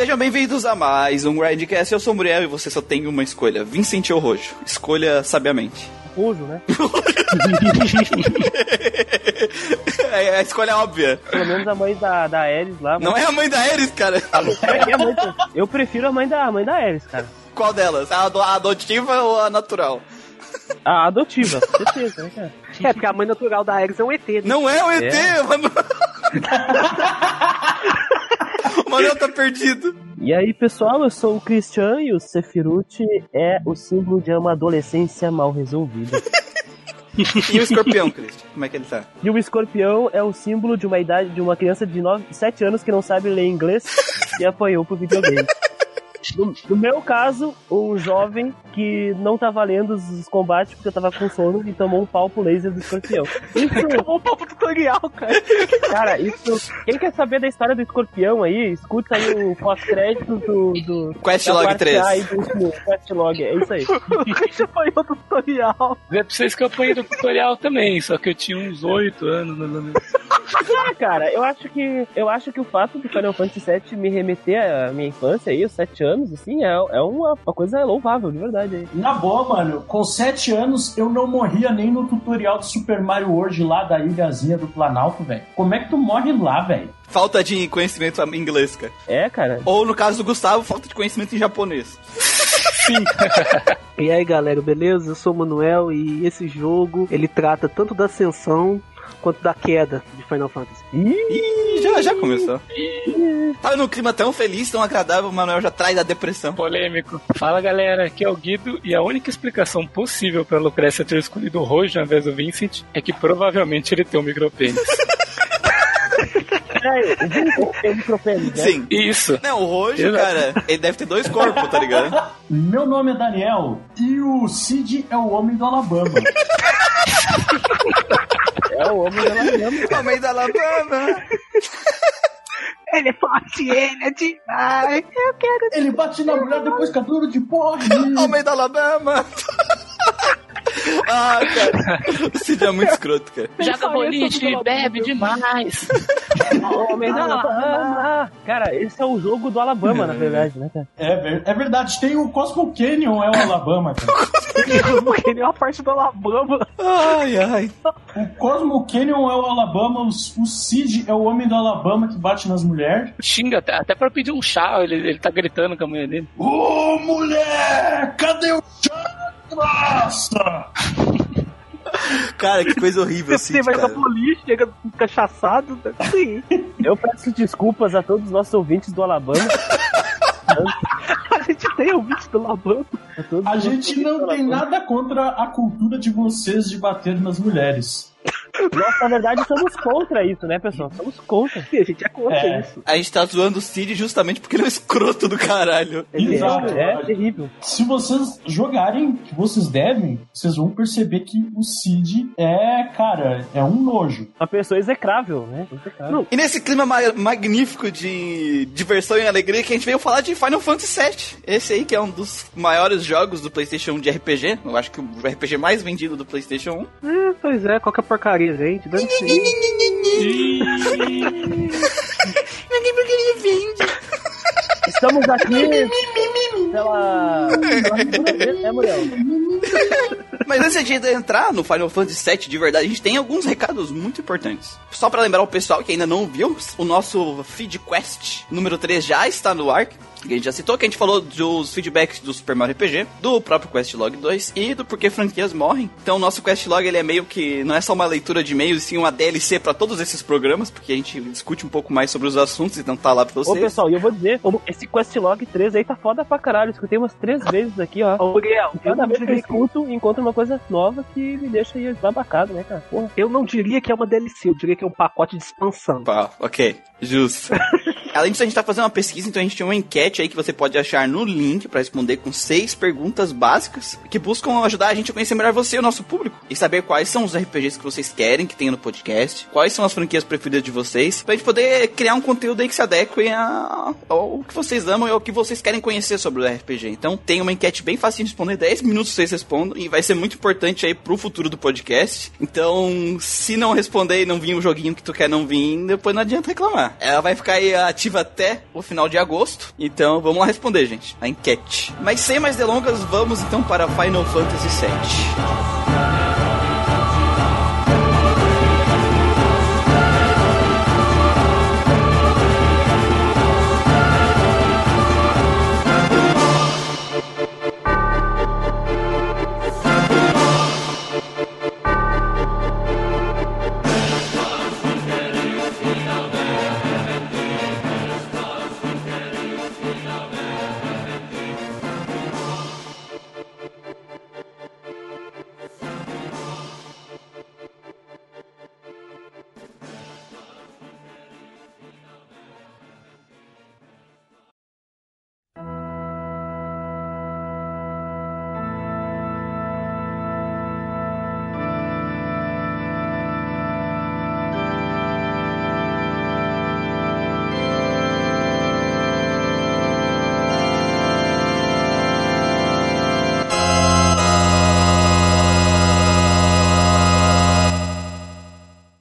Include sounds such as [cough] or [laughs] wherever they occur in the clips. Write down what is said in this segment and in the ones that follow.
Sejam bem-vindos a mais um Grindcast. Eu sou o Muriel e você só tem uma escolha: Vincent ou Rojo. Escolha sabiamente. Rojo, né? [laughs] é a escolha óbvia. Pelo menos a mãe da, da Ares lá. Não é a mãe da Ares, cara. É, é Eu prefiro a mãe da, a mãe da Ares, cara. Qual delas? A a adotiva ou a natural? A adotiva, certeza, né, cara? É, porque a mãe natural da Ares é um ET. né? Não é o ET, É. mano. [laughs] [laughs] o Manuel tá perdido. E aí, pessoal, eu sou o Christian e o Sephiroth é o símbolo de uma adolescência mal resolvida. [laughs] E o escorpião, Christian? Como é que ele tá? E o escorpião é o símbolo de uma idade de uma criança de 9, 7 anos que não sabe ler inglês e apanhou pro videogame. No, no meu caso, um jovem que não tá valendo os, os combates porque eu tava com sono e tomou um pau pro laser do escorpião. [laughs] Isso, Tomou um papo tutorial, cara. cara, isso. Quem quer saber da história do escorpião aí, escuta aí o pós-crédito do. do Questlog da parte 3. A e do último Questlog, é isso aí. O Christian apanhou do tutorial. É pra vocês que eu apanhei do tutorial também, só que eu tinha uns 8 anos, mais ou menos. Ah, cara, eu acho que eu acho que o fato do Final Fantasy VII me remeter à minha infância aí, os sete anos, assim, é, é uma, uma coisa louvável, de verdade. aí. Na boa, mano, com 7 anos eu não morria nem no tutorial do Super Mario World lá da ilhazinha do Planalto, velho. Como é que tu morre lá, velho? Falta de conhecimento em inglês, cara. É, cara. Ou no caso do Gustavo, falta de conhecimento em japonês. [laughs] E aí, galera, beleza? Eu sou o Manuel e esse jogo, ele trata tanto da ascensão quanto da queda de Final Fantasy. Ih, já, já começou. Tá num clima tão feliz, tão agradável, o Manuel já traz a depressão. Polêmico. Fala galera, aqui é o Guido e a única explicação possível pra Lucrécia ter escolhido o Rojo ao invés do Vincent é que provavelmente ele tem um micropênis. Peraí, [laughs] o Vincent tem microfone, né? Sim. Isso. Não, o Rojo, Exato. cara, ele deve ter dois corpos, tá ligado? Meu nome é Daniel e o Cid é o homem do Alabama. [laughs] É o homem da Lama. [laughs] Homem da Alabama. Ele é forte, ele é demais. Eu quero. Ele bate na mulher depois que duro de porre. [laughs] Homem da Alabama. [laughs] ah, cara. O Cid é muito escroto, cara. Joga boliche, bebe demais. [laughs] O homem da Alabama. Cara, esse é o jogo do Alabama, na verdade, né, cara? É, é verdade, tem o Cosmo Canyon, é o Alabama, cara. [laughs] Porque ele é uma parte do Alabama. Ai, ai. O Cosmo Canyon é o Alabama, o, o Cid é o homem do Alabama que bate nas mulheres. Xinga até, até pra pedir um chá, ele, ele tá gritando com a mulher dele. Ô, mulher! Cadê o chá? Nossa! [laughs] Cara, que coisa horrível, Você Cid, vai pra cara. boliche, chega cachaçado. Sim. Eu peço desculpas a todos os nossos ouvintes do Alabama. [laughs] A gente tem ouvinte do Alabama. a A gente não tem Alabama. nada contra a cultura de vocês de bater nas mulheres. Nós, na verdade, somos contra isso, né, pessoal? Somos contra. Sim, a gente é contra É. isso. A gente tá zoando o Cid justamente porque ele é um escroto do caralho. Ele Exato. é, é terrível. Se vocês jogarem, que vocês devem, vocês vão perceber que o Cid é, cara, é um nojo. Uma pessoa execrável, né? Execrável. Não. E nesse clima ma- magnífico de diversão e alegria que a gente veio falar de Final Fantasy VII. Esse aí que é um dos maiores jogos do PlayStation 1 de RPG. Eu acho que o RPG mais vendido do PlayStation 1. É, pois é, qualquer porcaria, gente. Dando Estamos aqui pela. vez, né, Muriel? Mas antes de entrar no Final Fantasy VII de verdade, a gente tem alguns recados muito importantes. Só pra lembrar o pessoal que ainda não viu, o nosso Feed Quest número 3 já está no ar. Que a gente já citou, que a gente falou dos feedbacks do Super Mario RPG, do próprio Questlog 2 e do Porquê Franquias Morrem. Então o nosso Questlog ele é meio que não é só uma leitura de e-mails, e sim uma DLC pra todos esses programas, porque a gente discute um pouco mais sobre os assuntos, então tá lá pra Ô, vocês. pessoal, e eu vou dizer, esse Questlog 3 aí tá foda pra caralho. Eu escutei umas três vezes aqui, ó. Ô, eu Cada vez que eu escuto, encontro uma coisa nova que me deixa aí babacado, né, cara? Porra. eu não diria que é uma DLC, eu diria que é um pacote de expansão. Pá, ok, justo. [laughs] Além disso, a gente tá fazendo uma pesquisa, então a gente tem uma enquete aí que você pode achar no link pra responder com seis perguntas básicas que buscam ajudar a gente a conhecer melhor você o nosso público e saber quais são os RPGs que vocês querem que tenha no podcast, quais são as franquias preferidas de vocês, pra gente poder criar um conteúdo aí que se adeque a- ao que vocês amam e ao que vocês querem conhecer sobre o RPG. Então, tem uma enquete bem fácil de responder, 10 minutos vocês respondem e vai ser muito importante aí pro futuro do podcast. Então, se não responder e não vir o joguinho que tu quer não vir, depois não adianta reclamar. Ela vai ficar aí ativa até o final de agosto. Então, vamos lá responder, gente. A enquete. Mas sem mais delongas, vamos então para Final Fantasy VII.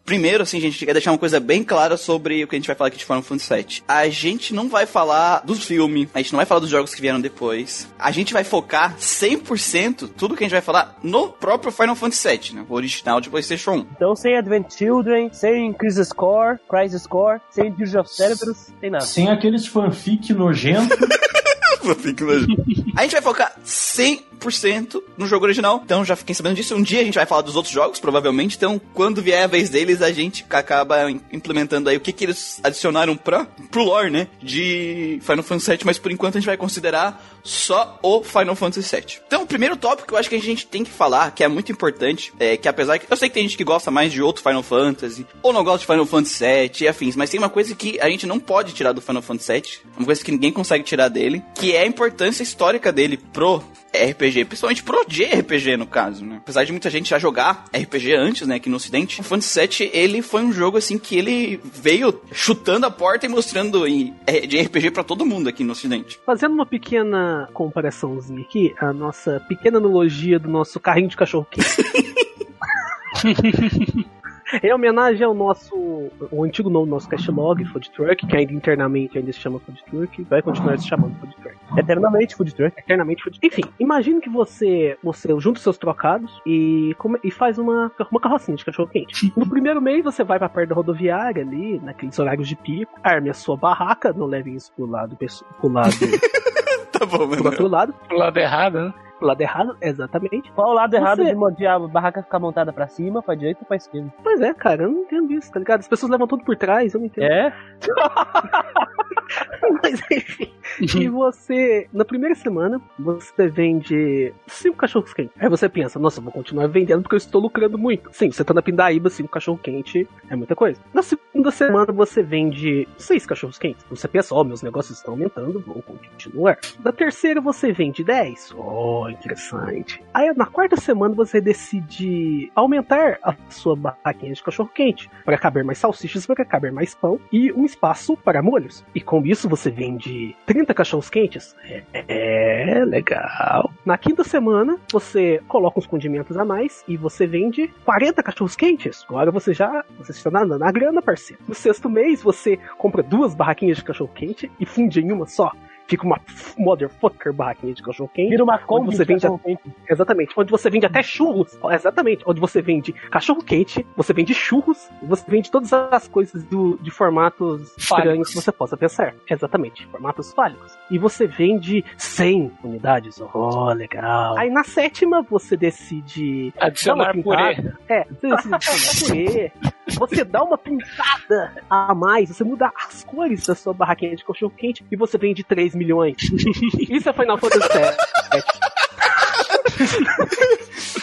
Primeiro, assim, gente, quer deixar uma coisa bem clara sobre o que a gente vai falar aqui de Final Fantasy VII. A gente não vai falar do filme, a gente não vai falar dos jogos que vieram depois. A gente vai focar 100% tudo que a gente vai falar no próprio Final Fantasy VII, né? O original de PlayStation 1. Então, sem Advent Children, sem Crisis Core, Crisis Core, sem Dirge of Cerberus, tem nada. Sem aqueles fanfic nojento. [laughs] A gente vai focar 100% no jogo original. Então já fiquem sabendo disso. Um dia a gente vai falar dos outros jogos, provavelmente. Então, quando vier a vez deles, a gente acaba implementando aí o que, que eles adicionaram pra, pro lore, né? De Final Fantasy VII. Mas por enquanto a gente vai considerar só o Final Fantasy VII. Então, o primeiro tópico que eu acho que a gente tem que falar, que é muito importante, é que apesar que eu sei que tem gente que gosta mais de outro Final Fantasy, ou não gosta de Final Fantasy VII e afins, mas tem uma coisa que a gente não pode tirar do Final Fantasy VII, uma coisa que ninguém consegue tirar dele, que é a importância histórica dele pro RPG, principalmente pro JRPG no caso, né? Apesar de muita gente já jogar RPG antes, né, aqui no ocidente, o Fantasy VII, ele foi um jogo assim que ele veio chutando a porta e mostrando em, é, de RPG para todo mundo aqui no ocidente. Fazendo uma pequena comparaçãozinha aqui, a nossa pequena analogia do nosso carrinho de cachorro quente. [laughs] Em homenagem ao nosso. O antigo nome do nosso castlog, Food Truck, que ainda internamente ainda se chama Food Truck, vai continuar se chamando Food Truck. Eternamente Food Truck. Eternamente Food Enfim, imagine que você, você junta os seus trocados e, come, e faz uma, uma carrocinha de cachorro quente. No primeiro mês você vai pra perto da rodoviária ali, naqueles horários de pico, arme a sua barraca, não leve isso pro lado, pro lado [laughs] tá bom, mano. pro outro lado. Pro lado errado, né? Pro lado errado, exatamente. Qual o lado errado Você- de, mo- de a barraca ficar montada pra cima, pra direita ou pra esquerda? Pois é, cara, eu não entendo isso, tá ligado? As pessoas levam tudo por trás, eu não entendo. É? [laughs] Mas enfim. E você, na primeira semana, você vende cinco cachorros quentes. Aí você pensa, nossa, vou continuar vendendo porque eu estou lucrando muito. Sim, você tá na Pindaíba, cinco cachorro quente é muita coisa. Na segunda semana você vende seis cachorros quentes. Você pensa, ó, meus negócios estão aumentando, vou continuar. Na terceira você vende 10. Oh, interessante. Aí na quarta semana você decide aumentar a sua barraquinha de cachorro quente para caber mais salsichas, para caber mais pão e um espaço para molhos. E com isso você vende 30 cachorros quentes. É, é, legal. Na quinta semana você coloca uns condimentos a mais e você vende 40 cachorros quentes. Agora você já você está na, na grana, parceiro. No sexto mês você compra duas barraquinhas de cachorro quente e funde em uma só. Fica uma motherfucker barraquinha de cachorro quente. Vira uma Kombi você de vende cachorro quente. Exatamente. Onde você vende até churros. Exatamente. Onde você vende cachorro quente, você vende churros, você vende todas as coisas do, de formatos estranhos que você possa pensar. Exatamente. Formatos fálicos. E você vende 100 unidades. Oh, legal. Aí na sétima você decide. Adicionar purê. É, você decide adicionar purê. Você dá uma pintada a mais, você muda as cores da sua barraquinha de cachorro quente e você vende 3 milhões. [laughs] Isso é Final Fantasy VII.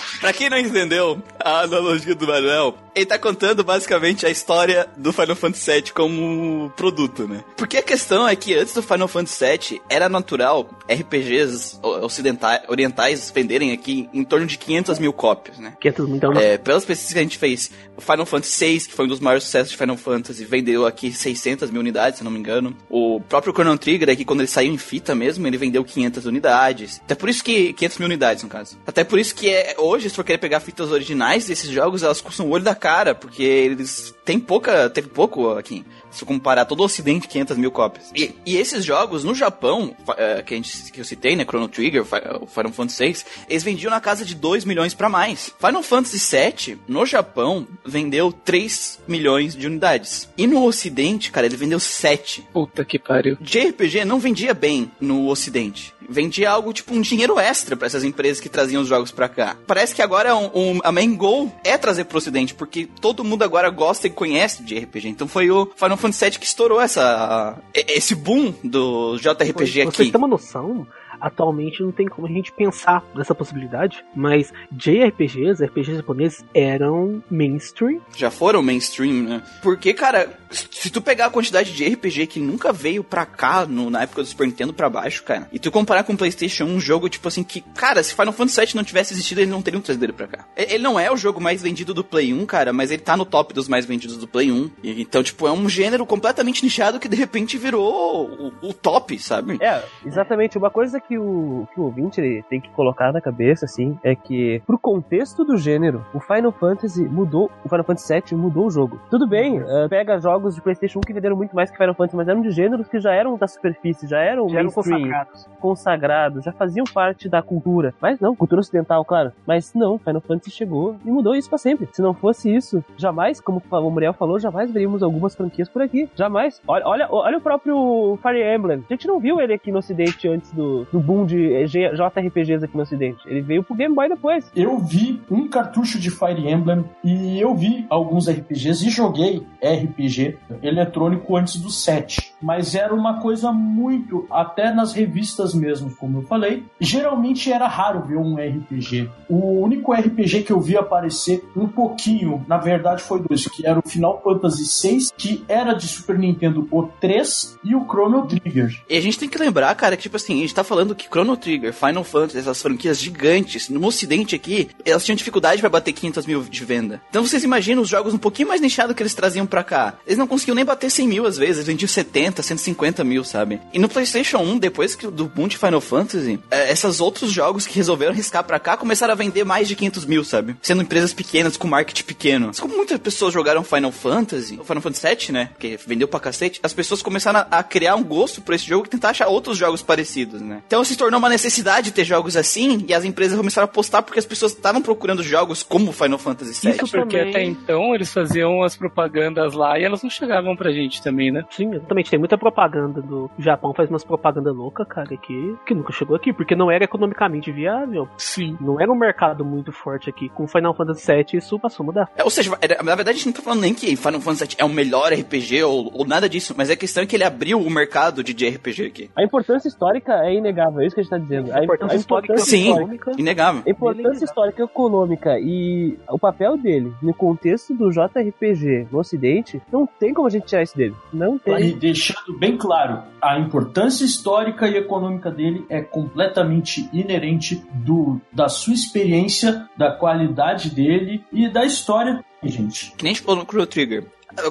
[laughs] Pra quem não entendeu a analogia do Manuel, ele tá contando basicamente a história do Final Fantasy VII como produto, né? Porque a questão é que antes do Final Fantasy VII era natural RPGs ocidentais, orientais venderem aqui em torno de 500 mil cópias, né? 500 então não. É, pelas pesquisas que a gente fez, o Final Fantasy VI, que foi um dos maiores sucessos de Final Fantasy, vendeu aqui 600 mil unidades, se não me engano. O próprio Chrono Trigger, aqui quando ele saiu em fita mesmo, ele vendeu 500 unidades. Até por isso que 500 mil unidades, no caso. Até por isso que é, hoje, se for querer pegar fitas originais desses jogos, elas custam o olho da cara, porque eles têm pouca, teve pouco aqui. Se comparar todo o ocidente, 500 mil cópias. E, e esses jogos, no Japão, uh, que, a gente, que eu citei, né, Chrono Trigger, o Final Fantasy VI, eles vendiam na casa de 2 milhões para mais. Final Fantasy VII, no Japão, vendeu 3 milhões de unidades. E no ocidente, cara, ele vendeu 7. Puta que pariu. JRPG não vendia bem no ocidente vendia algo tipo um dinheiro extra para essas empresas que traziam os jogos para cá. Parece que agora um, um, a main goal é trazer pro ocidente, porque todo mundo agora gosta e conhece de RPG. Então foi o Final Fantasy VII que estourou essa, esse boom do JRPG aqui. Você tem uma noção? atualmente não tem como a gente pensar nessa possibilidade, mas JRPGs, RPGs japoneses, eram mainstream. Já foram mainstream, né? Porque, cara, se tu pegar a quantidade de RPG que nunca veio pra cá, no, na época do Super Nintendo pra baixo, cara, e tu comparar com o PlayStation 1, um jogo tipo assim que, cara, se Final Fantasy VII não tivesse existido, ele não teria um 3 dele pra cá. Ele não é o jogo mais vendido do Play 1, cara, mas ele tá no top dos mais vendidos do Play 1. E, então, tipo, é um gênero completamente nichado que de repente virou o, o top, sabe? É, exatamente. Uma coisa que o, que o ouvinte tem que colocar na cabeça, assim, é que, pro contexto do gênero, o Final Fantasy mudou, o Final Fantasy VII mudou o jogo. Tudo bem, uh, pega jogos de PlayStation 1 que venderam muito mais que Final Fantasy, mas eram de gêneros que já eram da superfície, já eram, já eram consagrados. consagrados, já faziam parte da cultura. Mas não, cultura ocidental, claro. Mas não, Final Fantasy chegou e mudou isso para sempre. Se não fosse isso, jamais, como o Muriel falou, jamais veríamos algumas franquias por aqui. Jamais. Olha, olha, olha o próprio Fire Emblem. A gente não viu ele aqui no ocidente antes do, do boom de JRPGs aqui no ocidente. Ele veio pro Game Boy depois. Eu vi um cartucho de Fire Emblem e eu vi alguns RPGs e joguei RPG eletrônico antes do 7. Mas era uma coisa muito, até nas revistas mesmo, como eu falei, geralmente era raro ver um RPG. O único RPG que eu vi aparecer um pouquinho, na verdade foi dois, que era o Final Fantasy VI, que era de Super Nintendo o 3 e o Chrono Trigger. E a gente tem que lembrar, cara, que tipo assim, a gente tá falando que Chrono Trigger, Final Fantasy, essas franquias gigantes, no ocidente aqui, elas tinham dificuldade para bater 500 mil de venda. Então vocês imaginam os jogos um pouquinho mais nichados que eles traziam para cá. Não conseguiam nem bater 100 mil às vezes, eles vendiam 70, 150 mil, sabe? E no PlayStation 1, depois que, do boom de Final Fantasy, é, esses outros jogos que resolveram riscar pra cá começaram a vender mais de 500 mil, sabe? Sendo empresas pequenas, com marketing pequeno. Mas como muitas pessoas jogaram Final Fantasy, o Final Fantasy VII, né? Que vendeu pra cacete, as pessoas começaram a, a criar um gosto por esse jogo e tentar achar outros jogos parecidos, né? Então se tornou uma necessidade ter jogos assim e as empresas começaram a postar porque as pessoas estavam procurando jogos como Final Fantasy VII. Isso porque também... até então eles faziam as propagandas lá e elas não chegavam pra gente também, né? Sim, exatamente. Tem muita propaganda do Japão, faz umas propaganda louca, cara, que, que nunca chegou aqui, porque não era economicamente viável. Sim. Não era um mercado muito forte aqui. Com Final Fantasy VII, isso passou a mudar. É, ou seja, na verdade a gente não tá falando nem que Final Fantasy VII é o melhor RPG ou, ou nada disso, mas a questão é que ele abriu o mercado de RPG aqui. A importância histórica é inegável, é isso que a gente tá dizendo. A, importância, a importância Sim, histórica, inegável. A importância histórica e econômica e o papel dele no contexto do JRPG no ocidente, não tem como a gente tirar isso dele. Não tem. E deixando bem claro, a importância histórica e econômica dele é completamente inerente do, da sua experiência, da qualidade dele e da história gente. Que nem a gente falou no Chrono Trigger.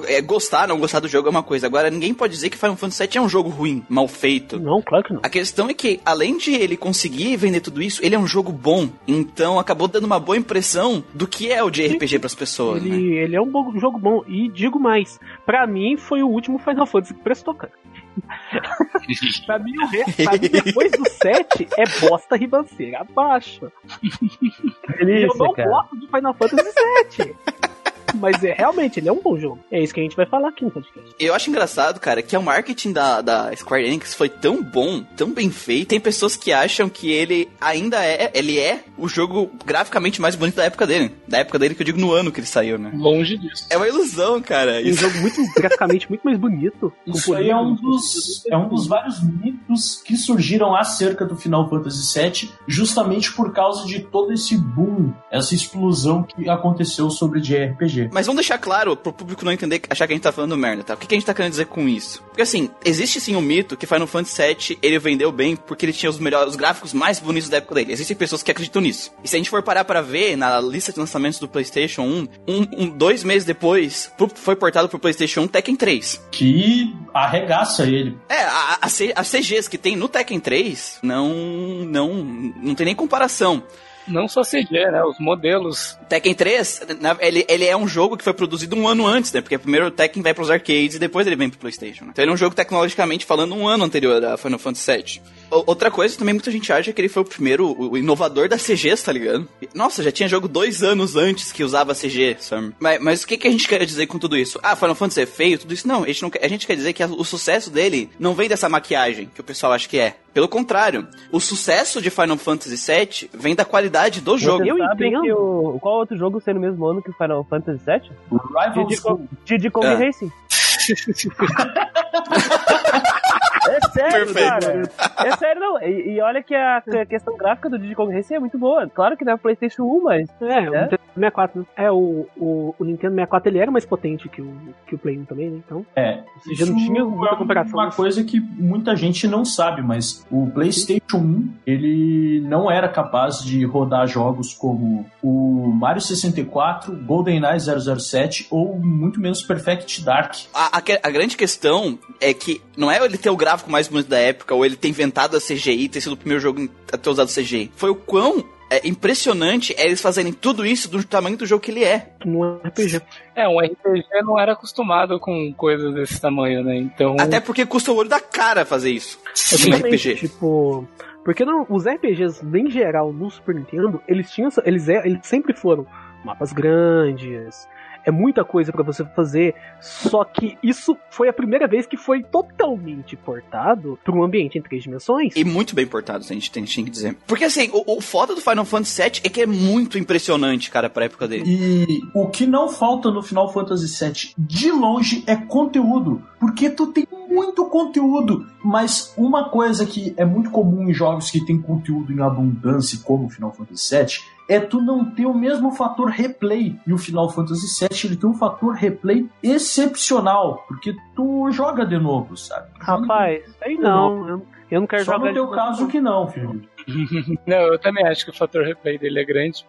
É, gostar, não gostar do jogo é uma coisa. Agora, ninguém pode dizer que Final Fantasy VII é um jogo ruim, mal feito. Não, claro que não. A questão é que, além de ele conseguir vender tudo isso, ele é um jogo bom. Então, acabou dando uma boa impressão do que é o JRPG para as pessoas. Ele, né? ele é um bom, jogo bom. E digo mais, para mim foi o último Final Fantasy que prestou, cara. [laughs] pra, mim, pra mim, depois do 7, é bosta ribanceira. Abaixo. [laughs] Delícia, eu não cara. gosto do Final Fantasy 7. [laughs] Mas é realmente, ele é um bom jogo. É isso que a gente vai falar aqui no podcast. Eu acho engraçado, cara, que o marketing da, da Square Enix foi tão bom, tão bem feito. Tem pessoas que acham que ele ainda é, ele é o jogo graficamente mais bonito da época dele. Da época dele que eu digo no ano que ele saiu, né? Longe disso. É uma ilusão, cara. Um jogo muito graficamente muito mais bonito. Isso aí é um dos é um dos vários mitos que surgiram acerca do Final Fantasy VII, justamente por causa de todo esse boom, essa explosão que aconteceu sobre JRPG. Mas vamos deixar claro pro público não entender, achar que a gente tá falando merda, tá? O que, que a gente tá querendo dizer com isso? Porque assim, existe sim um mito que Final Fantasy VII ele vendeu bem porque ele tinha os melhores, os gráficos mais bonitos da época dele. Existem pessoas que acreditam nisso. E se a gente for parar para ver na lista de lançamentos do PlayStation 1, um, um, dois meses depois, foi portado pro PlayStation 1 Tekken 3. Que arregaça ele. É, as CGs que tem no Tekken 3 não, não, não tem nem comparação. Não só CG, né? Os modelos. Tekken 3, na- ele, ele é um jogo que foi produzido um ano antes, né? Porque primeiro o Tekken vai pros arcades e depois ele vem pro PlayStation. Né? Então ele é um jogo tecnologicamente falando um ano anterior a Final Fantasy VII. Outra coisa também muita gente acha que ele foi o primeiro, o inovador da CGs, tá ligado? Nossa, já tinha jogo dois anos antes que usava CG, sabe? Mas, mas o que, que a gente quer dizer com tudo isso? Ah, Final Fantasy é feio, tudo isso? Não, a gente, não quer, a gente quer dizer que a- o sucesso dele não vem dessa maquiagem que o pessoal acha que é. Pelo contrário, o sucesso de Final Fantasy VII vem da qualidade do jogo. Vocês Eu entendo. o, qual outro jogo saiu no mesmo ano que o Final Fantasy VII? Rivals Diddy Kong Ah. Racing. [laughs] [laughs] É sério, Perfeito. cara. É sério, não. E, e olha que a, que a questão gráfica do Diddy Kong Racing é muito boa. Claro que não é PlayStation 1, mas É, o É? Nintendo 64, né? É, o, o, o Nintendo 64 ele era mais potente que o, que o Play 1 também, né? Então, É, Ou seja, não tinha muita é comparação, Uma né? coisa que muita gente não sabe, mas o PlayStation 1 ele não era capaz de rodar jogos como o Mario 64, GoldenEye 007 ou muito menos Perfect Dark. A, a a grande questão é que não é ele ter o gráfico mais bonito da época, ou ele ter inventado a CGI, ter sido o primeiro jogo a ter usado CGI. Foi o quão é, impressionante é eles fazerem tudo isso do tamanho do jogo que ele é. no RPG. É, um RPG não era acostumado com coisas desse tamanho, né? Então. Até porque custa o olho da cara fazer isso. Um Exatamente, RPG. Tipo, porque não, os RPGs, em geral, no Super Nintendo, eles tinham. Eles, é- eles sempre foram mapas grandes. É muita coisa pra você fazer. Só que isso foi a primeira vez que foi totalmente portado para um ambiente em três dimensões. E muito bem portado, a gente tem, que dizer. Porque assim, o, o foda do Final Fantasy VII é que é muito impressionante, cara, pra época dele. E o que não falta no Final Fantasy VII, de longe, é conteúdo. Porque tu tem muito conteúdo. Mas uma coisa que é muito comum em jogos que tem conteúdo em abundância, como o Final Fantasy VII, é tu não ter o mesmo fator replay. E o Final Fantasy VII ele tem um fator replay excepcional. Porque tu joga de novo, sabe? Rapaz, aí não. Eu, não quero Só jogar no teu caso que não, filho. [laughs] Não, eu também acho que o fator replay dele é grande.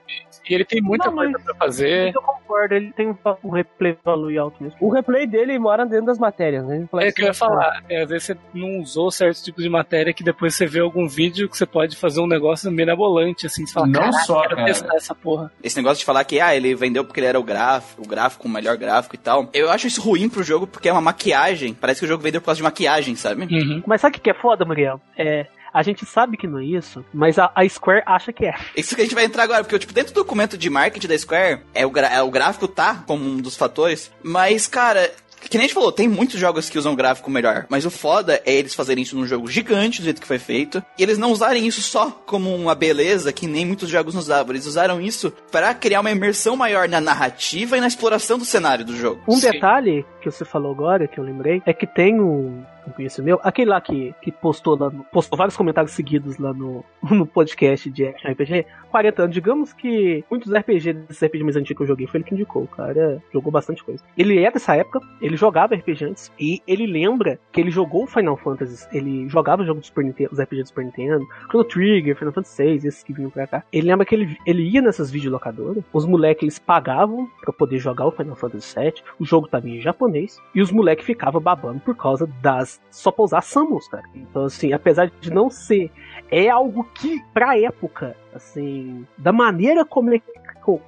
E ele tem muita Não, coisa pra fazer. Eu concordo, ele tem um, um replay value alto mesmo. o replay dele mora dentro das matérias, né? É que eu ia falar, é, às vezes você não usou certo tipo de matéria que depois você vê algum vídeo que você pode fazer um negócio mirabolante, assim, você fala, Não "Caraca, só, quero cara. testar essa porra. Esse negócio de falar que, ah, ele vendeu porque ele era o gráfico, o gráfico, o melhor gráfico e tal. Eu acho isso ruim pro jogo porque é uma maquiagem. Parece que o jogo vendeu por causa de maquiagem, sabe? Uhum. Mas sabe o que que é foda, Muriel? É. A gente sabe que não é isso, mas a, a Square acha que é. Isso que a gente vai entrar agora, porque tipo, dentro do documento de marketing da Square, é o, é o gráfico tá como um dos fatores, mas, cara, que nem a gente falou, tem muitos jogos que usam gráfico melhor, mas o foda é eles fazerem isso num jogo gigante do jeito que foi feito, e eles não usarem isso só como uma beleza que nem muitos jogos usavam, eles usaram isso pra criar uma imersão maior na narrativa e na exploração do cenário do jogo. Um Sim. detalhe que você falou agora, que eu lembrei, é que tem um, um conhecido meu, aquele lá que, que postou lá, no- postou vários comentários seguidos lá no, [laughs] no podcast de Action RPG, 40 anos, digamos que muitos RPG desses RPG mais antigos que eu joguei foi ele que indicou, o cara jogou bastante coisa. Ele é dessa época, ele jogava RPG antes, e ele lembra que ele jogou Final Fantasy, ele jogava jogos do Super Nintendo, os RPG do Super Nintendo, Chrono Trigger, Final Fantasy VI, esses que vinham pra cá. Ele lembra que ele, ele ia nessas videolocadoras, os moleques eles pagavam pra poder jogar o Final Fantasy VII, o jogo tava em japonês, e os moleques ficavam babando por causa das. Só pra usar Samus, cara. Então, assim, apesar de não ser. É algo que, pra época, assim, da maneira como ele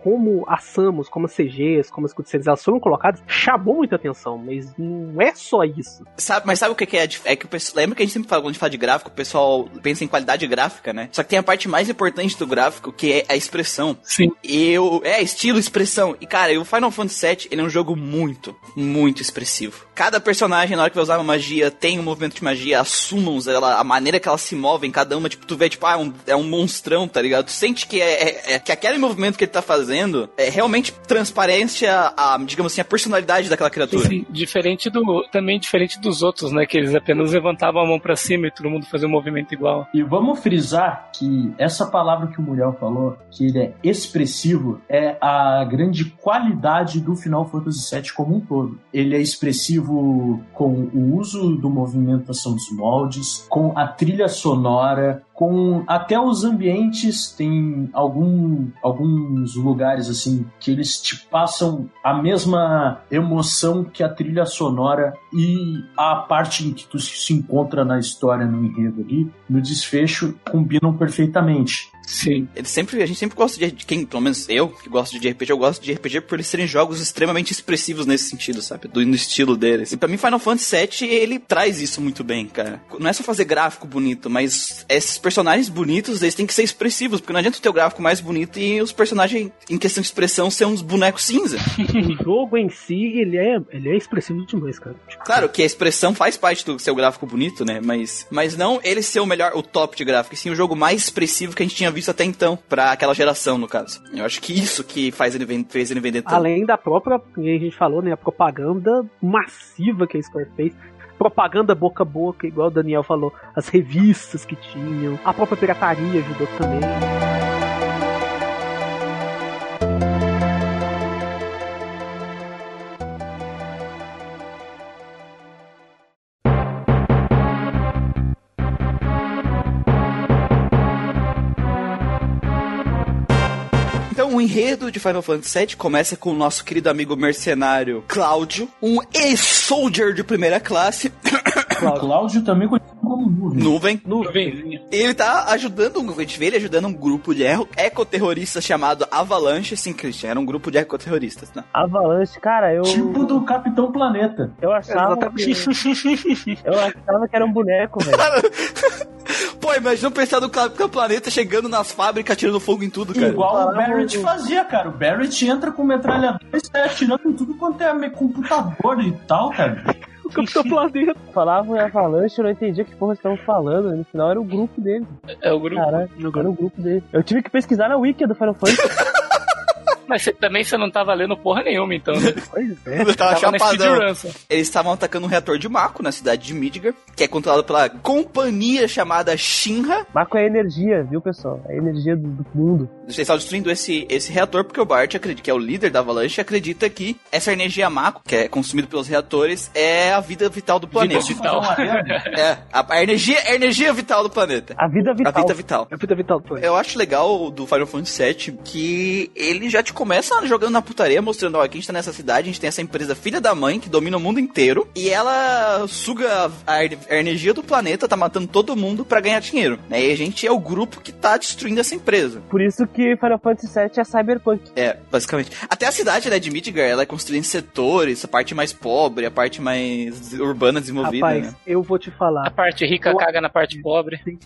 como as Samus, como as CGs, como as cutscenes, elas foram colocadas, chamou muita atenção, mas não é só isso. Sabe, mas sabe o que é? a É que o pessoal, lembra que a gente sempre fala quando a gente fala de gráfico, o pessoal pensa em qualidade gráfica, né? Só que tem a parte mais importante do gráfico, que é a expressão. Sim. Eu, é, estilo, expressão. E cara, e o Final Fantasy VII, ele é um jogo muito, muito expressivo. Cada personagem, na hora que vai usar uma magia, tem um movimento de magia, as summons, ela, a maneira que elas se movem, cada uma, tipo, tu vê, tipo, ah, é um, é um monstrão, tá ligado? Tu sente que é, é- é- que aquele movimento que ele tá fazendo é realmente transparência a, digamos assim, a personalidade daquela criatura. Sim, diferente do. Também diferente dos outros, né? Que eles apenas levantavam a mão pra cima e todo mundo fazia um movimento igual. E vamos frisar que essa palavra que o Muriel falou, que ele é expressivo, é a grande qualidade do Final Fantasy VII como um todo. Ele é expressivo com o uso do movimentação dos moldes, com a trilha sonora, com até os ambientes tem algum, alguns lugares assim que eles te passam a mesma emoção que a trilha sonora e a parte em que tu se encontra na história no enredo ali, no desfecho combinam perfeitamente. Sim. Ele sempre, a gente sempre gosta de quem, pelo menos eu, que gosto de RPG, eu gosto de RPG por eles serem jogos extremamente expressivos nesse sentido, sabe? Do no estilo deles. E pra mim Final Fantasy VII, ele traz isso muito bem, cara. Não é só fazer gráfico bonito, mas esses personagens bonitos, eles têm que ser expressivos, porque não adianta ter o gráfico mais bonito e os personagens em questão de expressão ser uns bonecos cinza. [laughs] o jogo em si, ele é, ele é expressivo demais, cara. Tipo, Claro que a expressão faz parte do seu gráfico bonito, né? Mas, mas não ele ser o melhor, o top de gráfico, e sim o jogo mais expressivo que a gente tinha visto até então, pra aquela geração, no caso. Eu acho que isso que faz ele, fez ele vender tanto. Além da própria, que a gente falou, né, a propaganda massiva que a Square fez. Propaganda boca a boca, igual o Daniel falou, as revistas que tinham, a própria pirataria ajudou também. O enredo de Final Fantasy VII começa com o nosso querido amigo mercenário Cláudio, um ex-soldier de primeira classe, [coughs] Cláudio também conhecido como Nuvem. nuvem. Nuvenzinha. Ele tá ajudando, um- a gente vê ele ajudando um grupo de eco- ecoterroristas chamado Avalanche, sim, Christian, era um grupo de ecoterroristas, tá? Avalanche, cara, eu. Tipo do Capitão Planeta. Eu achava. Que, [laughs] eu achava que era um boneco, velho. [laughs] Pô, imagina pensar do Capitão Planeta chegando nas fábricas, atirando fogo em tudo, cara. Igual o. Barrett fazia, cara. O Barrett entra com metralhador e sai atirando em tudo quanto é computador e tal, cara. [laughs] O Capitão Planeta. Falavam em Avalanche, eu não entendia que porra estavam falando. No final era o grupo dele. É o grupo. Caralho, era o grupo dele. Eu tive que pesquisar na wiki do Final Fantasy. [laughs] Mas você- também você não tava lendo porra nenhuma, então. né? [laughs] pois é. Ele tava tava chapadão. Eles estavam atacando um reator de Mako na cidade de Midgar, que é controlado pela companhia chamada Shinra. Marco é energia, viu, pessoal? É a energia do, do mundo. Eles estavam destruindo esse, esse reator porque o Bart, acredita, que é o líder da Avalanche, acredita que essa energia Mako, que é consumida pelos reatores, é a vida vital do planeta. Vida merda. [laughs] É, a, a energia, a energia vital do planeta. A vida vital. A vida vital. É a vida vital do planeta. Eu acho legal do Final Fantasy VII que ele já te começa jogando na putaria, mostrando, ó, que a gente tá nessa cidade, a gente tem essa empresa filha da mãe que domina o mundo inteiro e ela suga a, er- a energia do planeta, tá matando todo mundo pra ganhar dinheiro. Né? E a gente é o grupo que tá destruindo essa empresa. Por isso que Final Fantasy VII é cyberpunk. É, basicamente. Até a cidade, né, de Midgar, ela é construída em setores, a parte mais pobre, a parte mais urbana desenvolvida, Rapaz, né? eu vou te A falar. parte rica Eu- caga na parte pobre. [laughs]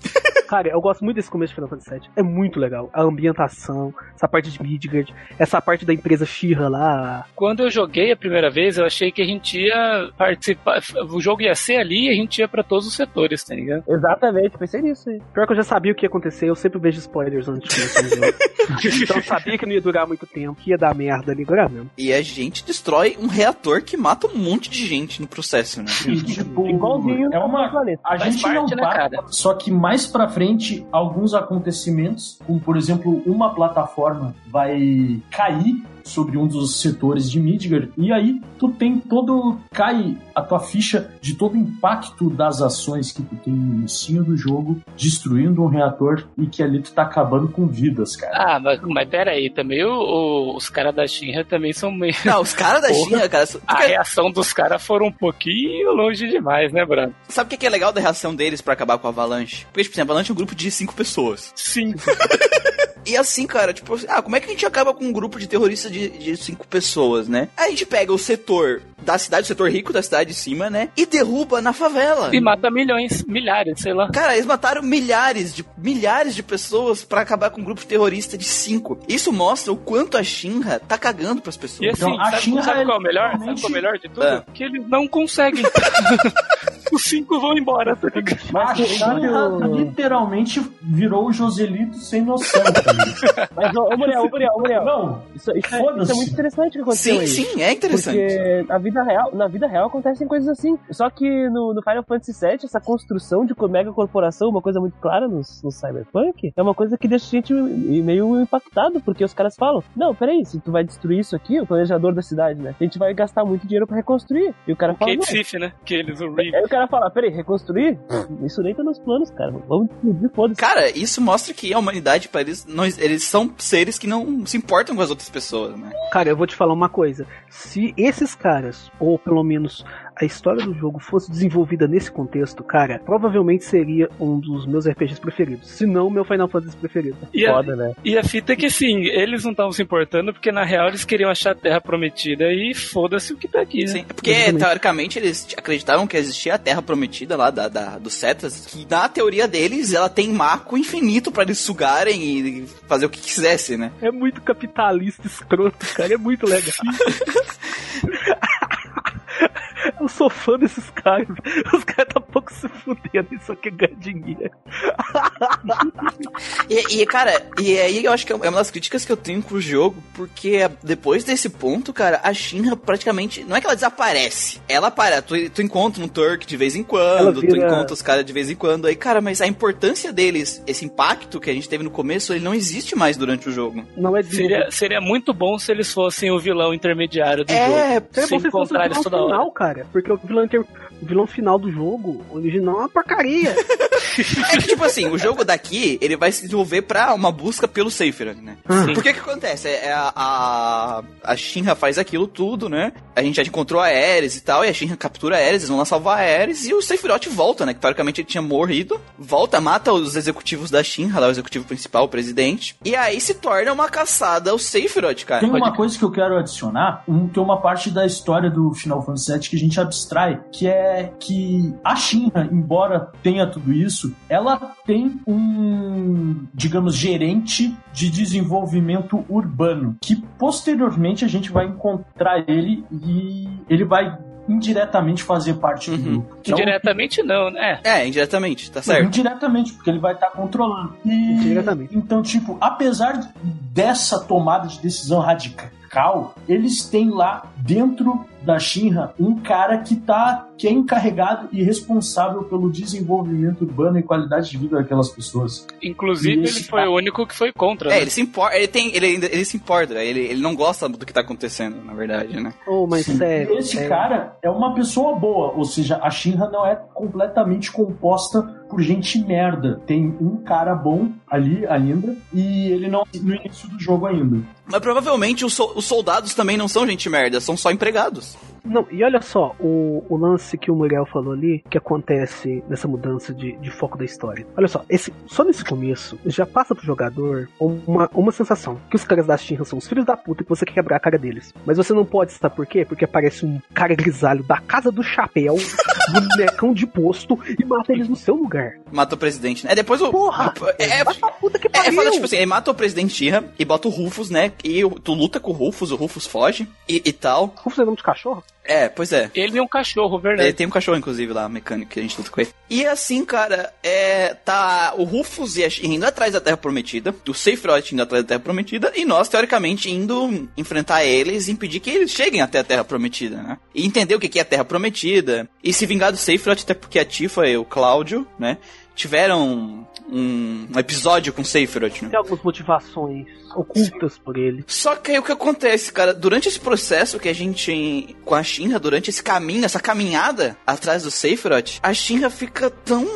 Cara, eu gosto muito desse começo de Final Fantasy VII. É muito legal. A ambientação, essa parte de Midgard, essa parte da empresa Shira lá. Quando eu joguei a primeira vez, eu achei que a gente ia participar. O jogo ia ser ali e a gente ia pra todos os setores, tá ligado? Exatamente, pensei nisso aí. Pior que eu já sabia o que ia acontecer, eu sempre vejo spoilers antes de começar o jogo. [laughs] então eu sabia que não ia durar muito tempo, que ia dar merda ali, durar mesmo. E a gente destrói um reator que mata um monte de gente no processo, né? E, tipo, Igualzinho é uma. planeta. A Faz gente não parte, né, para, cara? só que mais pra frente, alguns acontecimentos, como por exemplo, uma plataforma vai cair sobre um dos setores de Midgard, e aí tu tem todo. cai a tua ficha de todo o impacto das ações que tu tem no início do jogo, destruindo um reator e que ali tu tá acabando com vidas, cara. Ah, mas, mas pera aí, também o- o- os caras da Shinra também são meio. Não, os caras da. [laughs] China, cara. A reação dos caras foram um pouquinho longe demais, né, Bruno? Sabe o que é legal da reação deles pra acabar com a Avalanche? Porque, tipo, assim, a Avalanche é um grupo de cinco pessoas. Sim. [laughs] E assim, cara, tipo, ah, como é que a gente acaba com um grupo de terroristas de, de cinco pessoas, né? A gente pega o setor da cidade, o setor rico da cidade de cima, né? E derruba na favela. E mata milhões, milhares, sei lá. Cara, eles mataram milhares de milhares de pessoas pra acabar com um grupo terrorista de cinco. Isso mostra o quanto a Shinra tá cagando pras pessoas. E assim, Então, a sabe, Shinra sabe qual é o melhor? Sabe realmente- qual é o melhor de tudo? É. Que eles não conseguem. [laughs] Os cinco vão embora, tá ligado? A Mas sabe Shinra o- literalmente virou o Joselito sem noção, cara. [laughs] Mas, ô, ô Muriel, ô Muriel, ô Muriel. Não, Isso, isso, é, isso é muito interessante o que aconteceu Sim, aí. sim, é interessante. Porque na vida real, na vida real acontecem coisas assim. Só que no, no Final Fantasy VII, essa construção de mega corporação, uma coisa muito clara no, no Cyberpunk, é uma coisa que deixa a gente meio impactado, porque os caras falam: Não, peraí, se tu vai destruir isso aqui, o planejador da cidade, né? A gente vai gastar muito dinheiro pra reconstruir. E o cara O fala: Kate. Sif, né? Que eles, o. Aí o cara falar, peraí, reconstruir? Isso nem tá nos planos, cara. Vamos explodir, foda-se. Cara, isso mostra que a humanidade, para eles, não, eles são seres que não se importam com as outras pessoas, né? Cara, eu vou te falar uma coisa. Se esses caras, ou pelo menos a história do jogo fosse desenvolvida nesse contexto, cara, provavelmente seria um dos meus RPGs preferidos. Se não, meu Final Fantasy preferido. E a, Foda, né? e a fita é que, assim, eles não estavam se importando porque, na real, eles queriam achar a Terra Prometida e foda-se o que tá aqui, né? Sim, porque Exatamente. teoricamente eles acreditavam que existia a Terra Prometida lá da, da, dos Cetas, que na teoria deles ela tem marco infinito pra eles sugarem e fazer o que quisesse, né? É muito capitalista escroto, cara. É muito legal. [laughs] Eu sou fã desses caras. Os caras tá pouco se fudendo e só quer ganhar dinheiro. E, e, cara, e aí eu acho que é uma das críticas que eu tenho com o jogo, porque depois desse ponto, cara, a Shinra praticamente. Não é que ela desaparece. Ela para, tu, tu encontra um Turk de vez em quando, Ela tu vira- encontra os caras de vez em quando. Aí, cara, mas a importância deles, esse impacto que a gente teve no começo, ele não existe mais durante o jogo. Não é Seria, seria muito bom se eles fossem o vilão intermediário do É, jogo. Seria Se encontrar eles toda hora. final, cara. Porque o vilão, inter- o vilão final do jogo original é uma porcaria. [laughs] [laughs] É que, tipo assim, o jogo daqui, ele vai se desenvolver pra uma busca pelo Sephiroth, né? Sim. Porque que acontece? É, é a, a, a Shinra faz aquilo tudo, né? A gente já encontrou a Ares e tal, e a Shinra captura a Ares, eles vão lá salvar a Ares, e o Sephiroth volta, né? Que teoricamente ele tinha morrido. Volta, mata os executivos da Shinra, lá o executivo principal, o presidente. E aí se torna uma caçada ao Sephiroth, cara. Tem uma coisa que eu quero adicionar, um, tem uma parte da história do Final Fantasy VII que a gente abstrai, que é que a Shinra, embora tenha tudo isso, ela tem um, digamos, gerente de desenvolvimento urbano, que posteriormente a gente vai encontrar ele e ele vai indiretamente fazer parte do Uhum. grupo. que é o- Indiretamente não, né? É, indiretamente, tá certo. Indiretamente, porque ele vai estar controlando. E, Indiretamente. Então, tipo, apesar dessa tomada de decisão radical, eles têm lá dentro da Shinra um cara que tá que é encarregado e responsável pelo desenvolvimento urbano e qualidade de vida daquelas pessoas. Inclusive, ele foi cara- o único que foi contra. É, né? ele se importa, ele tem, ele, ainda- ele se importa, ele, ele não gosta do que tá acontecendo, na verdade, né? oh, mas sério. Esse é- cara é uma pessoa boa, ou seja, a Shinra não é completamente composta por gente merda. Tem um cara bom ali ainda e ele não no início do jogo ainda. Mas provavelmente os, sol- os soldados também não são gente merda, são só empregados. Não, e olha só, o, o lance que o Muriel falou ali, que acontece nessa mudança de, de foco da história. Olha só, esse, só nesse começo, já passa pro jogador uma, uma sensação, que os caras da Shinra são os filhos da puta e que você quer quebrar a cara deles. Mas você não pode, sabe por quê? Porque aparece um cara grisalho da casa do chapéu, [laughs] bonecão de posto, e mata eles no seu lugar. Mata o presidente, né? É depois o. Porra! É, é, Vai pra puta que É, é pariu! foda, tipo assim, ele mata o presidente Shinra e bota o Rufus, né? E tu luta com o Rufus, o Rufus foge e, e tal. Rufus é nome de cachorro? É, pois é. Ele é um cachorro, verdade. Ele tem um cachorro, inclusive, lá, mecânico, que a gente luta com ele. E assim, cara, é. Tá o Rufus e a indo atrás da Terra Prometida, o Sephiroth indo atrás da Terra Prometida, e nós, teoricamente, indo enfrentar eles e impedir que eles cheguem até a Terra Prometida, né? E entender o que é a Terra Prometida. E se vingar do Sephiroth, até porque a Tifa e o Cláudio, né? Tiveram um, episódio com o Sephiroth, né? Tem algumas motivações ocultas por ele. Só que aí o que acontece, cara, durante esse processo que a gente, com a Shinra, durante esse caminho, essa caminhada atrás do Sephiroth, a Shinra fica tão...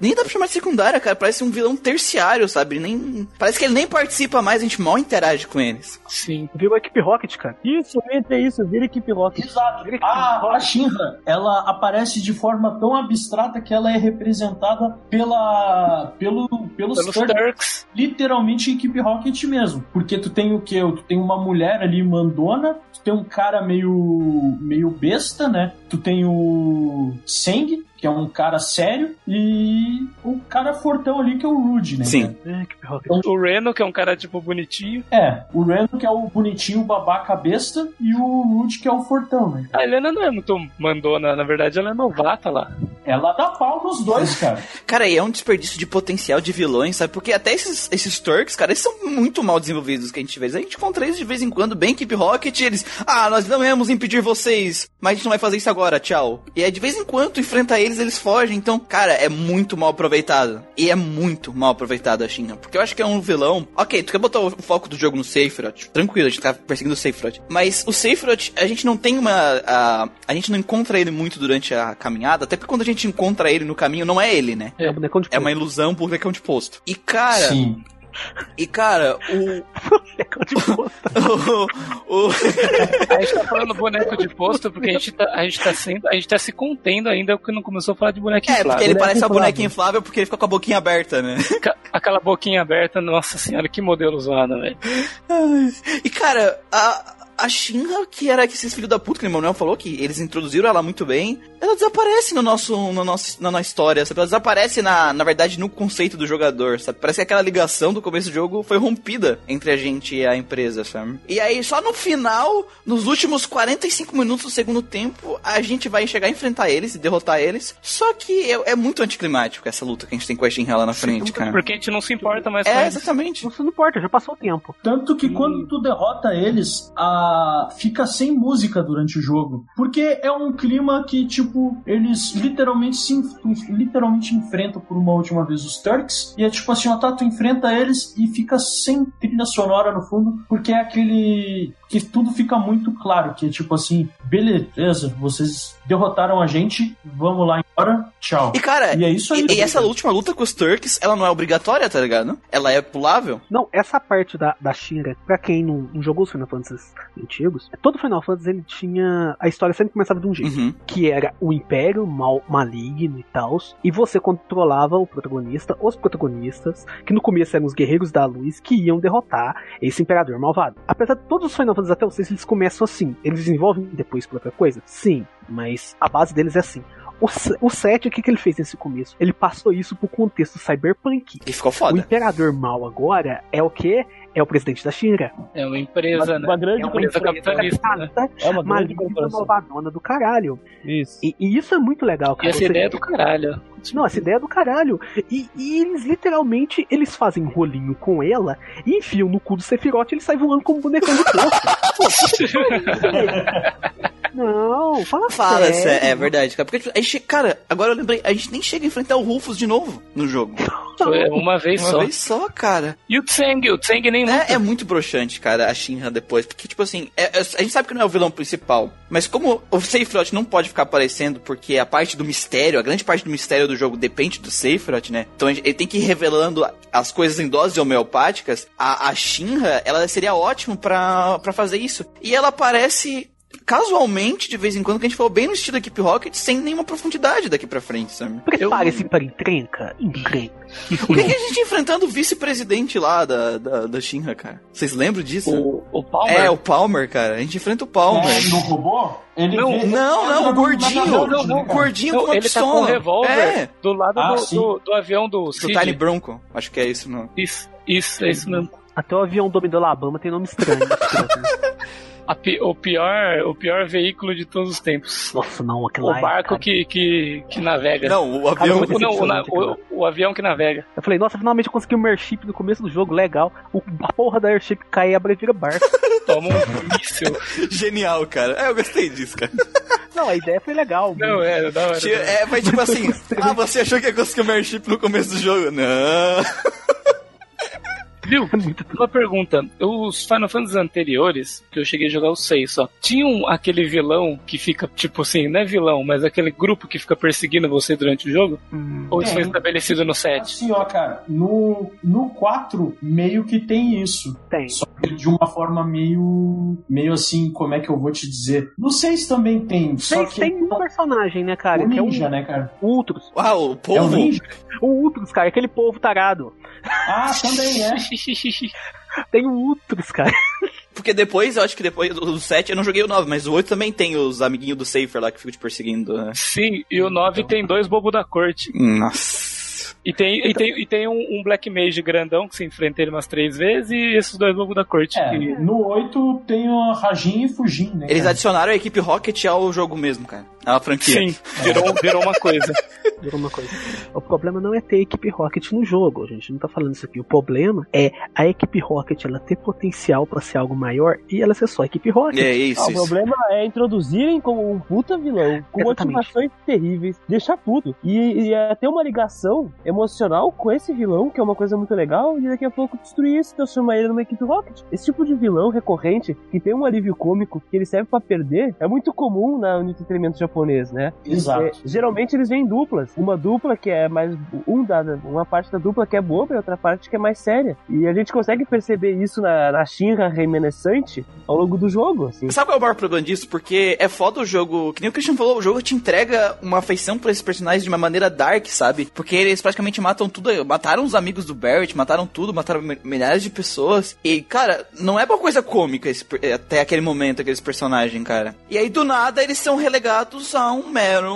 Nem dá pra chamar de secundária, cara. Parece um vilão terciário, sabe? Nem... Parece que ele nem participa mais, a gente mal interage com eles. Sim. Viu a equipe Rocket, cara? Isso, entre isso, vira equipe Rocket. Exato. A, a Shinra, ela aparece de forma tão abstrata que ela é representada pela pelo pelos, Pelos Turks. Turks. literalmente equipe Rocket mesmo. Porque tu tem o quê? Tu tem uma mulher ali mandona, tu tem um cara meio meio besta, né? Tu tem o Seng, que é um cara sério, e o cara fortão ali que é o Rude, né? Sim. É, Rocket. O Reno, que é um cara, tipo, bonitinho. É, o Reno que é o bonitinho, babaca besta, e o Rude que é o fortão, né? A Helena não é muito mandona, na verdade, ela é novata lá. Ela dá pau nos dois, [laughs] cara. Cara, e é um desperdício de potencial de vilões, sabe? Porque até esses, esses Turks, cara, eles são muito mal desenvolvidos que a gente vê. A gente encontra eles de vez em quando, bem Keep Rocket, e eles, ah, nós não íamos impedir vocês, mas a gente não vai fazer isso agora, tchau. E é de vez em quando enfrenta eles, eles fogem. Então, cara, é muito mal aproveitado. E é muito mal aproveitado a China. Porque eu acho que é um vilão. Ok, tu quer botar o foco do jogo no Sephiroth? Tranquilo, a gente tá perseguindo o Sephiroth. Mas o Sephiroth, a gente não tem uma. A, a gente não encontra ele muito durante a caminhada, até porque quando a gente encontra ele no caminho, não é ele, né? É, o bonecão de É uma ilusão por bonecão de posto. E cara. Sim. E cara, o. bonecão de posto. [laughs] o, o A gente tá falando boneco de posto porque a gente tá, a gente tá, sendo, a gente tá se contendo ainda porque não começou a falar de boneco é, porque inflável. ele Boneco parece inflável. bonequinha inflável porque ele fica com a boquinha aberta, né? Aquela boquinha aberta, nossa senhora, que modelo zoado, velho. E cara, a, a Shinra, que era esses filhos da puta que o Manuel falou, que eles introduziram ela muito bem, ela desaparece no nosso, no nosso, na nossa história, sabe? Ela desaparece, na, na verdade, no conceito do jogador, sabe? Parece que aquela ligação do começo do jogo foi rompida entre a gente e a empresa, sabe? E aí, só no final, nos últimos 45 minutos do segundo tempo, a gente vai chegar a enfrentar eles e derrotar eles. Só que é, é muito anticlimático essa luta que a gente tem com a Shinra lá na frente, cara. Porque a gente não se importa mais com É, exatamente. Não importa, já passou o tempo. Tanto que quando tu derrota eles, a... fica sem música durante o jogo. Porque é um clima que, tipo, eles literalmente se literalmente enfrentam por uma última vez os Turks. E é tipo assim, ó, tá, tu enfrenta eles e fica sem trilha sonora no fundo, porque é aquele. que tudo fica muito claro. Que é tipo assim, beleza, vocês derrotaram a gente, vamos lá embora, tchau. E cara, E é isso aí. E, e essa última luta com os Turks, ela não é obrigatória, tá ligado? Ela é pulável. Não, essa parte da, da Shinra, pra quem não, não jogou os Final Fantasy antigos, todo Final Fantasy ele tinha. A história sempre começava de um jeito. Uhum. Que era o Império mal, maligno e tal. E você controlava o protagonista, os protagonistas, que no começo eram os Guerreiros da Luz, que iam derrotar esse Imperador malvado. Apesar de todos os Final Fantasy até 6, eles começam assim. Eles desenvolvem depois pra outra coisa? Sim, mas a base deles é assim. O, se- o 7, o que, que ele fez nesse começo? Ele passou isso pro contexto cyberpunk. E ficou O foda. Imperador Mal agora é o que? É o presidente da Shinra. É uma empresa, Uma, né? uma grande É uma empresa capitalista, né? É uma grande maligna, corporação. malvadona do caralho. Isso. E, e isso é muito legal, E cara. essa Você- ideia é do caralho. Não, essa ideia é do caralho. E, e eles literalmente, eles fazem um rolinho com ela e enfiam no cu do Sephiroth e ele sai voando como um bonecão de pariu. Não, fala, Fala, sério. sé- é verdade, cara. Porque, tipo, a gente, cara, agora eu lembrei, a gente nem chega a enfrentar o Rufus de novo no jogo. Foi uma vez Uma só. vez só, cara. E o Tseng, o Tseng nem. É, é muito broxante, cara, a Shinra depois. Porque, tipo assim, é- é- a gente sabe que não é o vilão principal. Mas como o Sephiroth não pode ficar aparecendo, porque a parte do mistério, a grande parte do mistério do jogo depende do Sephiroth, né? Então ele tem que ir revelando as coisas em doses homeopáticas. A, a Shinra, ela seria ótimo pra fazer isso. E ela aparece casualmente, de vez em quando, que a gente falou bem no estilo da Equipe Rocket, sem nenhuma profundidade daqui pra frente, sabe? Prepare-se para encrenca. Encrenca. O que, que a gente enfrentando o vice-presidente lá da, da, da Shinra, cara? Vocês lembram disso? O, o Palmer. É, o Palmer, cara. A gente enfrenta o Palmer. É, no robô? Ele Não, vê- Não, não, o gordinho. Não, não, não. O gordinho Não, com uma ele tá com um revólver É, do lado Ah, do, do, do avião do do Cid. Tiny Bronco. Acho que é isso, não. Isso, isso, é isso mesmo. Até o avião do do Alabama tem nome estranho. [laughs] A pi- o, pior, o pior veículo de todos os tempos. Nossa, não, aquilo O é, barco cara. que, que, que navega. Não, o avião. muito O, não, o, na- o, o avião que navega. Eu falei, nossa, finalmente eu consegui um airship no começo do jogo, legal. O, a porra da airship cai e abre e vira barco. [laughs] Toma um míssil. [laughs] Genial, cara. É, eu gostei disso, cara. não, a ideia foi legal. Não, é, da hora. É, mas tipo [laughs] assim, ah, você achou que ia conseguir o airship no começo do jogo? Não. Viu? [laughs] Uma pergunta. Os Final Fantasy anteriores, que eu cheguei a jogar os seis só, tinham aquele vilão que fica, tipo assim, não é vilão, mas aquele grupo que fica perseguindo você durante o jogo? Hum, Ou isso foi estabelecido no 7? Assim, ó, cara, no, no 4 meio que tem isso. tem. Só que de uma forma meio. meio assim, como é que eu vou te dizer? No 6 também tem. Só Tem, que tem um personagem, né, cara? o que é ninja, o né, cara? Ultros. Uau, o É o povo. ninja. O Ultros, cara, aquele povo tarado. Ah, também é. [laughs] [laughs] Tem o Ultros, cara. Porque depois, eu acho que depois do 7, eu não joguei o 9, mas o 8 também tem os amiguinhos do Safer lá que ficam te perseguindo. Né? Sim, e o 9 tem dois bobos da corte. Nossa. E tem, e tem, e tem um, um Black Mage grandão que se enfrenta ele umas três vezes e esses dois bobos da corte. É, que- no 8 tem o Rajin e Fujin, né? Eles cara? adicionaram a equipe Rocket ao jogo mesmo, cara. É uma franquia. Sim, virou, virou uma coisa. [laughs] diga uma coisa. O problema não é ter a equipe Rocket no jogo, a gente não tá falando isso aqui. O problema é a equipe Rocket ela ter potencial pra ser algo maior e ela ser só a equipe Rocket. É isso. Ah, o isso. problema é introduzirem como um puta vilão, com Exatamente. motivações terríveis, deixar puto. E, e é ter uma ligação emocional com esse vilão, que é uma coisa muito legal, e daqui a pouco destruir isso, transformar ele numa equipe Rocket. Esse tipo de vilão recorrente, que tem um alívio cômico, que ele serve pra perder, é muito comum na, no entretenimento japonês, né? Exato. É, geralmente eles vêm em duplas. Uma dupla que é mais. Um da, uma parte da dupla que é boba e outra parte que é mais séria. E a gente consegue perceber isso na, na Shinra reminiscente ao longo do jogo. Assim. Sabe qual é o maior problema disso? Porque é foda o jogo. Que nem o Christian falou, o jogo te entrega uma afeição por esses personagens de uma maneira dark, sabe? Porque eles praticamente matam tudo. Mataram os amigos do Barrett, mataram tudo, mataram mi- milhares de pessoas. E, cara, não é uma coisa cômica esse até aquele momento, aqueles personagens, cara. E aí, do nada, eles são relegados a um mero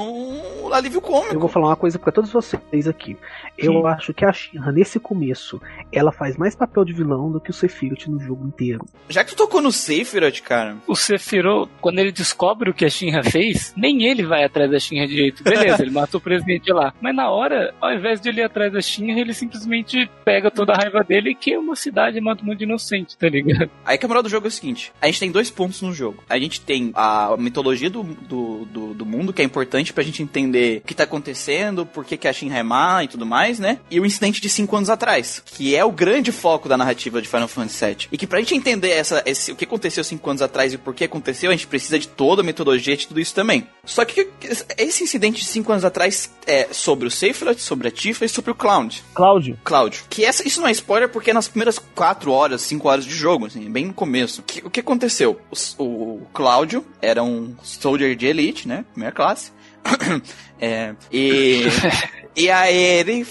alívio cômico. Eu vou falar uma coisa pra todos vocês aqui. Eu Sim. acho que a Shinra, nesse começo, ela faz mais papel de vilão do que o Sephiroth no jogo inteiro. Já que tu tocou no Sephiroth, cara. O Sephiroth, quando ele descobre o que a Shinra fez, nem ele vai atrás da Shinra direito. Beleza, ele matou o presidente lá. Mas na hora, ao invés de ele ir atrás da Shinra, ele simplesmente pega toda a raiva dele e queima a cidade e mata um monte de inocente, tá ligado? Aí que a moral do jogo é o seguinte: a gente tem dois pontos no jogo. A gente tem a mitologia do, do, do, do mundo, que é importante pra gente entender o que tá acontecendo, por que, que a Shinra é má e tudo mais, né? E o incidente de cinco anos atrás, que é o grande foco da narrativa de Final Fantasy VII. E que pra gente entender essa, esse, o que aconteceu cinco anos atrás e por que aconteceu, a gente precisa de toda a metodologia de tudo isso também. Só que esse incidente de cinco anos atrás é sobre o Sephiroth, sobre a Tifa e sobre o Cloud. Cláudio, Cláudio. Que essa, isso não é spoiler porque é nas primeiras 4 horas, 5 horas de jogo, assim, bem no começo. Que- o que aconteceu? O, o Cláudio era um soldier de elite, né? Primeira classe. [coughs] É, e, [laughs] e aí ele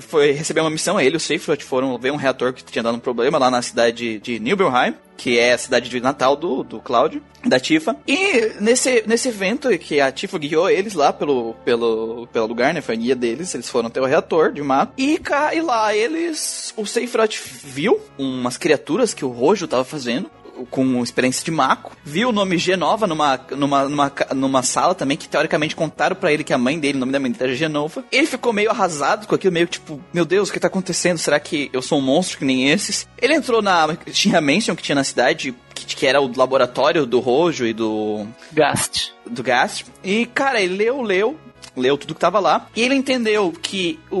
foi receber uma missão, ele e o Sephiroth foram ver um reator que tinha dado um problema lá na cidade de Nibelheim, que é a cidade de Natal do, do Cláudio, da Tifa. E nesse, nesse evento que a Tifa guiou eles lá pelo, pelo, pelo lugar, né? Foi a guia deles, eles foram até o reator de mapa. E, e lá eles. O Sephiroth viu umas criaturas que o Rojo tava fazendo com experiência de Mako, viu o nome Genova numa, numa, numa, numa sala também, que teoricamente contaram pra ele que a mãe dele, o nome da mãe dele era Genova. Ele ficou meio arrasado com aquilo, meio tipo, meu Deus, o que tá acontecendo? Será que eu sou um monstro que nem esses? Ele entrou na Shinra Mansion que tinha na cidade, que, que era o laboratório do Rojo e do, Gaste. do Gast. E, cara, ele leu, leu, leu tudo que tava lá. E ele entendeu que o,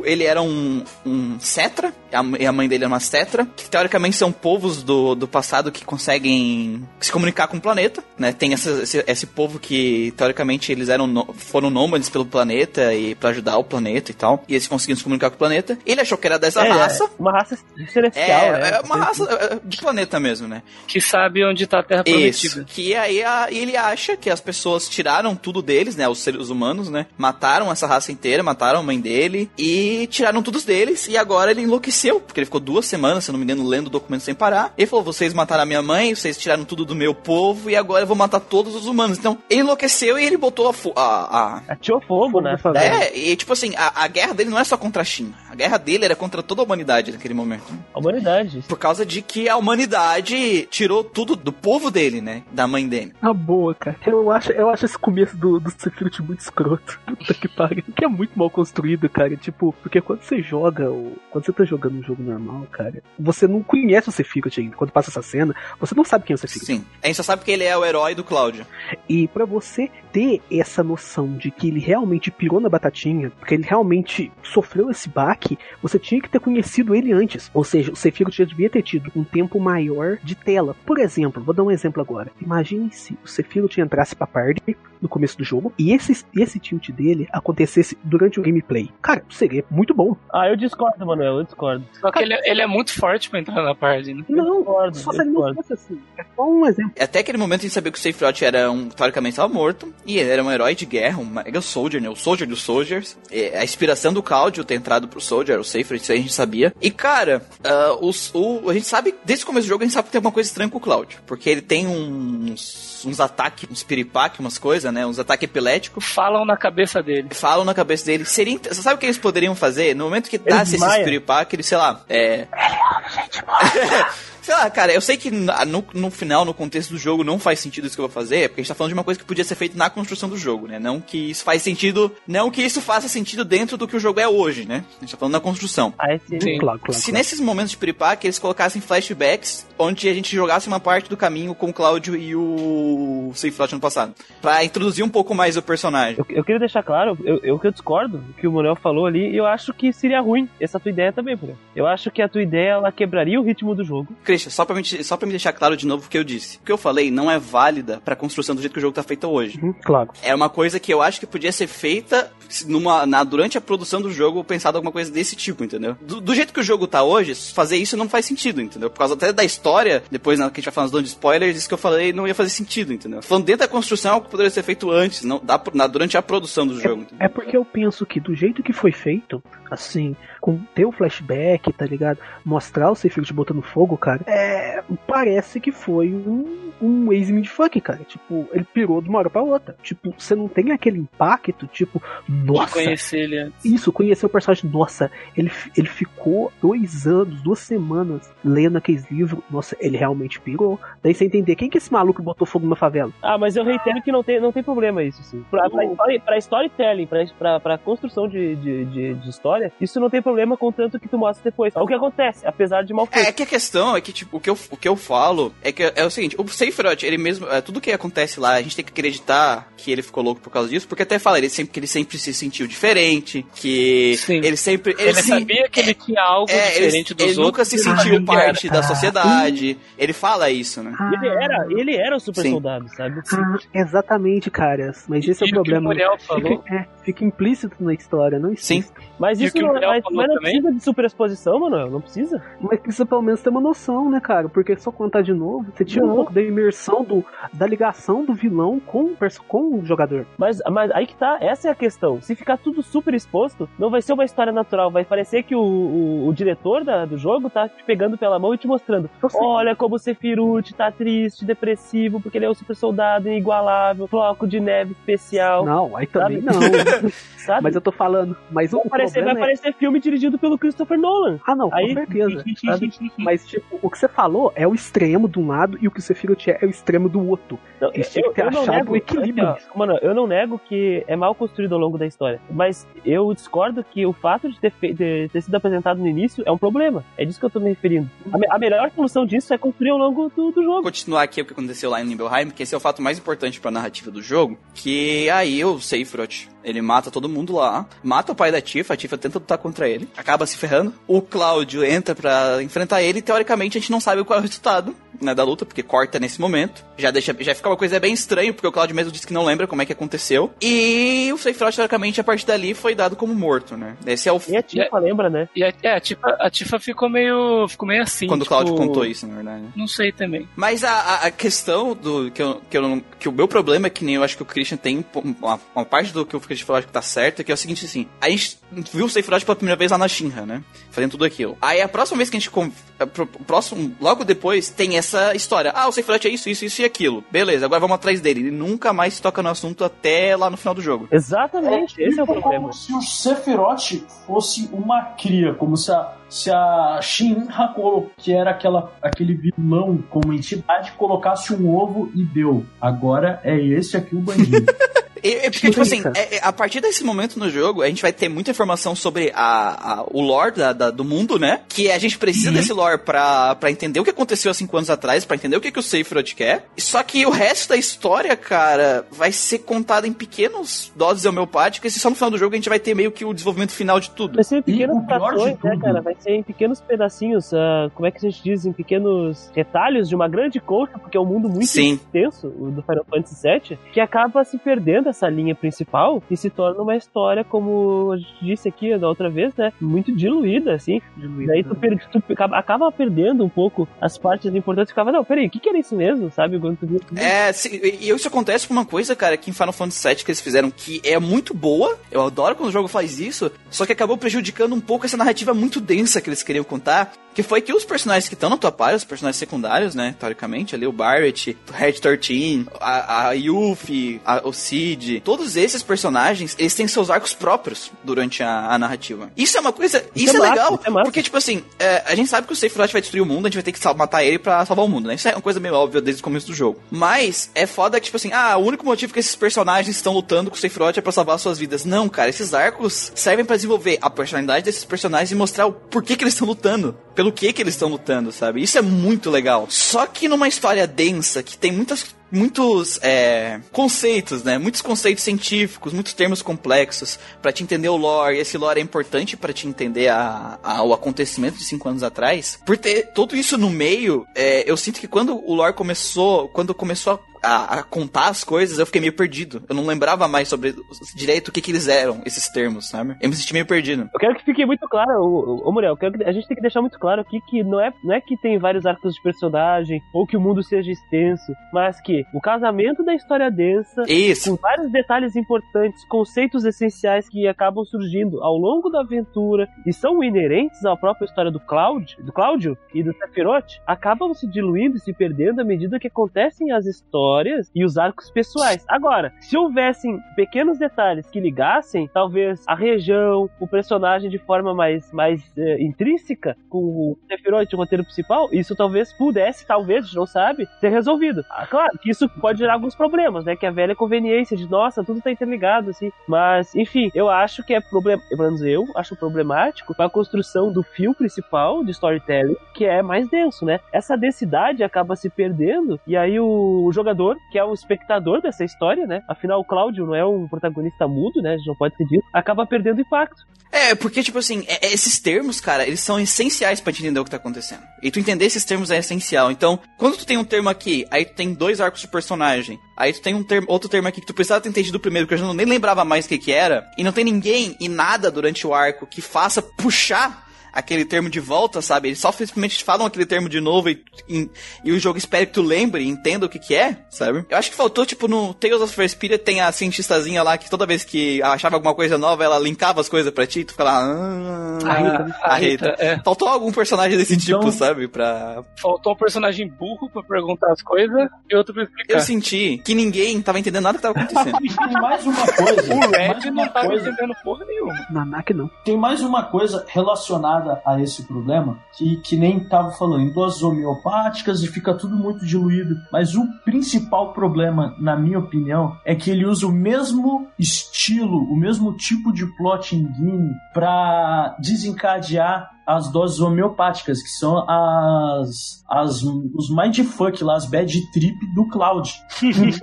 o- ele era um, um Cetra, e a mãe dele era uma Cetra, que teoricamente são povos do, do passado que conseguem se comunicar com o planeta, né? Tem essa- esse, esse povo que, teoricamente, eles eram no- foram nômades pelo planeta e para ajudar o planeta e tal. E eles conseguiam se comunicar com o planeta. Ele achou que era dessa é, raça. é uma raça celestial, É, né? é uma raça é, de planeta mesmo, né? Que sabe onde tá a Terra Isso. Prometida. Que aí a- ele acha que as pessoas tiraram tudo deles, né? Os seres humanos, né? Mataram essa raça inteira, mataram a mãe dele e tiraram tudo deles. E agora ele enlouqueceu, porque ele ficou duas semanas, se não me engano, lendo documentos sem parar. Ele falou: vocês mataram a minha mãe, vocês tiraram tudo do meu povo e agora eu vou matar todos os humanos. Então ele enlouqueceu e ele botou a. a, a Atirou fogo, né? É, e tipo assim, a, a guerra dele não é só contra a China. A guerra dele era contra toda a humanidade naquele momento. A humanidade. Por causa de que a humanidade tirou tudo do povo dele, né? Da mãe dele. Na boa, cara. Eu acho, eu acho esse começo do, do Sephiroth muito escroto. [laughs] Puta que pariu. Que é muito mal construído, cara. Tipo, porque quando você joga o. Quando você tá jogando um jogo normal, cara, você não conhece o Sephiroth ainda. Quando passa essa cena, você não sabe quem é o Sephiroth. Sim. A gente só sabe que ele é o herói do Cláudio. E pra você ter essa noção de que ele realmente pirou na batatinha, porque ele realmente sofreu esse baque, você tinha que ter conhecido ele antes. Ou seja, o Sephiroth já devia ter tido um tempo maior de tela. Por exemplo, vou dar um exemplo agora. Imagine se o Sephiroth entrasse pra party no começo do jogo e esse, esse tilt dele acontecesse durante o gameplay. Cara, seria muito bom. Ah, eu discordo, Manuel, eu discordo. Só que ele, ele é muito forte pra entrar na parte, né? Não, discordo, só se ele não discordo. fosse assim. É só um exemplo. Até aquele momento a gente sabia que o Sephiroth era um, teoricamente estava morto, e ele era um herói de guerra, um mega soldier, né? O soldier dos soldiers. É, a inspiração do Cláudio ter entrado pro soldier, o Sephiroth, isso aí a gente sabia. E cara, ah, os, o, a gente sabe, desde o começo do jogo, a gente sabe que tem alguma coisa estranha com o Cláudio. Porque ele tem uns, uns ataques, uns piripaque, umas coisas, né? Uns ataques epiléticos. Falam na cabeça dele. Falam na cabeça dele. Seria, você sabe o que eles poderiam fazer? No momento que dá esse desmaia. piripaque, ele, sei lá, é... [laughs] Sei lá, cara, eu sei que no, no final, no contexto do jogo, não faz sentido isso que eu vou fazer, porque a gente tá falando de uma coisa que podia ser feita na construção do jogo, né? Não que isso faz sentido. Não que isso faça sentido dentro do que o jogo é hoje, né? A gente tá falando da construção. Ah, esse... Sim. Claro, claro. Se claro. nesses momentos de piripaque eles colocassem flashbacks onde a gente jogasse uma parte do caminho com o Cláudio e o Seifrot no passado. Pra introduzir um pouco mais o personagem. Eu, eu queria deixar claro, eu, eu que eu discordo do que o Manuel falou ali, e eu acho que seria ruim essa tua ideia também, Bruno. Eu acho que a tua ideia, ela quebraria o ritmo do jogo. Christian, só pra, me, só pra me deixar claro de novo o que eu disse. O que eu falei não é válida pra construção do jeito que o jogo tá feito hoje. Uhum, claro. É uma coisa que eu acho que podia ser feita numa, na, durante a produção do jogo, pensado alguma coisa desse tipo, entendeu? Do, do jeito que o jogo tá hoje, fazer isso não faz sentido, entendeu? Por causa até da história, depois na, que a gente vai falando de spoilers, isso que eu falei não ia fazer sentido, entendeu? Falando dentro da construção, é algo que poderia ser feito antes, não, da, na- durante a produção do jogo. entendeu? É porque eu penso que do jeito que foi feito, assim, com ter o flashback, tá ligado? Mostrar o Sephiroth botando fogo, cara, é. Parece que foi um, um ex fuck, cara. Tipo, ele pirou de uma hora pra outra. Tipo, você não tem aquele impacto, tipo, De nossa. conhecer ele antes. Isso, conhecer o personagem, nossa, ele, ele ficou dois anos, duas semanas lendo aqueles livros, nossa, ele realmente pirou. Daí você entender quem que é esse maluco botou fogo na favela? Ah, mas eu reitero que não tem, não tem problema isso, sim. Pra, pra, story- pra storytelling, pra, pra, pra construção de, de, de, de história, isso não tem problema, contanto que tu mostra depois. É o que acontece, apesar de mal feito. É que a questão é que, tipo, o que eu, o que eu falo é que é o seguinte, o Sephiroth, ele mesmo, é, tudo que acontece lá, a gente tem que acreditar que ele ficou louco por causa disso, porque até fala, ele sempre, que ele sempre se sentiu diferente, que Sim. ele sempre... Ele, se- sabia que ele tinha algo é, ele, diferente dos ele outros. nunca se e ele sentiu parte da sociedade, ele fala isso, né? Ele era, ele era o super Sim. soldado, sabe? Ah, exatamente, caras. Mas esse é E o o que o problema. Muriel falou, Fica, é, fica implícito na história, não Sim. existe. Mas E o isso que o não, Muriel mas, falou mas não também? precisa de superexposição, Manuel. Não precisa. Mas precisa pelo menos ter uma noção, né, cara? Porque só contar de novo, você tira um pouco da imersão do, da ligação do vilão com, com o jogador. Mas, mas aí que tá, essa é a questão. Se ficar tudo super exposto, não vai ser uma história natural. Vai parecer que o, o, o diretor da- do jogo tá te pegando pela mão e te mostrando. Olha como o Sephiroth tá triste, depressivo, porque ele é o super soldado inigualável, floco de neve especial. Não, aí também Sabe? não. [laughs] Sabe? Mas eu tô falando. Mas vai, o parecer, vai é... parecer filme dirigido pelo Christopher Nolan. Ah, não, com Aí- certeza. [laughs] [laughs] sabe? Mas, tipo, o que você falou é o extremo de um lado e o que o Sephiroth é, é o extremo do outro. Não, Eles tinham que ter não achado nego, o equilíbrio aqui, ó, Mano, eu não nego que é mal construído ao longo da história. Mas eu discordo que o fato de ter, fe- de ter sido apresentado no início é um problema. É disso que eu tô me referindo. A, me- a melhor solução disso é construir ao longo do, do jogo. continuar aqui o que aconteceu lá em Nibelheim, que esse é o fato mais importante pra narrativa do jogo, que aí o Sephiroth, ele mata todo mundo lá, mata o pai da Tifa, a Tifa tenta lutar contra ele, acaba se ferrando, o Cláudio entra pra enfrentar ele e teoricamente a gente não sabe qual é o resultado, né, da luta, porque corta nesse momento, já deixa, já fica uma coisa bem estranha, porque o Cláudio mesmo disse que não lembra como é que aconteceu, e o Sephiroth teoricamente a partir dali foi dado como morto, né, esse é o... E a Tifa lembra, né? E a, é, a Tifa, a Tifa ficou meio. Ficou meio assim. Quando o tipo, Cláudio contou isso, na verdade. Não sei também. Mas a, a, a questão do que, eu, que, eu não, que o meu problema é que nem eu acho que o Christian tem um- uma, uma parte do que o Christian falou acho que tá certo, que é o seguinte assim, a gente viu o Sephiroth pela primeira vez lá na Shinra, né? Fazendo tudo aquilo. Aí a próxima vez que a gente a próximo logo depois tem essa história. Ah, o Sephiroth é isso, isso, isso e aquilo. Beleza, agora vamos atrás dele. Ele nunca mais se toca no assunto até lá no final do jogo. Exatamente, esse é o tipo problema. como se o Sephiroth fosse uma cria, como se a, se a Shinra, colo- que era aquela, aquele vilão como entidade, colocasse um ovo e deu. Agora é esse aqui o bandido. [laughs] E, e porque, tipo assim, é- é- a partir desse momento no jogo, a gente vai ter muita informação sobre a, a- o lore da- da- do mundo, né? Que a gente precisa desse lore pra, pra entender o que aconteceu há cinco anos atrás, pra entender o que, que o Sephiroth quer. Só que o resto da história, cara, vai ser contado em pequenos doses homeopáticas e só no final do jogo a gente vai ter meio que o desenvolvimento final de tudo. Vai ser em de frações, né, cara? Vai ser em pequenos pedacinhos, ah, como é que a gente diz? Em pequenos retalhos de uma grande colcha, porque é um mundo muito Sim. extenso, o do Final Fantasy VII, que acaba se perdendo essa linha principal e se torna uma história, como a gente disse aqui da outra vez, né? Muito diluída, assim. Daí tu, per- tu acaba- perdendo um pouco as partes importantes. Ficava, não, peraí, o que, que era isso mesmo, sabe? Quando tu viu. É, sim, e isso acontece por uma coisa, cara, que em Final Fantasy VII que eles fizeram que é muito boa. Eu adoro quando o jogo faz isso, só que acabou prejudicando um pouco essa narrativa muito densa que eles queriam contar. Que foi que os personagens que estão na tua par, os personagens secundários, né, teoricamente, ali o Barrett, o Red 13, a, a Yuffie, a- o Cid, Cid, todos esses personagens, eles têm seus arcos próprios durante a, a narrativa. Isso é uma coisa, isso, é é, massa, legal, isso é porque tipo assim, é, a gente sabe que o Sephiroth vai destruir o mundo, a gente vai ter que matar ele pra salvar o mundo, né? Isso é uma coisa meio óbvia desde o começo do jogo. Mas é foda que tipo assim, ah, o único motivo que esses personagens estão lutando com o Sephiroth é pra salvar suas vidas. Não, cara, esses arcos servem pra desenvolver a personalidade desses personagens e mostrar o porquê que eles estão lutando, pelo que que eles estão lutando, sabe? Isso é muito legal. Só que numa história densa, que tem muitas muitos é, conceitos, né? Muitos conceitos científicos, muitos termos complexos pra te entender o lore. Esse lore é importante pra te entender a, a- o acontecimento de cinco anos atrás. Por ter tudo isso no meio, é, eu sinto que quando o lore começou, quando começou a a, contar as coisas, eu fiquei meio perdido. Eu não lembrava mais sobre direito o que, que eles eram, esses termos, sabe? Eu me senti meio perdido. Eu quero que fique muito claro, ô, ô Muriel, que a gente tem que deixar muito claro aqui que não é, não é que tem vários arcos de personagem ou que o mundo seja extenso, mas que o casamento da história densa, Isso. com vários detalhes importantes, conceitos essenciais que acabam surgindo ao longo da aventura e são inerentes à própria história do Cloud, do Cláudio e do Sephiroth, acabam se diluindo e se perdendo à medida que acontecem as histórias e os arcos pessoais. Agora, se houvessem pequenos detalhes que ligassem, talvez a região, o personagem de forma mais, mais eh, intrínseca com o Sephiroth, o roteiro principal, isso talvez pudesse, talvez, a gente não sabe, ser resolvido. Ah, claro que isso pode gerar alguns problemas, né? Que a velha conveniência de, nossa, tudo tá interligado, assim. Mas, enfim, eu acho que é problema, pelo menos eu acho problemático a construção do fio principal de storytelling, que é mais denso, né? Essa densidade acaba se perdendo, e aí o jogador, que é o espectador dessa história, né? Afinal, o Cláudio não é um protagonista mudo, né? A gente não pode ser dito, acaba perdendo impacto. É, porque, tipo assim, é- é- esses termos, cara, eles são essenciais pra te entender o que tá acontecendo. E tu entender esses termos é essencial. Então, quando tu tem um termo aqui, aí tu tem dois arcos de personagem, aí tu tem um termo, outro termo aqui que tu precisava ter entendido primeiro, que eu já nem lembrava mais o que que era, e não tem ninguém e nada durante o arco que faça puxar aquele termo de volta, sabe? Eles só simplesmente falam aquele termo de novo e, e, e o jogo espera que tu lembre e entenda o que que é, sabe? Eu acho que faltou, tipo, no Tales of Vesperia tem a cientistazinha lá que toda vez que achava alguma coisa nova, ela linkava as coisas pra ti, tu fica lá... Ah, A Rita, a Rita. é. Faltou algum personagem desse Então- tipo, sabe? Pra... Faltou um personagem burro pra perguntar as coisas e outro pra explicar. Eu senti que ninguém tava entendendo nada que tava acontecendo. E [laughs] tem mais uma coisa. O Red não tava coisa. entendendo porra nenhuma. Nanak não. Tem mais uma coisa relacionada a esse problema, que, que nem tava falando, em doses homeopáticas e fica tudo muito diluído. Mas o principal problema, na minha opinião, é que ele usa o mesmo estilo, o mesmo tipo de plot engine para desencadear as doses homeopáticas, que são as, as os mindfuck lá, as bad trip do Cloud. [laughs]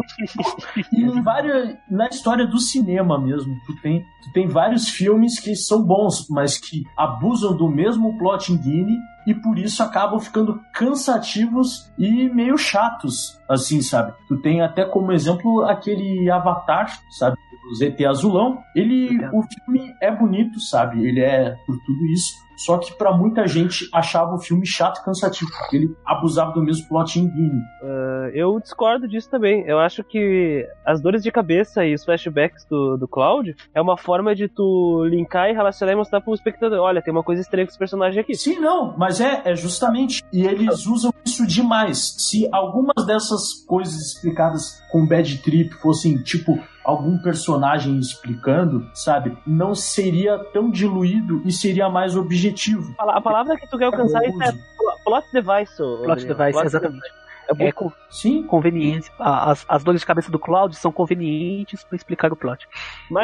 E em várias, na história do cinema mesmo, tu tem, tu tem vários filmes que são bons, mas que abusam do mesmo plot engine e por isso acabam ficando cansativos e meio chatos, assim, sabe? Tu tem até como exemplo aquele Avatar, sabe? O ZT Azulão. Ele, o filme é bonito, sabe? Ele é por tudo isso. Só que pra muita gente achava o filme chato e cansativo, porque ele abusava do mesmo plot engine. Eu discordo disso também. Eu acho que as dores de cabeça e os flashbacks do, do Cloud é uma forma de tu linkar e relacionar e mostrar pro espectador: olha, tem uma coisa estranha com esse personagem aqui. Sim, não, mas é, é justamente. E eles usam isso demais. Se algumas dessas coisas explicadas com Bad Trip fossem, tipo, algum personagem explicando, sabe? Não seria tão diluído e seria mais objetivo. A palavra que tu quer alcançar é Uso. plot device. ô, Plot Daniel. device, Plot exatamente. É bom. É com Sim, conveniência. A- As, as dores de cabeça do Cloud são convenientes pra explicar o plot.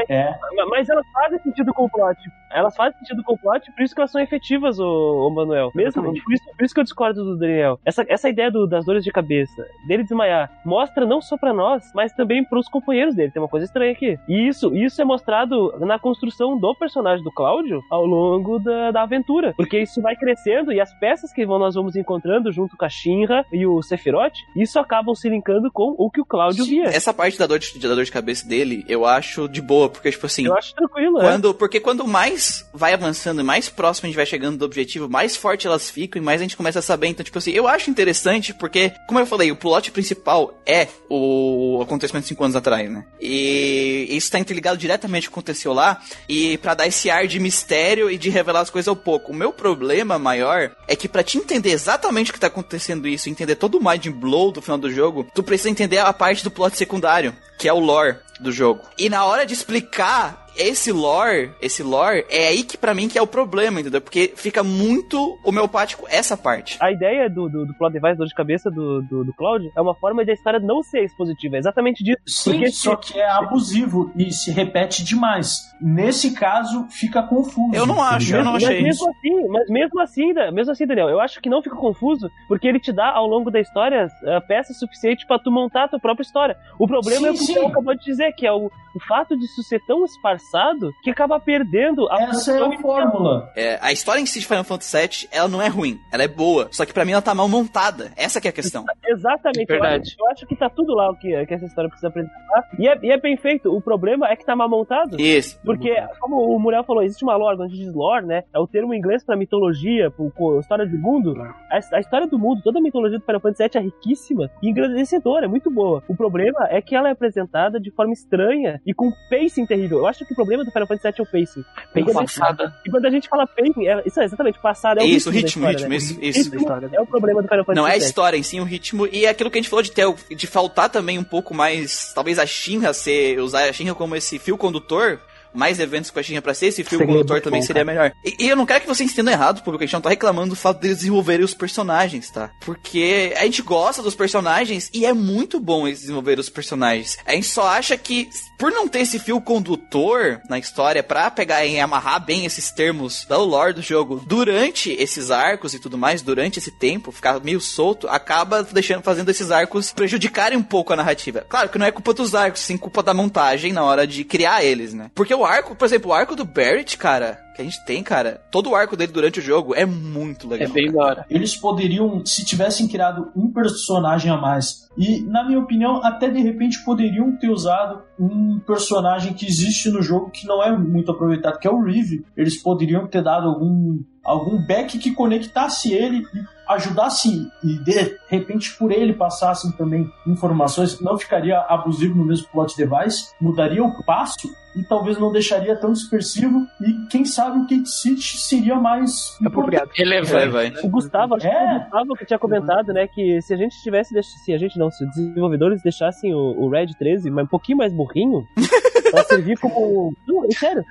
é. Mas elas fazem sentido com o plot. Elas fazem sentido com o plot, por isso que elas são efetivas, ô, ô Manuel. Mesmo, por isso, por isso que eu discordo do Daniel. Essa, essa ideia do- das dores de cabeça, dele desmaiar, mostra não só pra nós, mas também pros companheiros dele. Tem uma coisa estranha aqui. E isso, isso é mostrado na construção do personagem do Cláudio ao longo da, da aventura. Porque isso vai crescendo e as peças que vão- nós vamos encontrando junto com a Shinra e o Sephiroth, isso acabam se linkando com o que o Cláudio via. Essa parte da dor, de, da dor de cabeça dele, eu acho de boa, porque, tipo assim, Eu acho tranquilo, é. Quando, porque quando mais vai avançando e mais próximo a gente vai chegando do objetivo, mais forte elas ficam e mais a gente começa a saber. Então, tipo assim, eu acho interessante porque, como eu falei, o plot principal é o acontecimento de 5 anos atrás, né? E isso tá interligado diretamente com o que aconteceu lá e pra dar esse ar de mistério e de revelar as coisas ao pouco. O meu problema maior é que pra te entender exatamente o que tá acontecendo isso, entender todo o mind blow do final do jogo, tu precisa entender a parte do plot secundário, que é o lore do jogo. E na hora de explicar esse lore, esse lore, é aí que para mim que é o problema, entendeu? Porque fica muito homeopático essa parte. A ideia do, do, do plot device, dor de cabeça do, do, do Cloud, é uma forma de a história não ser expositiva. É exatamente disso. Sim, Porque só que é abusivo e se repete demais. Nesse caso, fica confuso. Eu não acho, eu não mas achei mesmo isso. assim, mas mesmo assim, Da- mesmo assim, Daniel, eu acho que não fica confuso, porque ele te dá ao longo da história uh, peças suficientes pra tu montar a tua própria história. O problema Sim, é o que o sim. Daniel acabou de dizer, que é o, o fato de isso ser tão esparçado que acaba perdendo a Essa é a fórmula. É, a história em si de Final Fantasy VII, ela não é ruim, ela é boa. Só que pra mim ela tá mal montada. Essa que é a questão. [laughs] Exatamente. Eu Verdade. acho, eu acho que tá tudo lá o que, que essa história precisa apresentar. E é, e é bem feito. O problema é que tá mal montado. Isso. Porque, como o Muriel falou, existe uma lore, quando a gente diz lore, né? É o termo em inglês pra mitologia, pro, história do mundo. A, a história do mundo, toda a mitologia do Final Fantasy VII é riquíssima e engrandecedora, é muito boa. O problema é que ela é apresentada de forma estranha e com pacing terrível. Eu acho que o problema do Final Fantasy VII é o pacing. E quando, a gente, Passada. e quando a gente fala pacing, é, isso é exatamente passado, é o Isso, ritmo, o da ritmo, história, ritmo, né? isso, isso. da história. É o problema do Final Fantasy Não é a história em si, o ritmo. E é aquilo que a gente falou de ter, de faltar também um pouco mais. Talvez a Shinra ser. Usar a Shinra como esse fio condutor. Mais eventos com a Shinra pra ser esse fio Seria condutor muito também bom, seria melhor. E, e eu não quero que vocês entendam errado, público. A gente não tá reclamando do fato de eles desenvolverem os personagens, tá? Porque a gente gosta dos personagens e é muito bom eles desenvolverem os personagens. A gente só acha que, por não ter esse fio condutor na história pra pegar e amarrar bem esses termos da lore do jogo durante esses arcos e tudo mais, durante esse tempo, ficar meio solto, acaba deixando, fazendo esses arcos prejudicarem um pouco a narrativa. Claro que não é culpa dos arcos, sim culpa da montagem na hora de criar eles, né? Porque o arco, por exemplo, o arco do Barrett, cara, que a gente tem, cara, todo o arco dele durante o jogo é muito É legal. bem da hora. Eles poderiam, se tivessem criado um personagem a mais, e na minha opinião, até de repente poderiam ter usado um personagem que existe no jogo que não é muito aproveitado, que é o Reeve. Eles poderiam ter dado algum, algum back que conectasse ele e ajudasse e de repente por ele passassem também informações, não ficaria abusivo no mesmo plot device, mudaria o passo e talvez não deixaria tão dispersivo e quem sabe o Kate City seria mais Apropriado. É, Relevante. vai. O Gustavo, acho que É. o Gustavo que tinha comentado, né, que se a gente tivesse, deix- se a gente não, se os desenvolvedores deixassem o, o Red 13 mas um pouquinho mais burrinho, [laughs] pra servir como... Não, é sério.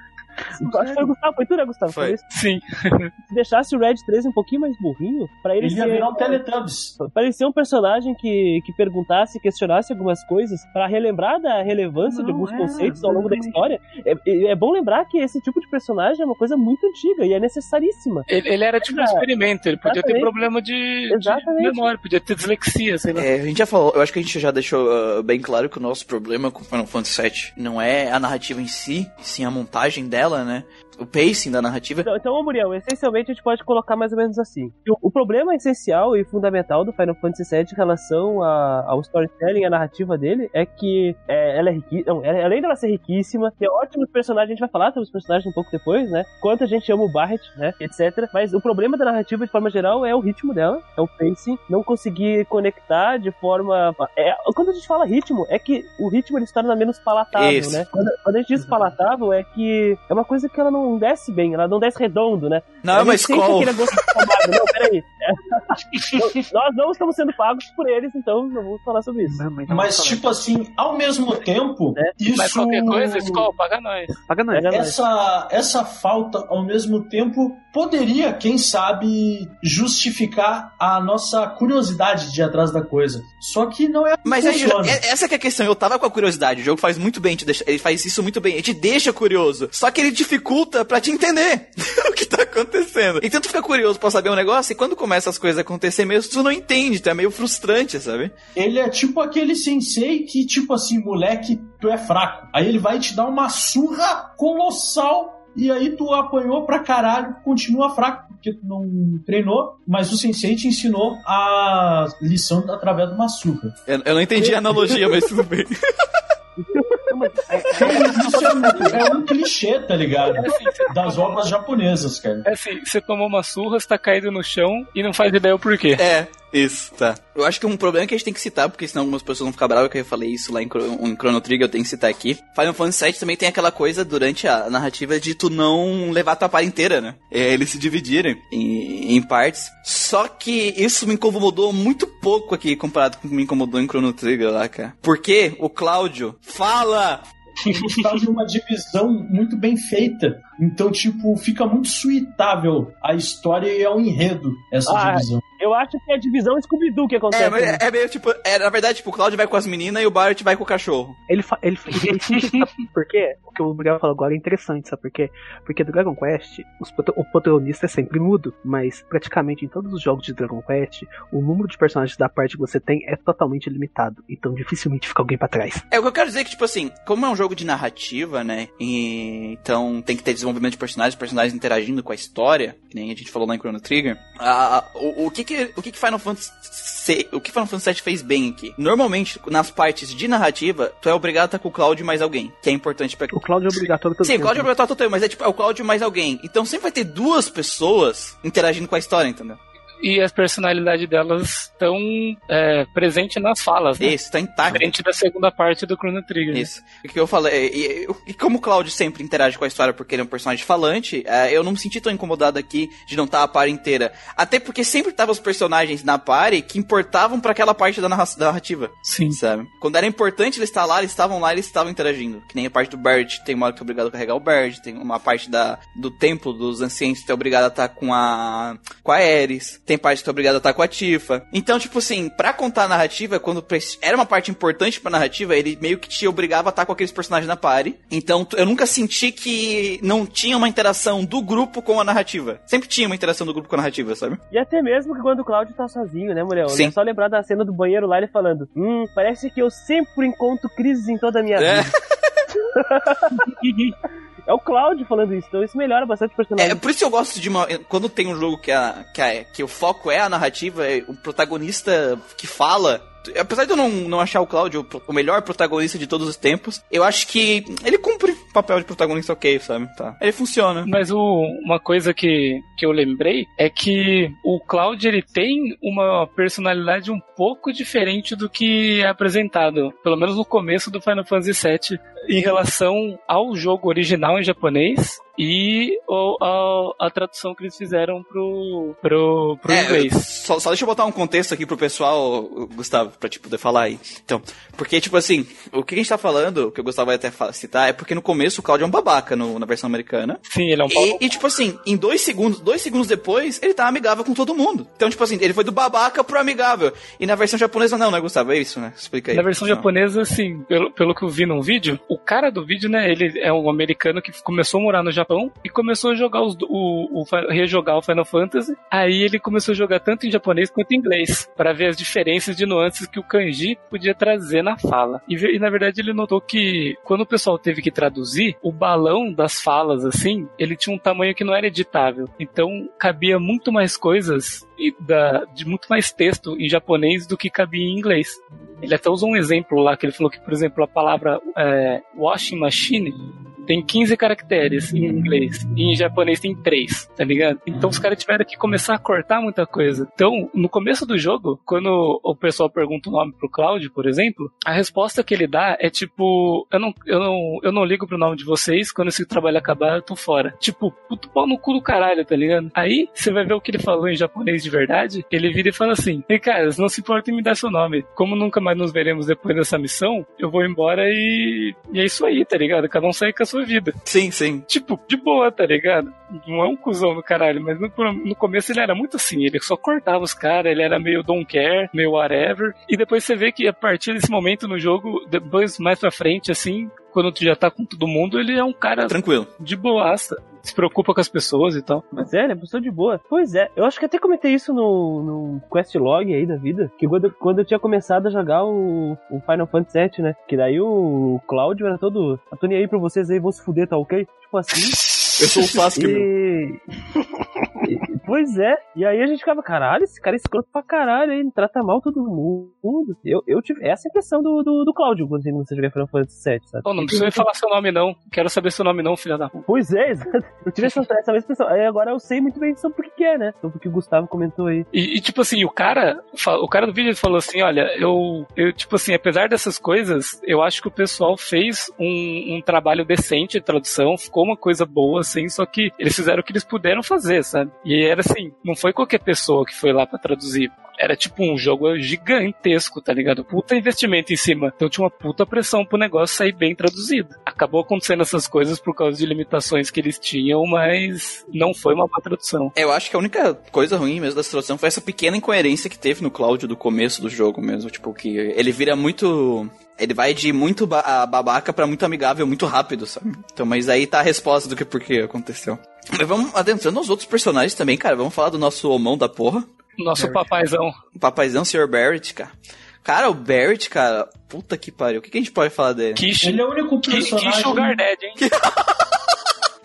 Acho que foi o Gustavo, foi tu, né, Gustavo? Foi. isso? Sim. Se deixasse o Red 13 um pouquinho mais burrinho, pra ele Ele ia ser... virar um Teletubbies. Parecia um personagem que, que perguntasse, questionasse algumas coisas pra relembrar da relevância de Não, alguns é, conceitos ao longo da história. É, é- bom lembrar que esse tipo de personagem é uma coisa muito antiga e é necessaríssima. Ele, ele era tipo um experimento, ele podia ter exatamente. problema de, de memória, podia ter dislexia, sei lá. É, a gente já falou, eu acho que a gente já deixou uh, bem claro que o nosso problema com Final Fantasy VII não é a narrativa em si, sim a montagem dela, né? O pacing da narrativa. Então, então, Muriel, essencialmente a gente pode colocar mais ou menos assim. O, o problema essencial e fundamental do Final Fantasy VII em relação a- ao storytelling, a narrativa dele, é que é, ela é riquíssima. Além dela ser riquíssima, tem ótimos personagens, a gente vai falar sobre os personagens um pouco depois, né? Quanto a gente ama o Barret, né? Etc. Mas o problema da narrativa, de forma geral, é o ritmo dela, é o pacing, não conseguir conectar de forma. É, quando a gente fala ritmo, é que o ritmo ele se torna menos palatável, Isso. né? Quando, quando a gente diz palatável, é que é uma coisa que ela não desce bem, ela não desce redondo, né? Não é uma escola. Não, peraí. É. [laughs] Nós não estamos sendo pagos por eles, então não vamos falar sobre isso. Não, mas não Mas, tipo assim, ao mesmo tempo, isso. Mas qualquer coisa, escola, paga nós. Paga nós. Essa, essa falta, ao mesmo tempo, poderia, quem sabe, justificar a nossa curiosidade de ir atrás da coisa. Só que não é. Mas aí, é- essa que é a questão, eu tava com a curiosidade, o jogo faz muito bem, te deixa- ele faz isso muito bem, ele te deixa curioso, só que ele dificulta pra te entender [laughs] o que tá acontecendo. Então tu fica curioso pra saber um negócio, e quando começa as coisas a acontecer mesmo, tu não entende, tu é meio frustrante, sabe? Ele é tipo aquele sensei que, tipo assim, moleque, tu é fraco. Aí ele vai te dar uma surra colossal. E aí tu apanhou pra caralho, continua fraco, porque tu não treinou, mas o sensei te ensinou a lição através de uma surra. Eu, eu não entendi a analogia, mas tudo bem. [laughs] Isso é, muito- é um clichê, tá ligado? É assim, Das obras japonesas, cara. É assim, você tomou uma surra, você tá caído no chão e não faz ideia o porquê. É, isso, tá. Eu acho que um problema que a gente tem que citar, porque senão algumas pessoas vão ficar bravas que eu falei isso lá em, em Chrono Trigger, eu tenho que citar aqui. Final Fantasy VII também tem aquela coisa durante a narrativa de tu não levar tua par inteira, né? É, eles se dividirem em, em partes. Só que isso me incomodou muito pouco aqui comparado com o que me incomodou em Chrono Trigger lá, cara. Porque o Cláudio fala [laughs] eles fazem uma divisão muito bem feita. Então, tipo, fica muito suitável a história e ao enredo essa Ah, divisão. Eu acho que é a divisão Scooby-Doo que acontece. É, mas né? é, é meio tipo, é, na verdade, tipo, o Cláudio vai com as meninas e o Bart vai com o cachorro. Ele, fa- ele, fa- ele, ele sabe [laughs] por quê? O que o Miguel falou agora é interessante, sabe por quê? Porque do Dragon Quest, os o protagonista é sempre mudo, mas praticamente em todos os jogos de Dragon Quest, o número de personagens da parte que você tem é totalmente limitado. Então dificilmente fica alguém pra trás. É, o que eu quero dizer é que, tipo assim, como é um jogo de narrativa, né? E, então tem que ter desenvolvimento de personagens, personagens interagindo com a história, que nem a gente falou lá em Chrono Trigger. Ah, o, o que que, o que que Final Fantasy se- o que Final Fantasy VII fez bem aqui? Normalmente, nas partes de narrativa, tu é obrigado a estar com o Cloud mais alguém, que é importante pra O Cloud é obrigatório todo Sim, o. Cláudio é obrigatório todo tempo, mas é tipo, é o Cláudio mais alguém. Então sempre vai ter duas pessoas interagindo com a história, entendeu? E a personalidade delas estão é, presente nas falas, né? Isso, tá intacto. Diferente da segunda parte do Chrono Trigger. né? Isso. O que eu falei, e, e- como o Cláudio sempre interage com a história porque ele é um personagem falante, é, eu não me senti tão incomodado aqui de não estar a par inteira. Até porque sempre estavam os personagens na party que importavam pra aquela parte da, narra- da narrativa, Sim. sabe? Quando era importante eles estar lá, eles estavam lá, eles estavam interagindo. Que nem a parte do Bert, tem uma hora que tu é obrigado a carregar o Bert, tem uma parte da, do templo dos ancientes que tu é obrigado a estar com a com a Ares, tem parte que tu é obrigado a estar com a Tifa. Então, tipo assim, pra contar a narrativa, quando era uma parte importante pra narrativa, ele meio que te obrigava a estar com aqueles personagens na party. Então, eu nunca senti que não tinha uma interação do grupo com a narrativa. Sempre tinha uma interação do grupo com a narrativa, sabe? E até mesmo que quando o Cláudio tá sozinho, né, mulher? Sim. É só lembrar da cena do banheiro lá, ele falando: Hum, parece que eu sempre encontro crises em toda a minha É. vida. [laughs] [laughs] É o Cláudio falando isso, então isso melhora bastante o personagem. É por isso que eu gosto de uma. Quando tem um jogo que, a, que, a- que o foco é a narrativa, é o protagonista que fala. Apesar de eu não, não achar o Cláudio o melhor protagonista de todos os tempos, eu acho que ele cumpre o papel de protagonista ok, sabe? Tá. Ele funciona. Mas o- uma coisa que, que eu lembrei é que o Cloud ele tem uma personalidade um pouco diferente do que é apresentado, pelo menos no começo do Final Fantasy VII, em relação ao jogo original em japonês e o- a, a tradução que eles fizeram pro, pro, pro É, inglês. só, só deixa eu botar um contexto aqui pro pessoal, Gustavo, pra te poder falar aí. Então, porque, tipo assim, o que a gente tá falando, que eu Gustavo vai até citar, é porque no começo o Cláudio é um babaca no- na versão americana. Sim, ele é um pau. E, e, tipo assim, em dois segundos, dois segundos depois, ele tá amigável com todo mundo. Então, tipo assim, ele foi do babaca pro amigável. E na versão japonesa, não, né, Gustavo? É isso, né? Explica aí. Na versão Não. japonesa, assim, pelo, pelo que eu vi num vídeo, o cara do vídeo, né, ele é um americano que começou a morar no Japão e começou a jogar os, o, o, rejogar o Final Fantasy. Aí ele começou a jogar tanto em japonês quanto em inglês, para ver as diferenças de nuances que o kanji podia trazer na fala. E, e, na verdade ele notou que quando o pessoal teve que traduzir, o balão das falas, assim, ele tinha um tamanho que não era editável. Então cabia muito mais coisas da, de muito mais texto em japonês do que cabia em inglês. Ele até usou um exemplo lá, que ele falou que, por exemplo, a palavra é, washing machine tem 15 caracteres em inglês e em japonês tem 3, tá ligado? Então os caras tiveram que começar a cortar muita coisa. Então, no começo do jogo, quando o pessoal pergunta o nome pro Cloud, por exemplo, a resposta que ele dá é tipo, eu não, eu não, eu não ligo pro nome de vocês, quando esse trabalho acabar eu tô fora. Tipo, puto pau no cu do caralho, tá ligado? Aí, você vai ver o que ele falou em japonês de verdade, ele vira e fala assim, ei cara, não se importa em me dar seu nome, como nunca mais nos veremos depois dessa missão, eu vou embora e, e é isso aí, tá ligado? Cada um segue com a sua vida. Sim, sim. Tipo, de boa, tá ligado? Não é um cuzão do caralho, mas no, no começo ele era muito assim, ele só cortava os caras, ele era meio don't care, meio whatever, e depois você vê que a partir desse momento no jogo, depois mais pra frente, assim, quando tu já tá com todo mundo, ele é um cara Tranquilo. de boaça, se preocupa com as pessoas e tal. Mas é, ele é pessoa de boa. Pois é, eu acho que até comentei isso no, no quest log aí da vida. Que quando, eu- quando eu tinha começado a jogar o, o Final Fantasy VII, né? Que daí o Cláudio era todo. Eu tô nem aí pra vocês aí, vão se fuder, tá ok? Tipo assim. [laughs] Eu sou o Sasuke, meu. E... e- Pois é, e aí a gente ficava, caralho, esse cara é escroto pra caralho, ele trata mal todo mundo. Eu, eu tive essa impressão do, do, do Cláudio quando você jogar Final Fantasy VII, sabe? Oh, não precisa me falar seu nome não, quero saber seu nome não, filha da puta. Pois é, [laughs] exato. Eu tive essa, essa mesma impressão. Aí agora eu sei muito bem sobre por que é, né? Sobre o que o Gustavo comentou aí. E, e, tipo assim, o cara, o cara do vídeo falou assim, olha, eu, eu, tipo assim, apesar dessas coisas, eu acho que o pessoal fez um, um trabalho decente de tradução, ficou uma coisa boa, assim, só que eles fizeram o que eles puderam fazer, sabe? E era assim, não foi qualquer pessoa que foi lá pra traduzir. era tipo um jogo gigantesco, tá ligado? Puta investimento em cima. Então tinha uma puta pressão pro negócio sair bem traduzido. Acabou acontecendo essas coisas por causa de limitações que eles tinham, mas não foi uma boa tradução. Eu acho que a única coisa ruim mesmo da tradução foi essa pequena incoerência que teve no Cláudio do começo do jogo mesmo. Tipo, que ele vira muito. Ele vai de muito ba babaca para muito amigável muito rápido, sabe? Então, mas aí tá a resposta do que por que aconteceu. Mas vamos adentrando aos outros personagens também, cara. Vamos falar do nosso homão da porra. Nosso Barrett. papaizão. O papaizão, Sr. Barrett, cara. Cara, o Barrett, cara, puta que pariu. O que, que a gente pode falar dele? Kish, ele é o único personagem... Que Sugar Daddy, hein? [laughs]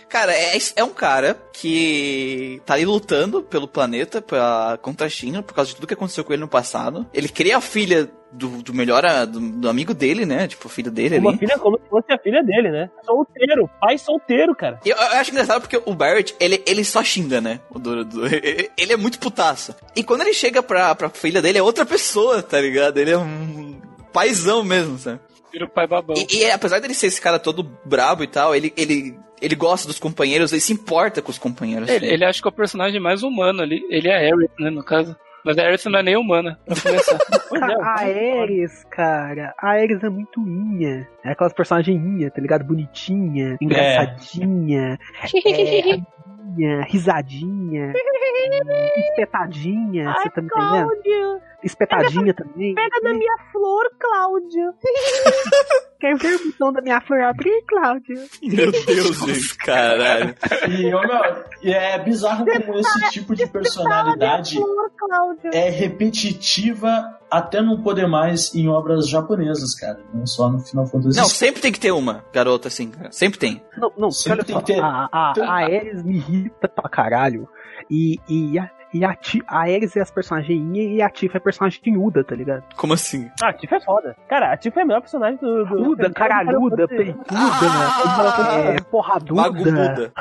Cara, é, é um cara que tá ali lutando pelo planeta, pra, contra a China, por causa de tudo que aconteceu com ele no passado. Ele cria a filha do, do melhor do, do, amigo dele, né? Tipo, o filho dele Uma ali. filha como se fosse a filha dele, né? Solteiro, pai solteiro, cara. Eu, eu acho engraçado porque o Barrett, ele, ele só xinga, né? O do, do, [laughs] ele é muito putaço. E quando ele chega pra, pra filha dele, é outra pessoa, tá ligado? Ele é um paizão mesmo, sabe? Vira o pai babão. E, e, apesar dele ser esse cara todo brabo e tal, ele, ele, ele gosta dos companheiros, ele se importa com os companheiros. Ele, ele acha que é o personagem mais humano ali. Ele é a Aerith, né, no caso. Mas a Aerith não é nem humana, pra começar. [laughs] a Ares, cara, a Ares é muito inha. É aquelas personagens inha, tá ligado? Bonitinha, engraçadinha, é. é, [laughs] risadinha, [laughs] espetadinha, você tá me entendendo? Espetadinha pega, também. Pega da minha flor, Cláudia. [laughs] Quer ver o botão da minha flor abrir, Cláudia? Meu Deus, gente, caralho. E, meu, é bizarro como esse tipo de personalidade flor, é repetitiva até não poder mais em obras japonesas, cara. Não só no Final Fantasy. Não, sempre tem que ter uma garota assim, cara. Sempre tem. Não, não, sempre tem só, que ter. A, a, a Ares me irrita pra caralho. E, e a, e a, a Ares é as personagens e a Tifa é a personagem Uda, tá ligado? Como assim? Ah, a Tifa é foda. Cara, a Tifa é a melhor personagem do. do Uda, caralhuda, peituda, Ah, é, porraduda. Magubuda.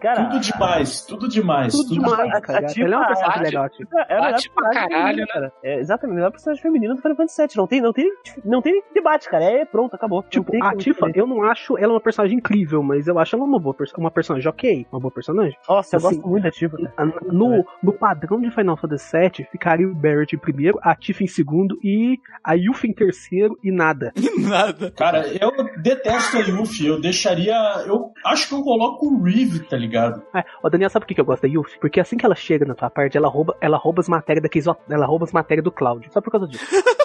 Cara, tudo demais, tudo demais. Tudo, tudo demais, a- cara. a Tifa- Ela é uma personagem a legal, a Tifa. é a melhor Bate pra personagem caralho, feminina, cara. É, exatamente, a melhor personagem feminina do Final Fantasy VII. Não tem, não tem, não tem debate, cara. É pronto, acabou. Tipo, a Tifa, eu não acho ela uma personagem incrível, mas eu acho ela uma boa uma personagem ok, uma boa personagem. Nossa, eu assim, gosto muito da Tifa, cara. No, no padrão de Final Fantasy VII, ficaria o Barrett em primeiro, a Tifa em segundo e a Yuffie em terceiro e nada. [laughs] Nada. Cara, eu detesto a Yuffie. Eu deixaria. Eu acho que eu coloco o Reeve, tá ligado? É, ó, Daniel, sabe por que que eu gosto da Yuffie? Porque assim que ela chega na tua parte, ela rouba, ela rouba as matérias daqueles, ela rouba as matérias do Cláudio. Só por causa disso. [laughs]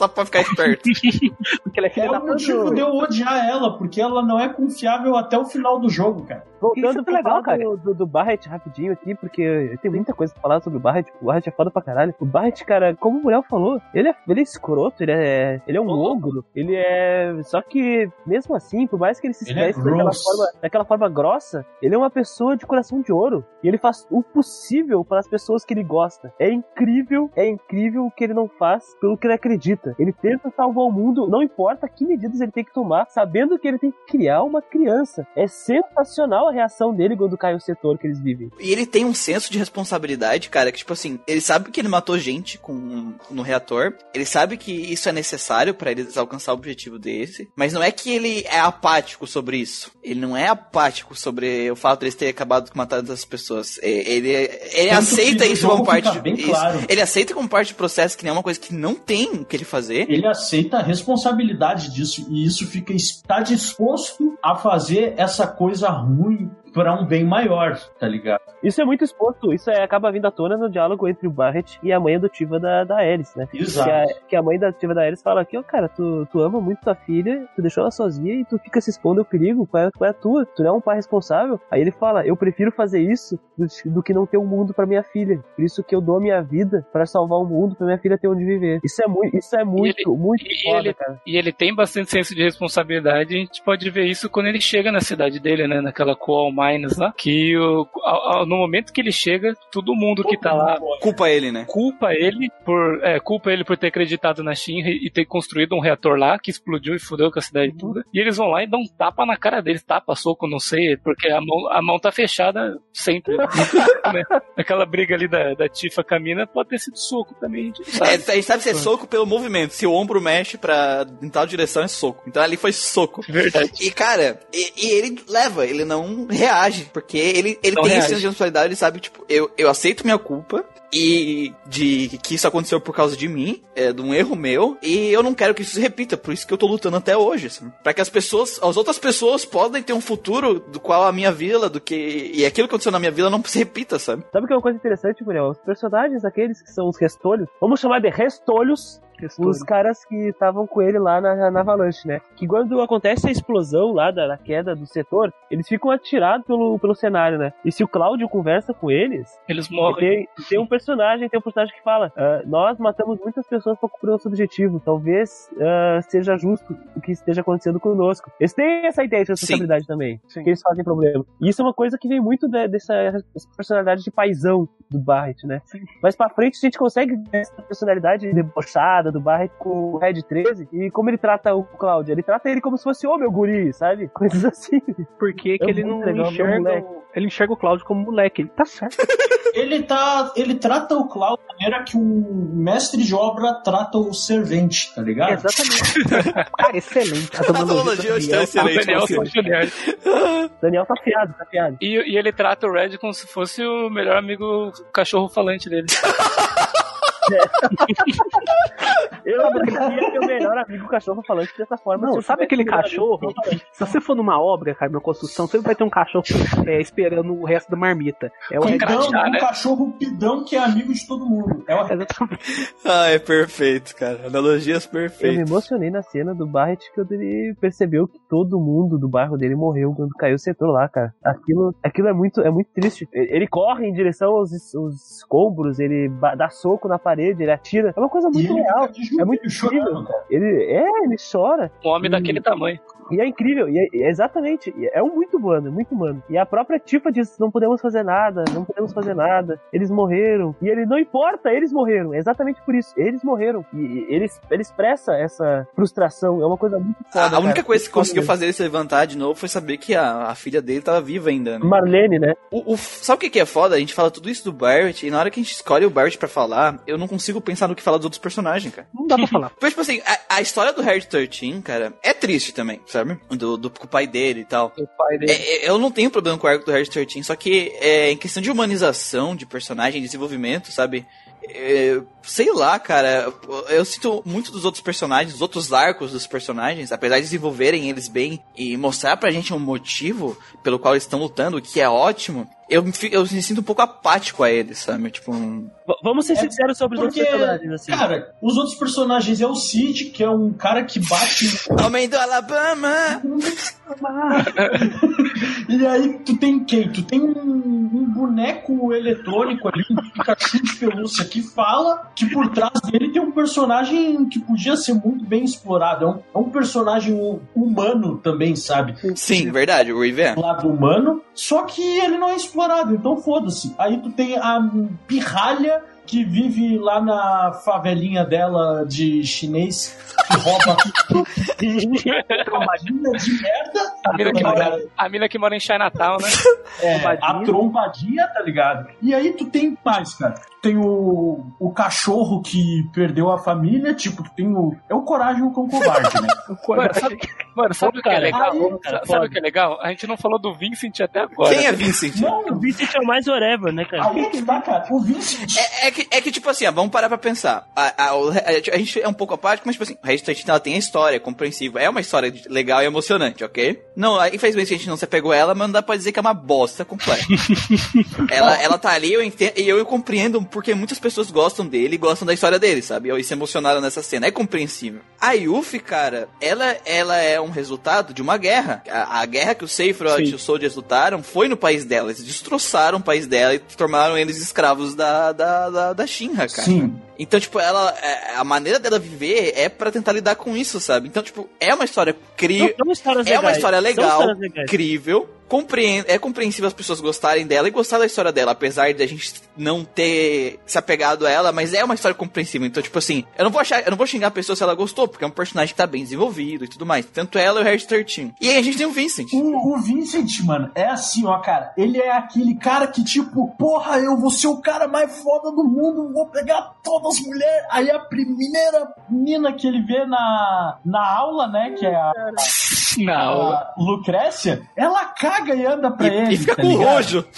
Só pra ficar esperto. [laughs] Porque ela é filha É da o motivo de eu odiar ela, porque ela não é confiável até o final do jogo, cara. Voltando Isso é pra legal, falar cara. do, do, do Barret rapidinho aqui, porque tem muita coisa pra falar sobre o Barret. O Barret é foda pra caralho. O Barret, cara, como o Muriel falou, ele é, ele é escroto, ele é, ele é um ogro, ele é. Só que, mesmo assim, por mais que ele se Ele é expresse daquela, forma, daquela forma grossa, ele é uma pessoa de coração de ouro. E ele faz o possível para as pessoas que ele gosta. É incrível, é incrível o que ele não faz pelo que ele acredita. Ele tenta salvar o mundo, não importa que medidas ele tem que tomar, sabendo que ele tem que criar uma criança. É sensacional a reação dele quando cai o setor que eles vivem. E ele tem um senso de responsabilidade, cara, que tipo assim, ele sabe que ele matou gente com no reator, ele sabe que isso é necessário pra eles alcançar o objetivo desse, mas não é que ele é apático sobre isso. Ele não é apático sobre o fato de eles terem acabado com matando as pessoas. É, Ele, ele Tanto aceita isso como parte bem isso. claro. Ele aceita como parte do processo que nem é uma coisa que não tem o que ele fazer. Ele aceita a responsabilidade disso e isso fica está disposto a fazer essa coisa ruim para um bem maior, tá ligado? Isso é muito exposto, isso é, acaba vindo à tona no diálogo entre o Barret e a mãe adotiva da, da Ares, né? Exato. Que a, que a mãe adotiva da Ares fala aqui, ó, cara, tu, tu ama muito tua filha, tu deixou ela sozinha e tu fica se expondo ao perigo, qual é, qual é a tua? Tu não é um pai responsável? Aí ele fala, eu prefiro fazer isso do, do que não ter um mundo pra minha filha. Por isso que eu dou a minha vida pra salvar o mundo, pra minha filha ter onde viver. Isso é muito, isso é muito, ele- muito e foda, ele- cara. E ele tem bastante senso de responsabilidade. A gente pode ver isso quando ele chega na cidade dele, né? Naquela Coal Mines lá. Que o- ao- ao- no momento que ele chega, todo mundo que tá lá Culpa ele, né? culpa ele por é, culpa ele por ter acreditado na Shinra e ter construído um reator lá que explodiu e fudeu com a cidade toda. E eles vão lá e dão um tapa na cara deles, tapa, soco, não sei, porque a mão, a mão tá fechada sempre. né? [laughs] Aquela briga ali da, da Tifa com a mina pode ter sido soco também, a gente não É, sabe. a gente sabe se é soco pelo movimento. Se o ombro mexe pra em tal direção, é soco. Então ali foi soco. Verdade. E, cara, e, e ele leva, ele não reage, porque ele, ele Não tem esse reage. senso de responsabilidade, ele sabe, tipo, eu, eu aceito minha culpa, e de que isso aconteceu por causa de mim, é, de um erro meu, e eu não quero que isso se repita, por isso que eu tô lutando até hoje, assim, para que as pessoas, as outras pessoas podem ter um futuro do qual a minha vila, do que e aquilo que aconteceu na minha vila não se repita, sabe? Sabe que é uma coisa interessante, Muriel? Os personagens, aqueles que são os restolhos, vamos chamar de restolhos, os caras que estavam com ele lá na, na Avalanche, né? Que quando acontece a explosão lá da, da queda do setor, eles ficam atirados pelo, pelo cenário, né? E se o Cláudio conversa com eles, Eles morrem. tem, tem um personagem, tem um personagem que fala: "Ah, Nós matamos muitas pessoas para cumprir nosso objetivo. Talvez ah, seja justo o que esteja acontecendo conosco. Eles têm essa ideia de responsabilidade também. Sim. Que eles fazem problema. E isso é uma coisa que vem muito de- dessa, dessa personalidade de paizão do Barrett, né? Mas pra frente a gente consegue ver essa personalidade debochada do Barrett com o Red 13 e como ele trata o Cláudio. Ele trata ele como se fosse, ô meu guri, sabe? [laughs] Coisas assim. Por que, que É ele não legal o enxerga. o- Ele enxerga o Cláudio como moleque. Ele tá certo. Ele tá. Ele trata o Cláudio da maneira que um mestre de obra trata o servente, tá ligado? Exatamente. Cara, [laughs] excelente. A A analogia hoje tá Daniel. O excelente. Daniel Juliano. [laughs] Daniel tá fiado, tá fiado. E, e ele trata o Red como se fosse o melhor amigo cachorro falante dele. [laughs] Eu queria ter o melhor amigo cachorro falante dessa forma. Não, sabe aquele cachorro? Se você for numa obra, cara, numa construção, sempre vai ter um cachorro é, esperando o resto da marmita. É o Pidão, crachá, um né? cachorro pidão que é amigo de todo mundo. É o. Ah, é perfeito, cara. Analogias Eu me perfeitas. emocionei na cena do Barrett quando ele percebeu que todo mundo do bairro dele morreu quando caiu o setor lá, cara. Aquilo, aquilo é muito, é muito triste. Ele corre em direção aos, aos escombros, ele dá soco na parede, ele atira. É uma coisa E muito real. É muito incrível. cara. Ele, é, ele chora. Um homem Hum. daquele tamanho. E é incrível, e é, é exatamente, é um muito humano, é muito humano. E a própria Tifa diz, não podemos fazer nada, não podemos fazer nada, eles morreram. E ele, não importa, eles morreram, é exatamente por isso, eles morreram. E, e ele, ele expressa essa frustração, é uma coisa muito foda, A, a única coisa que conseguiu fazer ele se levantar de novo foi saber que a, a filha dele tava viva ainda, né? Marlene, né? O, o- sabe o que, é foda? A gente fala tudo isso do Barrett e na hora que a gente escolhe o Barrett pra falar, eu não consigo pensar no que falar dos outros personagens, cara. Não dá pra [laughs] falar. Porque, tipo assim, a, a história do Harry 13, cara, é triste também, sabe? Do, do com o pai dele e tal. O pai dele. É, é, eu não tenho problema com o arco do Harry 13, só que é, em questão de humanização de personagem, desenvolvimento, sabe? É, sei lá, cara. Eu sinto muito dos outros personagens, dos outros arcos dos personagens, apesar de desenvolverem eles bem e mostrar pra gente um motivo pelo qual eles estão lutando, o que é ótimo. Eu, me eu me sinto um pouco apático a eles, sabe? Tipo, um... Vamos ser É, sinceros sobre os Porque, outros personagens, assim. cara, os outros personagens é o Cid, que é um cara que bate. [laughs] Homem do Alabama! [laughs] e aí tu tem quem? Tu tem um, um boneco eletrônico ali, um Pikachu de pelúcia que fala que por trás dele tem um personagem que podia ser muito bem explorado. É um, é um personagem hu- humano também, sabe? Sim, verdade, o River. lado humano, só que ele não é explorado, então foda-se. Aí tu tem a pirralha que vive lá na favelinha dela de chinês que rouba [laughs] trombadinha de merda. A mina, que mora, a mina que mora em Chinatown, né? É, trombadinha. a trombadinha, tá ligado? E aí tu tem mais, cara. Tu tem o, o cachorro que perdeu a família, tipo, tu tem o. É o coragem com o covarde, né? [laughs] Mano, sabe, mano, sabe o que é cara. legal? Aí, cara, sabe o que é legal? A gente não falou do Vincent até agora. Quem é Vincent? Não, O Vincent é o mais whatever, né, cara? aí é que tá, cara. O Vincent. É, é que, é que, tipo assim, ó, vamos parar pra pensar. A, a, o- a gente é um pouco apático, mas, tipo assim, o Red 13 ela tem a história, é compreensível. É uma história legal e emocionante, ok? Não, aí, infelizmente a gente não se apegou a ela, mas não dá pra dizer que é uma bosta completa. [laughs] ela, ela tá ali, eu entendo, e eu, eu compreendo porque muitas pessoas gostam dele e gostam da história dele, sabe? E se emocionaram nessa cena. É compreensível. A Yuffie, cara, ela, ela é um resultado de uma guerra. A, a guerra que o Sephiroth Sim. e os Soldiers lutaram foi no país dela. Eles destroçaram o país dela e tornaram eles escravos da, da, da, da Shinra, cara. Sim. Então, tipo, ela. é, A maneira dela viver é pra tentar lidar com isso, sabe? Então, tipo, é uma história cri... Histórias É uma história legal, incrível. Compreende, é compreensível as pessoas gostarem dela e gostar da história dela, apesar de a gente não ter se apegado a ela, mas é uma história compreensível. Então, tipo assim, eu não vou achar, eu não vou xingar a pessoa se ela gostou, porque é um personagem que tá bem desenvolvido e tudo mais. Tanto ela e o Harry 13. E aí a gente tem o Vincent. O, o Vincent, mano, é assim, ó, cara. Ele é aquele cara que, tipo, porra, eu vou ser o cara mais foda do mundo, vou pegar todas as mulheres. Aí a primeira mina que ele vê na, na aula, né, que é a, Não. a Lucrécia, ela caga e anda pra E, ele. e fica tá com ligado? rojo. [laughs]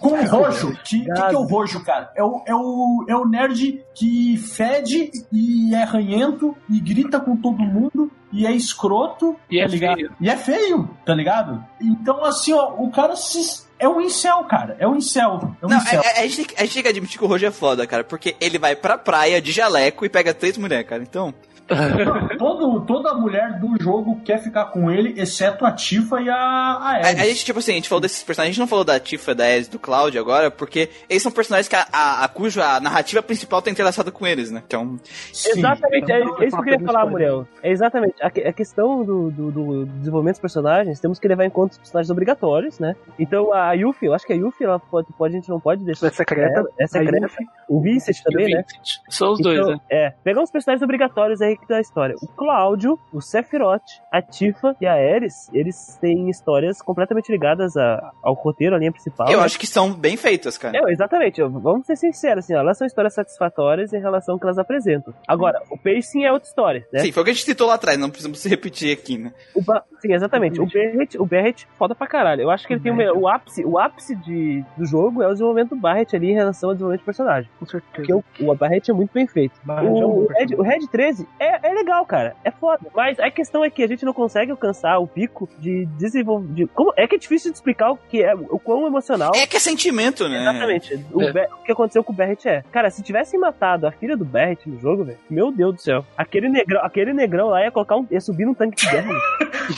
Com o roxo, que, que, que é o roxo, cara? É o, é, o, é o nerd que fede e é ranhento e grita com todo mundo e é escroto, E tá é ligado? feio. E é feio, tá ligado? Então, assim, ó, o cara se. É um incel, cara. É um incel. É um Não, incel. é- é- a, gente a gente tem que admitir que o Rojo é foda, cara, porque ele vai pra praia de jaleco e pega três mulheres, cara. Então, [laughs] Todo, toda mulher do jogo quer ficar com ele, exceto a Tifa e a, a a, Ares. a gente, tipo assim, a gente falou desses personagens, a gente não falou da Tifa, da Ares, do Cloud agora, porque eles são personagens que a, a, a cuja narrativa principal tá entrelaçada com eles, né? Então, Sim. Exatamente, é, Então, é isso que eu queria falar, Muriel. É exatamente. A, a questão do, do, do desenvolvimento dos personagens, temos que levar em conta os personagens obrigatórios, né? Então a Yuffie, eu acho que a Yuffie, ela pode, pode a gente não pode deixar. É secreta. ela, é secreta. O Vincent E o também, né? Vincent. São os dois, Então, né? É, pegar uns personagens obrigatórios aí que da história. O Cláudio, o Sephiroth, a Tifa e a Ares, eles têm histórias completamente ligadas a- ao roteiro, à linha principal. eu né? acho que são bem feitas, cara. É, exatamente. Vamos ser sinceros, assim, ó, elas são histórias satisfatórias em relação ao que elas apresentam. Agora, o pacing é outra história, né? Sim, foi o que a gente citou lá atrás, não precisamos se repetir aqui, né? O Ba- Sim, exatamente. O Barrett, o Barrett, foda pra caralho. Eu acho que ele tem o, o ápice, o ápice de, do jogo é o desenvolvimento do Barrett ali em relação ao desenvolvimento do personagem. Com certeza. Porque o, o Barrett é muito bem feito. Barrett é um O, o, Red, o Red 13 é, é legal, cara. É foda. Mas a questão é que a gente não consegue alcançar o pico de desenvolvimento. De, como, é que é difícil de explicar o que é, o quão emocional. É que é sentimento, né? Exatamente. O, É. O que aconteceu com o Barrett é. Cara, se tivessem matado a filha do Barrett no jogo, velho. Meu Deus do céu. Aquele negrão, aquele negrão lá ia colocar um. ia subir num tanque de guerra. [laughs]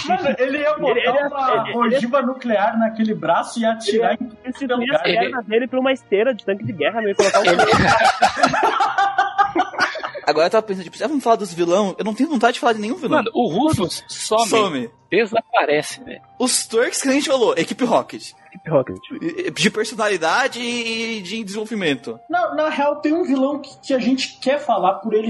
Mano, ele ia botar Ele- ele- uma ele- ogiva nuclear naquele braço e atirar em Ele subir as Ele- pernas dele pra uma esteira de tanque de guerra, meio colocar um. [laughs] Agora eu tava pensando, tipo, ah, vamos falar dos vilão? Eu não tenho vontade de falar de nenhum vilão. Mano, o Rufus some, Some. desaparece, velho. Os Turks que a gente falou, equipe Rocket. Rocket. De personalidade e de desenvolvimento. Na, na real, tem um vilão que, que a gente quer falar por ele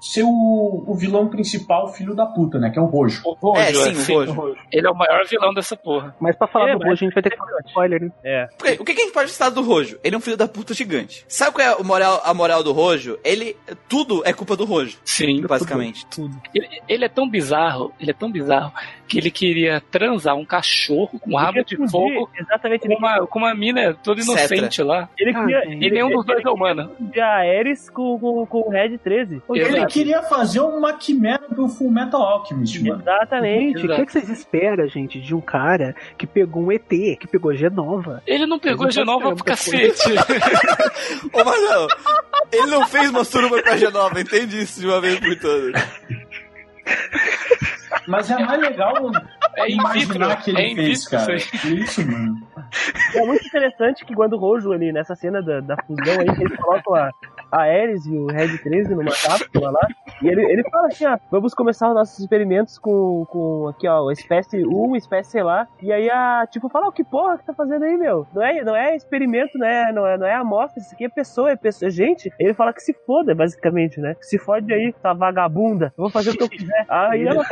ser o, o vilão principal, filho da puta, né? Que é o Rojo. O Rojo, É, sim, assim, o Rojo. Ele é o maior vilão dessa porra. Mas pra falar É, do Rojo, a gente vai ter que falar spoiler, né? É. Porque, o que que a gente pode citar do Rojo? Ele é um filho da puta gigante. Sabe qual é a moral, a moral do Rojo? Ele. Tudo é culpa do Rojo, Sim. basicamente. Ele, ele é tão bizarro, ele é tão bizarro, que ele queria transar um cachorro com rabo de fogo explodir, Exatamente. com Ele, uma, com uma mina toda inocente lá. ele queria. E nenhum dos dois é humano. de Ares com, com, com o Red 13. Exato. Ele queria fazer uma quimera do Full Metal Alchemist, mano. Exatamente. Gente, o que, é que vocês esperam, gente, de um cara que pegou um ET, que pegou Genova? Ele não pegou Mas não Genova pro cacete. [laughs] Ô, Marcelo, ele não fez uma suruba com a Genova, entende isso de uma vez por todas. Mas é mais legal É in vitro. imaginar que ele É in fez, vitro cara. Isso, mano. É muito interessante que quando o Rojo ali, nessa cena da, da fusão aí, que eles colocam a, a Ares e o Red 13 numa cápsula lá, e ele, ele fala assim, ó, vamos começar os nossos experimentos com, com aqui, ó, espécie 1, espécie sei lá, e aí a, tipo, fala, o que porra que tá fazendo aí, meu? Não é, não é experimento, não é, não é, não é amostra, isso aqui é pessoa, é pessoa, é gente. Ele fala que se foda, basicamente, né? Se fode aí, tá vagabunda, eu vou fazer o que eu quiser. Aí ela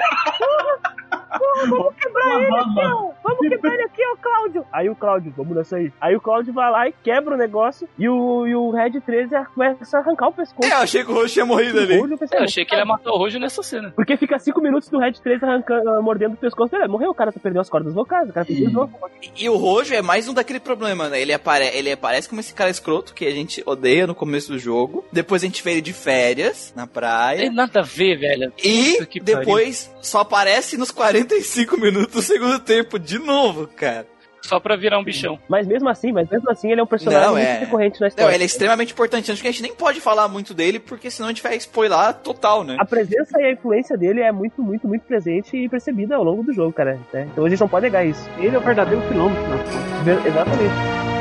quebrar ele aqui, ó. Vamos quebrar ele aqui, ó, Cláudio. Aí o Cláudio, vamos nessa aí. Aí o Cláudio vai lá e quebra o negócio e o, e o Red 13 começa a arrancar o pescoço. É, eu achei que o Rojo tinha morrido ali. No pescoço. Eu achei que ele ia matar o Rojo nessa cena. Porque fica 5 minutos do Red 13 arrancando, ah, mordendo o pescoço. Ele morreu, o cara tá perdendo as cordas vocais, o cara perdeu o jogo. E o Rojo é mais um daquele problema, né? Ele, apare ele aparece como esse cara escroto que a gente odeia no começo do jogo. Depois a gente vê ele de férias na praia. Tem nada a ver, velho. E que pariu. depois só aparece nos 45 minutos do segundo tempo de novo, cara. Só pra virar um bichão. Mas mesmo assim, mas mesmo assim ele é um personagem Não, muito é. recorrente na Não, história. ele é extremamente importante. Acho que a gente nem pode falar muito dele, porque senão a gente vai spoiler total, né? A presença e a influência dele é muito, muito, muito presente e percebida ao longo do jogo, cara. né? Então a gente não pode negar isso. Ele é o verdadeiro contas. Ver- Exatamente.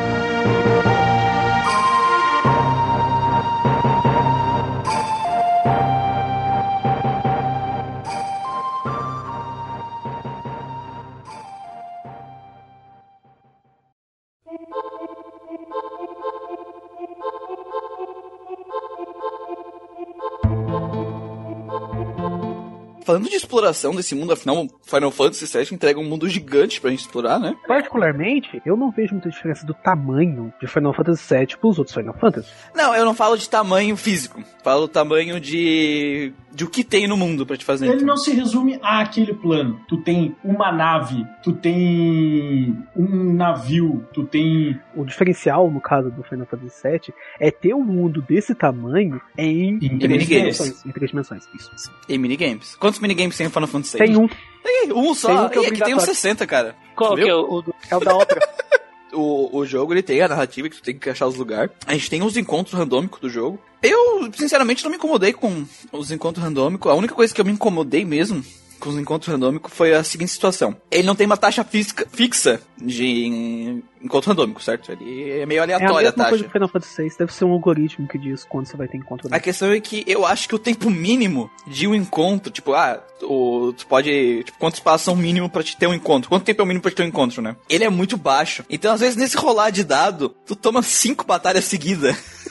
Falando de exploração desse mundo, afinal, Final Fantasy VII entrega um mundo gigante pra gente explorar, né? Particularmente, eu não vejo muita diferença do tamanho de Final Fantasy VII pros outros Final Fantasy. Não, eu não falo de tamanho físico. Falo tamanho de. de o que tem no mundo pra te fazer. Ele não se resume àquele plano. Tu tem uma nave, tu tem um navio, tu tem. O diferencial, no caso do Final Fantasy VII, é ter um mundo desse tamanho em, Em três minigames. dimensões. Em três dimensões, isso. E minigames. Quantos minigames tem no Final Fantasy Tem VI? um, Tem um só. Tem um que é e aqui tem uns obrigatório. 60, cara. Qual Viu? que é o, o é o da ópera. [laughs] O, o jogo ele tem a narrativa que tu tem que achar os lugares. A gente tem os encontros randômicos do jogo. Eu, sinceramente, não me incomodei com os encontros randômicos. A única coisa que eu me incomodei mesmo com os encontros randômicos foi a seguinte situação. Ele não tem uma taxa física, fixa de encontro randômico, certo? Ele é meio É a a, coisa taxa. que Final Fantasy VI, deve ser um algoritmo que diz quando você vai ter encontro. A questão é que eu acho que o tempo mínimo de um encontro, tipo, ah, o, tu pode. Tipo, quantos passos são o mínimo pra te ter um encontro? Quanto tempo é o mínimo pra te ter um encontro, né? Ele é muito baixo. Então, às vezes, nesse rolar de dado, tu toma cinco batalhas seguidas [laughs]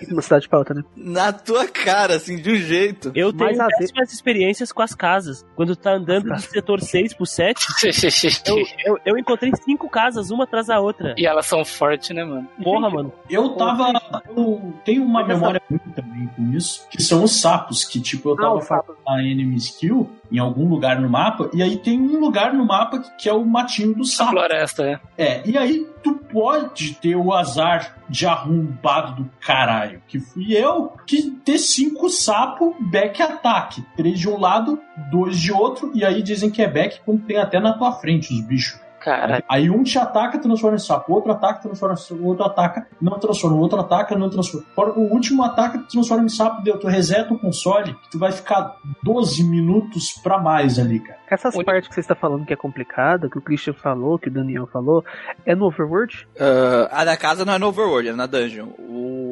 [laughs] uma cidade pra outra, né? na tua cara, assim, de um jeito. Eu tenho vezes- péssimas experiências com as casas. Quando tu tá andando do setor 6 pro 7, [laughs] eu, eu, eu encontrei cinco casas, uma atrás da outra. e elas são fortes, né, mano? Porra, mano. Eu tava. Eu tenho uma memória ruim também com isso, que são os sapos, que tipo, eu Ah, tava os sapos. fazendo a enemy skill em algum lugar no mapa, e aí tem um lugar no mapa que, que é o matinho do A sapo. floresta, é. É, e aí tu pode ter o azar de arrombado do caralho, que fui eu, que ter cinco sapo back ataque. Três de um lado, dois de outro, e aí dizem que é back quando tem até na tua frente os bichos. Cara, Aí um te ataca, transforma em sapo, outro ataca, transforma em sapo, outro ataca, não transforma, outro ataca, não transforma. O último ataca transforma em sapo, deu, tu reseta o console, tu vai ficar 12 minutos pra mais ali, cara. Essas Uni- partes que você está falando que é complicada, que o Christian falou, que o Daniel falou, é no Overworld? Ah, a da casa não é no Overworld, é na dungeon.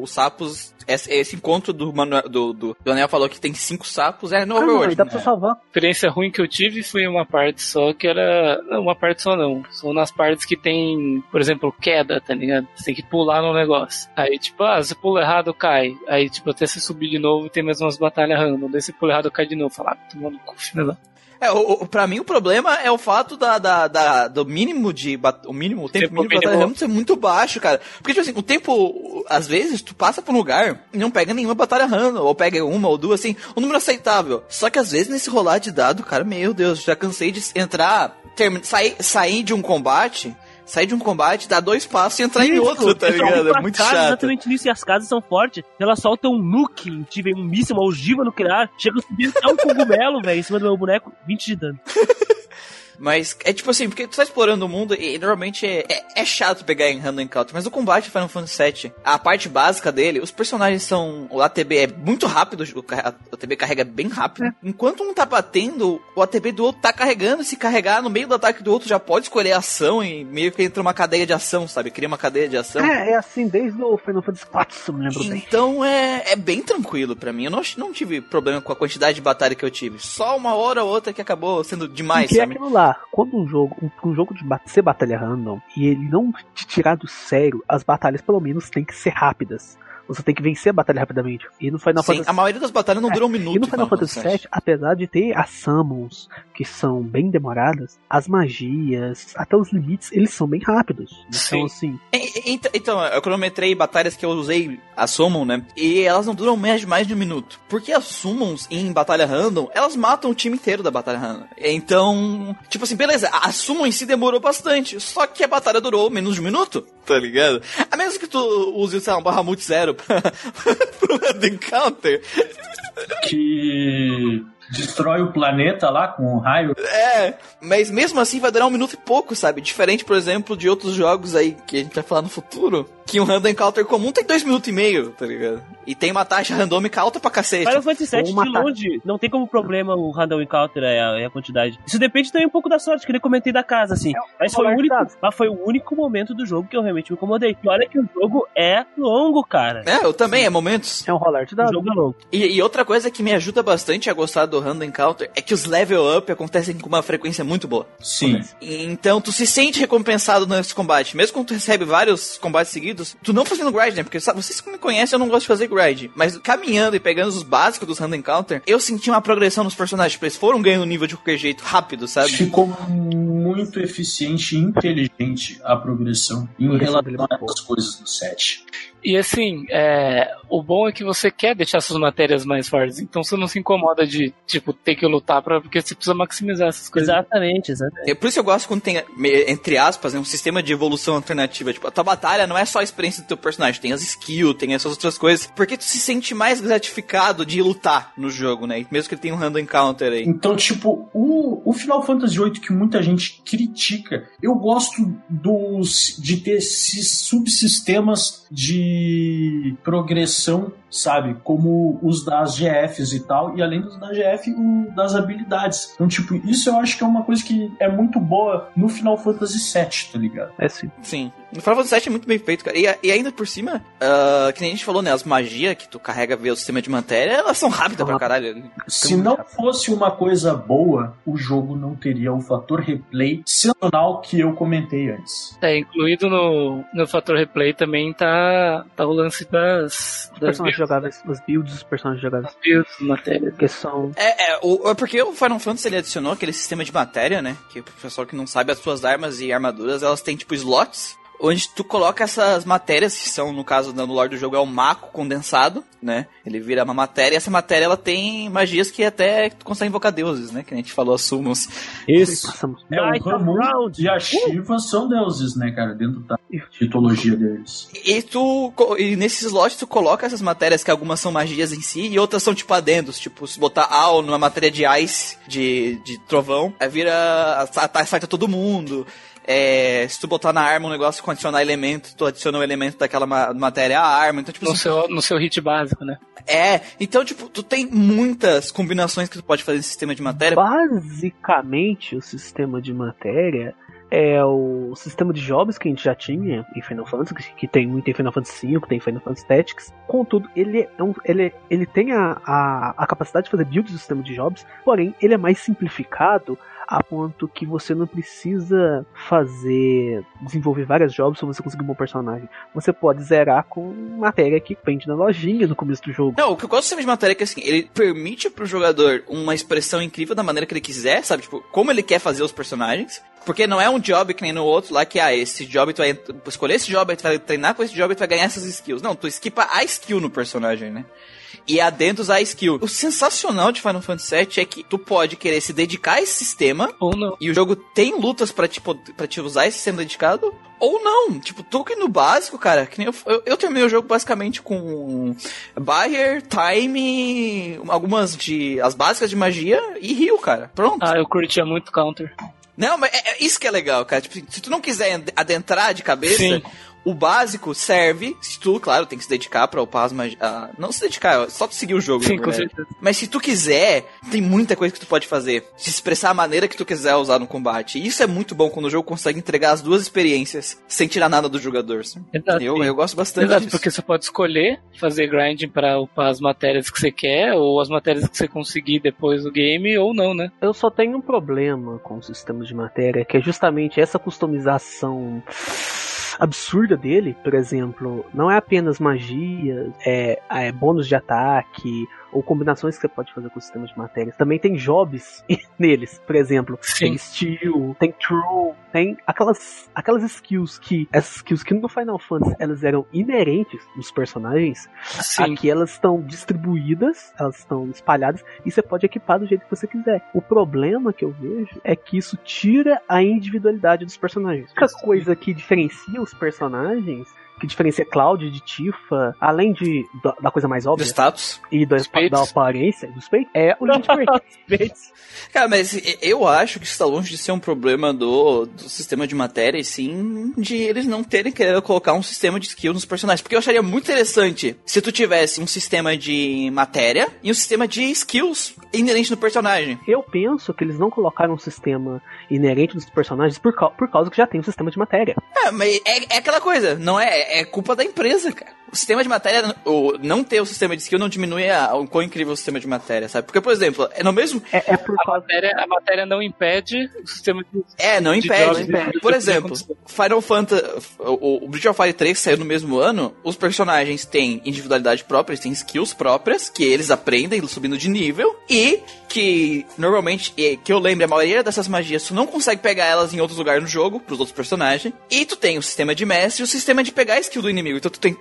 Os sapos. Esse, esse encontro do, Manuel, do, do Daniel falou que tem cinco sapos, é no Ah, não, Overworld. aí dá pra você salvar. a experiência ruim que eu tive foi uma parte só que era. Não, uma parte só não. São nas partes que tem, por exemplo, queda, tá ligado? Você tem que pular no negócio. Aí, tipo, ah, você pula errado, cai. Aí, tipo, até você subir de novo tem mais umas batalhas random. Daí você pula errado, cai de novo. Falar, ah, tomando cu, filho da- É, o, o, pra mim o problema é o fato da, da, da- do mínimo de. O mínimo, o tempo Tempo mínimo de batalha ser muito baixo, cara. Porque, tipo assim, o tempo. Às vezes, tu passa por um lugar e não pega nenhuma batalha random. Ou pega uma ou duas, assim, um número aceitável. Só que às vezes nesse rolar de dado, cara, meu Deus, já cansei de entrar. sair, sair de um combate. Sair de um combate, dar dois passos e entrar em outro, tá ligado? É muito as casas chato. Exatamente nisso, e as casas são fortes. Elas soltam um nuke, em ti, vem um míssil, uma ogiva nuclear, chega subir até um cogumelo, velho, em cima do meu boneco, 20 de dano. [laughs] Mas é tipo assim, porque tu tá explorando o mundo e normalmente é, é, é chato pegar em Random Encounter, mas o combate de Final Fantasy VII, a parte básica dele, os personagens são. O ATB é muito rápido, o ATB carrega bem rápido. Enquanto um tá batendo, o ATB do outro tá carregando, se carregar no meio do ataque do outro já pode escolher a ação e meio que entra uma cadeia de ação, sabe? Cria uma cadeia de ação. É, é assim desde o Final Fantasy IV, se eu me lembro bem. Então é, é bem tranquilo pra mim. Eu não, não tive problema com a quantidade de batalha que eu tive. Só uma hora ou outra que acabou sendo demais, Porque é sabe? aquilo lá, quando um jogo, um, um jogo de ser batalha random e ele não te tirar do sério, as batalhas pelo menos têm que ser rápidas. Você tem que vencer a batalha rapidamente. E no Final Sim, Fantasy a maioria das batalhas não É, dura um minuto. E no Final Fantasy VII, apesar de ter as summons, que são bem demoradas, as magias, até os limites, eles são bem rápidos. Sim. Então, assim, Então, eu cronometrei batalhas que eu usei a Summon, né? E elas não duram mais de mais de um minuto. Porque as Summons em batalha random, elas matam o time inteiro da batalha random. Então, tipo assim, beleza, a Summon em si demorou bastante. Só que a batalha durou menos de um minuto, tá ligado? A menos que tu use, sei lá, um Bahamut Zero [laughs] pro Random Encounter. Que destrói o planeta lá com um raio. É, mas mesmo assim vai durar um minuto e pouco, sabe? Diferente, por exemplo, de outros jogos aí que a gente vai falar no futuro, que um random encounter comum tem dois minutos e meio, tá ligado? E tem uma taxa randômica alta pra cacete. Final Fantasy VII, de longe, não tem como problema o random encounter é a, é a quantidade. Isso depende também um pouco da sorte, que nem comentei da casa, assim. mas, foi o único, mas foi o único momento do jogo que eu realmente me incomodei. E olha que o jogo é longo, cara. É, eu também, é momentos. é um rolar de O dados. jogo é longo. E, e outra coisa que me ajuda bastante a gostar do do Random Encounter é que os level up acontecem com uma frequência muito boa. Sim. Então tu se sente recompensado nesse combate. Mesmo quando tu recebe vários combates seguidos, tu não fazendo grind, né? Porque sabe, vocês que me conhecem, eu não gosto de fazer grind. Mas caminhando e pegando os básicos dos Random Encounter, eu senti uma progressão nos personagens. Tipo, eles foram ganhando nível de qualquer jeito, rápido, sabe? Ficou muito eficiente e inteligente a progressão em relação é essas coisas do set. E assim, é, o bom é que você quer deixar suas matérias mais fortes, então você não se incomoda de, tipo, ter que lutar pra, porque você precisa maximizar essas coisas. Exatamente, exatamente. É por isso que eu gosto quando tem, entre aspas, né, um sistema de evolução alternativa. Tipo, a tua batalha não é só a experiência do teu personagem, tem as skills, tem essas outras coisas. Porque tu se sente mais gratificado de lutar no jogo, né? Mesmo que ele tenha um random encounter aí. Então, tipo, o, o Final Fantasy VIII que muita gente critica, eu gosto dos de ter esses subsistemas de progressão, sabe? Como os das GFs e tal, e além dos da GF, o das habilidades. Então, tipo, isso eu acho que é uma coisa que é muito boa no Final Fantasy VII, tá ligado? É sim. Sim. No Final Fantasy VII é muito bem feito, cara. E, e ainda por cima, ah, que nem a gente falou, né? As magias que tu carrega via o sistema de matéria, elas são rápidas São pra caralho. Se não fosse uma coisa boa, o jogo não teria o fator replay sensacional que eu comentei antes. É, incluído no, no fator replay também tá, tá o lance das, Os das personagens jogáveis, as builds dos personagens jogáveis, builds, matérias. que são É, é, o, é porque o Final Fantasy ele adicionou aquele sistema de matéria, né? Que o pessoal que não sabe, as suas armas e armaduras, elas têm tipo slots. Onde tu coloca essas matérias, que são, no caso, no lore do jogo, é o maco condensado, né? Ele vira uma matéria, e essa matéria, ela tem magias que até tu consegue invocar deuses, né? Que a gente falou, as summons. Isso. É, o Round. e a Shiva são deuses, né, cara? Dentro da mitologia deles. E tu, e nesses slots tu coloca essas matérias, que algumas são magias em si, e outras são tipo adendos, tipo, se botar Al numa matéria de ice, de, de trovão, aí vira, ataca todo mundo. É, se tu botar na arma um negócio com adicionar elemento, tu adiciona o elemento daquela ma- matéria à arma, então tipo No assim, seu, no seu hit básico, né? é, então tipo, tu tem muitas combinações que tu pode fazer nesse sistema de matéria. Basicamente, o sistema de matéria é o sistema de jobs que a gente já tinha em Final Fantasy, que tem muito em Final Fantasy V, tem em Final Fantasy Tactics. Contudo, ele, é um, ele, ele tem a, a, a capacidade de fazer builds do sistema de jobs, porém, ele é mais simplificado a ponto que você não precisa fazer desenvolver várias jobs para você conseguir um bom personagem. Você pode zerar com matéria que vende na lojinha no começo do jogo. Não, o que eu gosto do sistema de matéria é que assim, ele permite pro jogador uma expressão incrível da maneira que ele quiser, sabe? Tipo, como ele quer fazer os personagens. Porque não é um job que nem no outro lá que, ah, esse job tu vai escolher esse job, tu vai treinar com esse job e tu vai ganhar essas skills. Não, tu skipa a skill no personagem, né? E adendos à skill. O sensacional de Final Fantasy VII é que tu pode querer se dedicar a esse sistema Ou não. e o jogo tem lutas pra te, pod- pra te usar esse sistema dedicado, ou não. Tipo, tu que no básico, cara, que nem eu, eu, eu terminei o jogo basicamente com Bayer, Time, algumas de. as básicas de magia e Rio, cara. Pronto. Ah, eu curtia muito counter. Não, mas é, é isso que é legal, cara. Tipo, se tu não quiser ad- adentrar de cabeça, Sim. O básico serve. Se tu, claro, tem que se dedicar pra upar as magias. não se dedicar, é só tu seguir o jogo. Sim, na com certeza. Mas se tu quiser, tem muita coisa que tu pode fazer. Se expressar a maneira que tu quiser usar no combate. E isso é muito bom quando o jogo consegue entregar as duas experiências sem tirar nada do jogador. sabe? Exato. Eu, eu gosto bastante Exato, disso. porque você pode escolher fazer grinding pra upar as matérias que você quer, ou as matérias que você conseguir depois do game, ou não, né? Eu só tenho um problema com o sistema de matéria, que é justamente essa customização absurda dele, por exemplo, não é apenas magia, é, é bônus de ataque ou combinações que você pode fazer com o sistema de matéria. Também tem jobs [laughs] neles, por exemplo, Sim. tem steal, tem throw, tem aquelas aquelas skills que essas skills que no Final Fantasy elas eram inerentes nos personagens, Sim. Aqui elas estão distribuídas, elas estão espalhadas e você pode equipar do jeito que você quiser. O problema que eu vejo é que isso tira a individualidade dos personagens. A única coisa que diferencia os personagens, que diferencia Cloud de Tifa, além de da, da coisa mais Do óbvia status. e peitos. da aparência dos peitos, é o Peitos. [laughs] Cara, mas eu acho que isso tá longe de ser um problema do, do sistema de matéria, e sim de eles não terem querido colocar um sistema de skill nos personagens. Porque eu acharia muito interessante se tu tivesse um sistema de matéria e um sistema de skills inerente no personagem. Eu penso que eles não colocaram um sistema inerente dos personagens por, por causa que já tem um sistema de matéria. É, mas é, é aquela coisa, não é? É culpa da empresa, cara. O sistema de matéria, o não ter o sistema de skill não diminui a, o quão incrível o sistema de matéria, sabe? Porque, por exemplo, é no mesmo. É, é por A causa. matéria, a matéria não impede o sistema de. É, não de impede. jogos de- Por exemplo. Final Fantasy. O, o Breath of Fire 3 que saiu no mesmo ano. Os personagens têm individualidade própria, eles têm skills próprias, que eles aprendem subindo de nível. E que normalmente, e que eu lembro, a maioria dessas magias tu não consegue pegar elas em outros lugares no jogo, pros outros personagens. E tu tem o sistema de mestre e o sistema de pegar a skill do inimigo. Então tu tem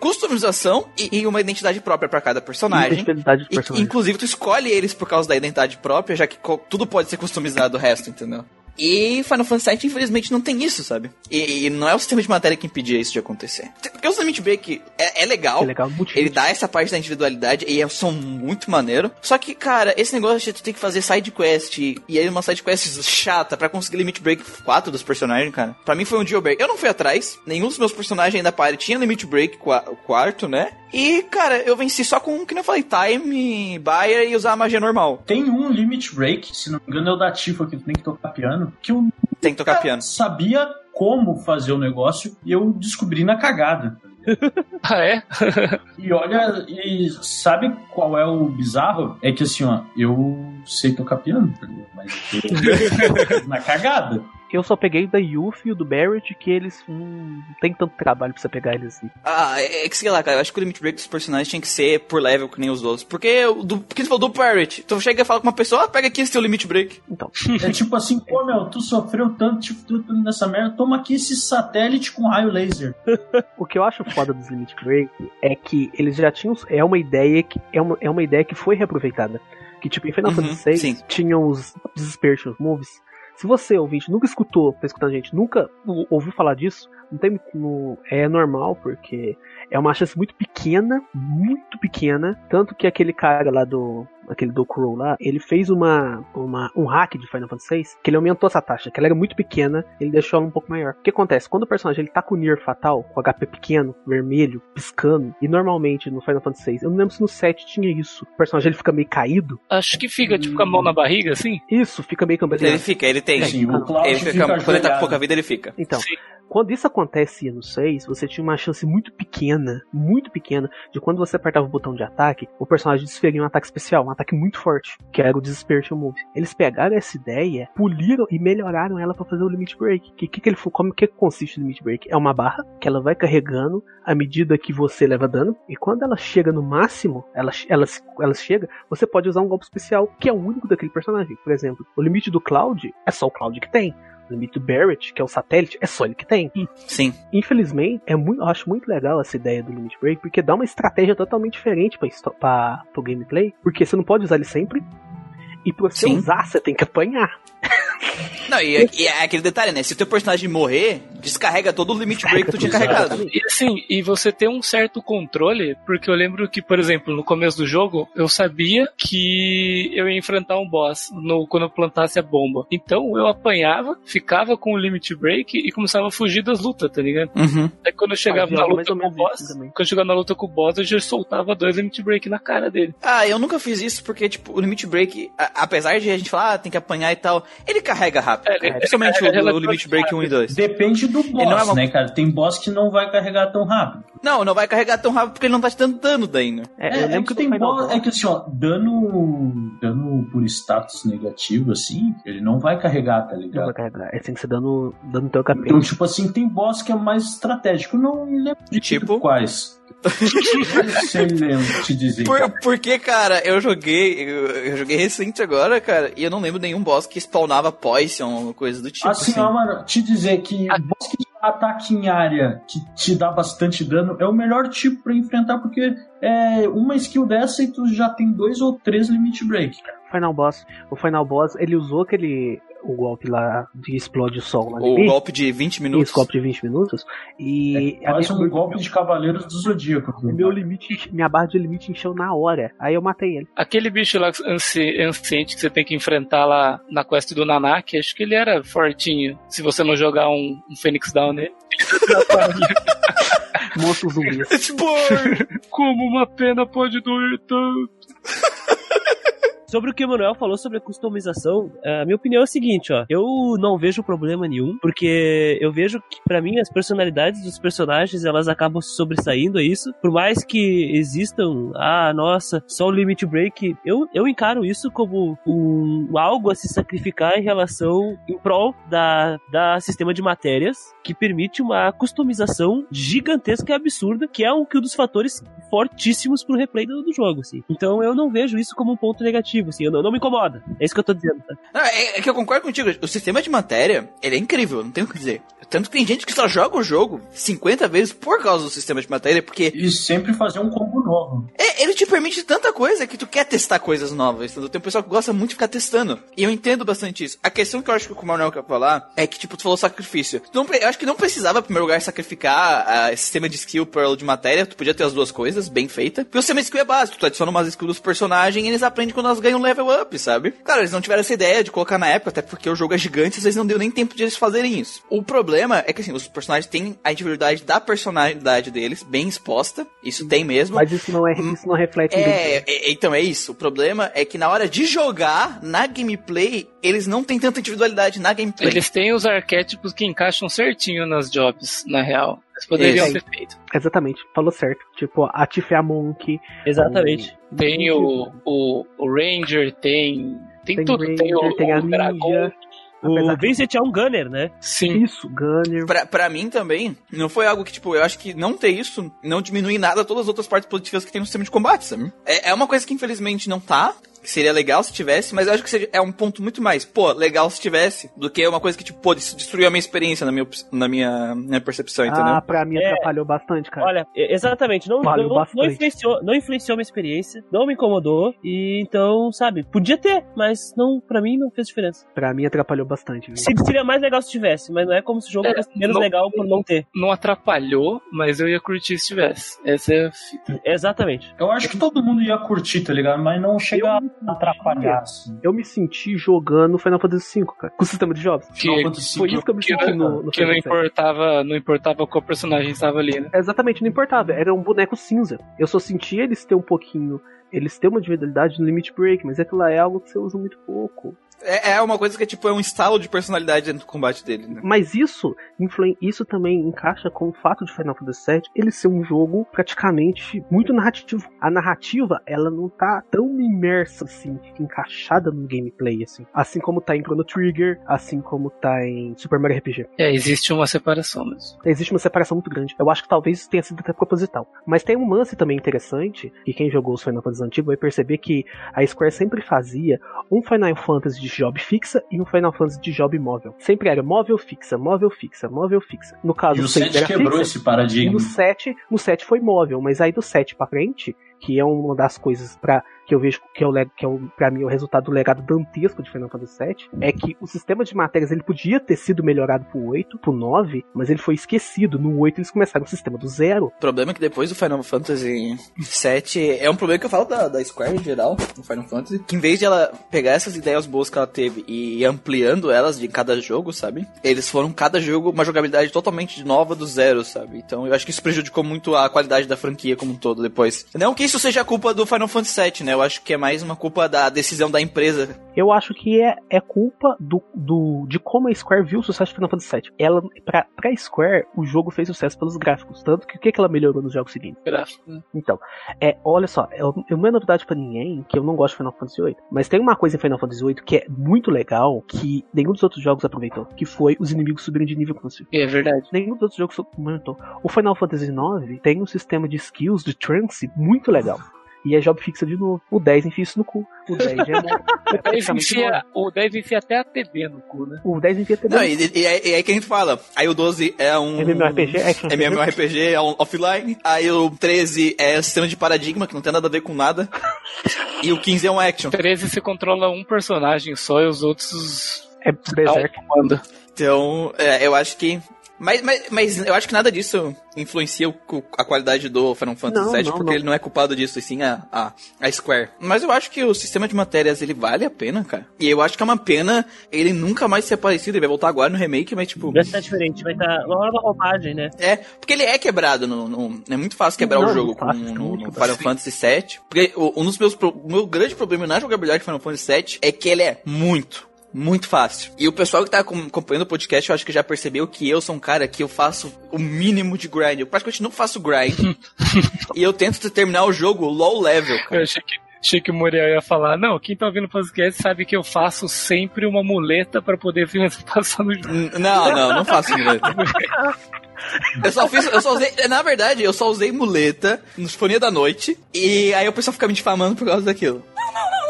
e, e uma identidade própria pra cada personagem. Identidade dos E, inclusive, tu escolhe eles por causa da identidade própria, já que tudo pode ser customizado do resto, entendeu? E Final Fantasy VII, infelizmente, não tem isso, sabe? E, e não é o sistema de matéria que impedia isso de acontecer. Porque o Limit Break é, é legal, É legal, muito ele dá essa parte da individualidade e é um som muito maneiro. Só que, cara, esse negócio de tu ter que fazer side quest e aí uma side quest chata pra conseguir limit break 4 dos personagens, cara. Pra mim foi um jailbreak. Eu não fui atrás, nenhum dos meus personagens ainda party tinha limit break qua- o quarto, né? E, cara, eu venci só com, que nem eu falei, time, buyer e usar a magia normal. Tem um limit break, se não me engano é o da Tifa, que tu tem que tocar piano, que eu Tem que tocar piano. sabia como fazer o negócio e eu descobri na cagada. [laughs] Ah, é? [laughs] E olha, e sabe qual é o bizarro? É que assim, ó, eu sei tocar piano, tá mas [laughs] na cagada. Eu só peguei da Yuffie e o do Barrett, que eles hum, não tem tanto trabalho pra você pegar eles assim. Ah, é é que sei lá, cara, eu acho que o limit break dos personagens tinha que ser por level que nem os outros. Porque, o do, porque você falou do Pirate. Tu chega e fala com uma pessoa, ah, pega aqui esse teu limit break. Então, É tipo assim, pô, meu, tu sofreu tanto, tipo, tudo nessa merda, toma aqui esse satélite com raio laser. [laughs] o que eu acho foda dos Limit Break é que eles já tinham. É uma ideia que, é uma, é uma ideia que foi reaproveitada. Que tipo, em Final Uhum, Fantasy VI tinham os Dispersion Moves. Se você, ouvinte, nunca escutou, tá escutando a gente, nunca ou- ouviu falar disso, não tem, é normal, porque é uma chance muito pequena, muito pequena. Tanto que aquele cara lá do. Aquele do Crow lá, ele fez uma, uma, um hack de Final Fantasy VI que ele aumentou essa taxa, que ela era muito pequena, ele deixou ela um pouco maior. O que acontece? Quando o personagem ele tá com o Nier fatal, com HP pequeno, vermelho, piscando, e normalmente no Final Fantasy VI, eu não lembro se no 7 tinha isso, o personagem ele fica meio caído, Acho que fica, tipo, com a mão na barriga, assim. isso, fica meio Ele cambaleando. fica, ele tem. Sim, o Cloud Ele fica, fica, quando ele tá com pouca vida, ele fica. Então, Sim. Quando isso acontecia no 6, você tinha uma chance muito pequena, muito pequena, de quando você apertava o botão de ataque, o personagem desferia um ataque especial, um ataque muito forte, que era o Dispersion Move. Eles pegaram essa ideia, puliram e melhoraram ela pra fazer o Limit Break. Que, que, que ele, como que consiste o Limit Break? É uma barra que ela vai carregando à medida que você leva dano, e quando ela chega no máximo, ela, ela, ela chega, você pode usar um golpe especial, que é o único daquele personagem. Por exemplo, o limite do Cloud é só o Cloud que tem. O limite do Barrett, que é o satélite, é só ele que tem. Sim. Infelizmente, é muito, eu acho muito legal essa ideia do Limit Break, porque dá uma estratégia totalmente diferente pra, pro gameplay, porque você não pode usar ele sempre, e pra você Sim. usar, você tem que apanhar. Não, e, é- e é aquele detalhe, né? Se o teu personagem morrer, descarrega todo o limit break que tu tinha carregado. E assim, e você tem um certo controle, porque eu lembro que, por exemplo, no começo do jogo, eu sabia que eu ia enfrentar um boss no, quando eu plantasse a bomba. Então eu apanhava, ficava com o limit break e começava a fugir das lutas, tá ligado? Uhum. Aí quando eu chegava Ah, na luta com o boss, quando eu chegava na luta com o boss, eu já soltava dois limit break na cara dele. Ah, eu nunca fiz isso porque, tipo, o limit break, a- apesar de a gente falar, ah, tem que apanhar e tal, ele carrega rápido. É, ele-. Principalmente ele carrega o, o limit break 1 e 2. Depende do boss, não é uma- né, cara? Tem boss que não vai carregar tão rápido. Não, não vai carregar tão rápido porque ele não tá te dando dano daí, né? É, É, é que tem boss, Boss- é que assim, ó, dano, dano por status negativo, assim, ele não vai carregar, tá não vai ligado? carregar, é, tem que ser dando, dando teu HP. Então, tipo assim, tem boss que é mais estratégico. Não lembro de Tipo? quais. Dizer. Por, porque, cara, eu joguei, eu, eu joguei recente agora, cara, e eu não lembro nenhum boss que spawnava poison ou coisa do tipo. assim, assim. ó, mano, te dizer que boss que ataque em área que te dá bastante dano é o melhor tipo pra enfrentar, porque é uma skill dessa e tu já tem dois ou três limit break, cara. Final Boss, o Final Boss, ele usou aquele o golpe lá de explode o sol lá O golpe de 20 minutos. Isso, golpe de 20 minutos. E É quase um minha- golpe de Cavaleiros do Zodíaco. meu limite, minha barra de limite encheu na hora. Aí eu matei ele. Aquele bicho lá anci- anciente que você tem que enfrentar lá na quest do Nanak, acho que ele era fortinho. Se você não jogar um, um Phoenix Down nele. [laughs] Monstro zumbi. Como uma pena pode doer tanto? [laughs] sobre o que o Manuel falou sobre a customização, a minha opinião é a seguinte, ó. Eu não vejo problema nenhum, porque eu vejo que, pra mim, as personalidades dos personagens, elas acabam se sobressaindo a isso. Por mais que existam, ah, nossa, só o Limit Break, eu, eu encaro isso como um, algo a se sacrificar em relação, em prol da, da sistema de matérias, que permite uma customização gigantesca e absurda, que é um, que um dos fatores fortíssimos pro replay do, do jogo, assim. Então eu não vejo isso como um ponto negativo, assim, eu não, não me incomoda. É isso que eu tô dizendo, tá? Não, é, é que eu concordo contigo. O sistema de matéria, ele é incrível, não tenho o que dizer. Tanto que tem gente que só joga o jogo 50 vezes por causa do sistema de matéria, porque E sempre fazer um combo novo. é, ele te permite tanta coisa que tu quer testar coisas novas, entendeu? Tem um pessoal que gosta muito de ficar testando. E eu entendo bastante isso. A questão que eu acho que o Manuel quer falar é que, tipo, tu falou sacrifício. Tu não eu acho que não precisava, em primeiro lugar, sacrificar ah, esse sistema de skill pearl de matéria. Tu podia ter as duas coisas, bem feita. Porque o sistema de skill é básico. Tu adiciona umas skills dos personagens e eles aprendem quando elas ganham level up, sabe? Claro, eles não tiveram essa ideia de colocar na época, até porque o jogo é gigante, às vezes não deu nem tempo de eles fazerem isso. O problema é que, assim, os personagens têm a individualidade da personalidade deles bem exposta. Isso tem mesmo. Mas isso não, é, isso não reflete É, gameplay. é, então é isso. O problema é que na hora de jogar, na gameplay, eles não têm tanta individualidade na gameplay. Eles têm os arquétipos que encaixam certinho nas jobs, na real. Eles poderiam ter feito. Exatamente, falou certo. Tipo, a Tiff é a Monk. Exatamente. Tem o, o, o Ranger, tem. Tem, Tem tudo. tem Ranger, o, tem a o. O Vincent é um gunner, né? Sim. Isso, Gunner. Pra, pra mim também, não foi algo que, tipo, eu acho que não ter isso não diminui nada todas as outras partes positivas que tem no sistema de combate, sabe? É, é uma coisa que infelizmente não tá, seria legal se tivesse, mas eu acho que seria, é um ponto muito mais, pô, legal se tivesse, do que uma coisa que, tipo, pô, isso destruiu a minha experiência na minha, na minha, minha percepção, entendeu? Ah, pra mim É. atrapalhou bastante, cara. Olha, exatamente, não, não, não, influenciou, não influenciou minha experiência, não me incomodou, e então, sabe, podia ter, mas não, pra mim não fez diferença. Pra mim atrapalhou bastante. viu? Se- Seria mais legal se tivesse, mas não é como se o jogo É, fosse menos não- legal por não ter. Não atrapalhou, mas eu ia curtir se tivesse. Essa é a fita. Exatamente. Eu acho que todo mundo ia curtir, tá ligado? Mas não chega a atrapalhar, assim. Eu me senti jogando Final Fantasy V, cara, com o sistema de jogos. Final Que, Fantasy Foi isso que eu me que, senti no, no que não Final Fantasy importava, não importava qual personagem estava ali, né? Exatamente, não importava. Era um boneco cinza. Eu só sentia eles ter um pouquinho. Eles têm uma individualidade no Limit Break, mas aquilo lá é algo que você usa muito pouco. É, é uma coisa que, tipo, é um estalo de personalidade dentro do combate dele, né? Mas isso, isso também encaixa com o fato de Final Fantasy VII ele ser um jogo praticamente muito narrativo. A narrativa, ela não tá tão imersa assim, encaixada no gameplay assim. Assim como tá em Chrono Trigger, assim como tá em Super Mario RPG. É, existe uma separação mesmo. Existe uma separação muito grande. Eu acho que talvez isso tenha sido até proposital. Mas tem um lance também interessante, e quem jogou os Final Fantasy antigos vai perceber que a Square sempre fazia um Final Fantasy de job fixa e um Final Fantasy de job móvel. Sempre era móvel fixa, móvel fixa, móvel fixa. No caso, E o o 6 7 era quebrou fixa, esse paradigma. no 7, no 7 foi móvel, mas aí do 7 pra frente, que é uma das coisas para que eu vejo que é o que é o, para mim o resultado do legado dantesco de Final Fantasy VII, é que o sistema de matérias ele podia ter sido melhorado pro 8, pro 9, mas ele foi esquecido. No 8 eles começaram o sistema do zero. O problema é que depois do Final Fantasy VII, é um problema que eu falo da, da Square em geral, no Final Fantasy, que em vez de ela pegar essas ideias boas que ela teve e ir ampliando elas de cada jogo, sabe? Eles foram cada jogo uma jogabilidade totalmente nova do zero, sabe? Então eu acho que isso prejudicou muito a qualidade da franquia como um todo depois. Não que isso seja culpa do Final Fantasy VII, né? Eu acho que é mais uma culpa da decisão da empresa. Eu acho que é, é culpa do, do, de como a Square viu o sucesso de Final Fantasy VII. Ela, pra, pra Square, o jogo fez sucesso pelos gráficos. Tanto que o que, que ela melhorou nos jogos seguintes? Gráfico. né? Então, é, olha só, eu, eu não é novidade pra ninguém que eu não gosto de Final Fantasy VIII. Mas tem uma coisa em Final Fantasy VIII que é muito legal, que nenhum dos outros jogos aproveitou, que foi os inimigos subirem de nível com você. É verdade. Nenhum dos outros jogos comentou. O Final Fantasy IX tem um sistema de skills de trance muito legal. E é job fixa de novo. O 10 enfia isso no cu. O 10 já é, [laughs] é O Dave praticamente enfia, móvel. o Dave enfia até a TB no cu, né? O 10 enfia Não, também. e, e, e aí que a gente fala. Aí o 12 é um. MMORPG, action MMORPG é um offline. Aí o 13 é sistema de paradigma, que não tem nada a ver com nada. e o 15 é um action. 13 você controla um personagem só e os outros É Berserk. Então, é, eu acho que Mas, mas, mas eu acho que nada disso influencia o- a qualidade do Final Fantasy VII, porque não. ele não é culpado disso, e sim a, a, a Square. Mas eu acho que o sistema de matérias, ele vale a pena, cara. E eu acho que é uma pena ele nunca mais ser parecido, ele vai voltar agora no remake, mas tipo... Vai estar diferente, vai estar uma nova roupagem, né? É, porque ele é quebrado, no, no- é muito fácil quebrar Não, o jogo fácil, com, no, no. Final Fantasy VII. Porque o- um dos meus, pro- o meu grande problema na jogabilidade de Final Fantasy VII é que ele é muito, muito fácil. E o pessoal que tá acom- acompanhando o podcast, eu acho que já percebeu que eu sou um cara que eu faço o mínimo de grind. Eu praticamente não faço grind. [laughs] e eu tento terminar o jogo low level, cara. Eu achei que, achei que o Muriel ia falar, não, quem tá ouvindo o podcast sabe que eu faço sempre uma muleta pra poder [laughs] passar no jogo. Não, não, não faço muleta. Eu só fiz, eu só usei, na verdade, eu só usei muleta no Sinfonia da Noite, e aí o pessoal fica me difamando por causa daquilo.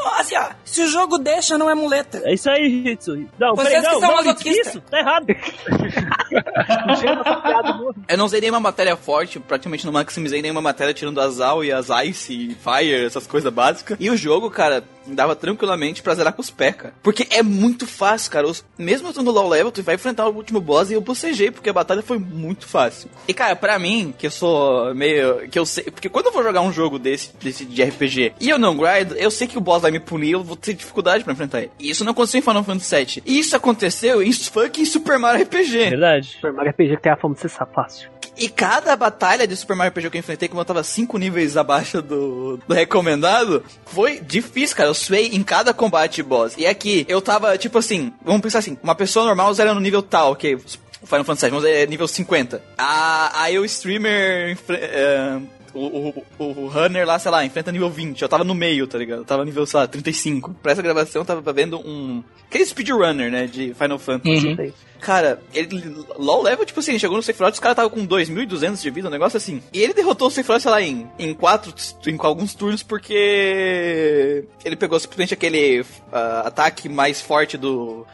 Assim, ó, se o jogo deixa, não é muleta. É isso aí, Hitsu. Não, Vocês peraí, que não, são não, isso, tá errado. [laughs] Eu não usei nenhuma matéria forte, praticamente não maximizei nenhuma matéria tirando as AL e as Ice e Fire, essas coisas básicas. E o jogo, cara, dava tranquilamente pra zerar com os pés, cara. Porque é muito fácil, cara. Os- mesmo eu estando low level, tu vai enfrentar o último boss e eu bocejei, porque a batalha foi muito fácil. E, cara, pra mim, que eu sou meio. que eu sei. Porque quando eu vou jogar um jogo desse, desse de RPG e eu não grind, eu sei que o boss vai me punir, eu vou ter dificuldade pra enfrentar ele. E isso não aconteceu em Final Fantasy VII. E isso aconteceu em fucking Super Mario RPG. Verdade. Super Mario RPG que tem a fama de ser fácil. E cada batalha de Super Mario RPG que eu enfrentei, como eu tava 5 níveis abaixo do, do recomendado, foi difícil, cara. Eu suei em cada combate boss. E aqui, eu tava, tipo assim, vamos pensar assim, uma pessoa normal zera no nível tal, ok. O Final Fantasy VII, vamos dizer, é nível 50. A, aí o streamer... é, o, o, o runner lá, sei lá, enfrenta nível 20. Eu tava no meio, tá ligado? Eu tava nível, sei lá, 35. Pra essa gravação, eu tava vendo um... Aquele speedrunner, né, de Final Fantasy. Uhum. Cara, ele low level, tipo assim, chegou no Sephiroth, os caras tava com 2.200 de vida, um negócio assim. E ele derrotou o Sephiroth, sei lá, em, em quatro, em alguns turnos, porque ele pegou simplesmente aquele ah, ataque mais forte do.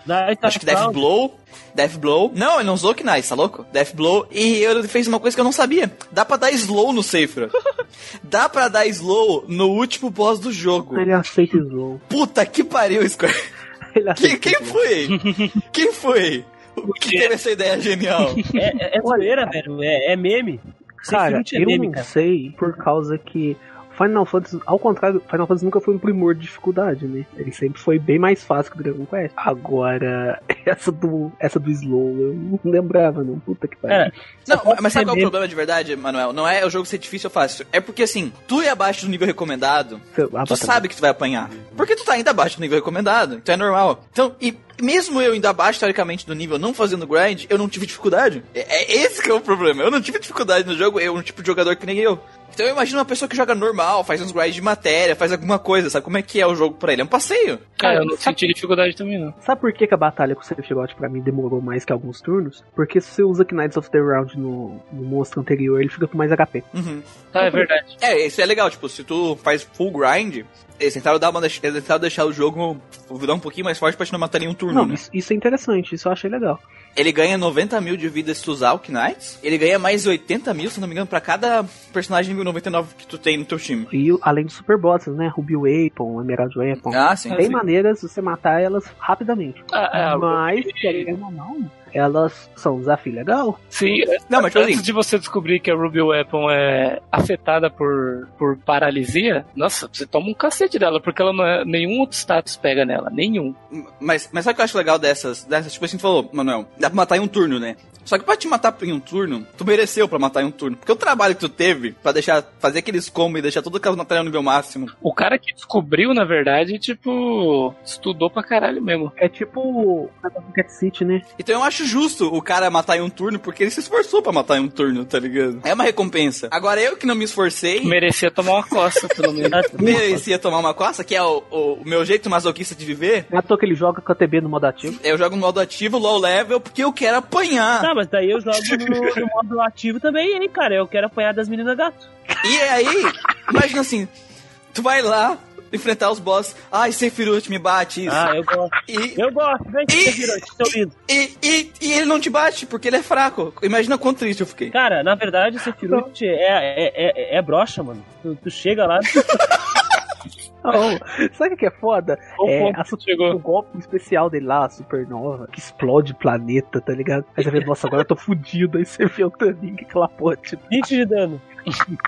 Acho que Death. Blow. Death Blow. Não, ele não usou Knife, tá louco? Death Blow. E ele fez uma coisa que eu não sabia. Dá pra dar slow no Sephiroth. [laughs] Dá pra dar slow no último boss do jogo. Ele aceita slow. Puta que pariu, Square. Quem, [laughs] quem foi? Quem foi? O que teve essa ideia genial? [laughs] É, é, é zoeira, velho. É, é meme. Cara, eu não cara. sei por causa que Final Fantasy, ao contrário, Final Fantasy nunca foi um primor de dificuldade, né? Ele sempre foi bem mais fácil que o Dragon Quest. Agora, [laughs] essa do, essa do Slow, eu não lembrava, não. Puta que pariu. Cara, Não, mas sabe qual é o problema de verdade, Manuel? Não é o jogo ser difícil ou fácil. É porque assim, tu é abaixo do nível recomendado, ah, tu sabe que tu vai apanhar. Porque tu tá ainda abaixo do nível recomendado. Então é normal. Então, e mesmo eu indo abaixo, teoricamente, do nível, não fazendo grind, eu não tive dificuldade. É, é esse que é o problema. Eu não tive dificuldade no jogo, eu um tipo de jogador que nem eu. Então eu imagino uma pessoa que joga normal, faz uns grinds de matéria, faz alguma coisa, sabe? Como é que é o jogo pra ele? É um passeio. Cara, eu não senti dificuldade também, não. Sabe por que, que a batalha com o Sephiroth pra mim demorou mais que alguns turnos? Porque se você usa Knights of the Round no, no monstro anterior, ele fica com mais HP. Uhum. Ah, é verdade. É, isso é legal, tipo, se tu faz full grind, eles tentaram, dar uma, eles tentaram deixar o jogo virar um pouquinho mais forte pra te não matar em um turno, Não, né? isso, isso é interessante, isso eu achei legal. Ele ganha 90 mil de vida se tu usar o Knights. Ele ganha mais 80 mil, se não me engano, pra cada personagem nível 99 que tu tem no teu time. E além dos super bosses, né? Ruby Weapon, Emerald Weapon. Ah, sim. Tem sim. maneiras de você matar elas rapidamente. Ah, é, Mas, querendo ou não, elas são um desafio legal. Sim, Não, mas antes assim, de você descobrir que a Ruby Weapon é afetada por, por paralisia, nossa, você toma um cacete dela, porque ela não é, nenhum outro status pega nela, nenhum. mas, mas sabe o que eu acho legal dessas, dessas? Tipo assim, tu falou, Manuel, dá pra matar em um turno, né? Só que pra te matar em um turno, tu mereceu pra matar em um turno. Porque o trabalho que tu teve pra deixar, fazer aqueles combos e deixar todas aquelas matérias no nível máximo. O cara que descobriu, na verdade, tipo, estudou pra caralho mesmo. É tipo o Cat City, né? Então eu acho justo o cara matar em um turno, porque ele se esforçou pra matar em um turno, tá ligado? É uma recompensa. Agora eu que não me esforcei, Merecia tomar uma coça, pelo menos. [laughs] merecia tomar uma coça, que é o, o- o meu jeito masoquista de viver. Não é à toa que ele joga com a TB no modo ativo. Eu jogo no modo ativo, low level, porque eu quero apanhar. Tá, mas daí eu jogo no, no [laughs] modo ativo também, hein, cara. Eu quero apanhar das meninas gato. E aí, imagina assim, tu vai lá enfrentar os boss. Ai, Sephiroth me bate isso. Ah, eu gosto. E, Eu gosto, vem, E- Sephiroth, seu lindo. e, e, e ele não te bate, porque ele é fraco. Imagina quanto triste eu fiquei. Cara, na verdade, Sephiroth é, é, é, é brocha, mano. Tu, tu chega lá. [laughs] Não, sabe o que é foda? O É, a chegou. o golpe especial dele lá, a supernova, que explode o planeta, tá ligado? Aí você vê, nossa, agora eu tô fudido. Aí você vê o Taninho que aquela porra, tipo, 20 de dano.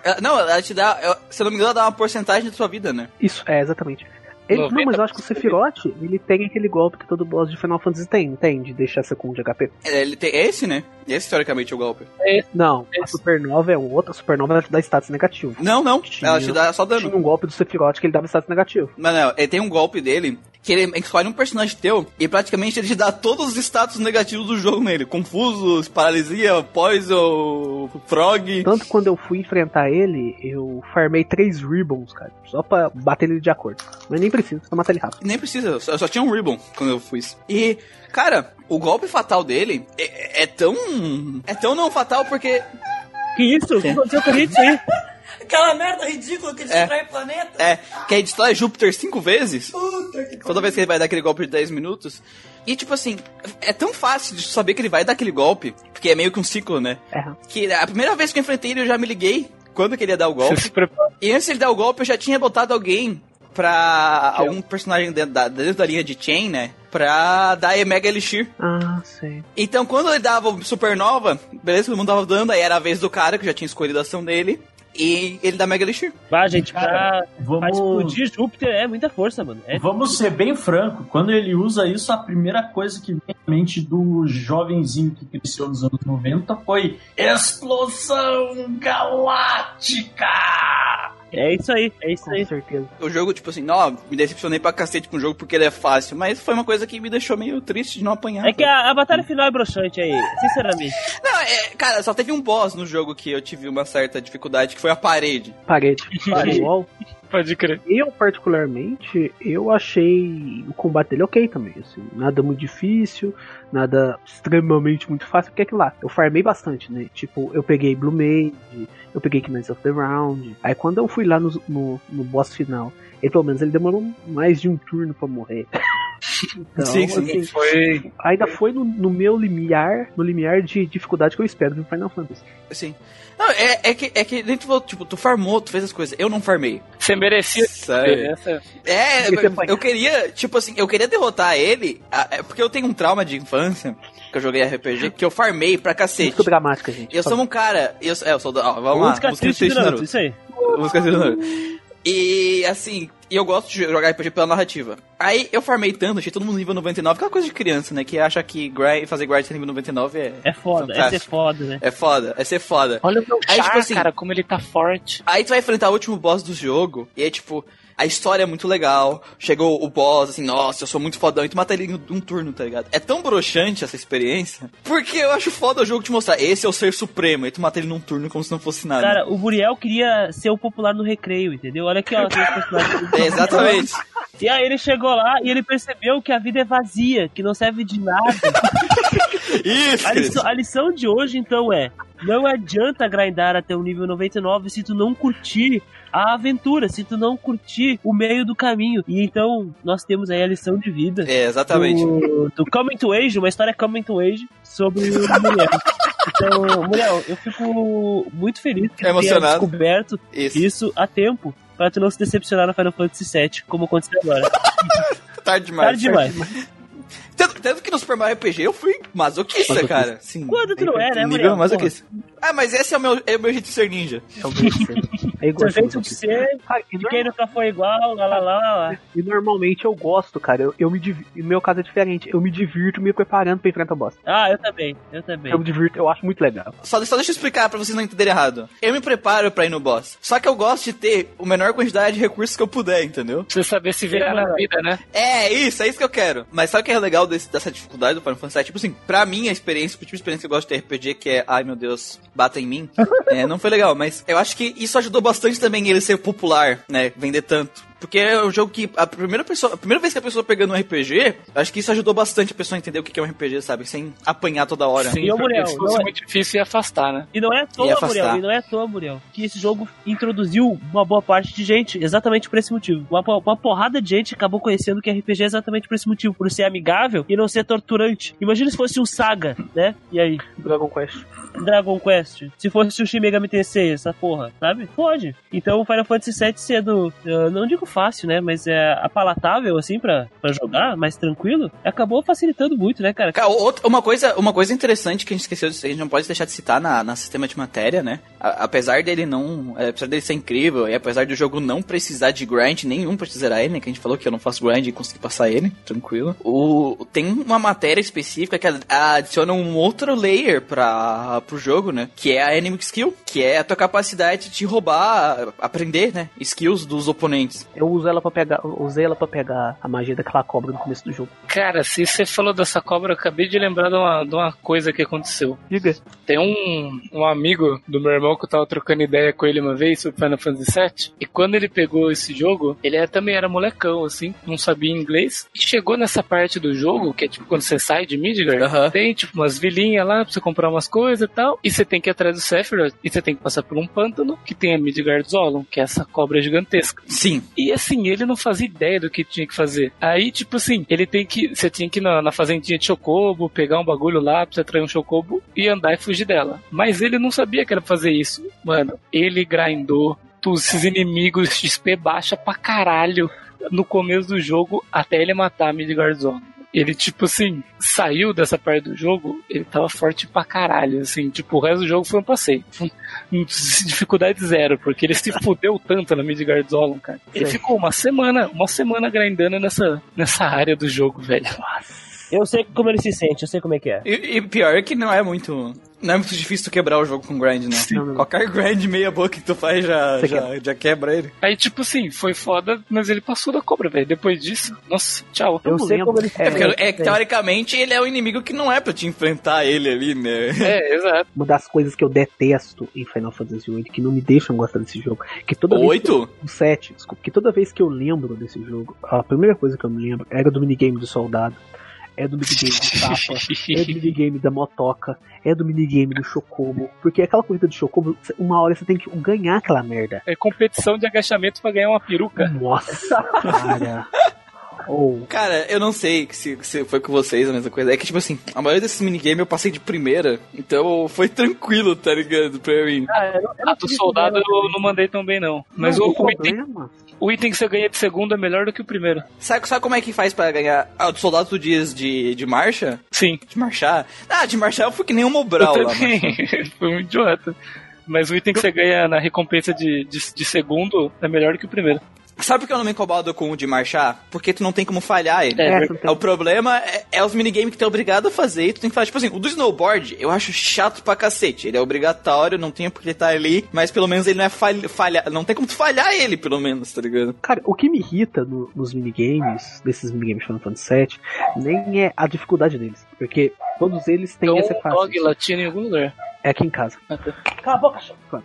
Ela- Não, ela te dá. eu- Se eu não me engano, ela dá uma porcentagem da sua vida, né? Isso, é, exatamente. Ele, não, mas eu acho que o Sephiroth, ele tem aquele golpe que todo boss de Final Fantasy tem, não tem? De deixar você com um de HP. Ele tem esse, né? Esse, teoricamente, é o golpe. Não, a Supernova é um outro, a Supernova ela te dá status negativo. Não, não. Tinha- Ela te dá só Tinha dano. um golpe do Sephiroth que ele dava status negativo. Mas não, ele tem um golpe dele que ele escolhe um personagem teu e praticamente ele te dá todos os status negativos do jogo nele. Confusos, paralisia, poison, frog. Tanto que quando eu fui enfrentar ele, eu farmei três ribbons, cara. Só pra bater ele de acordo. Mas nem precisa, só matar ele rápido. Nem precisa, eu só, eu só tinha um ribbon quando eu fui. E, cara, o golpe fatal dele é, é tão. É tão não fatal porque. Que isso? O que aconteceu com isso aí? [laughs] Aquela merda ridícula que destrói o planeta. É, que aí destrói Júpiter cinco vezes. Puta que Toda vez que ele vai dar aquele golpe de 10 minutos. E tipo assim, é tão fácil de saber que ele vai dar aquele golpe, porque é meio que um ciclo, né? É. Que a primeira vez que eu enfrentei ele, eu já me liguei quando que ele ia dar o Você golpe. E antes de ele dar o golpe, eu já tinha botado alguém pra algum personagem dentro da, dentro da linha de Chain, né? Pra dar Mega Elixir. Ah, sei. Então, quando ele dava o Supernova, beleza, todo mundo tava dando, aí era a vez do cara, que já tinha escolhido a ação dele, e ele dá Mega Elixir. Bah, gente, pra, Cara, pra vamos, explodir Júpiter é muita força, mano. É vamos ser bem franco. Quando ele usa isso, a primeira coisa que vem à mente do jovenzinho que cresceu nos anos 90 foi Explosão Galáctica! É isso aí, é isso Com aí. certeza. O jogo, tipo assim, não, me decepcionei pra cacete com o jogo porque ele é fácil, mas foi uma coisa que me deixou meio triste de não apanhar. É que a, a batalha final é broxante aí, sinceramente. Não, é, cara, só teve um boss no jogo que eu tive uma certa dificuldade, que foi a parede. Parede. [laughs] Parede. Pode crer. Eu, particularmente, eu achei o combate dele ok também, assim. Nada muito difícil, nada extremamente muito fácil, porque é que lá, eu farmei bastante, né? Tipo, eu peguei Blue Mage, eu peguei Knights of the Round. Aí quando eu fui lá no, no, no boss final, ele pelo menos ele demorou mais de um turno pra morrer. [laughs] Então, Sim, sim. assim, Foi. ainda foi no, no meu limiar, no limiar de dificuldade que eu espero do Final Fantasy. Assim. Não, é, é que, é que dentro, tipo, tu farmou, tu fez as coisas. Eu não farmei. Você merecia. Essa... É, apanhado. eu queria, tipo assim, eu queria derrotar ele, é porque eu tenho um trauma de infância, que eu joguei RPG, que eu farmei pra cacete. Música dramática, gente. Eu sou um cara, eu, sou- é, eu sou, ó, vamos lá, Música triste do Naruto, isso aí. Música triste Naruto. E assim, e eu gosto de jogar RPG pela narrativa. Aí eu farmei tanto, achei todo mundo nível 99, aquela coisa de criança, né? Que acha que grind, fazer grind nível 99 é. É foda, é ser fantástico. foda, né? É foda, é ser foda. Olha o meu Aí, char, tipo assim- cara, como ele tá forte. Aí tu vai enfrentar o último boss do jogo, e é tipo, a história é muito legal. Chegou o boss, assim, nossa, eu sou muito fodão, e tu mata ele em um turno, tá ligado? É tão broxante essa experiência, porque eu acho foda o jogo te mostrar, esse é o ser supremo, e tu mata ele num turno como se não fosse nada. Cara, o Muriel queria ser o popular no recreio, entendeu? Olha aqui, ó. [laughs] É, exatamente. E aí ele chegou lá e ele percebeu que a vida é vazia, que não serve de nada. [laughs] Isso, A lição, a lição de hoje, então, é: não adianta grindar até o nível 99 se tu não curtir a aventura, se tu não curtir o meio do caminho. E então, nós temos aí a lição de vida. É, exatamente. Do, do Coming to Age, uma história Coming to Age sobre o Muriel. Então, Muriel, eu fico muito feliz que tu tenha descoberto Isso. isso a tempo. Pra tu não se decepcionar no Final Fantasy VII, como aconteceu agora. [laughs] Tarde demais. Tarde demais. Tanto, tanto que no Super Mario RPG eu fui masoquista, Masoquista. cara. Sim. Quando tu não é, né, Nível masoquista. Ah, mas esse é o meu, é o meu jeito de ser ninja. É o jeito de ser. É igual Seu jeito de ser, e, de quem nunca foi igual, lá lá lá. lá. e normalmente eu gosto, cara. Eu, eu me div... No meu caso é diferente. Eu me divirto me preparando pra enfrentar o boss. Ah, eu também, eu também. Eu me divirto, eu acho muito legal. Só, só deixa eu explicar pra vocês não entenderem errado. Eu me preparo pra ir no boss. Só que eu gosto de ter a menor quantidade de recursos que eu puder, entendeu? Pra você saber se virar na vida, né? É, isso, é isso que eu quero. Mas sabe o que é legal desse- dessa dificuldade do Final Fantasy? Tipo assim, pra mim a experiência, tipo de experiência que eu gosto de RPG, que é, ai meu Deus, bata em mim, [laughs] é, não foi legal. Mas eu acho que isso ajudou bastante também ele ser popular, né? Vender tanto. Porque é um jogo que a primeira pessoa, a primeira vez que a pessoa pegando um RPG, acho que isso ajudou bastante a pessoa a entender o que é um RPG, sabe? Sem apanhar toda hora. Sim, E o Muriel, se fosse não é- muito difícil ia afastar, né? E não é à E toa. Muriel, e não é à toa, Muriel, que esse jogo introduziu uma boa parte de gente exatamente por esse motivo. Uma, uma porrada de gente acabou conhecendo que RPG exatamente por esse motivo, por ser amigável e não ser torturante. Imagina se fosse um Saga, né? E aí, Dragon Quest. Dragon Quest, se fosse o Shin Megami Tensei, essa porra, sabe? Pode. Então o Final Fantasy VII sendo, eu não digo fácil, né? Mas é apalatável, assim, pra jogar, mais tranquilo. Acabou facilitando muito, né, cara? Cara, outra- uma coisa, uma coisa interessante que a gente esqueceu, a gente não pode deixar de citar na, na sistema de matéria, né? A- apesar dele não, é, apesar dele ser incrível e apesar do jogo não precisar de grind nenhum pra te zerar ele, né? Que a gente falou que eu não faço grind e consegui passar ele, tranquilo. O, tem uma matéria específica que ad- adiciona um outro layer pra, pro jogo, né? Que é a enemy skill, que é a tua capacidade de roubar, aprender, né? Skills dos oponentes. Eu uso ela para pegar, eu usei ela para pegar a magia daquela cobra no começo do jogo. Cara, se você falou dessa cobra, eu acabei de lembrar de uma, de uma coisa que aconteceu. Diga. Tem um, um amigo do meu irmão que eu tava trocando ideia com ele uma vez sobre Final Fantasy VII. E quando ele pegou esse jogo, ele era- também era molecão, assim, não sabia inglês. E chegou nessa parte do jogo, que é tipo quando você sai de Midgard, tem tipo umas vilinhas lá pra você comprar umas coisas e tal. E você tem que ir atrás do Sephiroth. E você tem que passar por um pântano que tem a Midgard Zolon, que é essa cobra gigantesca. Sim. E assim, ele não fazia ideia do que tinha que fazer. Aí, tipo assim, ele tem que. Você tinha que ir na, na fazendinha de Chocobo, pegar um bagulho lá pra você atrair um Chocobo e andar e fugir dela. Mas ele não sabia que era pra fazer isso. Mano, ele grindou todos esses inimigos XP baixa pra caralho no começo do jogo até ele matar a Midgard Zone. Ele, tipo assim, saiu dessa parte do jogo, ele tava forte pra caralho, assim, tipo, o resto do jogo foi um passeio. Dificuldade zero, porque ele se [laughs] fudeu tanto na Midgard Zolon, cara. Ele Sei. ficou uma semana, uma semana grindando nessa, nessa área do jogo, velho. Eu sei como ele se sente, eu sei como é que é. E, e pior que não é muito. Não é muito difícil tu quebrar o jogo com grind, né? Não. Qualquer grind meia boca que tu faz já, Você já, já quebra ele. Aí, tipo assim, foi foda, mas ele passou da cobra, velho. Depois disso, nossa, tchau. Eu não sei lembro. como ele É, porque é, que, teoricamente ele é um inimigo que não é pra te enfrentar ele ali, né? É, exato. Uma das coisas que eu detesto em Final Fantasy VIII, que não me deixam gostar desse jogo, que toda vez que eu- Oito? o 7, desculpa, que toda vez que eu lembro desse jogo, a primeira coisa que eu me lembro era do minigame do soldado, é do minigame do tapa, é do minigame da motoca, é do minigame do chocobo, porque aquela corrida do chocobo, uma hora você tem que ganhar aquela merda. É competição de agachamento pra ganhar uma peruca. Nossa, cara. [laughs] Ou Cara, eu não sei se, se foi com vocês a mesma coisa. É que, tipo assim, a maioria desses minigames eu passei de primeira, então foi tranquilo, tá ligado? Pra mim. Ah, eu eu Ah, do soldado eu não mandei tão bem, não. Mas Não, o, o problema. O item que você ganha de segundo é melhor do que o primeiro. Sabe, sabe como é que faz pra ganhar? Ah, do soldado tu diz de, de marcha? Sim. De marchar? Ah, de marchar eu fui que nem um Mobral lá. [laughs] Foi um idiota. Mas o item que você ganha na recompensa de, de, de segundo é melhor do que o primeiro. Sabe por que eu não me incomodo com o de marchar? Porque tu não tem como falhar ele. É, É, O problema é, é os minigames que tu é obrigado a fazer e tu tem que fazer. Tipo assim, o do snowboard eu acho chato pra cacete. Ele é obrigatório, não tem porque ele tá ali, mas pelo menos ele não é falha, falha. Não tem como tu falhar ele, pelo menos, tá ligado? Cara, o que me irrita no- nos minigames, desses minigames de Final Fantasy VII, nem é a dificuldade deles. Porque todos eles têm essa fácil. dog latino em algum lugar. É aqui em casa. Cala a boca, cachorro.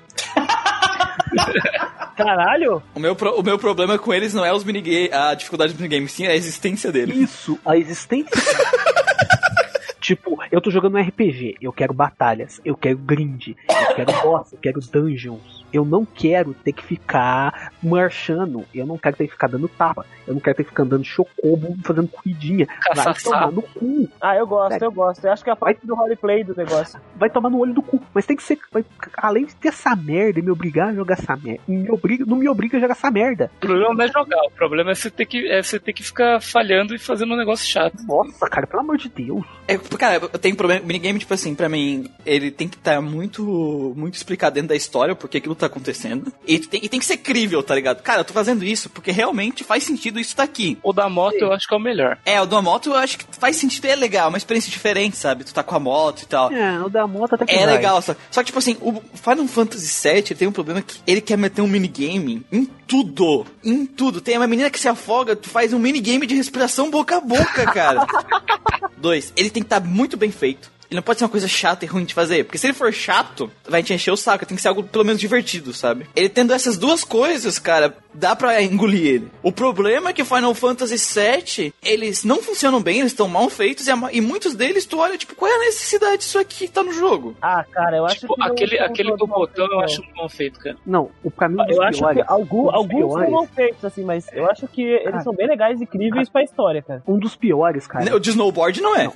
Caralho! O meu, pro- o meu problema com eles não é os minigames, a dificuldade dos minigames, sim a existência deles. Isso, a existência. [laughs] tipo, eu tô jogando um RPG, eu quero batalhas, eu quero grind, eu quero boss, eu quero dungeons. Eu não quero ter que ficar marchando, eu não quero ter que ficar dando tapa, eu não quero ter que ficar andando chocobo, fazendo corridinha. Vai tomar no cu, Ah, eu gosto, eu gosto. Eu acho que é a parte do roleplay do negócio. vai tomar no olho do cu. Mas tem que ser. vai- além de ter essa merda e me obrigar a jogar essa merda, me obriga, não me obriga a jogar essa merda. O problema não é jogar, o problema é você ter que, é você ter que ficar falhando e fazendo um negócio chato. Nossa, cara, pelo amor de Deus. É, cara, eu tenho problema. Minigame, tipo assim, pra mim, ele tem que estar muito, muito explicado dentro da história porque aquilo tá acontecendo. E tem, e tem que ser crível, tá ligado? Cara, eu tô fazendo isso porque realmente faz sentido isso tá aqui. O da moto eu acho que é o melhor. É, o da moto eu acho que faz sentido e é legal, uma experiência diferente, sabe? Tu tá com a moto e tal. É, o da moto até que É vai. legal, só, só que, tipo assim, o Final Fantasy VII tem um problema que ele quer meter um minigame em tudo. Em tudo. Tem uma menina que se afoga, tu faz um minigame de respiração boca a boca, cara. [laughs] Dois, ele tem que estar muito bem feito. Ele não pode ser uma coisa chata e ruim de fazer. Porque se ele for chato, vai te encher o saco. Tem que ser algo pelo menos divertido, sabe? Ele tendo essas duas coisas, cara, dá pra engolir ele. O problema é que Final Fantasy VII, eles não funcionam bem, eles estão mal feitos. E, e muitos deles, tu olha, tipo, qual é a necessidade disso aqui que tá no jogo? Ah, cara, eu acho Tipo, que. não- aquele, não aquele do não botão eu acho mal feito, cara. Não, o dos Eu acho que algum, um alguns são mal feitos, assim, mas eu acho que eles Cara. são bem legais e incríveis pra história, cara. um dos piores, cara. O de snowboard não é.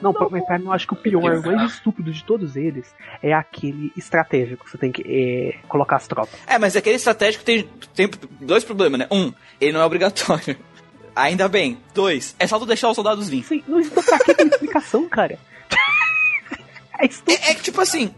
Não, pra, mas pra mim eu acho que o pior, o mais estúpido de todos eles é aquele estratégico. Você tem que é, colocar as tropas. É, mas aquele estratégico tem, tem dois problemas, né? Um, ele não é obrigatório. [laughs] Ainda bem. Dois, é só tu deixar os soldados vir. Sim, não isso pra que tem explicação, cara? É. [laughs] É, é que tipo assim,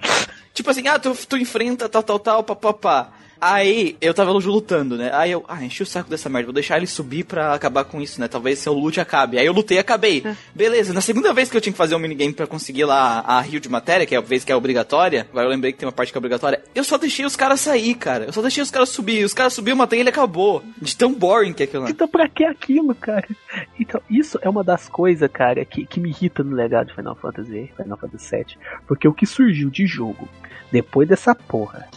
tipo assim, ah, tu, tu enfrenta tal, tal, tal, papapá. Aí eu tava lutando, né? Aí eu, ah, enchi o saco dessa merda, vou deixar ele subir pra acabar com isso, né? Talvez seu lute acabe. Aí eu lutei e acabei. Beleza, na segunda vez que eu tinha que fazer um minigame pra conseguir lá a rio de matéria, que é a vez que é obrigatória, agora eu lembrei que tem uma parte que é obrigatória, eu só deixei os caras sair, cara. Eu só deixei os caras subir. Os caras subiram, eu matei e ele acabou. De tão boring que é aquilo lá. Então pra que aquilo, cara? Então, isso é uma das coisas, cara, que, que me irrita no legado de Final Fantasy, Final Fantasy VII. Porque o que surgiu de jogo depois dessa porra.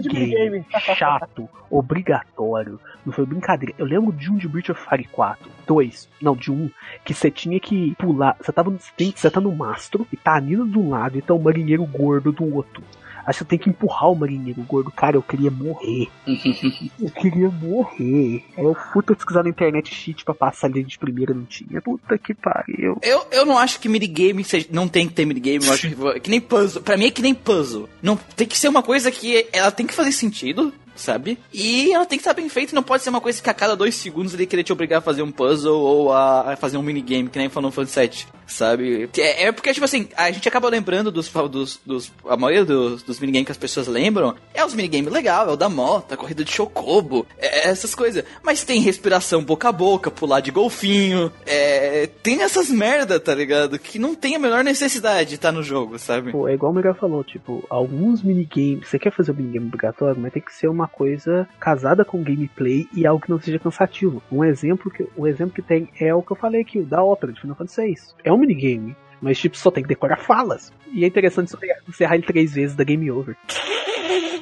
De minigame [laughs] chato, obrigatório, não foi brincadeira. Eu lembro de um de Breath of Fire 4, dois, não, de um, que você tinha que pular, você tava no, você tá no mastro, e tá a Nina de um lado e tá o marinheiro gordo do outro. Aí você tem que empurrar o marinheiro gordo. Cara, eu queria morrer. [laughs] Eu queria morrer. Aí eu fui pesquisar na internet cheat pra passar ali de primeira, não tinha. Puta que pariu. Eu, eu não acho que minigame seja, não tem que ter minigame, eu acho [laughs] que, que nem puzzle. Pra mim é que nem puzzle. Não, tem que ser uma coisa que ela tem que fazer sentido, sabe? E ela tem que estar bem feita, não pode ser uma coisa que a cada dois segundos ele querer te obrigar a fazer um puzzle ou a, a fazer um minigame, que nem Final Fantasy VII, sabe? É, é porque, tipo assim, a gente acaba lembrando dos, dos, dos a maioria dos, dos minigames que as pessoas lembram, é os minigames legal, é o da moto, a corrida de chocobo, é, essas coisas. Mas tem respiração boca a boca, pular de golfinho, é, tem essas merda, tá ligado? Que não tem a menor necessidade de estar no jogo, sabe? Pô, é igual o Miguel falou, tipo, alguns minigames, você quer fazer um minigame obrigatório, mas tem que ser uma coisa casada com gameplay e algo que não seja cansativo. Um exemplo que, o exemplo que tem é o que eu falei aqui, o da ópera de Final Fantasy VI. É um minigame, mas tipo, só tem que decorar falas. E é interessante você encerrar ele três vezes da Game Over.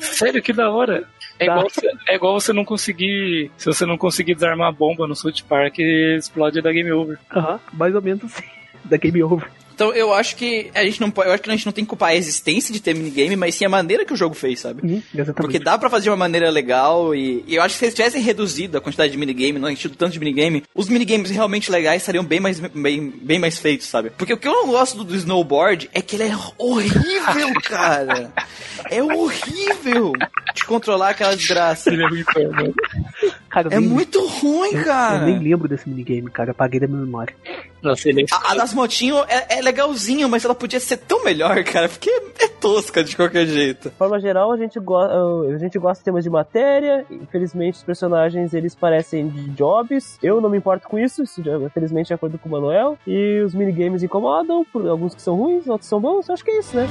Sério, que da hora. É Tá. igual, você, é igual você não conseguir. Se você não conseguir desarmar a bomba no South Park, explode da game over. Aham, mais ou menos assim, [laughs] da Game Over. Então eu acho que a gente não pode, eu acho que a gente não tem que culpar a existência de ter minigame, mas sim a maneira que o jogo fez, sabe? Uhum, exatamente. Porque dá pra fazer de uma maneira legal e, e eu acho que se eles tivessem reduzido a quantidade de minigame, não enchido tanto de minigame, os minigames realmente legais estariam bem mais, bem, bem mais feitos, sabe? Porque o que eu não gosto do, do snowboard é que ele é horrível, [laughs] cara. É horrível de controlar aquela desgraça. Ele é ruim mano. Cara, eu É nem- muito ruim, eu, cara. eu nem lembro desse minigame, cara. Eu apaguei da minha memória. Nossa, ele é A, a das motinhos é, é legalzinho, mas ela podia ser tão melhor, cara, porque é tosca de qualquer jeito. De forma geral, a gente, go a gente gosta de temas de matéria. Infelizmente, os personagens eles parecem de jobs. Eu não me importo com isso, isso infelizmente, de acordo com o Manuel. E os minigames incomodam, por alguns que são ruins, outros são bons. Acho que é isso, né?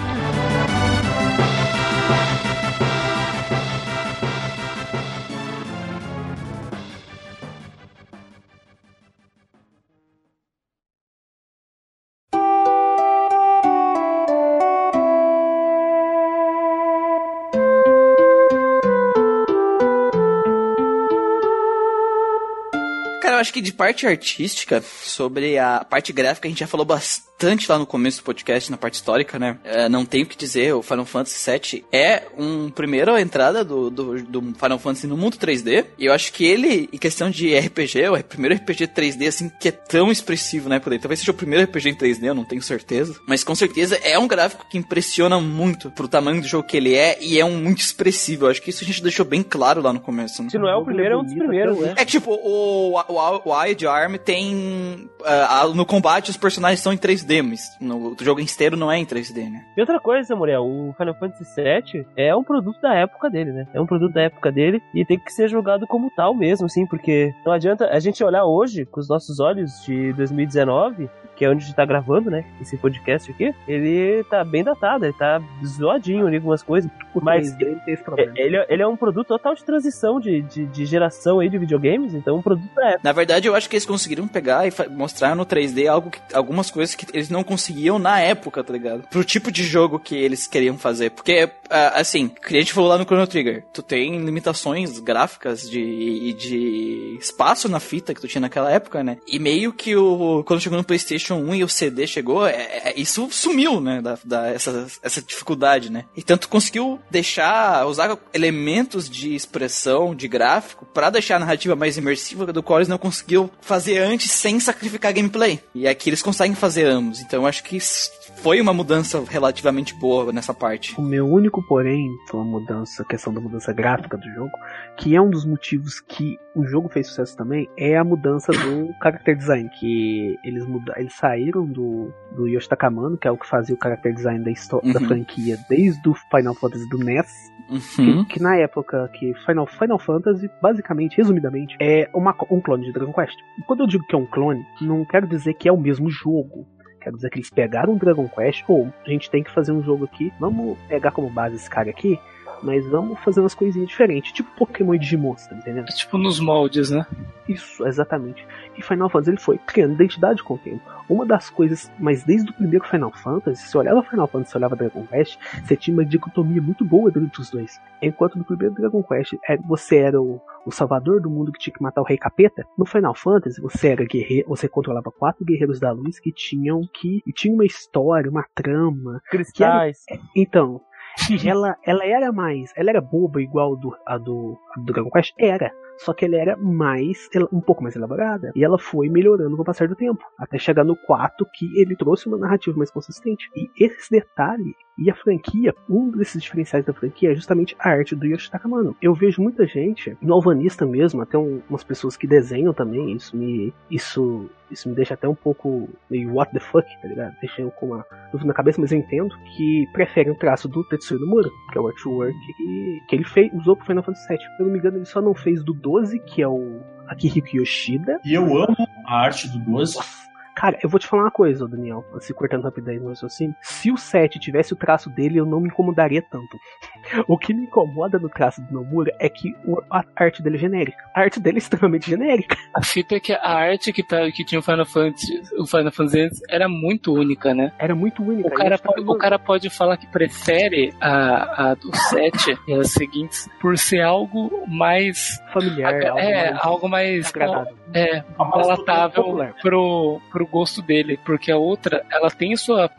Acho que de parte artística, sobre a parte gráfica, a gente já falou bastante lá no começo do podcast, na parte histórica, né? É, não tenho o que dizer, o Final Fantasy VII é um primeira entrada do, do, do Final Fantasy no mundo 3D. E eu acho que ele, em questão de RPG, é o primeiro RPG 3D, assim, que é tão expressivo, né? Por aí. Talvez seja o primeiro RPG em 3D, eu não tenho certeza. Mas com certeza é um gráfico que impressiona muito pro tamanho do jogo que ele é e é um muito expressivo. Eu acho que isso a gente deixou bem claro lá no começo, né? Se não é o primeiro, é um dos primeiros, né? É tipo, o, o, o Wild Arm tem. ah, no combate os personagens são em 3D, mas no o jogo inteiro não é em 3D, né? E outra coisa, Muriel, o Final Fantasy VII é um produto da época dele, né? É um produto da época dele e tem que ser jogado como tal mesmo, assim, porque não adianta a gente olhar hoje com os nossos olhos de 2019, que é onde a gente tá gravando, né? Esse podcast aqui, ele tá bem datado, ele tá zoadinho ali algumas coisas, O mas 3D ele tem esse problema. é- ele, é- ele é um produto total de transição de, de, de geração aí de videogames, então um produto da época. Na verdade, eu acho que eles conseguiram pegar e mostrar no 3D algo que, algumas coisas que eles não conseguiam na época, tá ligado? Pro tipo de jogo que eles queriam fazer. Porque ah, assim, que a gente falou lá no Chrono Trigger, tu tem limitações gráficas de, e de espaço na fita que tu tinha naquela época, né? E meio que o quando chegou no PlayStation 1 e o CD chegou, é, é, isso sumiu, né? Da, da, essa, essa dificuldade, né? E tanto conseguiu deixar, usar elementos de expressão, de gráfico, para deixar a narrativa mais imersiva, do qual eles não conseguiu fazer antes sem sacrificar gameplay. E aqui eles conseguem fazer ambos. Então acho que foi uma mudança relativamente boa nessa parte. O meu único porém foi uma mudança, a questão da mudança gráfica do jogo, que é um dos motivos que o jogo fez sucesso também, é a mudança do [coughs] character design, que eles mudaram, eles saíram do, do Yoshi Takamano, que é o que fazia o character design da, história, da Uhum. franquia desde o Final Fantasy do NES, Uhum. que, que na época que Final, Final Fantasy, basicamente, resumidamente, é uma, um clone de Dragon Quest. E quando eu digo que é um clone, não quero dizer que é o mesmo jogo. Quero dizer que eles pegaram Dragon Quest, ou a gente tem que fazer um jogo aqui, vamos pegar como base esse cara aqui, mas vamos fazer umas coisinhas diferentes, tipo Pokémon e Digimon, tá entendendo? É tipo nos moldes, né? Isso, exatamente. E Final Fantasy ele foi criando identidade com o tempo. Uma das coisas, mas desde o primeiro Final Fantasy, se você olhava Final Fantasy, você olhava Dragon Quest, você tinha uma dicotomia muito boa entre os dois. Enquanto no primeiro Dragon Quest é, você era o, o salvador do mundo que tinha que matar o Rei Capeta, no Final Fantasy você era guerreiro, você controlava quatro guerreiros da luz que tinham que e tinha uma história, uma trama. Cristais. Então, ela, ela era mais. Ela era boba igual do, a, do, a do Dragon Quest? Era. Só que ela era mais. um pouco mais elaborada. E ela foi melhorando com o passar do tempo. Até chegar no 4, que ele trouxe uma narrativa mais consistente. E esse detalhe. E a franquia, um desses diferenciais da franquia é justamente a arte do Yoshi Takamano. Eu vejo muita gente, no Alvanista mesmo, até um- umas pessoas que desenham também, isso me. Isso. Isso me deixa até um pouco meio what the fuck, tá ligado? Deixa eu com uma dúvida na cabeça, mas eu entendo que preferem o traço do Tetsuya Nomura, que é o artwork que, que ele fez, usou pro Final Fantasy VII. Se eu não me engano, ele só não fez do 12, que é o Akihiko Yoshida. E eu amo a arte do 12. Cara, eu vou te falar uma coisa, Daniel, se cortando rapidez no raciocínio. Se o 7 tivesse o traço dele, eu não me incomodaria tanto. [laughs] O que me incomoda no traço do Nomura é que o- a arte dele é genérica. A arte dele é extremamente genérica. A fita é que a arte que, tá, que tinha o Final Fantasy, o Final Fantasy antes era muito única, né? Era muito única. O cara, A pode, o cara pode falar que prefere a, a do 7 e as seguintes por ser algo mais. familiar, algo é, mais algo mais. agradável. É, A mais palatável popular. pro, pro gosto dele. Porque a outra, ela tem sua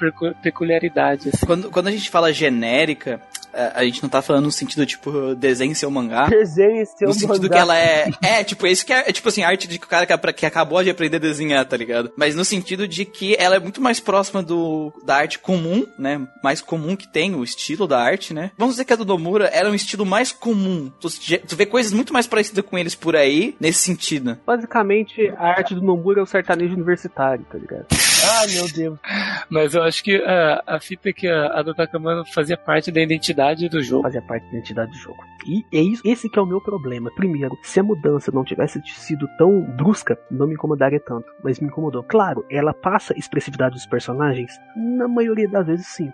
peculiaridade. Assim. Quando, quando a gente fala genérica, a, a gente não tá falando no sentido, tipo, desenho seu mangá. Desenhe seu No sentido mangá. que ela é. É, tipo, isso que é, é tipo assim, arte de cara que, que acabou de aprender a desenhar, tá ligado? Mas no sentido de que ela é muito mais próxima do da arte comum, né? Mais comum que tem, o estilo da arte, né? Vamos dizer que a do Nomura era um estilo mais comum. Tu, tu vê coisas muito mais parecidas com eles por aí, nesse sentido. Basicamente, a arte do Nomura é o sertanejo universitário, tá ligado? [laughs] Ai, meu Deus. Mas eu acho que a, a fita é que a, a do Takamano fazia parte da identidade do jogo. Fazia parte da identidade do jogo. E é isso, esse que é o meu problema. Primeiro, se a mudança não tivesse sido tão brusca, não me incomodaria tanto. Mas me incomodou. Claro, ela passa expressividade dos personagens? Na maioria das vezes, sim.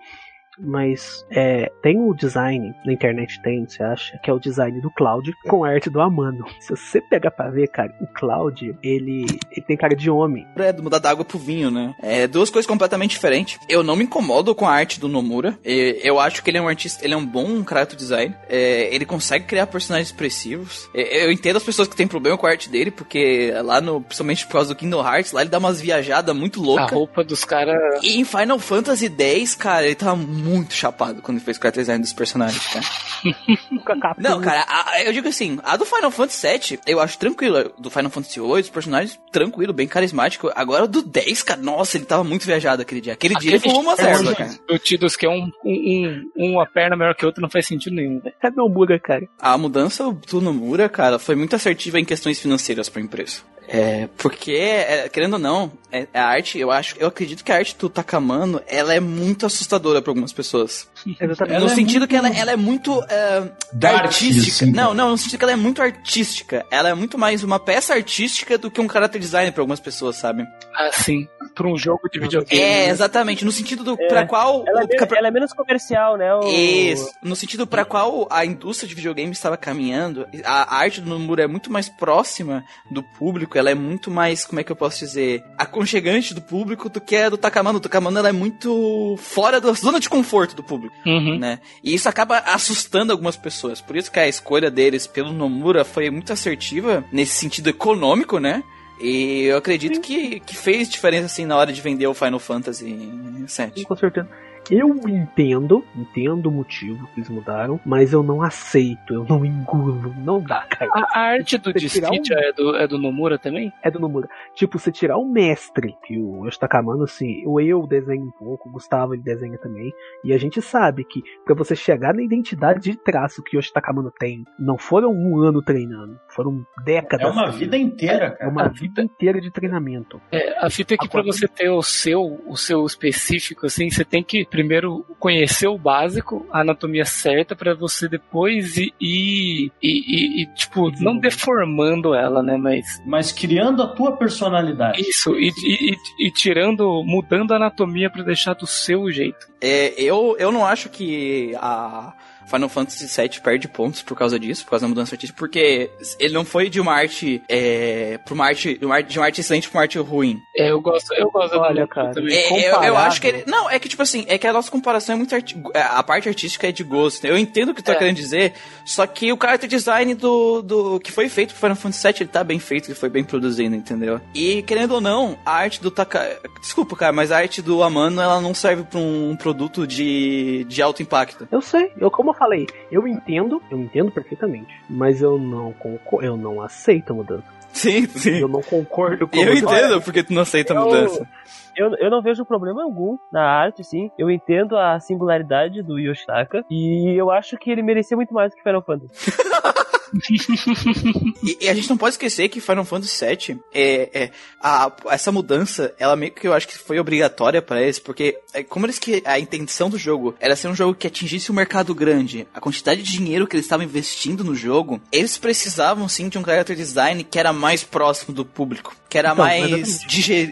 Mas é, tem o design, na internet tem, você acha, que é o design do Cloud com a arte do Amano. [laughs] Se você pegar pra ver, cara, o Cloud, ele, ele tem cara de homem. É mudar da água pro vinho, né? É duas coisas completamente diferentes. Eu não me incomodo com a arte do Nomura. Eu acho que ele é um artista, ele é um bom character design. É, ele consegue criar personagens expressivos. É, Eu entendo as pessoas que têm problema com a arte dele, porque lá no, principalmente por causa do Kingdom Hearts, lá ele dá umas viajadas muito A loucas. roupa dos caras. E em Final Fantasy X, cara, ele tava muito chapado quando fez o character design dos personagens, cara. [laughs] Não, cara, a- eu digo assim, a do Final Fantasy VII, eu acho tranquila. Do Final Fantasy VIII, os personagens tranquilo, bem carismático. Agora do 10, cara, nossa, ele tava muito viajado aquele dia. Aquele, dia ele Aquele fumou uma personagem erva, cara. do Tidus que é um, um, um- uma perna maior que a outra não faz sentido nenhum, velho. É Nomura, cara. A mudança do Nomura, cara, foi muito assertiva em questões financeiras pra empresa. É, porque, é, querendo ou não, é, a arte, eu acho, eu acredito que a arte do Takamano, ela é muito assustadora pra algumas pessoas. [laughs] Exatamente. no Ela é sentido muito que ela, ela é muito é, dark, artística. assim, não, não, no sentido que ela é muito artística. Ela é muito mais uma peça artística do que um character design pra algumas pessoas, sabe? Assim, pra um jogo de videogame. É, né? exatamente. No sentido do pra qual. Ela é, o- menos, pra- ela é menos comercial, né? O... Isso. No sentido pra qual a indústria de videogame estava caminhando, a arte do Nomura é muito mais próxima do público, ela é muito mais, como é que eu posso dizer, aconchegante do público do que a do Takamano. O Takamano ela é muito fora da zona de conforto do público, Uhum. né? E isso acaba assustando algumas pessoas. Por isso que a escolha deles pelo Nomura foi muito assertiva nesse sentido econômico, né? E eu acredito que, que fez diferença assim na hora de vender o Final Fantasy VII. Com certeza. Eu entendo, entendo o motivo que eles mudaram, mas eu não aceito, eu não engulo, não dá, cara. A, a arte do Dispute um- é, do, é do Nomura também? É do Nomura. Tipo, você tirar o mestre, que o Yoshitaka Amano, assim, o eu desenho um pouco, o Gustavo ele desenha também, e a gente sabe que pra você chegar na identidade de traço que o Yoshitaka Amano tem, não foram um ano treinando, foram décadas. É uma treinando. vida inteira, É cara. uma vida inteira de treinamento. É, a fita é que pra você ter o seu, o seu específico, assim, você tem que primeiro conhecer o básico, a anatomia certa, pra você depois ir, ir, ir- ir, tipo, não deformando ela, né, mas Mas criando a tua personalidade. isso, e, e- e- e tirando, mudando a anatomia pra deixar do seu jeito. É, eu, eu não acho que a Final Fantasy VII perde pontos por causa disso, por causa da mudança artística, porque ele não foi de uma arte, é, pra uma arte, de uma arte, de uma arte excelente pra uma arte ruim. É, eu gosto, eu gosto Olha, cara. É, eu, eu acho que ele. Não, é que tipo assim, é que a nossa comparação é muito. arti- A parte artística é de gosto. Eu entendo o que tu tá É. querendo dizer, só que o character design do, do. que foi feito pro Final Fantasy VII, ele tá bem feito, ele foi bem produzido, entendeu? E querendo ou não, a arte do Taka. Desculpa, cara, mas a arte do Amano, ela não serve pra um produto de, de alto impacto. Eu sei, eu como eu falei, eu entendo, eu entendo perfeitamente, mas eu não concordo, eu não aceito a mudança. Sim, sim. Eu não concordo com a Eu entendo porque tu não aceita a mudança. Eu, eu não vejo problema algum na arte, sim. Eu entendo a singularidade do Yoshitaka. E eu acho que ele merecia muito mais do que Final Fantasy. [laughs] [laughs] E, e a gente não pode esquecer que Final Fantasy VII, é, é, a, essa mudança, ela meio que eu acho que foi obrigatória pra eles, porque é, como eles que a intenção do jogo era ser um jogo que atingisse o mercado grande, a quantidade de dinheiro que eles estavam investindo no jogo, eles precisavam sim de um character design que era mais próximo do público, que era Então, mais exatamente. dige-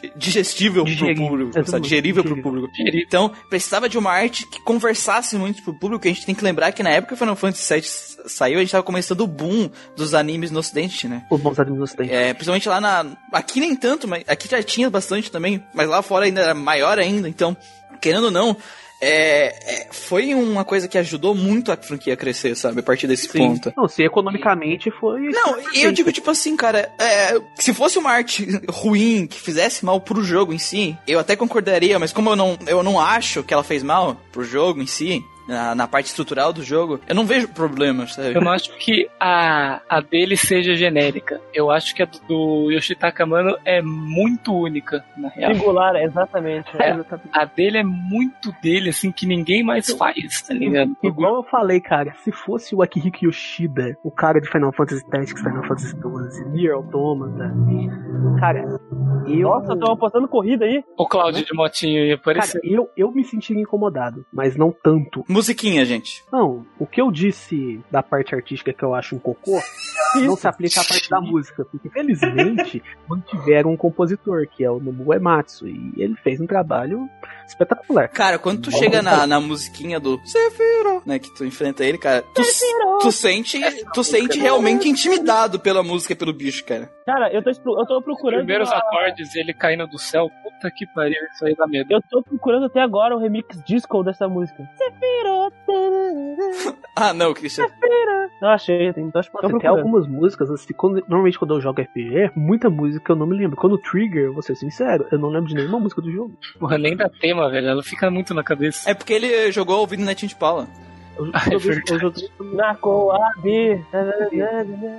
digest- digestível pro Digerível, público, sabe? exatamente, digerível pro digerível. público. Então, precisava de uma arte que conversasse muito pro público. A gente tem que lembrar que na época que Final Fantasy VII saiu, a gente tava começando o boom dos animes no ocidente, né? Os bons animes no ocidente. É, principalmente lá na. Aqui nem tanto, mas aqui já tinha bastante também, mas lá fora ainda era maior ainda, então, querendo ou não. É, é, foi uma coisa que ajudou muito a franquia a crescer, sabe? A partir desse ponto. Não, se economicamente foi. Não, e eu digo tipo assim, cara, é, se fosse uma arte ruim que fizesse mal pro jogo em si, eu até concordaria, mas como eu não, eu não acho que ela fez mal pro jogo em si, na, na parte estrutural do jogo, eu não vejo problema, sabe? Eu não acho que a, a dele seja genérica. Eu acho que a do, Yoshitaka Amano é muito única, na real. Singular, exatamente. É. Exatamente. A dele é muito dele, assim, que ninguém mais faz, tá ligado? Igual eu falei, cara, se fosse o Akihiko Yoshida, o cara de Final Fantasy Tactics, Final Fantasy XII, Nier Automata, cara, eu... Nossa, estão apostando corrida aí. O Cláudio de Motinho ia Cara, aparecer. eu, eu me sentiria incomodado, mas não tanto. Musiquinha, gente. Não, o que eu disse da parte artística que eu acho um cocô, não se aplica à parte da música, porque felizmente [laughs] mantiveram um compositor, que é o Nobu Ematsu, e ele fez um trabalho espetacular. Cara, quando tu chega na, na musiquinha do Sephiroth, né, que tu enfrenta ele, cara, tu, tu sente, tu sente realmente intimidado pela música e pelo bicho, cara. Cara, eu tô, eu tô procurando. Primeiros uma- acordes, ele caindo do céu. Puta que pariu, isso aí dá medo. Eu tô procurando até agora um remix disco dessa música. [laughs] Ah, não, Christian. Não achei, tem, tô, tô Nossa, tem algumas músicas, assim, quando- normalmente quando eu jogo RPG, muita música eu não me lembro. Quando Trigger, vou ser sincero, eu não lembro de nenhuma música do jogo. Porra, nem dá tema, velho. Ela fica muito na cabeça. É porque ele jogou ouvindo Netinho de Paula. Ah, é Na Coab.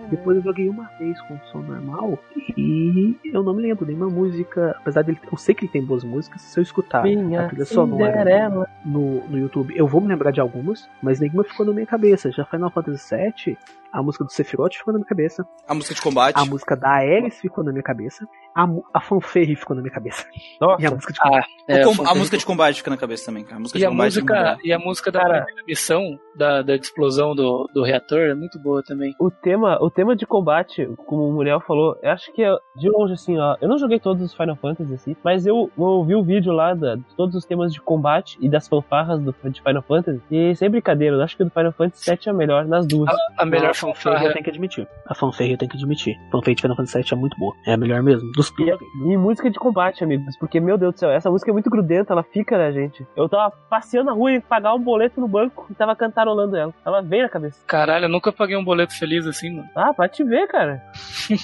depois eu joguei uma vez com som normal e eu não me lembro nenhuma música, apesar dele, eu sei que ele tem boas músicas, se eu escutar a Minha trilha sonora no, no YouTube, eu vou me lembrar de algumas, mas nenhuma ficou na minha cabeça. Já Final Fantasy VII, a música do Sephiroth ficou na minha cabeça, A música de combate. a música da Ares ficou na minha cabeça, a, a fanfare ficou na minha cabeça. Nossa. E a música de Ah, O é, com- foi a música de combate fica na cabeça também, cara. A música E de a combate não música, e a música da Cara. primeira missão da, da explosão do, do reator é muito boa também. O tema, o tema de combate, como o Muriel falou, eu acho que é de longe assim, ó. Eu não joguei todos os Final Fantasy assim, mas eu, eu vi o vídeo lá da, de todos os temas de combate e das fanfarras do, de Final Fantasy. E sem brincadeira, eu acho que o do Final Fantasy VII é a melhor nas duas. A, a melhor a fanfare fanfarra. eu tenho que admitir. A fanfare eu tenho que admitir. A fanfare de Final Fantasy VII é muito boa. É a melhor mesmo. Dos E, e música de combate, amigos, porque, meu Deus do céu, essa música é muito grudenta, ela fica na gente. Eu tava passeando na rua e pagar um boleto no banco e tava cantarolando ela. Ela veio na cabeça. Caralho, eu nunca paguei um boleto feliz assim, mano. Ah, pode te ver, cara. [laughs]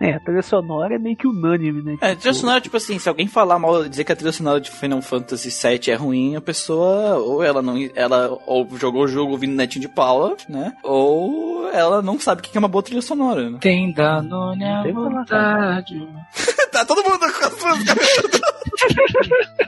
É, a trilha sonora é meio que unânime, né? É, trilha sonora, tipo assim, se alguém falar mal, dizer que a trilha sonora de Final Fantasy VII é ruim, a pessoa, ou ela não, ela ou jogou o jogo ouvindo netinho de Paula, né? Ou ela não sabe o que é uma boa trilha sonora, né? Tem Danone à falar, vontade. [laughs] tá todo mundo com as músicas. [laughs]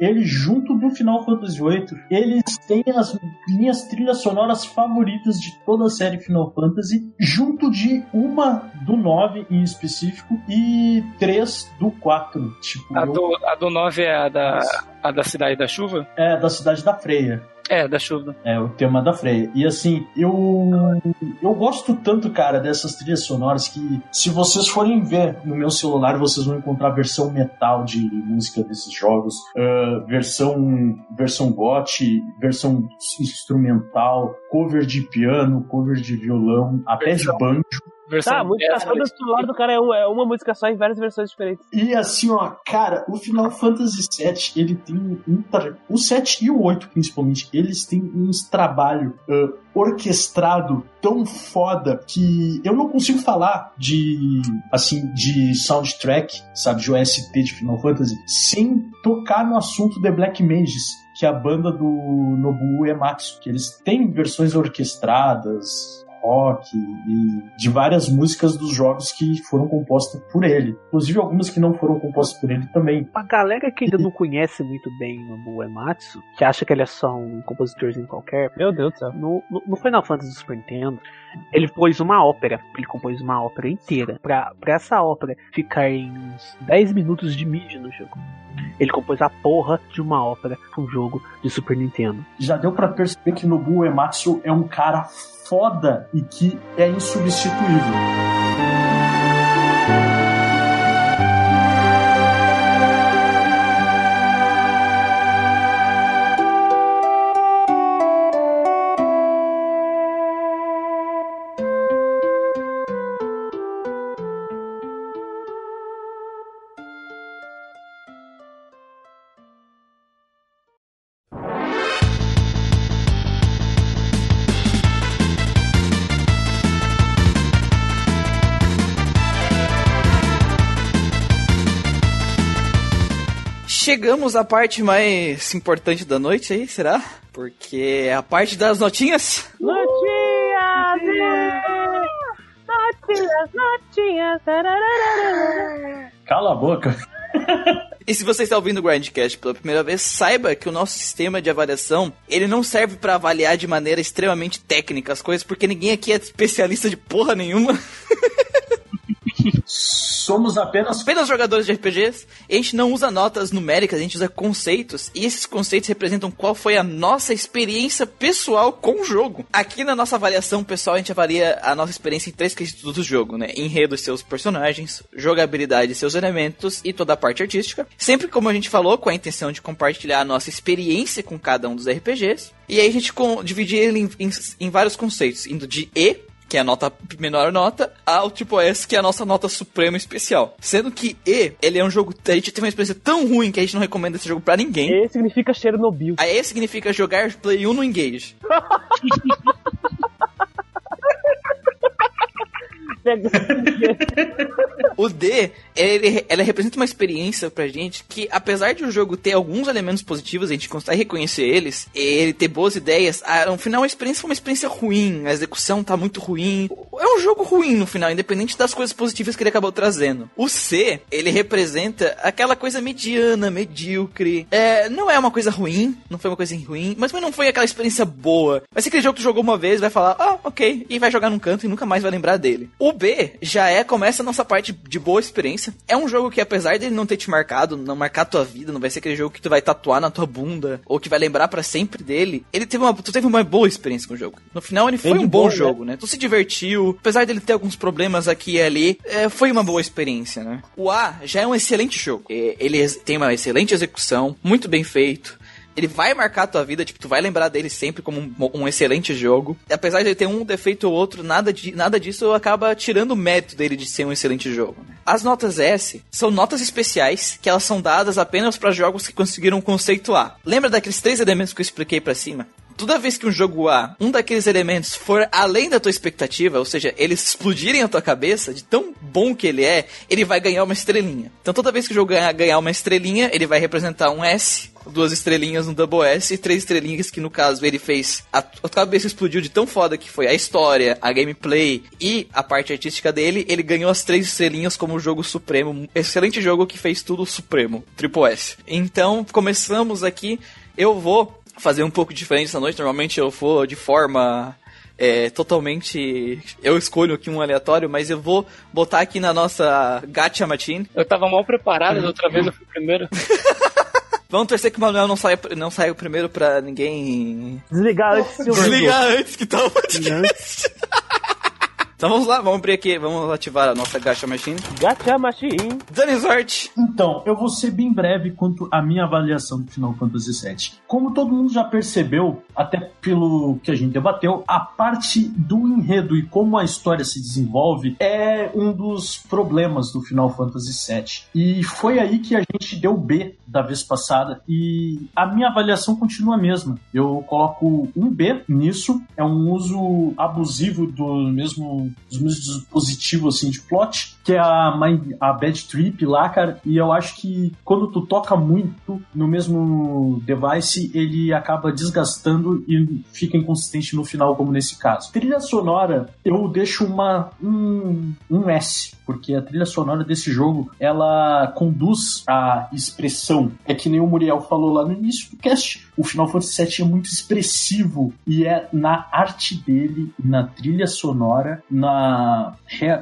Ele, junto do Final Fantasy VIII, eles têm as minhas trilhas sonoras favoritas de toda a série Final Fantasy, junto de uma do 9 em específico e três do 4. Tipo, A eu- do, a do 9 é a da, a da Cidade da Chuva? é da cidade da Freia. É, da chuva. É, o tema da Freya. E assim, eu eu gosto tanto, cara, dessas trilhas sonoras que se vocês forem ver no meu celular, vocês vão encontrar versão metal de música desses jogos, ah, versão versão goth, versão instrumental, cover de piano, cover de violão, até de Versão- banjo. Versão Tá, a música do celular do cara é, um- é uma música só em várias versões diferentes. E assim, ó, cara, o Final Fantasy VII, ele tem um. O 7 e o 8, principalmente, eles têm uns trabalho ah, orquestrado tão foda que eu não consigo falar de. Assim, de soundtrack, sabe, de OST de Final Fantasy, sem tocar no assunto The Black Mages. Que é a banda do Nobuo Ematsu, que eles têm versões orquestradas, rock e de várias músicas dos jogos que foram compostas por ele. Inclusive algumas que não foram compostas por ele também. A galera que ainda [laughs] não conhece muito bem o Ematsu, que acha que ele é só um compositorzinho qualquer, Meu Deus do céu. no, no, no Final Fantasy do Super Nintendo, ele pôs uma ópera, ele compôs uma ópera inteira. Pra, pra essa ópera ficar em uns 10 minutos de mídia no jogo. Ele compôs a porra de uma ópera pra um jogo de Super Nintendo. Já deu pra perceber que Nobuo Ematsu é um cara foda e que é insubstituível. Chegamos à parte mais importante da noite aí, será? Porque é a parte das notinhas. Notinhas! Notinhas, notinhas. Cala a boca. E se você está ouvindo o Grindcast pela primeira vez, saiba que o nosso sistema de avaliação, ele não serve para avaliar de maneira extremamente técnica as coisas, porque ninguém aqui é especialista de porra nenhuma. [laughs] Somos apenas apenas jogadores de RPGs, a gente não usa notas numéricas, a gente usa conceitos, e esses conceitos representam qual foi a nossa experiência pessoal com o jogo. Aqui na nossa avaliação pessoal, a gente avalia a nossa experiência em três quesitos do jogo, né? Enredo e seus personagens, jogabilidade e seus elementos, e toda a parte artística. Sempre como a gente falou, com a intenção de compartilhar a nossa experiência com cada um dos RPGs. E aí a gente com, divide ele em, em, em vários conceitos, indo de E, que é a nota menor nota, ao tipo S, que é a nossa nota suprema especial. Sendo que E, ele é um jogo, a gente teve uma experiência tão ruim que a gente não recomenda esse jogo pra ninguém. E significa Chernobyl. A E significa jogar Play 1 no Engage. [laughs] O D, ele, ela representa uma experiência pra gente que, apesar de o jogo ter alguns elementos positivos, a gente consegue reconhecer eles, ele ter boas ideias, ah, no final a experiência foi uma experiência ruim, a execução tá muito ruim, é um jogo ruim no final, independente das coisas positivas que ele acabou trazendo. O C, ele representa aquela coisa mediana, medíocre. É, não é uma coisa ruim, não foi uma coisa ruim, mas não foi aquela experiência boa. Ser aquele jogo que tu jogou uma vez, vai falar, ah, ok, e vai jogar num canto e nunca mais vai lembrar dele. O B já é, começa a nossa parte de boa experiência. É um jogo que, apesar dele não ter te marcado, não marcar tua vida, não vai ser aquele jogo que tu vai tatuar na tua bunda, ou que vai lembrar para sempre dele, ele teve uma, tu teve uma boa experiência com o jogo. No final, ele foi Bem um bom bom, né? jogo, né? Tu se divertiu, apesar dele ter alguns problemas aqui e ali, é, foi uma boa experiência, né? O A já é um excelente jogo. É, ele tem uma excelente execução, muito bem feito. Ele vai marcar a tua vida, tipo, tu vai lembrar dele sempre como um, um excelente jogo. E apesar de ele ter um defeito ou outro, nada, de, nada disso acaba tirando o mérito dele de ser um excelente jogo. né? As notas S são notas especiais que elas são dadas apenas para jogos que conseguiram conceituar. Lembra daqueles três elementos que eu expliquei pra cima? Toda vez que um jogo A, um daqueles elementos for além da tua expectativa, ou seja, eles explodirem a tua cabeça, de tão bom que ele é, ele vai ganhar uma estrelinha. Então toda vez que o jogo ganhar, ganhar uma estrelinha, ele vai representar um S, duas estrelinhas no Double S e três estrelinhas que no caso ele fez. A, a cabeça explodiu de tão foda que foi a história, a gameplay e a parte artística dele. Ele ganhou as três estrelinhas como jogo supremo. Um excelente jogo que fez tudo supremo, Triple S. Então começamos aqui. Eu vou fazer um pouco diferente essa noite. Normalmente eu vou de forma é, totalmente. Eu escolho aqui um aleatório, mas eu vou botar aqui na nossa Gacha Machine. Eu tava mal preparado, da outra vez eu fui [laughs] primeiro. Vamos torcer que o Manuel não saia, não saia primeiro pra ninguém Desligar antes desligar antes que tá o podcast. [laughs] então vamos lá, vamos abrir aqui, vamos ativar a nossa Gacha Machine. Gacha Machine. Dani Zort, Então, eu vou ser bem breve quanto à minha avaliação do Final Fantasy VII. Como todo mundo já percebeu, até pelo que a gente debateu, a parte do enredo e como a história se desenvolve é um dos problemas do Final Fantasy VII. E foi aí que a gente deu B da vez passada e a minha avaliação continua a mesma. Eu coloco um B nisso, é um uso abusivo do mesmo, dos mesmos dispositivos assim, de plot, que é a, a Bad Trip lá, cara, e eu acho que quando tu toca muito no mesmo device, ele acaba desgastando e fica inconsistente no final, como nesse caso. Trilha sonora, eu deixo uma um, um S, porque a trilha sonora desse jogo, ela conduz a expressão. É que nem o Muriel falou lá no início do cast, o Final Fantasy VII é muito expressivo e é na arte dele, na trilha sonora, na,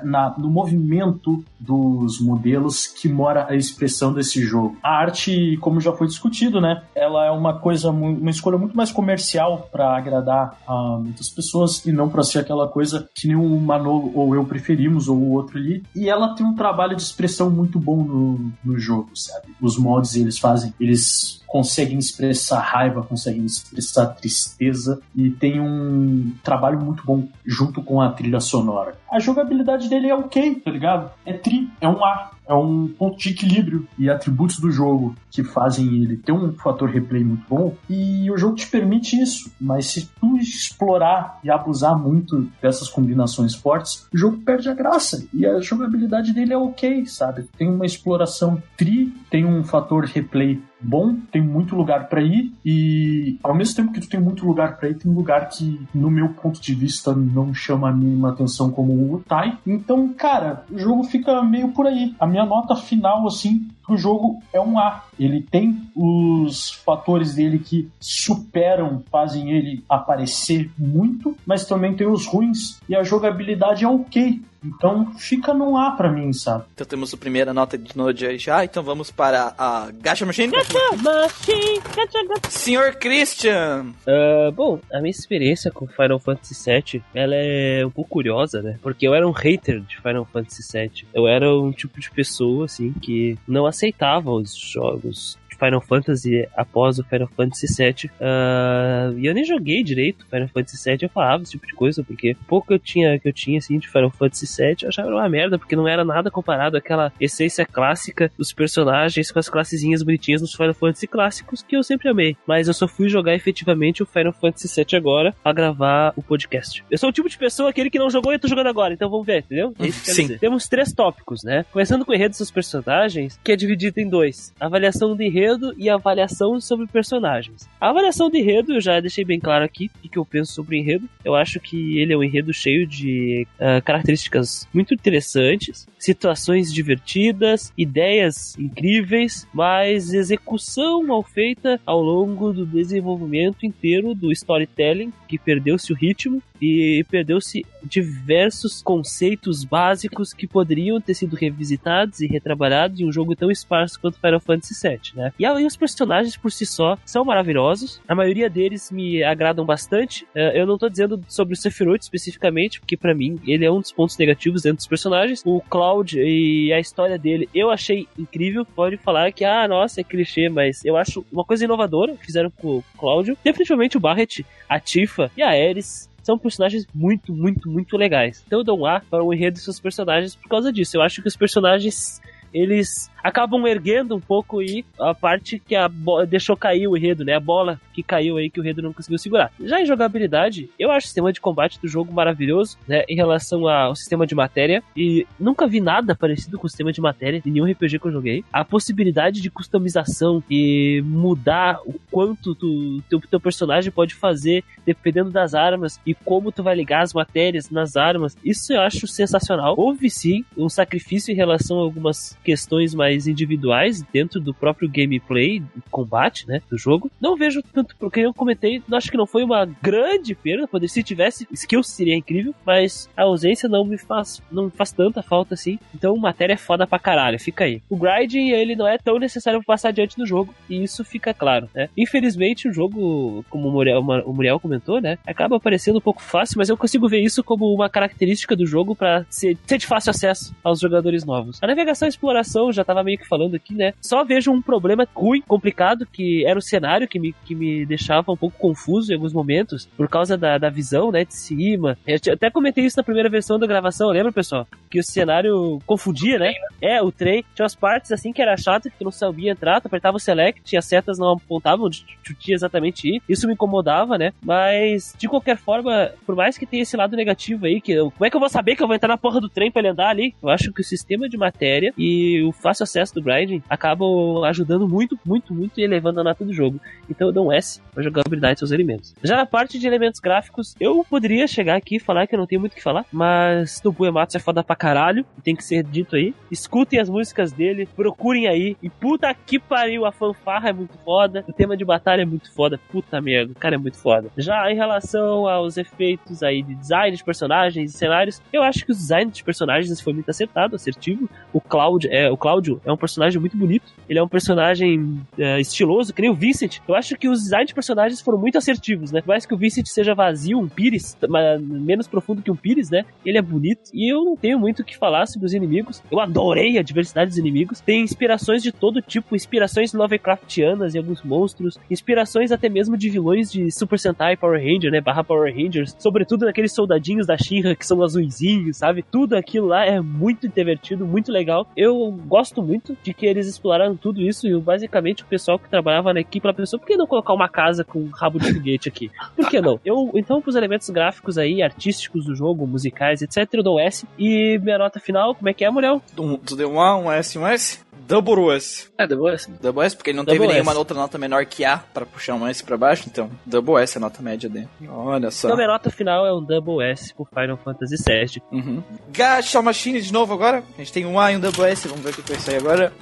na- no movimento dos modelos que mora a expressão desse jogo. A arte, como já foi discutido, né? Ela é uma coisa, uma escolha muito mais comercial para agradar a muitas pessoas e não para ser aquela coisa que nem o Manolo ou eu preferimos ou o outro ali. E ela tem um trabalho de expressão muito bom no, no jogo, sabe? Os mods eles fazem, eles conseguem expressar raiva, conseguem expressar tristeza e tem um trabalho muito bom junto com a trilha sonora. A jogabilidade dele é ok, tá ligado? É tri, é um A, é um ponto de equilíbrio e atributos do jogo que fazem ele ter um fator replay muito bom e o jogo te permite isso, mas se tu explorar e abusar muito dessas combinações fortes, o jogo perde a graça e a jogabilidade dele é ok, sabe? Tem uma exploração tri, tem um fator replay bom, tem muito lugar pra ir e ao mesmo tempo que tu tem muito lugar pra ir, tem um lugar que no meu ponto de vista não chama a mínima atenção como o Utai. Então, cara, o jogo fica meio por aí. A minha nota final assim pro jogo é um A. Ele tem os fatores dele que superam, fazem ele aparecer muito, mas também tem os ruins e a jogabilidade é ok. Então fica no A pra mim, sabe? então temos a primeira nota de Node aí já, então vamos para a Gacha Machine. Machine. Gacha, gacha. Senhor Christian, Ah, bom, a minha experiência com Final Fantasy VII, ela é um pouco curiosa, né? Porque eu era um hater de Final Fantasy VII. Eu era um tipo de pessoa, assim, que não aceitava os jogos Final Fantasy após o Final Fantasy VII. Ah, e eu nem joguei direito Final Fantasy VII, eu falava esse tipo de coisa, porque pouco eu tinha, que eu tinha assim, de Final Fantasy VII, eu achava uma merda, porque não era nada comparado àquela essência clássica dos personagens com as classezinhas bonitinhas dos Final Fantasy clássicos que eu sempre amei. Mas eu só fui jogar efetivamente o Final Fantasy VII agora pra gravar o podcast. Eu sou o tipo de pessoa aquele que não jogou e eu tô jogando agora, então vamos ver, entendeu? É isso que Sim. dizer. Temos três tópicos, né? Começando com o enredo dos seus personagens, que é dividido em dois. Avaliação do enredo enredo e avaliação sobre personagens. A avaliação de enredo eu já deixei bem claro aqui o que eu penso sobre o enredo. Eu acho que ele é um enredo cheio de uh, características muito interessantes, situações divertidas, ideias incríveis, mas execução mal feita ao longo do desenvolvimento inteiro do storytelling, que perdeu-se o ritmo e perdeu-se diversos conceitos básicos que poderiam ter sido revisitados e retrabalhados em um jogo tão esparso quanto Final Fantasy VII, né? E aí os personagens por si só são maravilhosos, a maioria deles me agradam bastante. É, eu não tô dizendo sobre o Sephiroth especificamente, porque para mim ele é um dos pontos negativos dentro dos personagens. O Cloud e a história dele eu achei incrível. Pode falar que, ah, nossa, é clichê, mas eu acho uma coisa inovadora que fizeram com o Cláudio. Definitivamente o Barret, a Tifa e a Ares são personagens muito, muito, muito legais. Então eu dou um A para o enredo dos seus personagens por causa disso. Eu acho que os personagens eles acabam erguendo um pouco e a parte que a deixou cair o enredo, né? A bola que caiu aí que o enredo não conseguiu segurar. Já em jogabilidade, eu acho o sistema de combate do jogo maravilhoso, né? Em relação ao sistema de matéria. E nunca vi nada parecido com o sistema de matéria em nenhum RPG que eu joguei. A possibilidade de customização e mudar o quanto tu, teu, teu personagem pode fazer dependendo das armas e como tu vai ligar as matérias nas armas. Isso eu acho sensacional. Houve sim um sacrifício em relação a algumas questões mais individuais dentro do próprio gameplay, combate, né, do jogo. Não vejo tanto, porque eu comentei, acho que não foi uma grande perda, poder se tivesse skills seria incrível, mas a ausência não me faz, não faz tanta falta assim. Então, matéria é foda pra caralho, fica aí. O grinding, ele não é tão necessário pra passar adiante do jogo, e isso fica claro, né? Infelizmente, o jogo, como o Muriel, o Muriel comentou, né, acaba parecendo um pouco fácil, mas eu consigo ver isso como uma característica do jogo para ser, ser de fácil acesso aos jogadores novos. A navegação e exploração já tava meio que falando aqui, né? Só vejo um problema ruim, complicado, que era o cenário que me, que me deixava um pouco confuso em alguns momentos, por causa da, da visão, né, de cima. Eu até comentei isso na primeira versão da gravação, lembra, pessoal? Que o cenário confundia, né? É, o trem. Tinha umas partes assim que era chato, que tu não sabia entrar, tu apertava o select as setas não apontavam onde tu tinha exatamente ir. Isso me incomodava, né? Mas, de qualquer forma, por mais que tenha esse lado negativo aí, que eu, como é que eu vou saber que eu vou entrar na porra do trem pra ele andar ali? Eu acho que o sistema de matéria e o fácil acesso do grinding acabam ajudando muito, muito, muito e elevando a nota do jogo. Então eu dou um S pra jogabilidade dos seus elementos. Já na parte de elementos gráficos, eu poderia chegar aqui e falar que eu não tenho muito o que falar, mas Nobu Ematsu é foda pra caralho, tem que ser dito aí. Escutem as músicas dele, procurem aí. E puta que pariu, a fanfarra é muito foda, o tema de batalha é muito foda, puta merda, o cara é muito foda. Já em relação aos efeitos aí de design de personagens e cenários, eu acho que o design de personagens foi muito acertado, assertivo. O Cloud é, o Cláudio é um personagem muito bonito. Ele é um personagem é, estiloso, que nem o Vincent. Eu acho que os designs de personagens foram muito assertivos, né? Por mais que o Vincent seja vazio, um Pires, menos profundo que um Pires, né? Ele é bonito. E eu não tenho muito o que falar sobre os inimigos. Eu adorei a diversidade dos inimigos. Tem inspirações de todo tipo, inspirações Lovecraftianas em alguns monstros, inspirações até mesmo de vilões de Super Sentai Power Ranger, né? Barra Power Rangers. Sobretudo naqueles soldadinhos da Shinra que são azuizinhos, sabe? Tudo aquilo lá é muito divertido, muito legal. Eu gosto muito de que eles exploraram tudo isso e basicamente o pessoal que trabalhava na equipe ela pensou, por que não colocar uma casa com um rabo de foguete aqui? [laughs] Por que não? Eu, então, pros elementos gráficos aí, artísticos do jogo, musicais, etc, eu dou S. E minha nota final, como é que é, Muriel? Um, tu deu um A, um S, um S? Double S. É, Double S. Double S, porque ele não Double teve nenhuma S. outra nota menor que A pra puxar um S pra baixo, então Double S é a nota média dele. Olha só. Então, minha nota final é um Double S pro Final Fantasy VII. Uhum. Gacha Machine de novo agora. A gente tem um A e um Double S, vamos ver o que vai sair agora.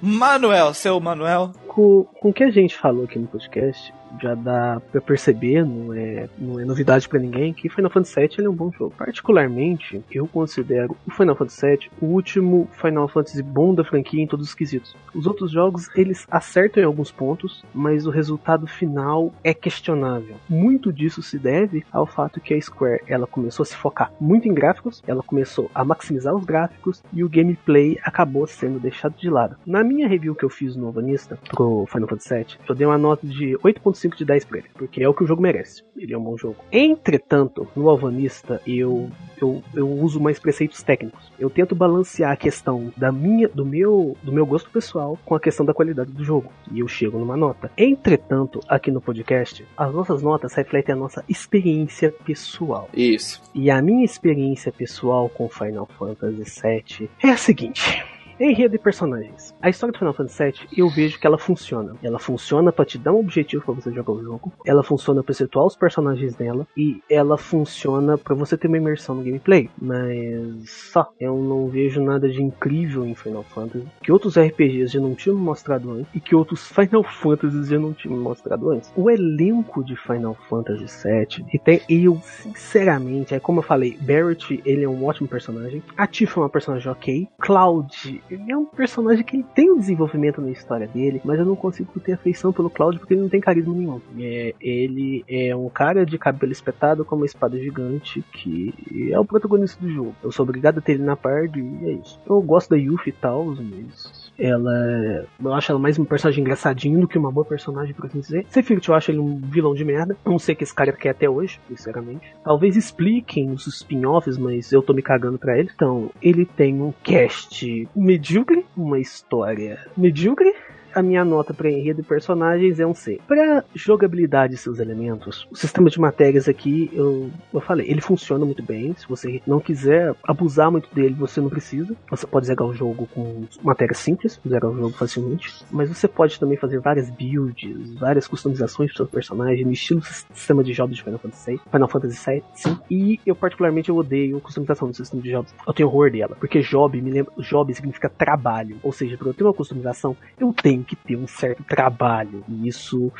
Manuel, seu Manuel. Com, com o que a gente falou aqui no podcast, já dá pra perceber, não é, não é novidade pra ninguém, que Final Fantasy VII é um bom jogo. Particularmente, eu considero o Final Fantasy VII o último Final Fantasy bom da franquia em todos os quesitos. Os outros jogos, eles acertam em alguns pontos, mas o resultado final é questionável. Muito disso se deve ao fato que a Square, ela começou a se focar muito em gráficos, ela começou a maximizar os gráficos e o gameplay acabou sendo deixado de lado. Na minha review que eu fiz no Alvanista pro Final Fantasy VII, eu dei uma nota de 8.5 de 10 pra ele, porque é o que o jogo merece. Ele é um bom jogo. Entretanto, no Alvanista eu, eu, eu uso mais preceitos técnicos. Eu tento balancear a questão da minha, do meu, do meu gosto pessoal com a questão da qualidade do jogo. E eu chego numa nota. Entretanto, aqui no podcast, as nossas notas refletem a nossa experiência pessoal. Isso. E a minha experiência pessoal com Final Fantasy VII é a seguinte. Enredo e personagens. A história do Final Fantasy VII, eu vejo que ela funciona. Ela funciona pra te dar um objetivo pra você jogar o jogo. Ela funciona pra situar os personagens dela. E ela funciona pra você ter uma imersão no gameplay. Mas só. Eu não vejo nada de incrível em Final Fantasy. Que outros RPGs já não tinham mostrado antes. E que outros Final Fantasies já não tinham mostrado antes. O elenco de Final Fantasy VII. E tem, eu, sinceramente, é como eu falei, Barrett, ele é um ótimo personagem. A Tifa é uma personagem ok. Cloud, ele é um personagem que ele tem um desenvolvimento na história dele, mas eu não consigo ter afeição pelo Cloud porque ele não tem carisma nenhum. É, ele é um cara de cabelo espetado com uma espada gigante que é o protagonista do jogo. Eu sou obrigado a ter ele na parte e é isso. Eu gosto da Yuffie e tal, mas ela. Eu acho ela mais um personagem engraçadinho do que uma boa personagem, por assim dizer. Sephiroth, eu acho ele um vilão de merda. Não sei o que esse cara quer até hoje, sinceramente. Talvez expliquem os spin-offs, mas eu tô me cagando pra ele. Então, ele tem um cast medíocre, uma história medíocre a minha nota para enredo e personagens é um C. Para jogabilidade e seus elementos, o sistema de matérias aqui, eu, eu falei, ele funciona muito bem. Se você não quiser abusar muito dele, você não precisa. Você pode zerar o jogo com matérias simples, zerar o jogo facilmente. Mas você pode também fazer várias builds, várias customizações para seu personagem, no estilo sistema de jogos de Final Fantasy VI, Final Fantasy VII, sim. E eu particularmente eu odeio customização do sistema de jogos. Eu tenho horror dela, porque job me lembra, job significa trabalho. Ou seja, para eu ter uma customização, eu tenho que ter um certo trabalho. E isso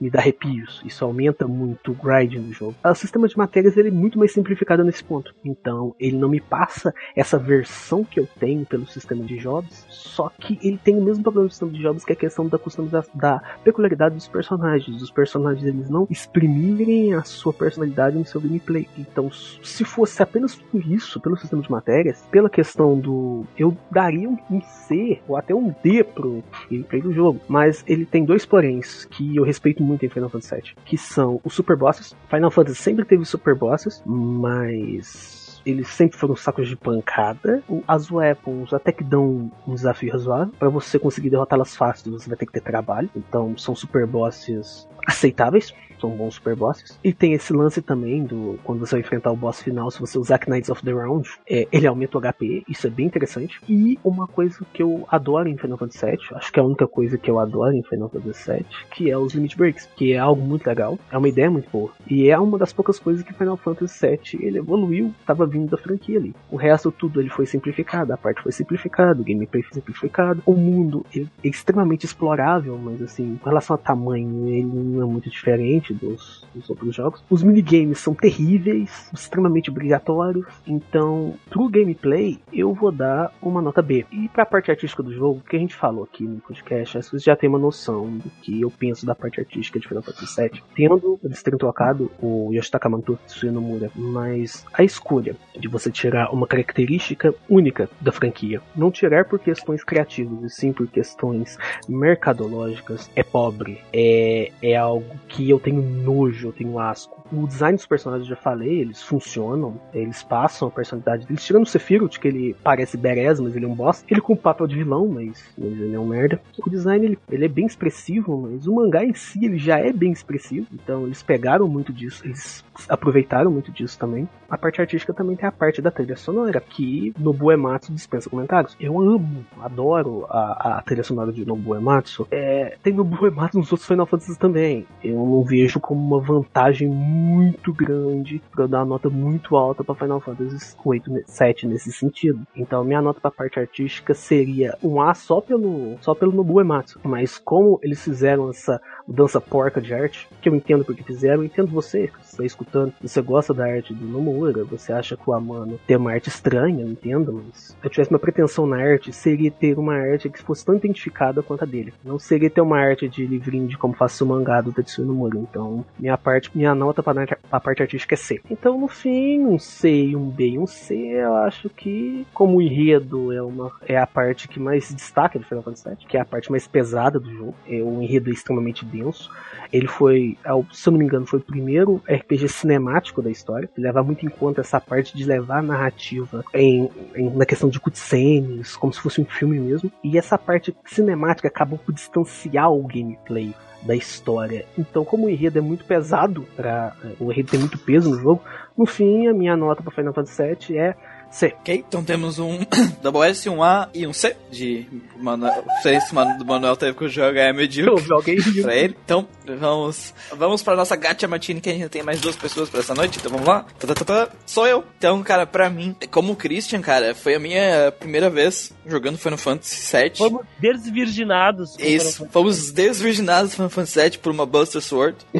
me dá arrepios. Isso aumenta muito o grind do jogo. O sistema de matérias ele é muito mais simplificado nesse ponto. Então, ele não me passa essa versão que eu tenho pelo sistema de jobs. Só que ele tem o mesmo problema do sistema de jobs, que é a questão da customização, da peculiaridade dos personagens. Os personagens eles não exprimirem a sua personalidade no seu gameplay. Então, se fosse apenas por isso, pelo sistema de matérias, pela questão do. Eu daria um C ou até um D pro gameplay do jogo. Mas ele tem dois poréns que eu respeito muito em Final Fantasy VII, que são os super bosses. Final Fantasy sempre teve super bosses, mas eles sempre foram sacos de pancada. As weapons até que dão um desafio razoável. Para você conseguir derrotá-las fácil, você vai ter que ter trabalho. Então são super bosses aceitáveis são bons super bosses. E tem esse lance também do quando você enfrentar o boss final, se você usar Knights of the Round, é, ele aumenta o HP, isso é bem interessante. E uma coisa que eu adoro em Final Fantasy VII, acho que é a única coisa que eu adoro em Final Fantasy VII, que é os Limit Breaks, que é algo muito legal, é uma ideia muito boa. E é uma das poucas coisas que Final Fantasy VII ele evoluiu, estava vindo da franquia ali. O resto tudo ele foi simplificado, a parte foi simplificada, o gameplay foi simplificado, o mundo é extremamente explorável, mas assim, com relação a tamanho, ele não é muito diferente dos, dos outros jogos. Os minigames são terríveis, extremamente obrigatórios, então, pro gameplay, eu vou dar uma nota B. E pra parte artística do jogo, o que a gente falou aqui no podcast, vocês já tem uma noção do que eu penso da parte artística de Final Fantasy VII. Tendo eles terem trocado o Yoshitaka Manto Tsunomura, mas a escolha de você tirar uma característica única da franquia, não tirar por questões criativas, e sim por questões mercadológicas, é pobre. É, é algo que eu tenho nojo, eu tenho asco. O design dos personagens, eu já falei, eles funcionam, eles passam a personalidade deles. Tirando o Sephiroth, que ele parece berés, mas ele é um boss. Ele com o papel de vilão, mas ele é um merda. O design, ele, ele é bem expressivo, mas o mangá em si, ele já é bem expressivo. Então, eles pegaram muito disso, eles aproveitaram muito disso também. A parte artística também tem a parte da trilha sonora, que Nobu Ematsu dispensa comentários. Eu amo, adoro a, a trilha sonora de Nobu Ematsu. É, tem Nobu Ematsu nos outros Final Fantasy também. Eu não vejo como uma vantagem muito grande para dar uma nota muito alta para Final Fantasy 8, 7 nesse sentido. Então minha nota para a parte artística seria um A só pelo só pelo Nobu Ematsu, mas como eles fizeram essa mudança porca de arte, que eu entendo porque fizeram, eu entendo você, que está escutando, você gosta da arte do Nomura, você acha que o Amano tem uma arte estranha, eu entendo, mas eu tivesse uma pretensão na arte, seria ter uma arte que fosse tão identificada quanto a dele. Não seria ter uma arte de livrinho de como faço o mangá do Tetsuya Nomura. Então, minha parte, minha nota para a parte artística é C. Então, no fim, um C e um B e um C, eu acho que como o enredo é uma é a parte que mais se destaca do Final Fantasy VII, que é a parte mais pesada do jogo. É um enredo extremamente denso. Ele foi, se eu não me engano, foi o primeiro RPG cinemático da história. Ele leva muito em conta essa parte de levar a narrativa em, em, na questão de cutscenes, como se fosse um filme mesmo. E essa parte cinemática acabou por distanciar o gameplay da história. Então, como o enredo é muito pesado, pra, o enredo tem muito peso no jogo, no fim, a minha nota para Final Fantasy VII é C. Ok, então temos um [coughs] WS, um A e um C de Manuel. Esse mano do Manuel teve que o jogo é Eu medíocre alguém rindo. pra ele. Então, vamos vamos pra nossa Gacha Martini, que a gente tem mais duas pessoas pra essa noite. Então vamos lá. Tá, tá, tá. Sou eu. Então, cara, pra mim, como Christian, cara, foi a minha primeira vez jogando Final Fantasy VII. Fomos desvirginados. Isso, fomos desvirginados do Final Fantasy VII por uma Buster Sword. [laughs]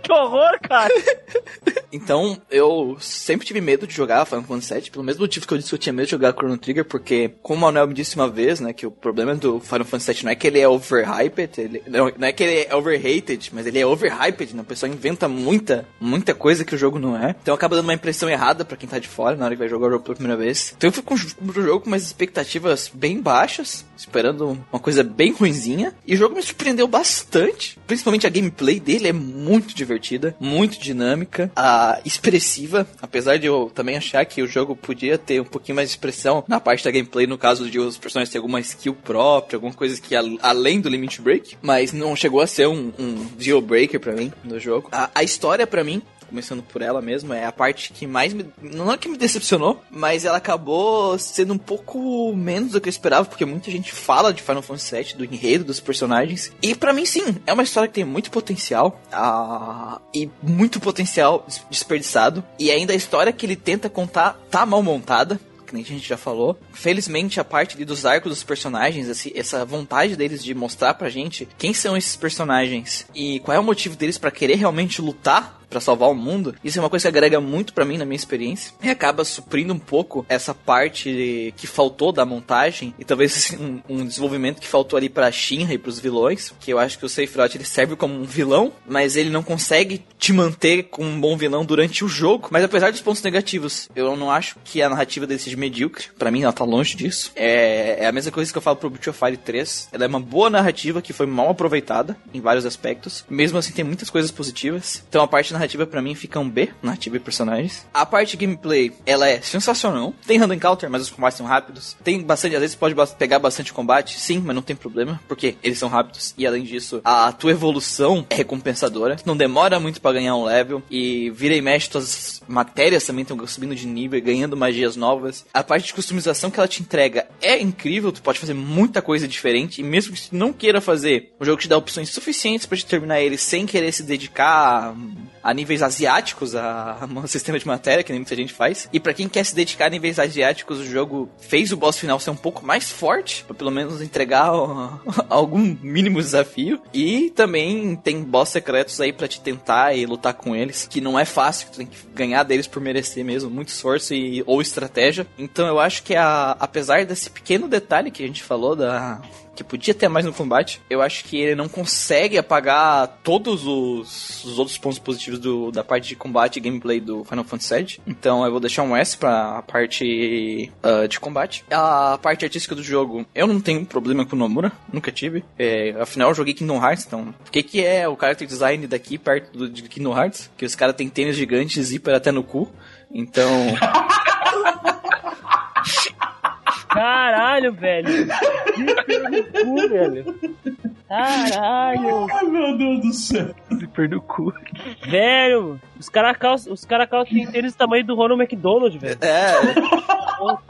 que horror, cara. Então, eu sempre tive medo de jogar Final Fantasy VII, pelo mesmo motivo que eu disse que eu tinha medo de jogar Chrono Trigger, porque, como o Manuel me disse uma vez, né, que o problema do Final Fantasy VII não é que ele é overhyped, ele, não, não é que ele é overrated, mas ele é overhyped, né, o pessoal inventa muita, muita coisa que o jogo não é. Então acaba dando uma impressão errada pra quem tá de fora na hora que vai jogar o jogo pela primeira vez. Então eu fui com o jogo com umas expectativas bem baixas, esperando uma coisa bem ruinzinha, e o jogo me surpreendeu bastante, principalmente a gameplay dele é muito divertida, muito dinâmica, a expressiva, apesar de eu também achar que o jogo podia ter um pouquinho mais de expressão na parte da gameplay, no caso de os personagens ter alguma skill própria, alguma coisa que além do limit break, mas não chegou a ser um, um deal breaker pra mim no jogo. A, a história pra mim começando por ela mesmo, é a parte que mais me. Não é que me decepcionou, mas ela acabou sendo um pouco menos do que eu esperava, porque muita gente fala de Final Fantasy VII, do enredo dos personagens. E pra mim, sim, é uma história que tem muito potencial. ah, e muito potencial des- desperdiçado. E ainda a história que ele tenta contar tá mal montada que nem a gente já falou. Felizmente, a parte ali dos arcos dos personagens, assim, essa vontade deles de mostrar pra gente quem são esses personagens e qual é o motivo deles pra querer realmente lutar pra salvar o mundo, isso é uma coisa que agrega muito pra mim na minha experiência e acaba suprindo um pouco essa parte que faltou da montagem e talvez assim, um, um desenvolvimento que faltou ali pra Shinra e pros vilões, que eu acho que o Sephiroth ele serve como um vilão, mas ele não consegue te manter como um bom vilão durante o jogo. Mas apesar dos pontos negativos, eu não acho que a narrativa dele seja medíocre. Pra mim, ela tá longe disso. É, é a mesma coisa que eu falo pro Breath of Fire 3. Ela é uma boa narrativa que foi mal aproveitada em vários aspectos. Mesmo assim, tem muitas coisas positivas. Então a parte narrativa pra mim fica um B, narrativa e personagens. A parte gameplay, ela é sensacional. Tem random encounter, mas os combates são rápidos. Tem bastante, às vezes pode pegar bastante combate, sim, mas não tem problema, porque eles são rápidos. E além disso, a tua evolução é recompensadora. Não demora muito pra ganhar um level. E vira e mexe, tuas matérias também estão subindo de nível ganhando magias novas. A parte de customização que ela te entrega é incrível, tu pode fazer muita coisa diferente. E mesmo que tu não queira fazer, o jogo te dá opções suficientes pra te terminar ele sem querer se dedicar a, a níveis asiáticos, a, [laughs] a sistema de matéria, que nem muita gente faz. E pra quem quer se dedicar a níveis asiáticos, o jogo fez o boss final ser um pouco mais forte, pra pelo menos entregar ó, [laughs] algum mínimo desafio. E também tem boss secretos aí pra te tentar e lutar com eles, que não é fácil, tu tem que ganhar deles por merecer mesmo, muito esforço e, ou estratégia. Então eu acho que a, apesar desse pequeno detalhe que a gente falou da que podia ter mais no combate. Eu acho que ele não consegue apagar todos os, os outros pontos positivos do, da parte de combate e gameplay do Final Fantasy VII. Então eu vou deixar um S pra parte ah, de combate. A parte artística do jogo, eu não tenho problema com o Nomura, nunca tive. É, afinal, eu joguei Kingdom Hearts, então o que, que é o character design daqui perto do, de Kingdom Hearts? Que os caras têm tênis gigantes, zíper até no cu. Então. [laughs] Caralho, velho. Que no cu, velho. Caralho. Ai, meu Deus do céu. Zíper do cu. Velho, os caras os cara tem tênis do tamanho do Ronald McDonald, velho. É.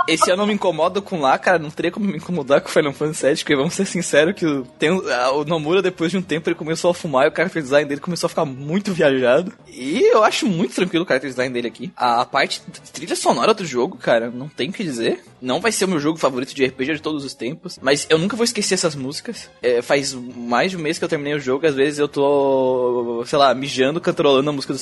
Esse eu não me incomodo com lá, cara. Não teria como me incomodar com o Final Fantasy VII, porque vamos ser sinceros que o, tem, a- o Nomura, depois de um tempo, ele começou a fumar e o character design dele começou a ficar muito viajado. E eu acho muito tranquilo o character design dele aqui. A parte de trilha sonora do jogo, cara, não tem o que dizer. Não vai ser o meu jogo favorito de RPG de todos os tempos, mas eu nunca vou esquecer essas músicas. É, faz mais de um mês que eu terminei o jogo, às vezes eu tô, sei lá, mijando, cantarolando a música do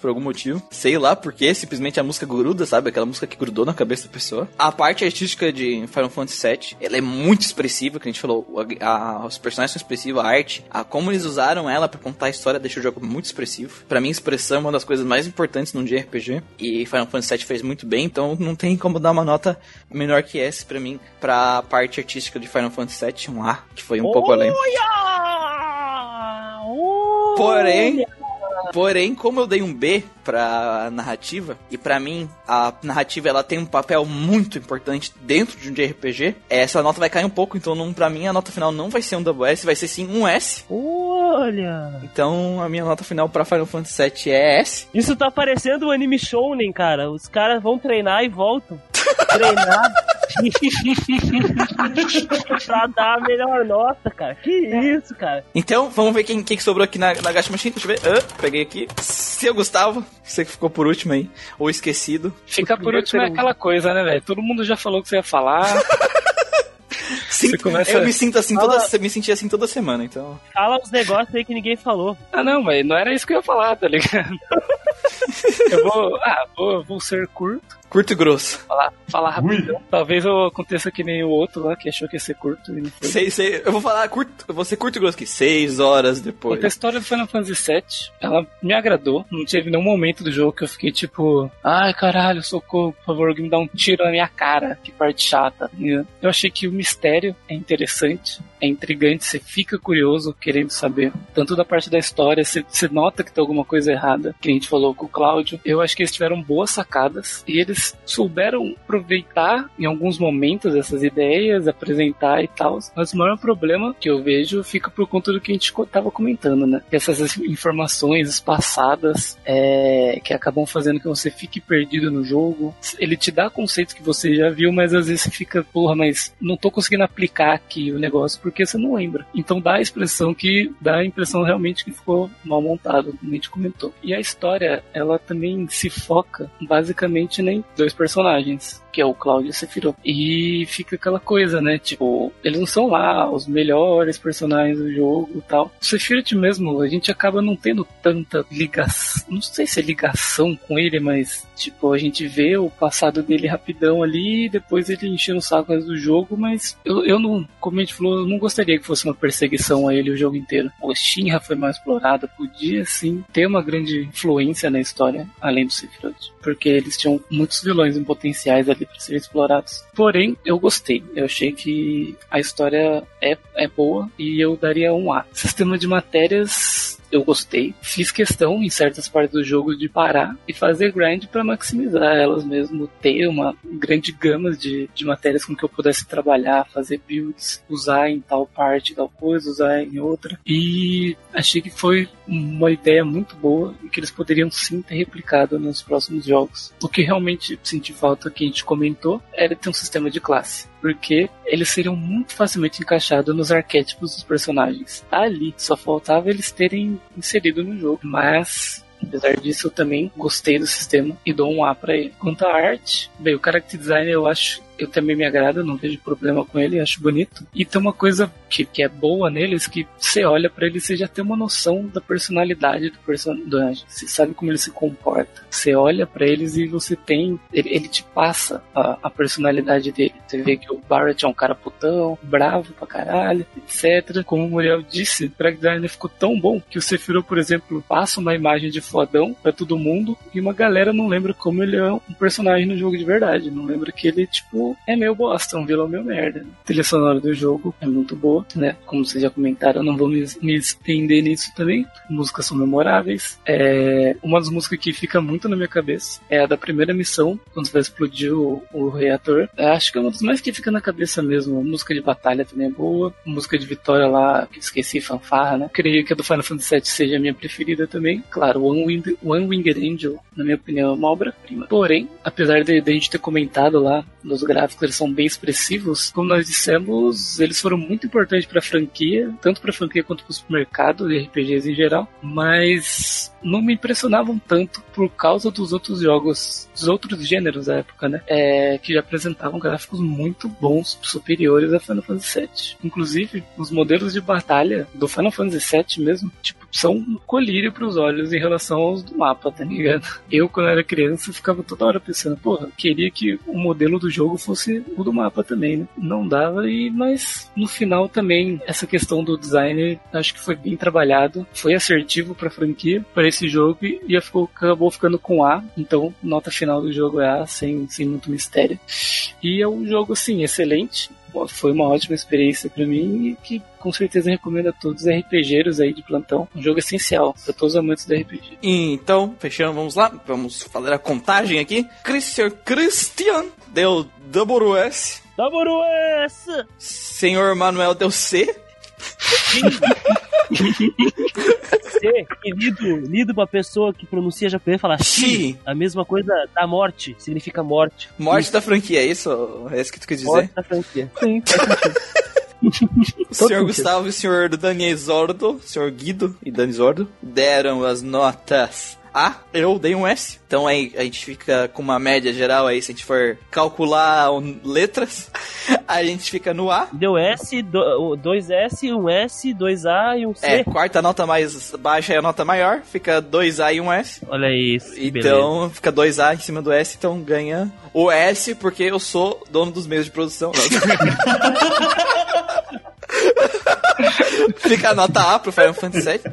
Por algum motivo. Sei lá porque, simplesmente a música gruda, sabe? Aquela música que grudou na cabeça da pessoa. A parte artística de Final Fantasy VII, ela é muito expressiva, que a gente falou. A- a- os personagens são expressivos, a arte, a como eles usaram ela pra contar a história deixa o jogo muito expressivo. Pra mim, expressão é uma das coisas mais importantes num JRPG. E Final Fantasy VII fez muito bem, então não tem como dar uma nota menor que essa pra mim, pra parte artística de Final Fantasy VII, um A, que foi um pouco além. Olha! Olha! Porém, porém, como eu dei um B pra narrativa, e pra mim a narrativa ela tem um papel muito importante dentro de um JRPG, essa nota vai cair um pouco, então não, pra mim a nota final não vai ser um double S, vai ser sim um S. Olha! Então a minha nota final pra Final Fantasy VII é S. Isso tá parecendo um anime shounen, cara. Os caras vão treinar e voltam. treinar. [laughs] pra dar a melhor nota, cara. Que isso, cara. Então, vamos ver quem, quem que sobrou aqui na, na Gacha Machine. Deixa eu ver. Ah, peguei aqui. Seu Gustavo, você que ficou por último aí. Ou esquecido. Ficar por último é aquela coisa, né, velho? Todo mundo já falou o que você ia falar. [laughs] Sim, Você começa- eu me sinto assim toda, Fala- me senti assim toda semana, então. Fala uns negócios aí que ninguém falou. Ah, não, mas não era isso que eu ia falar, tá ligado? [laughs] eu vou. Ah, vou, vou ser curto. Curto e grosso. Falar, falar Ui. rapidão. Talvez eu aconteça que nem o outro lá, que achou que ia ser curto e não foi. Sei, sei, eu vou falar curto, eu vou ser curto e grosso aqui. Seis horas depois. A história do Final Fantasy VII, ela me agradou. Não teve nenhum momento do jogo que eu fiquei tipo, ai caralho, socorro, por favor, alguém me dá um tiro na minha cara, que parte chata. Eu achei que o mistério é interessante, é intrigante, você fica curioso querendo saber. Tanto da parte da história, você, você nota que tem alguma coisa errada, que a gente falou com o Cláudio. Eu acho que eles tiveram boas sacadas e eles souberam aproveitar em alguns momentos essas ideias, apresentar e tal. Mas o maior problema que eu vejo fica por conta do que a gente co- tava comentando, né? Que Essas informações espaçadas é, que acabam fazendo que você fique perdido no jogo. Ele te dá conceitos que você já viu, mas às vezes você fica, porra, mas não tô conseguindo aplicar aqui o negócio porque você não lembra. Então dá a expressão que dá a impressão realmente que ficou mal montado, como a gente comentou. E a história, ela também se foca basicamente em dois personagens, que é o Cláudio e o Sephiroth. E fica aquela coisa, né? Tipo, eles não são lá os melhores personagens do jogo e tal. O Sephiroth mesmo, a gente acaba não tendo tanta ligação, não sei se é ligação com ele, mas tipo, a gente vê o passado dele rapidão ali, depois ele enchendo o saco do jogo, mas eu, eu não, como a gente falou, eu não gostaria que fosse uma perseguição a ele o jogo inteiro. O Shinra foi mais explorada, podia sim ter uma grande influência na história, além do Sephiroth, porque eles tinham muitos vilões em potenciais ali para serem explorados. Porém, eu gostei. Eu achei que a história é, é boa e eu daria um A. Sistema de matérias eu gostei. Fiz questão em certas partes do jogo de parar e fazer grind para maximizar elas mesmo, ter uma grande gama de, de matérias com que eu pudesse trabalhar, fazer builds, usar em tal parte, tal coisa, usar em outra. E achei que foi uma ideia muito boa e que eles poderiam sim ter replicado nos próximos jogos. O que realmente senti falta que a gente comentou era ter um sistema de classe porque eles seriam muito facilmente encaixados nos arquétipos dos personagens. Ali, só faltava eles terem inserido no jogo, mas Apesar disso, eu também gostei do sistema e dou um A pra ele. Quanto à arte, bem, o character design eu acho, eu também me agrada, não vejo problema com ele, acho bonito. E tem uma coisa que, que é boa neles, que você olha pra ele você já tem uma noção da personalidade do personagem. Você sabe como ele se comporta. Você olha pra eles e você tem, ele, ele te passa a, a personalidade dele. Você vê que o Barrett é um cara putão, bravo pra caralho, etc. Como o Muriel disse, o character design ficou tão bom que o Sephiroth, por exemplo, passa uma imagem de fodão pra todo mundo e uma galera não lembra como ele é um personagem no jogo de verdade. Não lembra que ele, tipo, é meio bosta, um vilão meio merda. A trilha sonora do jogo é muito boa, né? Como vocês já comentaram, não vou me, me estender nisso também. Músicas são memoráveis. É, uma das músicas que fica muito na minha cabeça é a da primeira missão, quando você vai explodir o, o reator. Acho que é uma das mais que fica na cabeça mesmo. A música de batalha também é boa. A música de vitória lá, que esqueci, fanfarra, né? Creio que a do Final Fantasy VII seja a minha preferida também. Claro, One, Winged, One Winged Angel, na minha opinião, é uma obra-prima. Porém, apesar de, de a gente ter comentado lá nos gráficos, eles são bem expressivos, como nós dissemos, eles foram muito importantes para a franquia, tanto para a franquia quanto para o mercado de RPGs em geral, mas não me impressionavam tanto por causa dos outros jogos, dos outros gêneros da época, né? É, que já apresentavam gráficos muito bons, superiores a Final Fantasy VII. Inclusive, os modelos de batalha do Final Fantasy VII mesmo, tipo, são um colírio para os olhos em relação aos do mapa, tá ligado? Eu, quando era criança, ficava toda hora pensando, porra, queria que o modelo do jogo fosse o do mapa também, né? Não dava, e mas no final também, essa questão do design, acho que foi bem trabalhado, foi assertivo pra franquia, para esse jogo, e ficou, acabou ficando com A, então nota final do jogo é A, sem, sem muito mistério. E é um jogo, assim, excelente, foi uma ótima experiência para mim e que com certeza recomendo a todos os RPGeiros aí de plantão. Um jogo essencial para todos os amantes do RPG. Então, fechando, vamos lá. Vamos fazer a contagem aqui. Christian Christian deu WS. WS! Senhor Manuel deu C. [laughs] Que lido, lido pra pessoa que pronuncia japonês fala Shi. Shi. A mesma coisa da morte, significa morte. Morte da franquia, é isso? É isso que tu quer dizer? Morte da franquia. Sim. O senhor. Gustavo e o senhor Daniel Zordo, senhor Guido e Dani Zordo, deram as notas A, eu dei um S. Então aí a gente fica com uma média geral aí, se a gente for calcular letras, [laughs] a gente fica no A. Deu S, do- dois S, um S, dois A e um C. É, quarta nota mais baixa é a nota maior, fica 2A e um S. Olha isso. que beleza. Então fica 2A em cima do S, então ganha o S porque eu sou dono dos meios de produção. [laughs] [laughs] Fica a nota A pro Final Fantasy VII.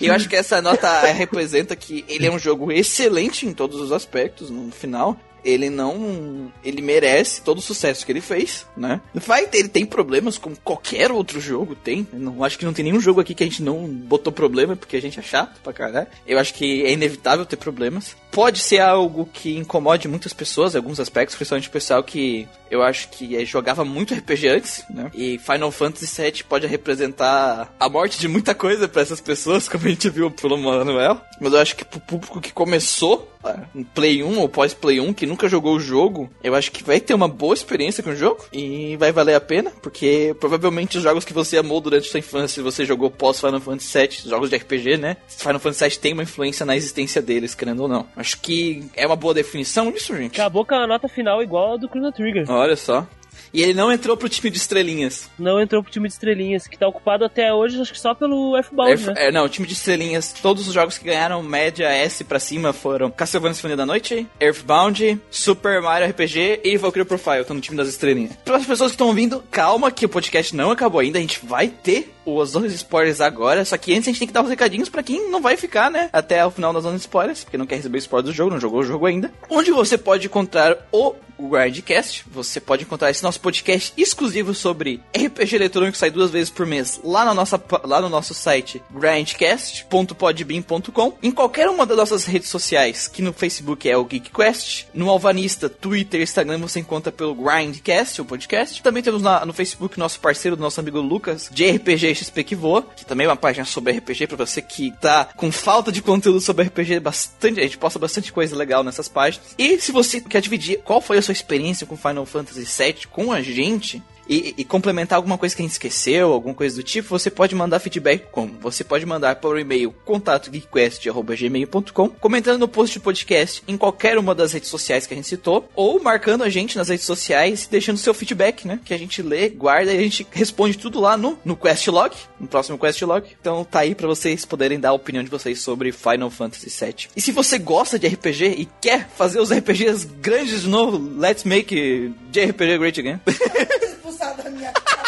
E eu acho que essa nota representa que ele é um jogo excelente em todos os aspectos, no final. Ele não. Ele merece todo o sucesso que ele fez, né? Vai ter, ele tem problemas como qualquer outro jogo tem. Não acho que não tem nenhum jogo aqui que a gente não botou problema, porque a gente é chato pra caralho. Eu acho que é inevitável ter problemas. Pode ser algo que incomode muitas pessoas, alguns aspectos, principalmente o pessoal que eu acho que eh, jogava muito RPG antes, né? E Final Fantasy VII pode representar a morte de muita coisa pra essas pessoas, [laughs] como a gente viu pelo Manuel. Mas eu acho que pro público que começou em Play 1 ou pós-Play 1, que nunca jogou o jogo, eu acho que vai ter uma boa experiência com o jogo e vai valer a pena, porque provavelmente os jogos que você amou durante sua infância, você jogou pós-Final Fantasy VII, jogos de RPG, né? Final Fantasy VII tem uma influência na existência deles, querendo ou não. Acho que é uma boa definição isso, gente. Acabou com a nota final igual a do Chrono Trigger. Olha só. E ele não entrou pro time de estrelinhas. Não entrou pro time de estrelinhas, que tá ocupado até hoje, acho que só pelo F-Bound, É, né? é, não, o time de estrelinhas, todos os jogos que ganharam média S pra cima foram Castlevania Sinfonia da Noite, Earthbound, Super Mario RPG e Valkyrie Profile, estão no time das estrelinhas. Para as pessoas que estão ouvindo, calma que o podcast não acabou ainda, a gente vai ter os zonas spoilers agora, só que antes a gente tem que dar os recadinhos pra quem não vai ficar, né, até o final das zonas spoilers, porque não quer receber spoiler do jogo, não jogou o jogo ainda. Onde você pode encontrar o Grindcast, você pode encontrar esse nosso podcast exclusivo sobre RPG eletrônico, sai duas vezes por mês, lá, na nossa, lá no nosso site grindcast.podbean.com, em qualquer uma das nossas redes sociais, que no Facebook é o GeekQuest, no Alvanista, Twitter, Instagram você encontra pelo Grindcast, o podcast. Também temos na- no Facebook nosso parceiro, nosso amigo Lucas, de RPG XP que voa, que também é uma página sobre RPG pra você que tá com falta de conteúdo sobre RPG, bastante, a gente posta bastante coisa legal nessas páginas. E se você quer dividir qual foi a sua experiência com Final Fantasy VII com a gente, e, e complementar alguma coisa que a gente esqueceu, alguma coisa do tipo, você pode mandar feedback como? Você pode mandar por e-mail contatogeekquest.gmail.com, comentando no post do podcast em qualquer uma das redes sociais que a gente citou, ou marcando a gente nas redes sociais e deixando seu feedback, né? Que a gente lê, guarda e a gente responde tudo lá no, no Questlog, no próximo Questlog. Então tá aí pra vocês poderem dar a opinião de vocês sobre Final Fantasy VII. E se você gosta de RPG e quer fazer os RPGs grandes de novo, let's make JRPG great again. [laughs] Expulsar da minha casa.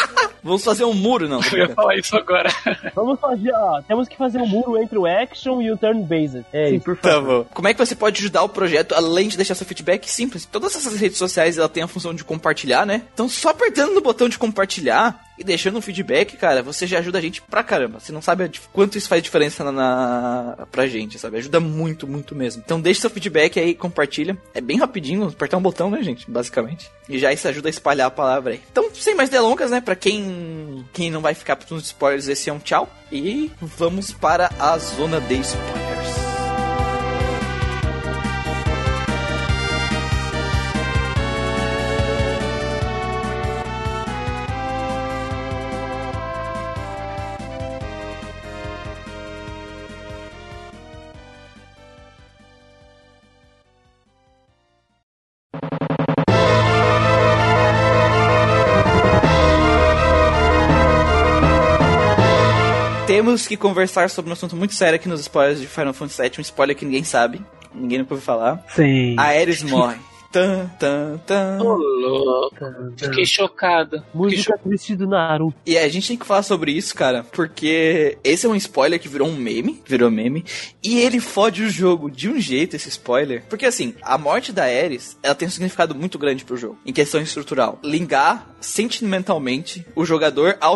Vamos fazer um muro, não. [laughs] Eu ia falar isso agora. [laughs] Vamos fazer, ó, temos que fazer um muro entre o action e o turn-based. É Sim, isso. por Tá favor. bom. Como é que você pode ajudar o projeto, além de deixar seu feedback? Simples. Todas essas redes sociais, ela tem a função de compartilhar, né? Então, só apertando no botão de compartilhar e deixando um feedback, cara, você já ajuda a gente pra caramba. Você não sabe quanto isso faz diferença na, na- pra gente, sabe? Ajuda muito, muito mesmo. Então, deixa seu feedback aí, compartilha. É bem rapidinho, apertar um botão, né, gente? Basicamente. E já isso ajuda a espalhar a palavra aí. Então, sem mais delongas, né? Pra quem, quem não vai ficar nos spoilers, esse é um tchau. E vamos para a zona de spoilers. Temos que conversar sobre um assunto muito sério aqui nos spoilers de Final Fantasy VII, um spoiler que ninguém sabe, ninguém nunca ouviu falar. Sim. A Ares morre. [laughs] Tan, tan, tan. Ô, louco. Fiquei chocado. Fiquei Música triste do Naruto. E a gente tem que falar sobre isso, cara, porque esse é um spoiler que virou um meme, virou meme, e ele fode o jogo de um jeito, esse spoiler. Porque assim, a morte da Ares, ela tem um significado muito grande pro jogo, em questão estrutural. Ligar sentimentalmente o jogador ao.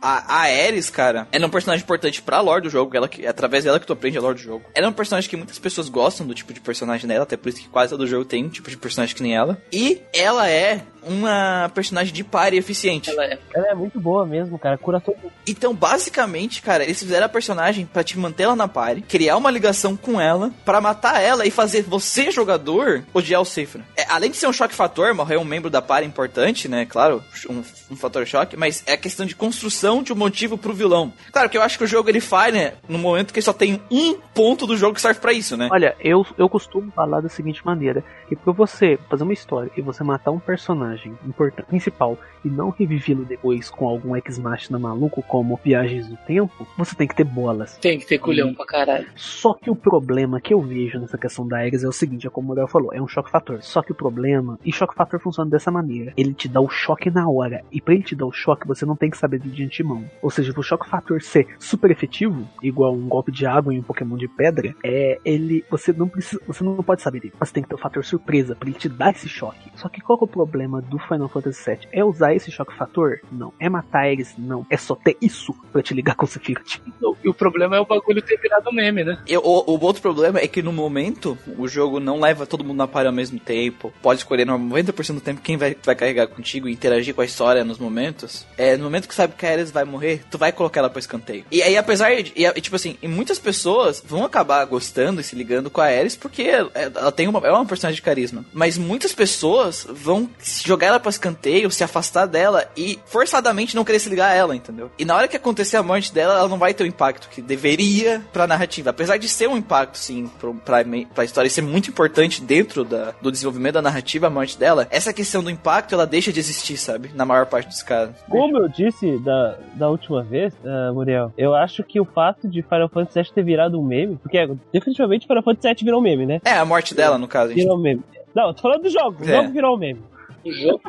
A, a Ares, cara, ela é um personagem importante pra lore do jogo, ela que, é através dela que tu aprende a lore do jogo. Ela é um personagem que muitas pessoas gostam do tipo de personagem dela, até por isso que quase todo jogo tem um tipo de personagem personagem que nem ela. E ela é uma personagem de pare eficiente. Ela é. Ela é muito boa mesmo, cara. Cura todo mundo. Então, basicamente, cara, eles fizeram a personagem pra te manter ela na pare, criar uma ligação com ela, pra matar ela e fazer você, jogador, odiar o Seifra. É, além de ser um choque fator, morrer um membro da pare importante, né? Claro, um, um fator choque, mas é a questão de construção de um motivo pro vilão. Claro que eu acho que o jogo ele falha no momento que só tem um ponto do jogo que serve pra isso, né? Olha, eu, eu costumo falar da seguinte maneira: que pra você fazer uma história e você matar um personagem importante, principal e não revivê-lo depois com algum ex-machina maluco como Viagens do Tempo, você tem que ter bolas. Tem que ter culhão pra caralho. Só que o problema que eu vejo nessa questão da Ares é o seguinte, é como o Muriel falou, é um choque fator. Só que o problema, e choque fator funciona dessa maneira, ele te dá o choque na hora, e pra ele te dar o choque, você não tem que saber de antemão. Ou seja, o choque fator ser super efetivo, igual um golpe de água em um Pokémon de pedra, é ele, você não precisa, você não pode saber dele. Você tem que ter o fator surpresa pra ele te dar esse choque. Só que qual que é o problema do Final Fantasy VII? É usar esse choque fator? Não. É matar eles? Não. É só ter isso pra te ligar com o Sephiroth. [laughs] E o problema é o bagulho ter virado meme, né? Eu- o, o outro problema é que no momento o jogo não leva todo mundo na par ao mesmo tempo. Pode escolher no 90% do tempo quem vai, vai carregar contigo e interagir com a história nos momentos. É, no momento que sabe que a Ares vai morrer, tu vai colocar ela pro escanteio. E aí, apesar de. E, e, tipo assim, e muitas pessoas vão acabar gostando e se ligando com a Ares porque ela ela tem uma, é uma personagem de carisma. Mas muitas pessoas vão jogar ela pro escanteio, se afastar dela e forçadamente não querer se ligar a ela, entendeu? E na hora que acontecer a morte dela, ela não vai ter o impacto que deveria pra narrativa. Apesar de ser um impacto, sim, pro, pra, pra história e ser muito importante dentro da, do desenvolvimento da narrativa, a morte dela, essa questão do impacto, ela deixa de existir, sabe? Na maior parte dos casos. Como eu disse da, da última vez, ah, Muriel, eu acho que o fato de Final Fantasy VII ter virado um meme, porque definitivamente Final Fantasy VII virou um meme, né? É, a morte dela, no caso. Virou um meme. Não, eu tô falando do jogo. O É. jogo virou um meme. O jogo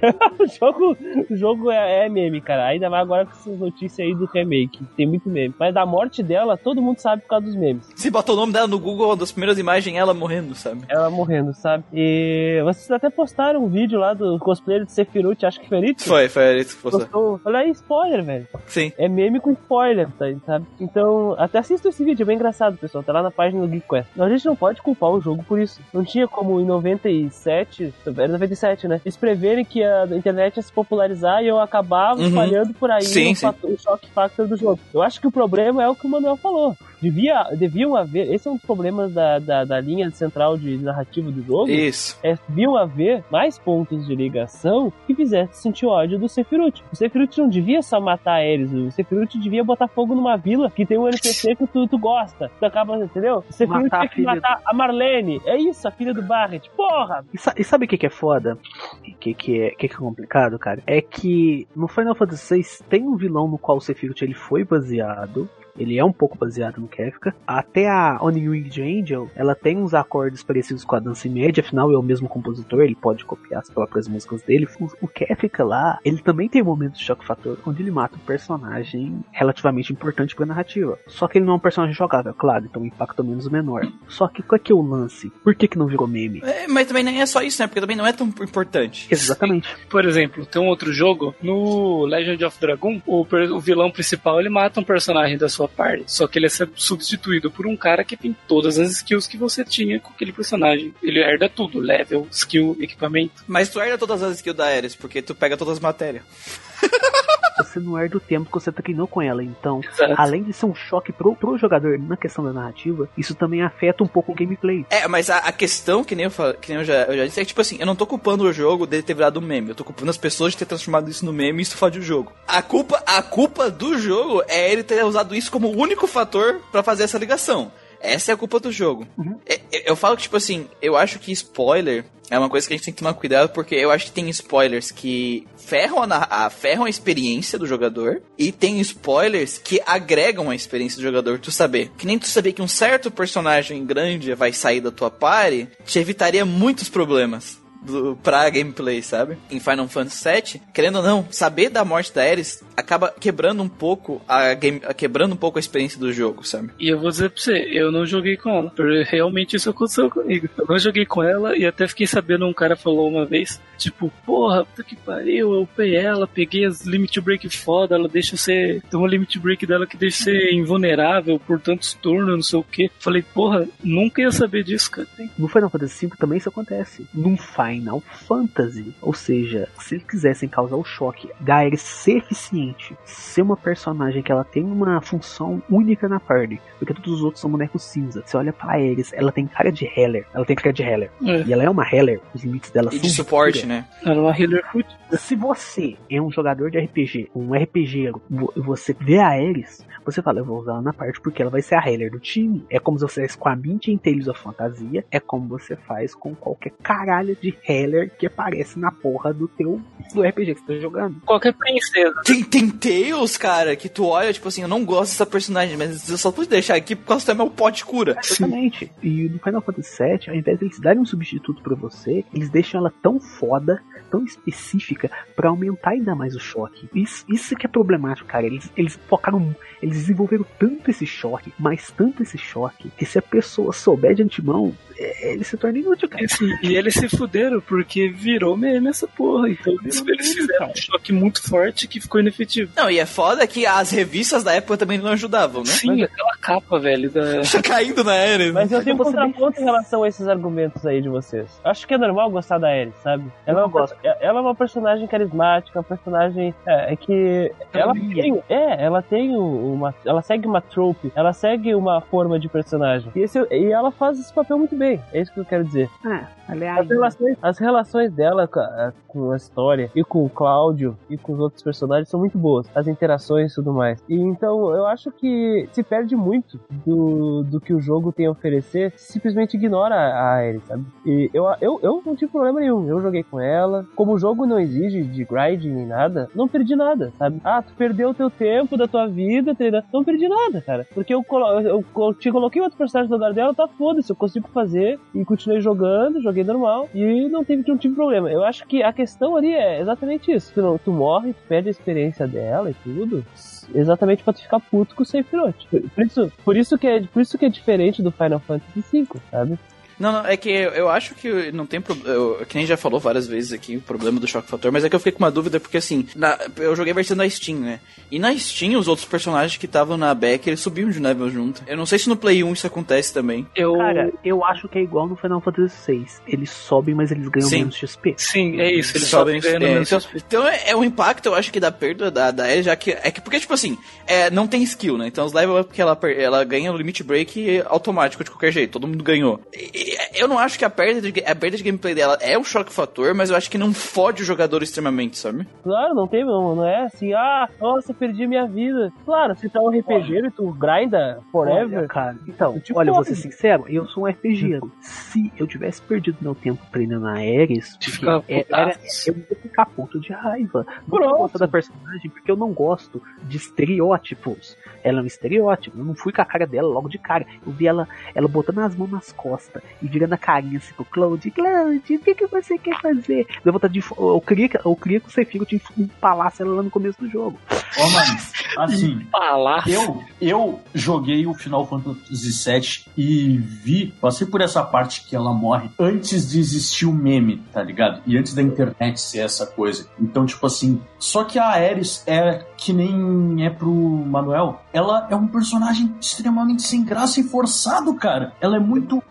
[laughs] o jogo, o jogo é, é meme, cara. Ainda mais agora com essas notícias aí do remake. Tem muito meme. Mas da morte dela, todo mundo sabe por causa dos memes. Se botou o nome dela no Google, uma das primeiras imagens, ela morrendo, sabe? Ela morrendo, sabe? E vocês até postaram um vídeo lá do cosplayer de Sephiroth, acho que foi. Foi, foi isso que postou. Postou. Olha aí, spoiler, velho. Sim. É meme com spoiler, tá, sabe? Então, até assista esse vídeo, é bem engraçado, pessoal. Tá lá na página do Geek Quest. Não, a gente não pode culpar o jogo por isso. Não tinha como em 97, era 97, né? Eles preverem que a internet ia se popularizar e eu acabava Uhum. falhando por aí Sim, o, sim. o choque factor do jogo. Eu acho que o problema é o que o Manuel falou. Devia, deviam haver, esse é um dos problemas da, da, da linha central de narrativa do jogo. Isso. É, deviam haver mais pontos de ligação que fizesse sentir ódio do Sephiroth. O Sephiroth não devia só matar eles, o Sephiroth devia botar fogo numa vila que tem um NPC que tu, tu gosta. Tu acaba, entendeu? O Sephiroth Matar que matar a Marlene. É isso, a filha do Barret. Porra! E, sa- e sabe o que, que é foda? O que, que, é, que, que é complicado, cara? É que no Final Fantasy VI tem um vilão no qual o Sephiroth ele foi baseado. Ele é um pouco baseado no Kefka. Até a On Winged Angel, ela tem uns acordes parecidos com a dança em média, afinal é o mesmo compositor, ele pode copiar as próprias músicas dele. O, o Kefka lá, ele também tem momentos de choque fator, onde ele mata um personagem relativamente importante pra narrativa. Só que ele não é um personagem jogável, claro, então o impacto é menos menor. Só que qual é que é o lance? Por que que não virou meme? É, mas também nem é só isso, né? Porque também não é tão importante. Exatamente. Por exemplo, tem um outro jogo, no Legend of Dragon, o, o vilão principal ele mata um personagem da sua party, só que ele é sub- substituído por um cara que tem todas as skills que você tinha com aquele personagem. Ele herda tudo, level, skill, equipamento. Mas tu herda todas as skills da Ares, porque tu pega todas as matérias. [laughs] Você não herda o tempo que você treinou com ela, então, Exato. além de ser um choque pro, pro jogador na questão da narrativa, isso também afeta um pouco o gameplay. É, mas a, a questão, que nem, eu, fal- que nem eu, já, eu já disse, é que, tipo assim, eu não tô culpando o jogo de ter virado um meme. Eu tô culpando as pessoas de ter transformado isso no meme e isso fode o jogo. A culpa, a culpa do jogo é ele ter usado isso como o único fator pra fazer essa ligação. Essa é a culpa do jogo. É- é- eu falo que, tipo assim, eu acho que spoiler é uma coisa que a gente tem que tomar cuidado, porque eu acho que tem spoilers que ferram a, a- ferram a experiência do jogador, e tem spoilers que agregam a experiência do jogador, tu saber. Que nem tu saber que um certo personagem grande vai sair da tua party, te evitaria muitos problemas. Do, pra gameplay, sabe? Em Final Fantasy VII, querendo ou não, saber da morte da Ares acaba quebrando um pouco a game, quebrando um pouco a experiência do jogo, sabe? E eu vou dizer pra você, eu não joguei com ela. porque Realmente isso aconteceu comigo. Eu não joguei com ela e até fiquei sabendo, um cara falou uma vez, tipo, porra, puta que pariu, eu upei ela, peguei as limit break foda, ela deixa ser. Tem uma limit break dela que deixa ser invulnerável por tantos turnos, não sei o que. Falei, porra, nunca ia saber disso, cara. No Final Fantasy V também isso acontece. Num Final Fantasy. Ou seja, se eles quisessem causar o choque da Ares ser eficiente, ser uma personagem que ela tem uma função única na party, porque todos os outros são bonecos cinza. Você olha pra Ares, ela tem cara de Heller. Ela tem cara de Heller. É. E ela é uma Heller. Os limites dela E são de suporte, né? Era uma healer foot. Se você é um jogador de RPG, um RPG, vo- você vê a Ares, você fala, eu vou usar ela na parte porque ela vai ser a healer do time. É como você faz com a Mint em Tales of Fantasia, é como você faz com qualquer caralho de healer que aparece na porra do teu do RPG que você tá jogando. Qualquer princesa. Tem, tem Tails, cara, que tu olha, tipo assim, eu não gosto dessa personagem, mas eu só pude deixar aqui por causa do meu pote cura. Exatamente. E no Final Fantasy VII, ao invés de eles darem um substituto pra você, eles deixam ela tão foda, tão específica, pra aumentar ainda mais o choque. Isso, isso que é problemático, cara. Eles, eles focaram, eles desenvolveram tanto esse choque, mas tanto esse choque, que se a pessoa souber de antemão, é, ele se torna inútil, cara. Sim, e eles se porque virou meme essa porra. Então eles, eles fizeram um choque muito forte que ficou inefetivo. Não, e é foda que as revistas da época também não ajudavam, né? Sim, aquela capa, velho, da. [laughs] Tá caindo na Ares. Mas eu tenho um contraponto em relação a esses argumentos aí de vocês. Acho que é normal gostar da Ares, sabe? Ela, é não uma, ela é uma personagem carismática, uma personagem é, é que ela Família. tem, é, ela tem um- uma, ela segue uma trope, ela segue uma forma de personagem. E, esse- e ela faz esse papel muito bem. É isso que eu quero dizer. Ah, aliás, As relações, as relações dela com a, história e com o Cláudio e com os outros personagens são muito boas. As interações e tudo mais. E então eu acho que se perde muito do, do que o jogo tem a oferecer, simplesmente ignora a Ares, sabe? E eu, eu, eu não tive problema nenhum. Eu joguei com ela. Como o jogo não exige de grinding nem nada, não perdi nada, sabe? Ah, tu perdeu o teu tempo da tua vida, treinando. Não perdi nada, cara. Porque eu, colo- eu, eu te coloquei outro personagem no lugar dela, tá foda-se, eu consigo fazer. E continuei jogando, joguei normal. E não tive, não tive problema. Eu acho que a questão ali é exatamente isso. Tu, não, tu morre, tu perde a experiência dela e tudo. Exatamente pra tu ficar puto com o Note. Por, por isso, por, isso que é, por isso que é diferente do Final Fantasy V, sabe? Não, não, é que eu, eu acho que não tem problema. Que nem já falou várias vezes aqui o problema do choque fator, mas é que eu fiquei com uma dúvida porque assim, na- eu joguei a versão da Steam, né? E na Steam, os outros personagens que estavam na back, eles subiam de level junto. Eu não sei se no Play 1 isso acontece também. Eu. cara, eu acho que é igual no Final Fantasy VI. Eles sobem, mas eles ganham Sim. menos XP. Sim, é isso. Eles Sobem sobem ganhando experiência. menos Então é, é um impacto, eu acho que da perda da, da Ellie, já que. É que porque, tipo assim, é, não tem skill, né? Então os level up que ela, per- ela ganha o limit break automático de qualquer jeito, todo mundo ganhou. E- eu não acho que a perda, de, a perda de gameplay dela é um choque fator, mas eu acho que não fode o jogador extremamente, sabe? Claro, não tem, não, não é assim, ah, nossa, perdi minha vida. Claro, se tá um RPG e tu grinda forever, Olha, cara. Então, Tipo, olha, vou ser sincero, eu sou um RPG. Se eu tivesse perdido meu tempo treinando a Ares, era, eu ia ficar puto de raiva. Por conta da personagem, porque eu não gosto de estereótipos. Ela é um estereótipo. Eu não fui com a cara dela logo de cara. Eu vi ela, ela botando as mãos nas costas e virando a carinha assim pro Claude. Claude, o que, que você quer fazer? Deu vontade de. Eu queria, que- eu queria que o Sephiroth tinha empalasse ela lá no começo do jogo. Ó, mas, assim, [laughs] Palácio. eu, eu joguei o Final Fantasy VII e vi, passei por essa parte que ela morre antes de existir o meme, tá ligado? E antes da internet ser essa coisa. Então, tipo assim, só que a Ares é que nem é pro Manuel, ela é um personagem extremamente sem graça e forçado, cara. Ela é muito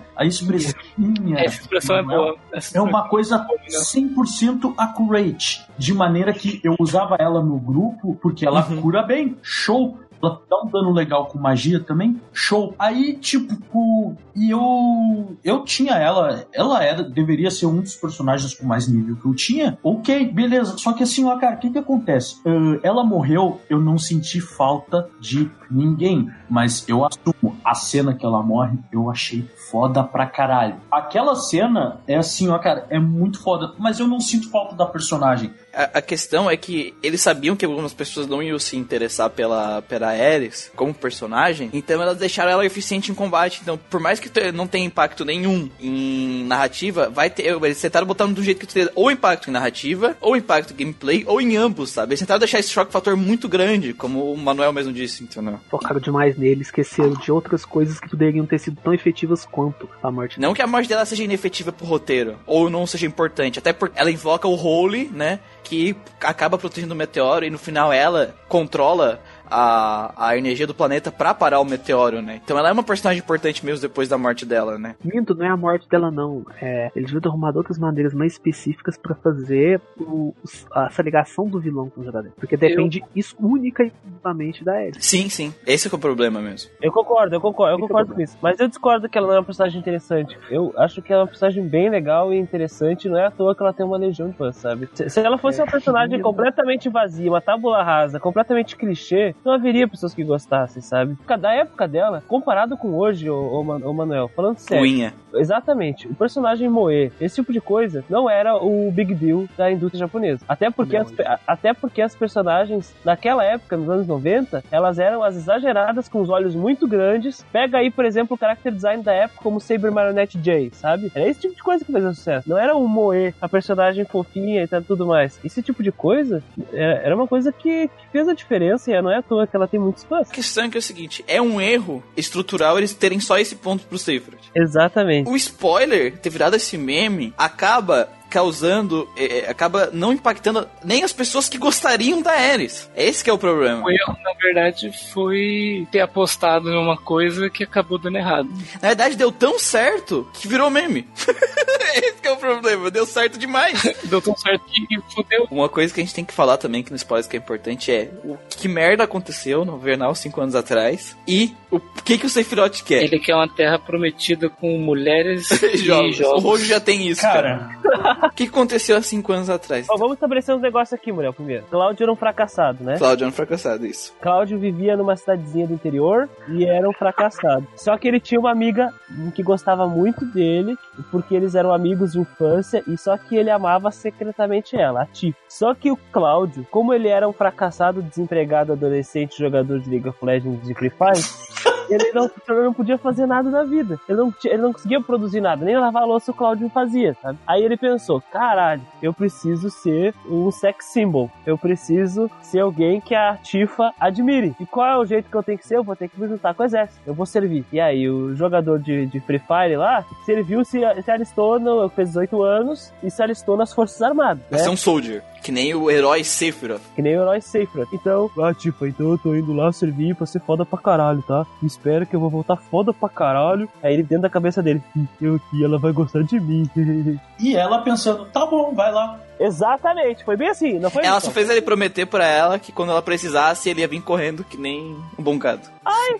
inha. A expressinha. Essa expressão é boa. É uma expressão coisa boa, né? 100% accurate. De maneira que eu usava ela no grupo porque ela Uhum. cura bem. Show. Ela dá um dano legal com magia também. Show. Aí, tipo, e eu eu tinha ela, ela era deveria ser um dos personagens com mais nível que eu tinha. OK, beleza. Só que assim, ó, cara, o que que acontece? Ah, ela morreu, eu não senti falta de ninguém, mas eu assumo, a cena que ela morre, eu achei foda pra caralho. Aquela cena é assim, ó, cara, é muito foda, mas eu não sinto falta da personagem. A, a questão é que eles sabiam que algumas pessoas não iam se interessar pela, pela Ares como personagem, então elas deixaram ela eficiente em combate. Então, por mais que não tenha impacto nenhum em narrativa, vai ter. Eles tentaram botar do jeito que tu teria ou impacto em narrativa, ou impacto em gameplay, ou em ambos, sabe? Eles tentaram deixar esse choque fator muito grande, como o Manuel mesmo disse, entendeu? Focaram demais nele, esqueceram de outras coisas que poderiam ter sido tão efetivas quanto a morte Não que a morte dela seja inefetiva pro roteiro, ou não seja importante, até porque ela invoca o Holy, né? Que acaba protegendo o meteoro e no final ela controla a, a energia do planeta pra parar o meteoro, né? Então ela é uma personagem importante mesmo depois da morte dela, né? Minto, não é a morte dela, não. É, eles deviam ter arrumado outras maneiras mais específicas pra fazer o, os- essa ligação do vilão com o Jadaden. Porque depende isso única e exclusivamente da Ellie. Sim, sim. Esse é, que é o problema mesmo. Eu concordo, eu concordo, eu Esse é concordo com isso. Mas eu discordo que ela não é uma personagem interessante. Eu acho que ela é uma personagem bem legal e interessante. Não é à toa que ela tem uma legião de fãs, sabe? Se, se ela fosse É, uma personagem [laughs] completamente vazia, uma tábula rasa, completamente clichê, não haveria pessoas que gostassem, sabe? Da época dela, comparado com hoje, Man- ô Manuel, falando sério. Ruinha. Exatamente. O personagem Moe, esse tipo de coisa, não era o big deal da indústria japonesa. Até porque, Não, as, até porque as personagens, naquela época, nos anos 90, elas eram as exageradas com os olhos muito grandes. Pega aí, por exemplo, o character design da época como Saber Marionette J, sabe? Era esse tipo de coisa que fazia sucesso. Não era o Moe, a personagem fofinha e tal, tudo mais. Esse tipo de coisa é- era uma coisa que, que fez a diferença e não é toa que ela tem muitos fãs. A questão é que é o seguinte, é um erro estrutural eles terem só esse ponto pro Seyfried. Exatamente. O spoiler ter virado esse meme acaba causando, é, é, acaba não impactando nem as pessoas que gostariam da Ares. Esse que é o problema. O erro, na verdade, foi ter apostado em uma coisa que acabou dando errado. Na verdade, deu tão certo que virou meme. [laughs] Esse que é o problema, deu certo demais. [laughs] Deu tão certo que fudeu. Uma coisa que a gente tem que falar também que no spoiler que é importante é o que merda aconteceu no Vernal cinco anos atrás e o que que o Sephiroth quer. Ele quer uma terra prometida com mulheres [laughs] e Jogos. O jogos. Rojo já tem isso, cara. Cara, O que aconteceu há cinco anos atrás? Ó, vamos estabelecer uns negócios aqui, mulher, primeiro. Cláudio era um fracassado, né? Cláudio é um fracassado, isso. Cláudio vivia numa cidadezinha do interior e era um fracassado. Só que ele tinha uma amiga que gostava muito dele, porque eles eram amigos de infância, e só que ele amava secretamente ela, a Tiff. Só que o Cláudio, como ele era um fracassado, desempregado, adolescente, jogador de League of Legends de Free Fire, ele não, ele não podia fazer nada na vida. Ele não, ele não conseguia produzir nada, nem lavar a louça o Cláudio fazia, sabe? Aí ele pensou, caralho, eu preciso ser um sex symbol. Eu preciso ser alguém que a Tifa admire. E qual é o jeito que eu tenho que ser? Eu vou ter que me juntar com o exército. Eu vou servir. E aí, o jogador de, de Free Fire lá serviu, se, se alistou, no, fez 18 anos e se alistou nas Forças Armadas. Né? ser um soldier, que nem o herói Sephiroth. Que nem o herói Sephiroth. Então, ah, Tifa, então eu tô indo lá servir pra ser foda pra caralho, tá? Espero que eu vou voltar foda pra caralho. Aí ele dentro da cabeça dele, "Hum, eu aqui, ela vai gostar de mim. [laughs] e ela pensando, tá bom, vai lá. Exatamente, foi bem assim, não foi Ela isso? só fez ele prometer pra ela que quando ela precisasse, ele ia vir correndo que nem um bom gado. Ai,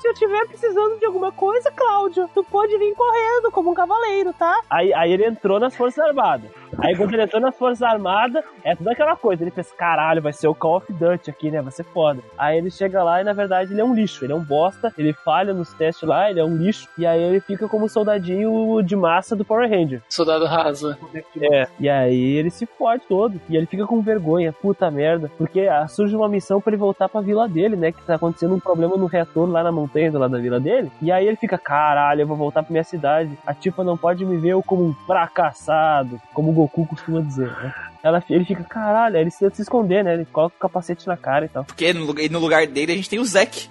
se eu estiver precisando de alguma coisa, Cláudio, tu pode vir correndo como um cavaleiro, tá? Aí, aí ele entrou nas Forças Armadas. Aí quando ele entrou nas Forças Armadas, é tudo aquela coisa. Ele fez, caralho, vai ser o Call of Duty aqui, né? Vai ser foda. Aí ele chega lá e na verdade ele é um lixo. Ele é um bosta, ele falha nos testes lá, ele é um lixo. E aí ele fica como soldadinho de massa do Power Ranger. Soldado rasa. É. E aí ele se fode todo. E ele fica com vergonha, puta merda. Porque ah, surge uma missão pra ele voltar pra vila dele, né? Que tá acontecendo um problema no reator lá na montanha do lado da vila dele. E aí ele fica, caralho, eu vou voltar pra minha cidade. A Tifa não pode me ver eu como um fracassado, como o Goku costuma dizer, né? Ela, ele fica, caralho, ele tenta se esconder, né? Ele coloca o capacete na cara e tal. Porque no, lugar- no lugar dele a gente tem o Zack.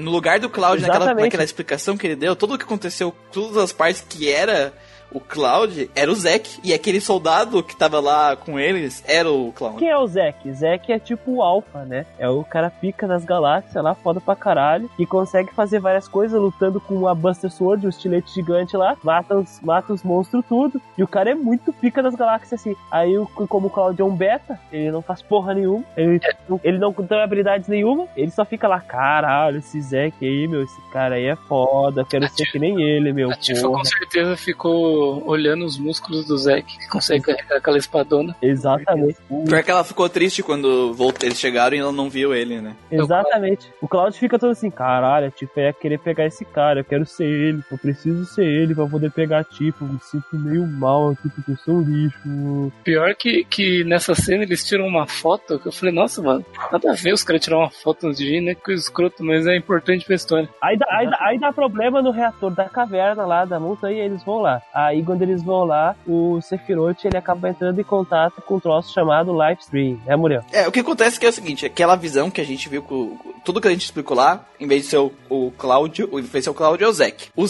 No lugar do Cloud, naquela, naquela explicação que ele deu, tudo o que aconteceu, todas as partes que era o Cloud, era o Zack. E aquele soldado que tava lá com eles era o Cloud. Quem é o Zack? Zack é tipo o Alpha, né? É o cara pica nas galáxias lá, foda pra caralho, que consegue fazer várias coisas lutando com a Buster Sword, o estilete gigante lá, mata os, mata os monstros tudo, e o cara é muito pica nas galáxias assim. Aí, como o Cloud é um beta, ele não faz porra nenhuma, ele, ele não tem habilidades nenhuma, ele só fica lá, caralho, esse Zack aí, meu, esse cara aí é foda, quero ser que nem ele, meu, A Tifa porra. com certeza ficou olhando os músculos do Zack, que consegue carregar aquela espadona. Exatamente. Pior que ela ficou triste quando volt- eles chegaram e ela não viu ele, né? Exatamente. O Cloud fica todo assim, caralho, a Tifa ia querer pegar esse cara, eu quero ser ele, eu preciso ser ele pra poder pegar a Tifa, eu me sinto meio mal aqui porque eu sou um lixo. Pior que, que nessa cena eles tiram uma foto, que eu falei, nossa, mano, nada a ver os caras tirar uma foto antes de ir, né? Que escroto, mas é importante pra história. Aí dá, aí, dá, aí dá problema no reator da caverna lá, da montanha, e eles vão lá. Aí quando eles vão lá, o Sephiroth ele acaba entrando em contato com um troço chamado Livestream, né, Muriel? É, o que acontece é que é o seguinte, aquela visão que a gente viu com com tudo que a gente explicou lá, em vez de ser o, o Cláudio, vez de ser o Cláudio é o Zack. O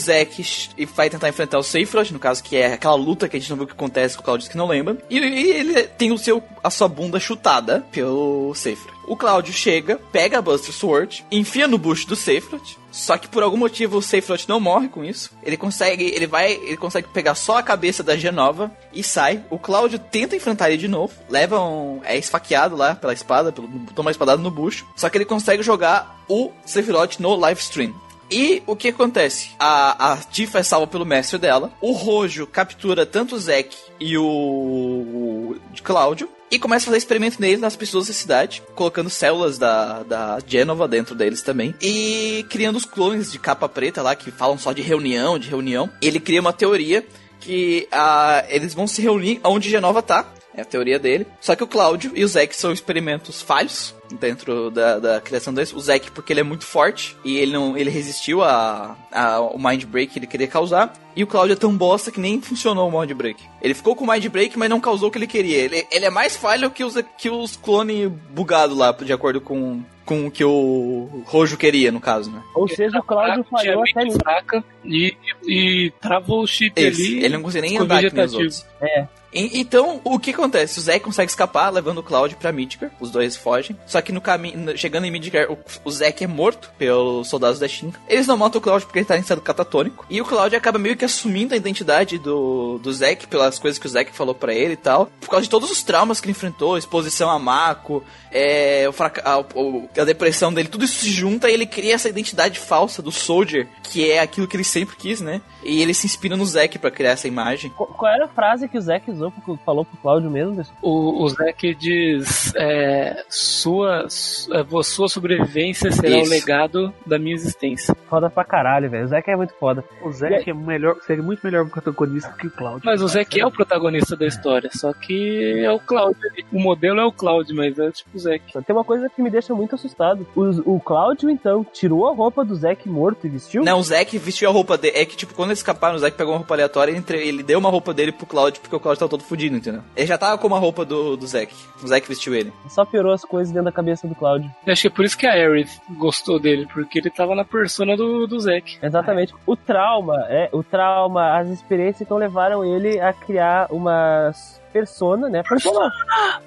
e vai tentar enfrentar o Sephiroth, no caso que é aquela luta que a gente não viu o que acontece com o Cláudio que não lembra. E, e ele tem o seu a sua bunda chutada pelo Sephiroth. O Cláudio chega, pega a Buster Sword, enfia no bucho do Sephiroth. Só que por algum motivo o Sephiroth não morre com isso. Ele consegue, ele vai, ele consegue pegar só a cabeça da Genova e sai. O Cláudio tenta enfrentar ele de novo, leva um, é esfaqueado lá pela espada, pelo, toma uma espadada no bucho. Só que ele consegue jogar o Sephiroth no live stream. E o que acontece? A, a Tifa é salva pelo mestre dela. O Rojo captura tanto o Zack e o, o Cláudio. E começa a fazer experimento neles nas pessoas da cidade, colocando células da, da Genova dentro deles também. E criando os clones de capa preta lá, que falam só de reunião, de reunião. Ele cria uma teoria que ah, eles vão se reunir onde Genova tá. É a teoria dele. Só que o Cláudio e o Zack são experimentos falhos dentro da, da criação deles. O Zack, porque ele é muito forte e ele não ele resistiu a, a- ao Mind Break que ele queria causar. E o Cláudio é tão bosta que nem funcionou o Mind Break. Ele ficou com o Mind Break, mas não causou o que ele queria. Ele, ele é mais falho que os, que os clones bugados lá, de acordo com, com o que o Rojo queria, no caso, né? Ou seja, o Cláudio falhou até nisso. fraca e, e travou o chip Esse, ali. ele não conseguia nem andar nem os outros. É. Então, o que acontece? O Zack consegue escapar, levando o Cloud pra Midgar. Os dois fogem. Só que no caminho, chegando em Midgar, o, o Zack é morto pelos soldados da Shinra. Eles não matam o Cloud porque ele tá em estado catatônico. E o Cloud acaba meio que assumindo a identidade do, do Zack pelas coisas que o Zack falou pra ele e tal. Por causa de todos os traumas que ele enfrentou, exposição a Mako, é, o a, a depressão dele, tudo isso se junta e ele cria essa identidade falsa do Soldier, que é aquilo que ele sempre quis, né? E ele se inspira no Zack pra criar essa imagem. Qu- Qual era a frase que o Zack usou, pro- falou pro Cláudio mesmo? O, o Zack diz: é, sua, su- é, sua sobrevivência será Isso. o legado da minha existência. Foda pra caralho, velho. O Zack é muito foda. O Zack é melhor, seria muito melhor protagonista que o Cloud. Mas o Zack é o protagonista da história, só que é o Cloud. ali. O modelo é o Cloud, mas é tipo o Zack. Tem uma coisa que me deixa muito assustado. O, o Cláudio, então, tirou a roupa do Zack morto e vestiu? Não, o Zack vestiu a roupa dele. É que, tipo, quando eles escaparam, o Zack pegou uma roupa aleatória e entre- ele deu uma roupa dele pro Cloud, porque o tava todo fudido, entendeu? Ele já tava com uma roupa do, do Zack. O Zack vestiu ele. Só piorou as coisas dentro da cabeça do Cláudio. Eu acho que é por isso que a Aerith gostou dele, porque ele tava na persona do, do Zack. Exatamente. O trauma, é, o trauma, as experiências então levaram ele a criar umas persona, né? Persona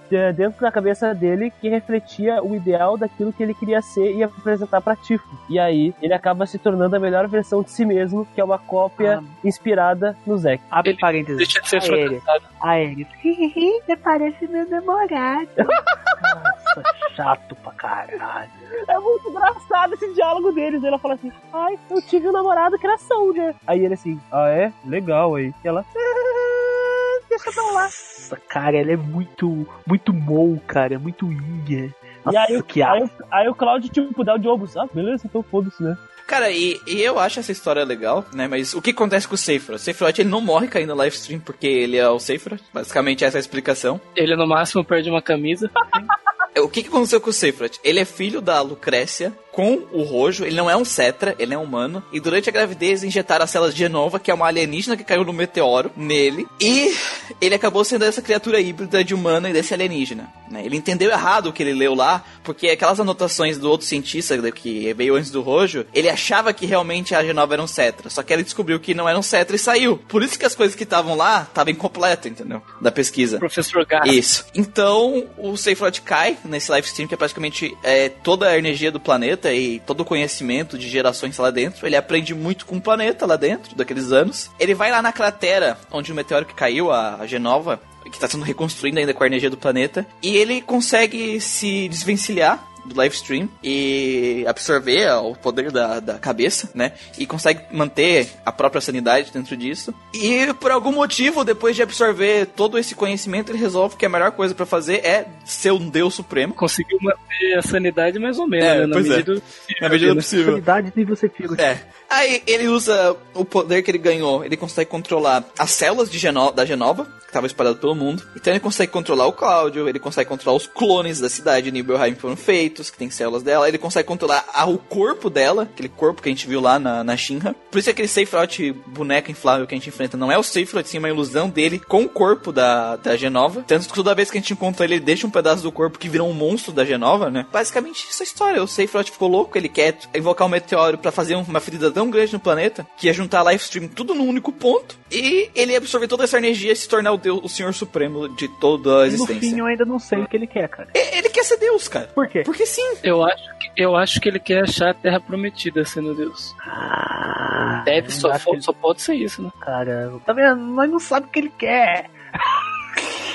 de- dentro da cabeça dele que refletia o ideal daquilo que ele queria ser e apresentar pra Tifo. E aí ele acaba se tornando a melhor versão de si mesmo, que é uma cópia inspirada no Zack. Abre Ele parênteses. Deixa de ser fragmentado. Aéreo. Você parece meu namorado. Nossa, chato pra caralho. É muito engraçado esse diálogo deles. Ela fala assim: Ai, eu tive um namorado que era Soldier. Aí ele assim: Ah, é? Legal aí. E ela. [laughs] "Ah, Deixa pra lá. Nossa, cara, ela é muito, muito mou, cara, é muito inha. Nossa, e aí, o- que aí, aí o Claudio, tipo, dá o de ombros. Ah, beleza, então foda-se, né? Cara, e, e eu acho essa história legal, né? Mas o que acontece com o Sephiroth? O Sephiroth, ele não morre caindo no live stream porque ele é o Sephiroth. Basicamente, essa é a explicação. Ele no máximo perde uma camisa. [laughs] O que, que aconteceu com o Sephiroth? Ele é filho da Lucrécia com o Rojo, ele não é um Cetra, ele é um humano. E durante a gravidez injetaram as células de Genova, que é uma alienígena que caiu no meteoro, nele. E ele acabou sendo essa criatura híbrida de humano e desse alienígena. né? Ele entendeu errado o que ele leu lá, porque aquelas anotações do outro cientista que veio antes do Rojo, ele achava que realmente a Genova era um Cetra. Só que ele descobriu que não era um Cetra e saiu. Por isso que as coisas que estavam lá estavam incompletas, entendeu? Da pesquisa. Professor Gas. Isso. Então, o Sephiroth cai nesse live stream, que é praticamente é, toda a energia do planeta e todo o conhecimento de gerações lá dentro. Ele aprende muito com o planeta lá dentro, daqueles anos. Ele vai lá na cratera onde o meteoro que caiu, a Genova, que está sendo reconstruída ainda com a energia do planeta, e ele consegue se desvencilhar do live stream e absorver o poder da, da cabeça, né? E consegue manter a própria sanidade dentro disso. E por algum motivo, depois de absorver todo esse conhecimento, ele resolve que a melhor coisa pra fazer é ser um deus supremo. Conseguiu manter a sanidade mais ou menos, É, né? Na pois é. medida do Na medida do possível. Qualidade de você fica. É. Aí ele usa o poder que ele ganhou, ele consegue controlar as células de Geno da Genova, que estavam espalhadas pelo mundo. Então ele consegue controlar o Cláudio, ele consegue controlar os clones da cidade de Nibelheim que foram feitos, que tem células dela. Ele consegue controlar a- o corpo dela, aquele corpo que a gente viu lá na, na Shinra. Por isso aquele Sephiroth boneco inflável que a gente enfrenta não é o Sephiroth, sim uma ilusão dele com o corpo da, da Genova. Tanto que toda vez que a gente encontra ele, ele deixa um pedaço do corpo que vira um monstro da Genova, né? Basicamente essa história. O Sephiroth ficou louco, ele quer invocar um meteoro pra fazer uma ferida tão grande no planeta que ia juntar a live stream tudo num único ponto e ele ia absorver toda essa energia e se tornar o Deus, o Senhor Supremo de toda a No existência. fim, eu ainda não sei o que ele quer, cara. E- Ele quer ser Deus, cara. Por quê? Porque sim. Eu acho, que, eu acho que ele quer achar a Terra Prometida sendo Deus. Ah, Deve, só, ele- só pode ser isso, né? Cara, tá vendo? Nós não sabemos o que ele quer. [laughs]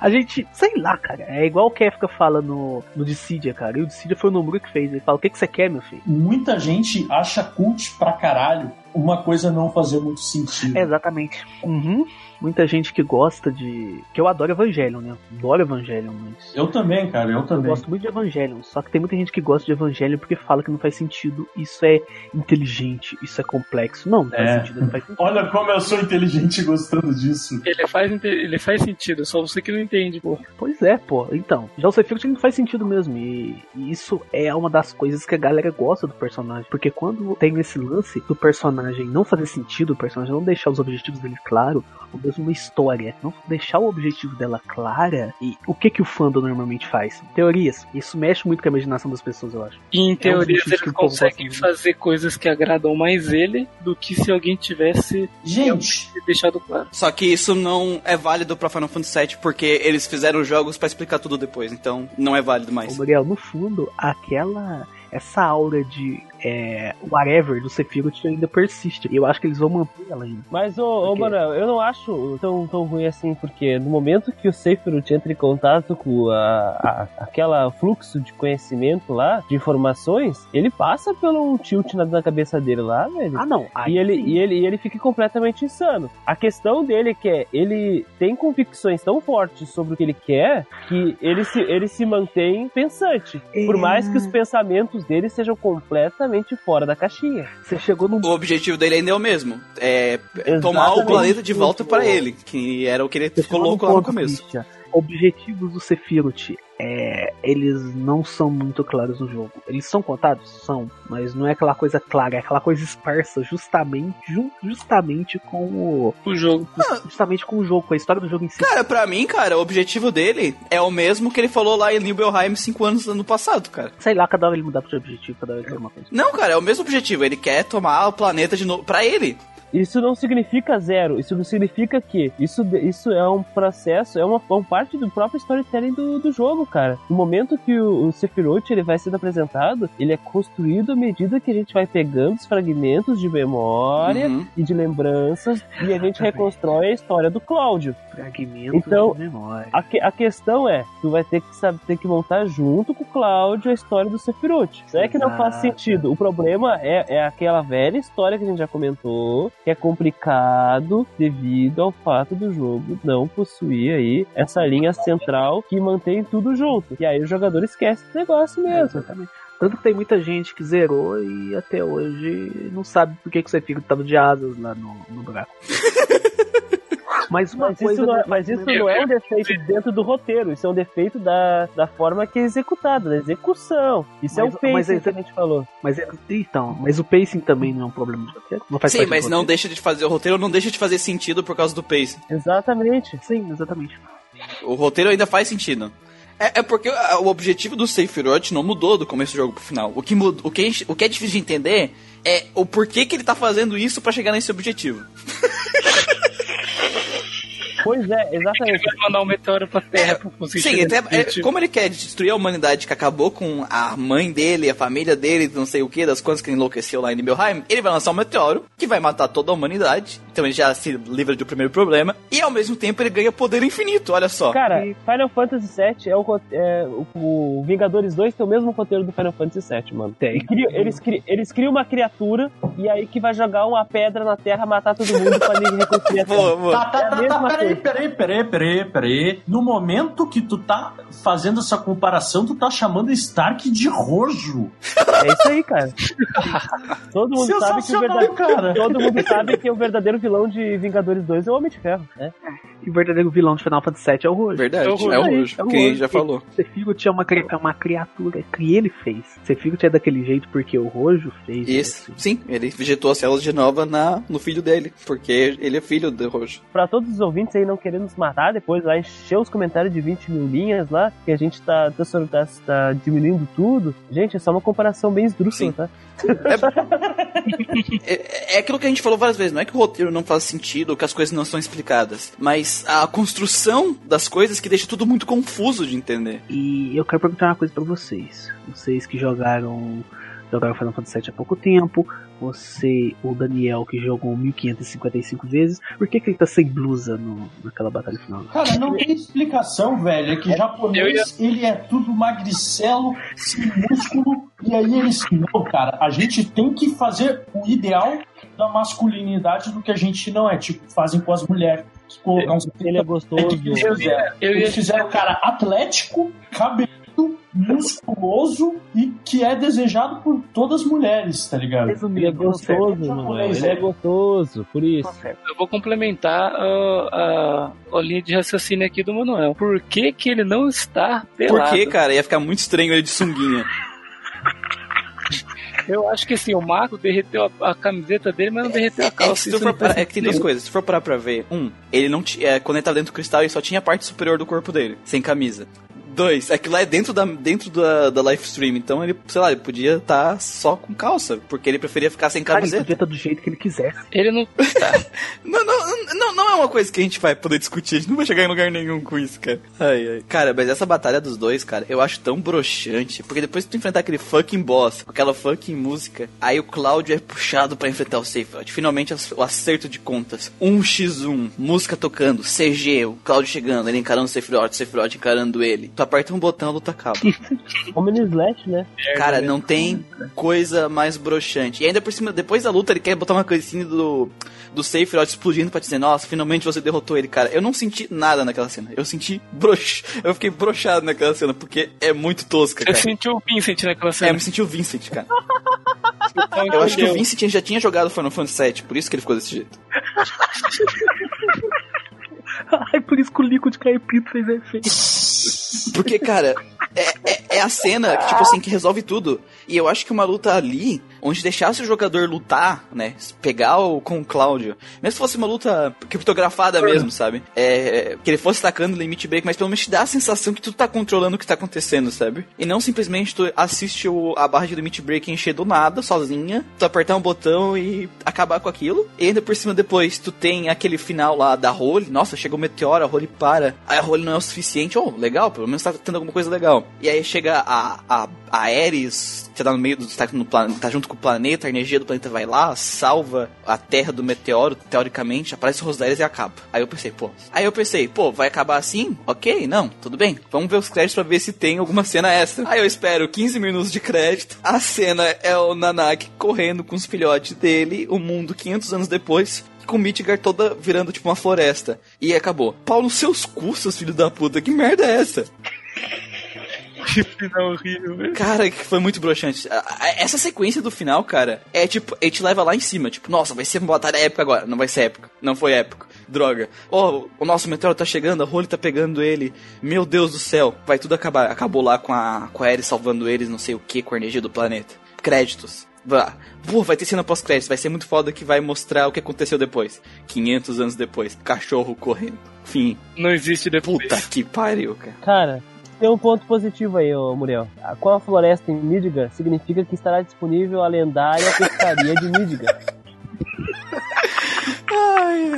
A gente, sei lá, cara. É igual o Kefka fala no, no Dissidia, cara. E o Dissidia foi o Nomura que fez. Ele fala: O que, que você quer, meu filho? Muita gente acha cult pra caralho uma coisa não fazer muito sentido. É, exatamente. Uhum. Muita gente que gosta de. Que eu adoro Evangelion, né? Adoro Evangelion, mas. Eu também, cara, eu Eu também. gosto muito de Evangelion, só que tem muita gente que gosta de Evangelion porque fala que não faz sentido, isso é inteligente, isso é complexo. Não, não faz É. sentido, não faz sentido. [laughs] Olha como eu sou inteligente gostando disso. Ele faz, ele faz sentido, só você que não entende, pô. Pois é, pô. Então, já o Sephiroth não faz sentido mesmo. E, e isso é uma das coisas que a galera gosta do personagem. Porque quando tem esse lance do personagem não fazer sentido, o personagem não deixar os objetivos dele claro, ou uma história, não deixar o objetivo dela clara, e o que que o fandom normalmente faz? Teorias. Isso mexe muito com a imaginação das pessoas, eu acho. E em teoria motivos eles que o povo conseguem fazer coisas que agradam mais ele do que se alguém tivesse Gente, deixado claro. Só que isso não é válido pra Final Fantasy VII porque eles fizeram os jogos pra explicar tudo depois. Então não é válido Ô, mais. Muriel, no fundo, aquela. Essa aura de é, whatever do Sephiroth ainda persiste. E eu acho que eles vão manter ela ainda. Mas, ô, Ok. Manuel, eu não acho tão, tão ruim assim, porque no momento que o Sephiroth entra em contato com a, a- aquela fluxo de conhecimento lá, de informações, ele passa pelo um tilt na, na cabeça dele lá, velho. Ah, não. Aí E ele, sim. e, ele, e ele fica completamente insano. A questão dele é que é, ele tem convicções tão fortes sobre o que ele quer que ele se, ele se mantém pensante. Por mais que os pensamentos dele sejam completamente fora da caixinha. Você chegou num. O objetivo dele ainda é o mesmo. É tomar o Exatamente. planeta de volta pra ele. Que era o que ele Você ficou louco lá no começo. Objetivos do Sephiroth, é, eles não são muito claros no jogo. Eles são contados? São, mas não é aquela coisa clara, é aquela coisa esparsa justamente, ju- justamente com o. O jogo. Justamente com o jogo, com a história do jogo em si. Cara, pra mim, cara, o objetivo dele é o mesmo que ele falou lá em Nibelheim 5 anos no passado, cara. Sei lá, cada hora ele mudar pro objetivo, cada hora ele quer uma coisa. Não, cara, é o mesmo objetivo. Ele quer tomar o planeta de novo pra ele. Isso não significa zero, isso não significa que isso, isso é um processo, é uma, uma parte do próprio storytelling do, do jogo, cara. No momento que o, o Sephiroth ele vai sendo apresentado, ele é construído à medida que a gente vai pegando os fragmentos de memória Uhum. e de lembranças e a gente [laughs] reconstrói a história do Cláudio. Fragmento Então, de memória. A, que- a questão é, tu vai ter que saber, ter que montar junto com o Cláudio a história do Sephiroth. Não é que não faz sentido. O problema é, é aquela velha história que a gente já comentou, que é complicado devido ao fato do jogo não possuir aí essa linha central que mantém tudo junto. E aí o jogador esquece esse negócio mesmo. Exatamente. Tanto que tem muita gente que zerou e até hoje não sabe por que, que o Sephiroth tava de asas lá no, no buraco. [laughs] Mas uma Mas coisa. isso, não é, do- mas isso não é um defeito dentro do roteiro, isso é um defeito da, da forma que é executado, da execução. Isso é Mas- o pacing mas que a gente falou. Mas é- então, mas o pacing também não é um problema de roteiro. Não faz Sim, parte do mas não deixa de fazer o roteiro, não deixa de fazer sentido por causa do pace. Exatamente. Sim, exatamente. O roteiro ainda faz sentido. É, é porque ah, o objetivo do Sephiroth não mudou do começo do jogo pro final. O que, mud- o que, o que é difícil de entender é o porquê que ele tá fazendo isso pra chegar nesse objetivo. [laughs] Pois é, exatamente. Vai mandar um meteoro pra Terra pra conseguir Sim, até, é, como ele quer destruir a humanidade que acabou com a mãe dele, a família dele, não sei o que, das coisas que enlouqueceu lá em Nibelheim, ele vai lançar um meteoro que vai matar toda a humanidade. Então ele já se livra do primeiro problema. E ao mesmo tempo ele ganha poder infinito, olha só. Cara, Final Fantasy VII é o, é, o, o Vingadores 2 tem o mesmo roteiro do Final Fantasy VII, mano. Tem. Eles criam, eles, cri- eles criam uma criatura e aí que vai jogar uma pedra na terra, matar todo mundo pra ninguém [laughs] reconstruir a terra. Boa, boa. Tá, tá, É a tá, mesma tá, peraí, coisa. peraí, peraí, peraí, peraí. No momento que tu tá fazendo essa comparação, tu tá chamando Stark de rojo. É isso aí, cara. [laughs] Todo mundo sabe que o verdadeiro. cara. Todo mundo sabe que o verdadeiro vilão de Vingadores 2 é o Homem de Ferro, né? E o verdadeiro vilão de Final Fantasy VII é o Rojo. Verdade, É é o o Rojo. Rojo, É o quem Rojo. já falou. Sephiroth é uma, cri- é uma criatura que ele fez. Sephiroth é daquele jeito porque o Rojo fez. Isso, sim, ele vegetou as células de nova na, no filho dele, porque ele é filho do Rojo. Pra todos os ouvintes aí não querendo nos matar, depois vai encher os comentários de 20 mil linhas lá, que a gente tá, tá, tá, tá diminuindo tudo. Gente, é só uma comparação bem esdrúxula, Sim. tá? É, é aquilo que a gente falou várias vezes, não é que o roteiro não faz sentido ou que as coisas não são explicadas, mas a construção das coisas que deixa tudo muito confuso de entender. E eu quero perguntar uma coisa pra vocês. Vocês que jogaram jogaram Final Fantasy VII há pouco tempo, você, o Daniel que jogou 1555 vezes, por que, que ele tá sem blusa no, naquela batalha final? Cara, não tem explicação, velho. É que Eu japonês, ele é tudo magricelo, sem músculo. E aí eles, não, cara, a gente tem que fazer o ideal da masculinidade do que a gente não é. Tipo, fazem com as mulheres. Colocar uns- Ele é É gostoso. que eles Eu fizeram. Eu ia Eles fizeram o cara atlético, musculoso e que é desejado por todas as mulheres, tá ligado? Ele é gostoso, mano. Ele é gostoso, por isso. Eu vou complementar ah, a, a linha de raciocínio aqui do Manuel. Por que, que ele não está pelado? Por que, cara? Ia ficar muito estranho ele de sunguinha. [laughs] Eu acho que assim, o Marco derreteu a, a camiseta dele, mas não derreteu a É calça. se tu Isso for é que tem duas coisas. Se for parar pra ver, um, ele não tinha. É, quando ele tava dentro do cristal, ele só tinha a parte superior do corpo dele, sem camisa. Dois, aquilo lá é dentro da, dentro da, da live stream, então ele, sei lá, ele podia estar só com calça, porque ele preferia ficar sem Cara, ele camiseta. podia estar do jeito que ele quisesse. Ele não. [laughs] Não, não, não, não é uma coisa que a gente vai poder discutir, a gente não vai chegar em lugar nenhum com isso, cara. Ai, ai. Cara, mas essa batalha dos dois, cara, eu acho tão broxante, porque depois que tu enfrentar aquele fucking boss, com aquela fucking música, aí o Cláudio é puxado pra enfrentar o Sephiroth. Finalmente o acerto de contas. 1x1, música tocando, CG, o Cláudio chegando, ele encarando o Sephiroth, o Sephiroth encarando ele. Tu aperta um botão, a luta acaba. [laughs] No Slash, né? Cara, não tem coisa mais broxante. E ainda por cima, depois da luta, ele quer botar uma coisinha do, do Sephiroth explodindo pra dizer, nossa, finalmente você derrotou ele, cara. Eu não senti nada naquela cena. Eu senti brox... Eu fiquei broxado naquela cena, porque é muito tosca, Você cara. sentiu o Vincent naquela É, eu cena. me senti o Vincent, cara. [laughs] Então, Eu acho que o? Vincent já tinha jogado Final Fantasy VII, por isso que ele ficou desse jeito. [laughs] [laughs] Ai, por isso que o Liquid Caipito fez efeito. [laughs] Porque, cara, é, é, é a cena, que, tipo assim, que resolve tudo. E eu acho que uma luta ali, onde deixasse o jogador lutar, né? Pegar o, com o Cláudio. Mesmo se fosse uma luta criptografada mesmo, sabe? É, que ele fosse tacando o limite break, mas pelo menos te dá a sensação que tu tá controlando o que tá acontecendo, sabe? E não simplesmente tu assiste o, a barra de limite break encher do nada, sozinha, tu apertar um botão e acabar com aquilo. E ainda por cima depois tu tem aquele final lá da Role. Nossa, chega o meteoro, a Role para. Aí a Role não é o suficiente. Oh, legal, pelo menos tá tendo alguma coisa legal. E aí chega a, a, a Ares, que tá no meio do. Tá, no tá junto com o planeta, a energia do planeta vai lá, salva a terra do meteoro, teoricamente, aparece o Rosdales e acaba. Aí eu pensei, pô. Aí eu pensei, pô, vai acabar assim? Ok, não, tudo bem. Vamos ver os créditos pra ver se tem alguma cena extra. Aí eu espero 15 minutos de crédito. A cena é o Nanak correndo com os filhotes dele, o mundo 500 anos depois, com Midgar toda virando tipo uma floresta. E acabou. Pau nos seus custos, filho da puta. Que merda é essa? [laughs] Que final horrível, velho. Cara, que foi muito broxante. Essa sequência do final, cara, é tipo, ele te leva lá em cima. Tipo, nossa, vai ser uma batalha épica agora. Não vai ser épico. Não foi épico. Droga. Oh, o nosso meteoro tá chegando, a Rolly tá pegando ele. Meu Deus do céu. Vai tudo acabar. Acabou lá com a, com a Ares salvando eles, não sei o que, com a energia do planeta. Créditos. Vá. Pô, vai ter cena pós-créditos. Vai ser muito foda que vai mostrar o que aconteceu depois. 500 anos depois. Cachorro correndo. Fim. Não existe depois. Puta que pariu, cara. Cara, tem um ponto positivo aí, ô Muriel. Com a floresta em Midgar, significa que estará disponível a lendária pescaria de Midgar. [laughs] Ai,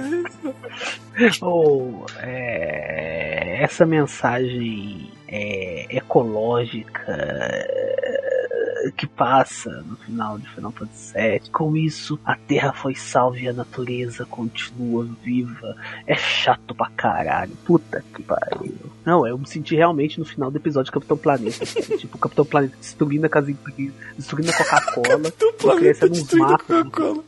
Ou é, essa mensagem é, ecológica é, que passa no final de Final Fantasy VII. Com isso, a Terra foi salva e a natureza continua viva. É chato pra caralho. Puta que pariu. Não, eu me senti realmente no final do episódio de Capitão Planeta. [laughs] tipo, o Capitão Planeta destruindo a casa destruindo a Coca-Cola, crescendo uns matos.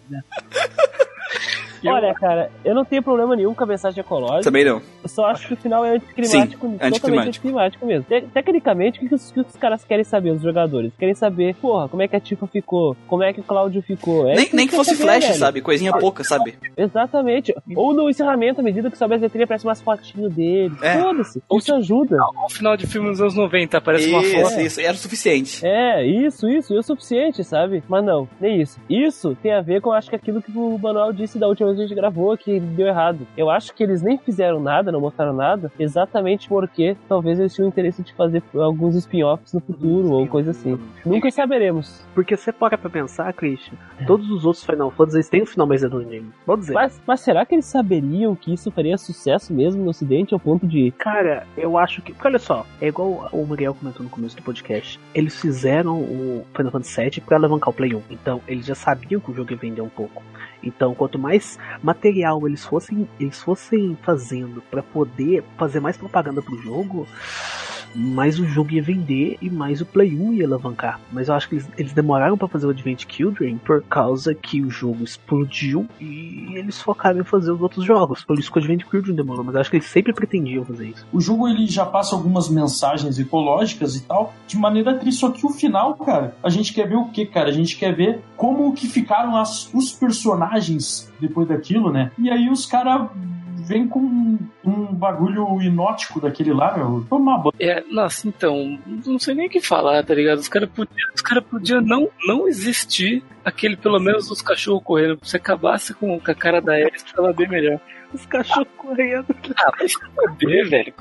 Olha, cara, eu não tenho problema nenhum com a mensagem ecológica. Também não. Eu só acho que o final é anticlimático, Sim, totalmente anticlimático. anticlimático mesmo. Te- tecnicamente, o que, que os, que os caras querem saber, os jogadores? Querem saber, porra, como é que a Tifa ficou? Como é que o Cláudio ficou? É nem isso nem que fosse saber, flash, velho. sabe? Coisinha pouca, sabe? Exatamente. Ou no encerramento, à medida que sobe as letrinhas, aparece umas fotinhos dele. É. Foda-se. Isso ajuda. No final de filme nos anos 90 aparece uma Isso, foto. isso. Era o suficiente. É, isso, isso, e o suficiente, sabe? Mas não, nem isso. Isso tem a ver com, acho que aquilo que o Manuel disse da última vez que a gente gravou, que deu errado. Eu acho que eles nem fizeram nada, não mostraram nada, exatamente porque talvez eles tinham interesse de fazer alguns spin-offs no futuro, ou coisa assim. Nunca saberemos. Porque você para pra pensar, Christian, todos os outros Final Fantasy eles têm um final mais redondinho. Vou dizer. Mas, mas será que eles saberiam que isso faria sucesso mesmo no ocidente, ao ponto de... Cara, eu acho que. Porque olha só, é igual o Miguel comentou no começo do podcast. Eles fizeram o Final Fantasy VII pra alavancar o Play 1. Então, eles já sabiam que o jogo ia vender um pouco. Então, quanto mais material eles fossem, eles fossem fazendo pra poder fazer mais propaganda pro jogo, mais o jogo ia vender e mais o Play 1 ia alavancar. Mas eu acho que eles, eles demoraram pra fazer o Advent Children por causa que o jogo explodiu e eles focaram em fazer os outros jogos. Por isso que o Advent Children demorou. Mas eu acho que eles sempre pretendiam fazer isso. O jogo ele já passa algumas mensagens ecológicas e tal, de maneira triste. Só que o final, cara, a gente quer ver o que, cara? A gente quer ver como que ficaram as, os personagens depois daquilo, né? E aí os caras vêm com um, bagulho inótico daquele lá, meu. Uma bosta. É, nossa, então, não sei nem o que falar, tá ligado? Os caras podiam cara podia não, não existir aquele, pelo menos, os cachorros correndo. Se acabasse com, com a cara da Alice, tava bem melhor. Os cachorros correndo. Ah, vai velho.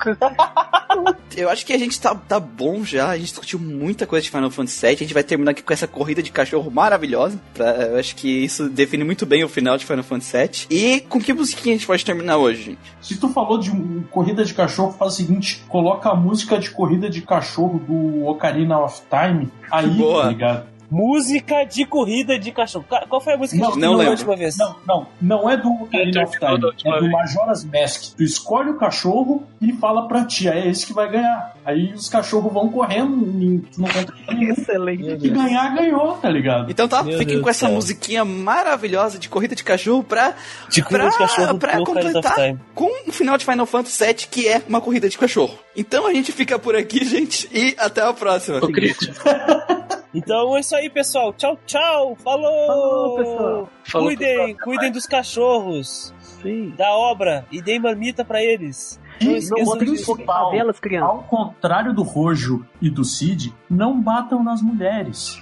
Eu acho que a gente tá, tá bom já. A gente discutiu muita coisa de Final Fantasy VII. A gente vai terminar aqui com essa corrida de cachorro maravilhosa. Pra, eu acho que isso define muito bem o final de Final Fantasy VII. E com que musiquinha a gente pode terminar hoje, gente? Se tu falou de um, corrida de cachorro, faz o seguinte: coloca a música de corrida de cachorro do Ocarina of Time. Aí, Boa. tá ligado? Música de corrida de cachorro. Ca- Qual foi a música Não, que a gente não lembro. última vez? Não, não, não é do Ocarina of terminou da Time, é do. Majora's Mask. Tu escolhe o cachorro e fala pra tia, é esse que vai ganhar. Aí os cachorros vão correndo, e tu não conta com nenhum. Excelente. E ganhar, ganhou, tá ligado? Então tá, Meu fiquem Deus com essa céu. musiquinha maravilhosa de corrida de cachorro pra, De corrida de pra, cachorro pra of completar com o final de Final Fantasy VII, que é uma corrida de cachorro. Então a gente fica por aqui, gente, e até a próxima. Ô, [laughs] Então é isso aí, pessoal. Tchau, tchau. Falou! Falou, pessoal. falou Cuidem, cuidem dos cachorros, Sim. da obra e deem marmita pra eles. E Não Não esqueçam botem disso. fogo em favelas, crianças. Ao contrário do Rojo e do Cid, não batam nas mulheres.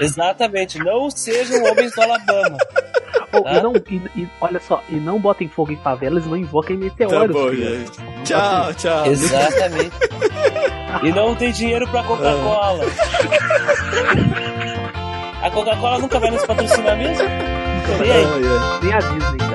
Exatamente, não sejam homens do Alabama. Oh, Tá? e não, e, e- olha só, e não botem fogo em favelas e não invoquem Tá meteoros. bom, crianças. gente. Tchau, tchau. Exatamente. E não tem dinheiro pra Coca-Cola. [laughs] A Coca-Cola nunca vai nos patrocinar mesmo? E aí? Ai. Nem a Disney,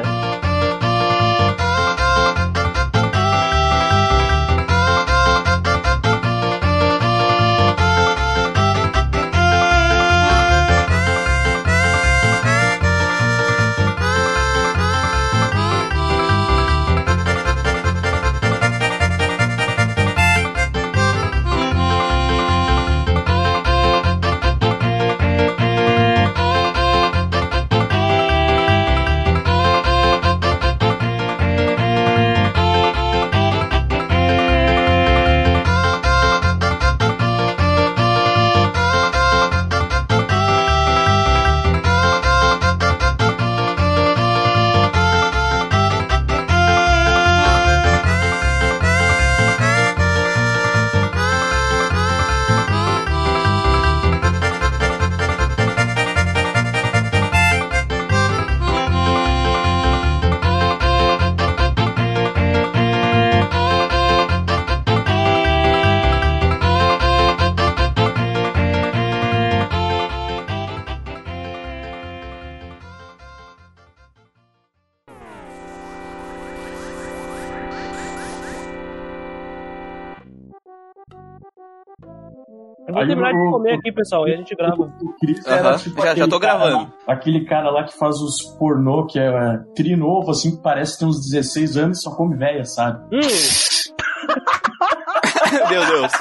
terminar de comer aqui, pessoal, aí a gente grava. O Chris era Aham, tipo já- tô gravando. aquele cara lá que faz os pornô, que é, é trinovo, assim, que parece ter uns 16 anos e só come véia, sabe? Hum, [laughs] Meu Deus.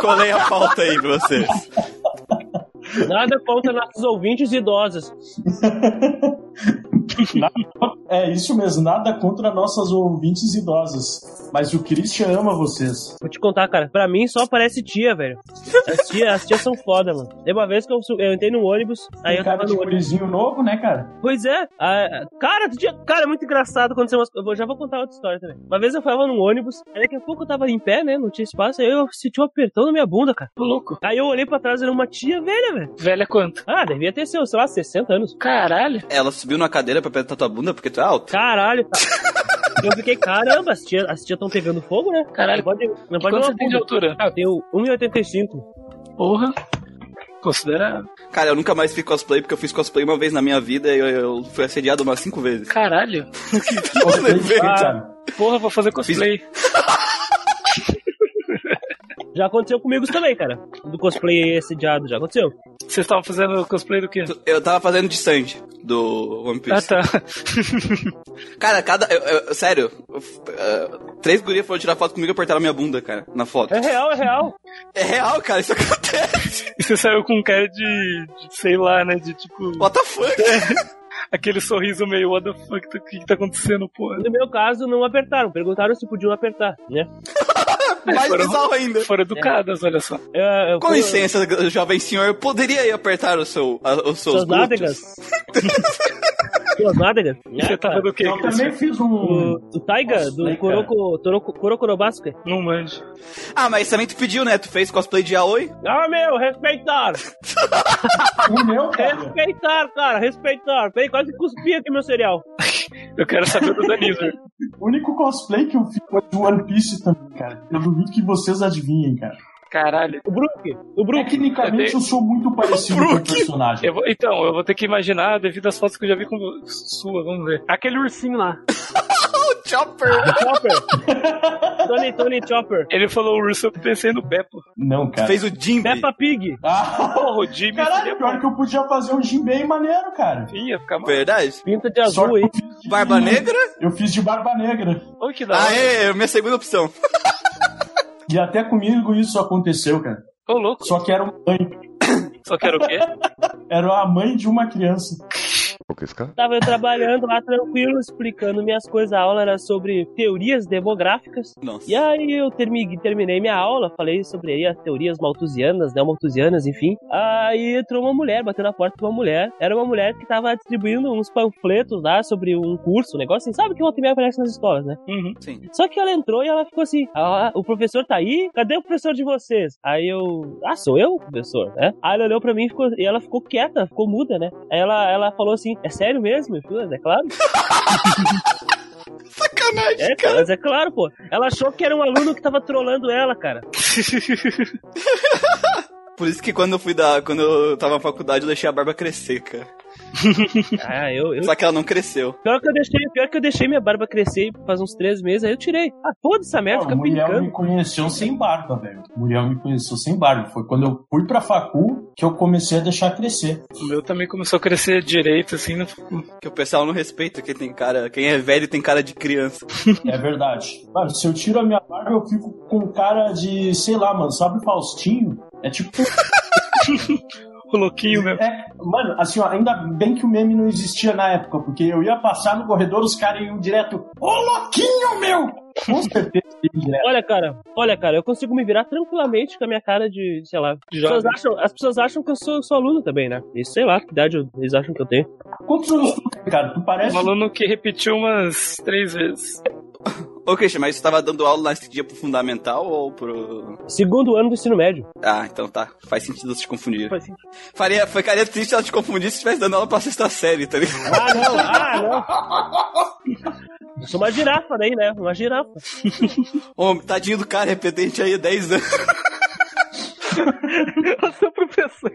Colei a pauta aí pra vocês. nada contra nossos ouvintes idosos. [laughs] [laughs] É isso mesmo, nada contra nossas ouvintes idosas. Mas o Christian ama vocês. Vou te contar, cara. Pra mim só aparece tia, velho. As tias, as tias são foda, mano. Tem uma vez que eu, eu entrei no ônibus, aí eu cara tava de no ônibus. novo, né, cara? Pois é. ah, cara, tu tinha- cara, é muito engraçado umas Eu vou- já vou contar outra história também. Uma vez eu tava num ônibus, aí daqui a pouco eu tava em pé, né? Não tinha espaço, aí eu senti um apertão na minha bunda, cara. Tô louco. Aí eu olhei pra trás, era uma tia velha, velho. Velha quanto? Ah, devia ter seus, sei lá, 60 anos. Caralho. Ela subiu na cadeira pra apertar tua bunda porque tu é alto. Caralho, [laughs] tá. Eu fiquei, caramba, as tias as tia estão pegando fogo, né? Caralho. Não pode, não pode quanto você tem de altura? Ah, eu tenho 1,85. Porra. Considerável. Cara, eu nunca mais fiz cosplay porque eu fiz cosplay uma vez na minha vida e eu, eu fui assediado umas cinco vezes. Caralho. [laughs] Cosplay, Levei. cara. Porra, vou fazer cosplay. [laughs] Já aconteceu comigo também, cara. Do cosplay assediado, já aconteceu. Vocês estavam fazendo cosplay do quê? Eu tava fazendo de Sanji, do One Ah, Piece. tá. [laughs] Cara, cada. eu- eu- sério, eu- uh, três gurias foram tirar foto comigo e apertaram minha bunda, cara, na foto. É real, é real. É real, cara, isso [laughs] acontece. E você saiu com um cara de, de, sei lá, né? De tipo. What the fuck? [laughs] Aquele sorriso meio, what the fuck, o que, que tá acontecendo, porra? No meu caso, não apertaram. Perguntaram se podiam apertar, né? [laughs] Mais foram- bizarro ainda. Foram educadas, olha só. Eu, eu, Com licença, jovem senhor, eu poderia ir apertar o seu, a- os seus Suas nádegas. [laughs] Suas nádegas. Você tava do quê? Eu também fiz um. O, o Taiga, do Cosplay, Kuroko. Não manjo. Ah, mas também tu pediu, né? Tu fez cosplay de Aoi? Ah, meu, respeitar! [laughs] O meu, cara. Respeitar, cara, respeitar. Peraí, quase cuspi aqui meu cereal. [laughs] Eu quero saber do Danizor. [laughs] O único cosplay que eu fiz foi do One Piece também, cara. Eu duvido que vocês adivinhem, cara. Caralho. O Brook, o Brook. Tecnicamente eu sou muito parecido [laughs] com o personagem. Eu vou- então, eu vou ter que imaginar devido às fotos que eu já vi com sua, vamos ver. Aquele ursinho lá. O Chopper! Chopper. [laughs] Tony, Tony Chopper. Ele falou urso, eu pensei no Beppo. Não, cara. fez o Jimby. Peppa Pig. Ah, o Jimmy caralho, pior que eu podia fazer um Jinbei maneiro, cara. Ia ficar mal. Verdade? Pinta de azul que aí. de- Barba Negra? Eu fiz de barba negra. Oi, que da hora. Ah, é, minha segunda opção. [laughs] E até comigo isso aconteceu, cara. Ô, louco. Só que era uma mãe. Só quero o quê? Era a mãe de uma criança. Tava eu trabalhando lá tranquilo, explicando minhas coisas. A aula era sobre teorias demográficas. Nossa. E aí eu termi- terminei minha aula, falei sobre aí as teorias malthusianas, neomalthusianas, enfim. Aí entrou uma mulher, bateu na porta de uma mulher. Era uma mulher que tava distribuindo uns panfletos lá sobre um curso, um negócio assim. Sabe que o meia aparece nas escolas, né? Uhum. Sim. Só que ela entrou e ela ficou assim: ah, o professor tá aí? Cadê o professor de vocês? Aí eu, ah, sou eu, professor, né? Aí ela olhou pra mim e, ficou, e ela ficou quieta, ficou muda, né? Aí ela, ela falou assim: é sério mesmo? Falei, é claro. [laughs] Sacanagem, É, cara. mas é claro, pô. Ela achou que era um aluno que tava trolando ela, cara. [laughs] Por isso que quando eu fui da. Quando eu tava na faculdade, eu deixei a barba crescer, cara. Ah, eu, eu. Só que ela não cresceu. Pior que eu deixei, pior que eu deixei minha barba crescer faz uns três meses, aí eu tirei. Ah, toda essa merda fica Muriel me conheceu sem barba, velho. Muriel me conheceu sem barba. Foi quando eu fui pra facu que eu comecei a deixar crescer. O meu também começou a crescer direito, assim. Não... Que o pessoal não respeita quem tem cara. Quem é velho tem cara de criança. [laughs] É verdade. Mano, se eu tiro a minha barba, eu fico com cara de, sei lá, mano, sabe o Faustinho? É tipo. [laughs] O louquinho mesmo. É, mano, assim, ó, ainda bem que o meme não existia na época, porque eu ia passar no corredor, os caras iam direto. Ô, louquinho, meu! Com certeza. Olha, cara, olha, cara, eu consigo me virar tranquilamente com a minha cara de, sei lá. As pessoas Jovem. acham, as pessoas acham que eu sou, sou aluno também, né? E sei lá, que idade eles acham que eu tenho. Quantos anos tu tem, cara? Tu parece. Um aluno que repetiu umas três vezes. Ô, Christian, mas você tava dando aula nesse dia pro fundamental ou pro. Segundo ano do ensino médio. Ah, então tá. Faz sentido te confundir. Faz sentido. Faria, ficaria triste se ela te confundisse se estivesse dando aula pra sexta série, tá ligado? Ah, não, ah, não. Eu sou uma girafa daí, né? Uma girafa. Ô, tadinho do cara, repetente aí há 10 anos. [laughs] Eu sou professor.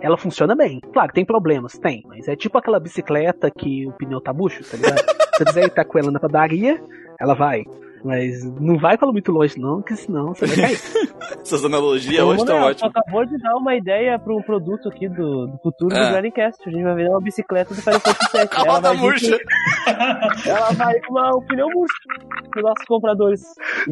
Ela funciona bem. Claro, tem problemas, tem. Mas é tipo aquela bicicleta que o pneu tá bucho, tá ligado? [laughs] Você dizer que tá com ela na padaria, ela vai. Mas não vai falar muito longe, não, porque senão você vai cair. [laughs] Essas analogias hoje estão ótimas. acabou de dar uma ideia pra um produto aqui do, do futuro Ah. do Grandcast. A gente vai vender uma bicicleta do Final Fantasy VII. A roda vai murcha. com- ela vai com uma, um pneu murcho para nossos compradores.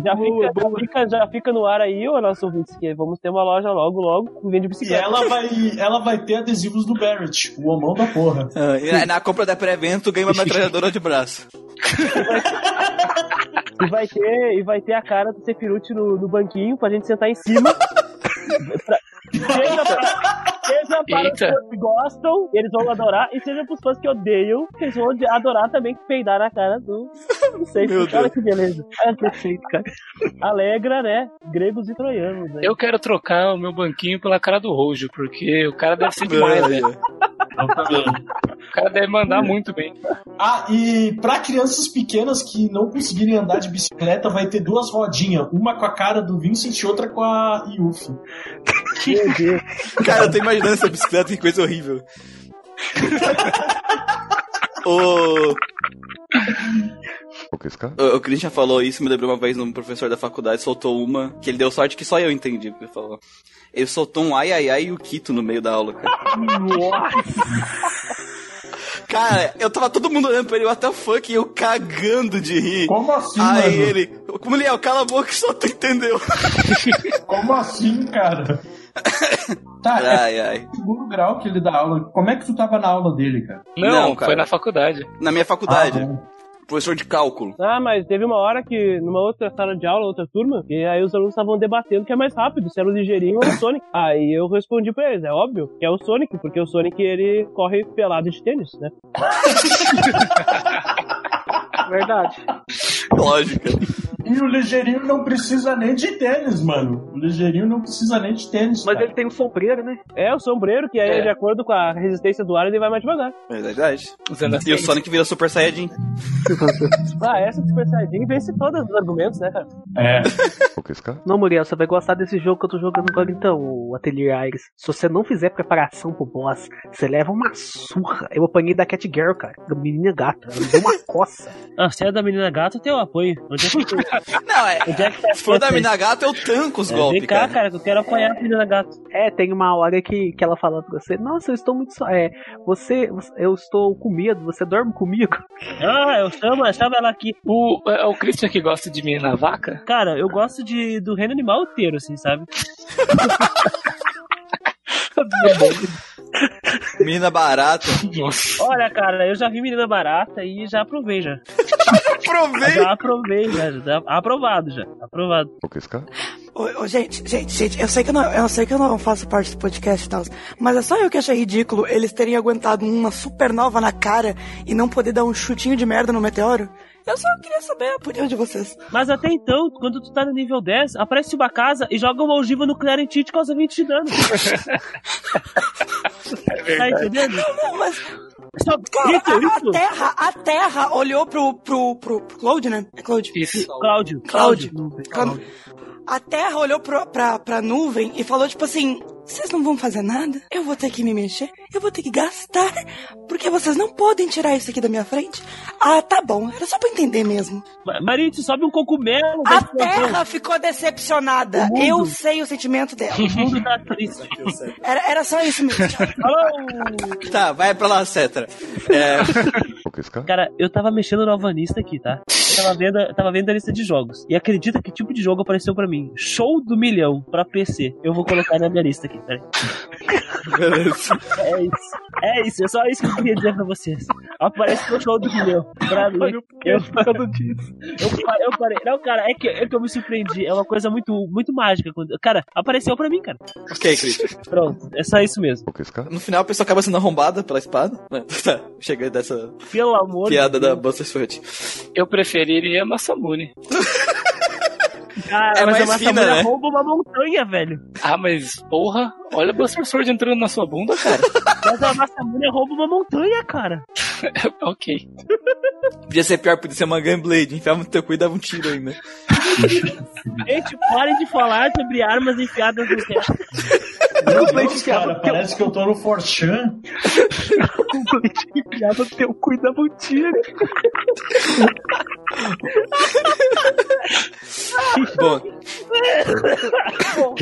Já, Boa, fica, já, fica, já fica no ar aí, ô nosso ouvintes, que vamos ter uma loja logo, logo, que vende E bicicleta. ela vai, ela vai ter adesivos do Barrett, o homão da porra. Ah, e na- compra da pré-venda, tu ganha uma [laughs] metralhadora de braço. E vai ter, e vai ter a cara do Sephiroth no, no banquinho pra gente sentar em cima. [laughs] Pra- seja pra, seja para os fãs que gostam, eles vão adorar, e seja pros fãs que odeiam, que eles vão adorar também peidar na cara do. Não sei, Meu olha que beleza. Olha que cara. Alegra, né? Gregos e troianos, né? Eu quero trocar o meu banquinho pela cara do Rojo, porque o cara deve ser demais, né? O cara deve mandar muito bem. Ah, e pra crianças pequenas que não conseguirem andar de bicicleta, vai ter duas rodinhas. Uma com a cara do Vincent e outra com a Yuffie. Cara, eu tô imaginando essa bicicleta, que coisa horrível. [laughs] o, O cara? o, o Christian falou isso, me lembrou uma vez um professor da faculdade soltou uma, que ele deu sorte que só eu entendi o que ele falou. Ele soltou um ai ai ai e o Kito no meio da aula, cara. Cara, eu tava todo mundo olhando pra ele, até o fuck, e eu cagando de rir. Como assim, Aí mano? ele, como ele é, cala a boca que só tu entendeu. [laughs] Como assim, cara? [laughs] Tá, é Ai, ai. segundo grau que ele dá aula. Como é que tu tava na aula dele, cara? Não, Não, cara. foi na faculdade. Na minha faculdade, Ah. Professor de cálculo. Ah, mas teve uma hora que, numa outra sala de aula, outra turma, e aí os alunos estavam debatendo que é mais rápido, se era o ligeirinho ou o Sonic. [laughs] Aí eu respondi pra eles, é óbvio que é o Sonic, porque o Sonic ele corre pelado de tênis, né? [laughs] Verdade. Lógica. E o ligeirinho não precisa nem de tênis, mano. O ligeirinho não precisa nem de tênis. Mas cara. ele tem um sombreiro, né? É o sombreiro, que aí, É. de acordo com a resistência do ar, ele vai mais devagar. É verdade. Usando E o Sonic vira Super Saiyajin. [laughs] Ah, essa Super Saiyajin vence todos os argumentos, né, cara? É. Não, Muriel, você vai gostar desse jogo que eu tô jogando agora então, o Atelier Aires. Se você não fizer preparação pro boss, você leva uma surra. Eu apanhei da Cat Girl, cara, da menina gata. Ela me deu uma [laughs] coça. Ah, se é da menina gata, eu tenho apoio. Onde é que, [laughs] Não, é. onde é que tá Se for da mina gata, eu tanco os É, golpes, Vem cá, cara. cara, que eu quero apoiar a menina gata. É, tem uma hora que, que ela fala pra você, nossa, eu estou muito só. É, você, você- eu estou com medo, você dorme comigo? [laughs] Ah, eu chamo, eu chamo ela aqui. O, é o Christian que gosta de menina vaca? Cara, eu gosto de, do reino animal inteiro, assim, sabe? [laughs] [laughs] Menina barata. Nossa. Olha, cara, eu já vi menina barata e já aprovei já. [laughs] Provei. Já aprovei, já. já aprovado já. Aprovado. O que cara? Ô, ô, gente, gente, gente, eu sei que eu não, eu sei que eu não faço parte do podcast e tal, mas é só eu que achei ridículo eles terem aguentado uma supernova na cara e não poder dar um chutinho de merda no meteoro. Eu só queria saber a opinião de vocês. Mas até então, quando tu tá no nível 10, aparece uma casa e joga uma ogiva nuclear em ti e te causa 20 de dano. [laughs] tá entendendo? Não, mas, Só, cara, isso, a, a. Terra, a Terra olhou pro, pro, pro, pro Cloud, né? É Cloud. Isso. Cláudio. Cláudio. Cláudio. A Terra olhou pro, pra, pra nuvem e falou, tipo assim, vocês não vão fazer nada? Eu vou ter que me mexer, eu vou ter que gastar, porque vocês não podem tirar isso aqui da minha frente. Ah, tá bom, era só pra entender mesmo. Ma- Marinho, sobe um cogumelo. A. Terra ficou decepcionada. Eu sei o sentimento dela. O mundo tá triste. [laughs] Era, era só isso mesmo. Tá, vai pra lá, Cetra. É, cara? Cara, eu tava mexendo no Alvanista aqui, tá? Eu tava vendo, eu tava vendo a lista de jogos. E acredita que tipo de jogo apareceu pra mim? Show do milhão pra PC. Eu vou colocar na minha lista aqui, peraí. beleza. É isso. É isso, é só isso que eu queria dizer pra vocês. Aparece no show do milhão. Pra mim. Eu, eu, pa- eu parei. Não, cara, é que, é que eu me surpreendi. É uma coisa muito, muito mágica. Quando, cara, apareceu pra mim, cara. Ok, Christian. Pronto, é só isso mesmo. No final a pessoa acaba sendo arrombada pela espada. [laughs] Tá, chega dessa Pelo amor piada de da Deus. Buster Sword. Eu preferiria Massamune. [laughs] Cara, É mas mais a fina, Massamune né? rouba uma montanha, velho. Ah, mas porra, olha o Buster Sword entrando na sua bunda, cara. [laughs] Mas a Massamune rouba uma montanha, cara. [laughs] ok. Podia ser pior, podia ser uma Gunblade. Enfiava no teu cu e dava um tiro ainda. [laughs] Gente, parem de falar sobre armas enfiadas no teto. Cara, parece que eu tô no Forchan. o leite enfiado no teu cu da mentira. Bom. Bom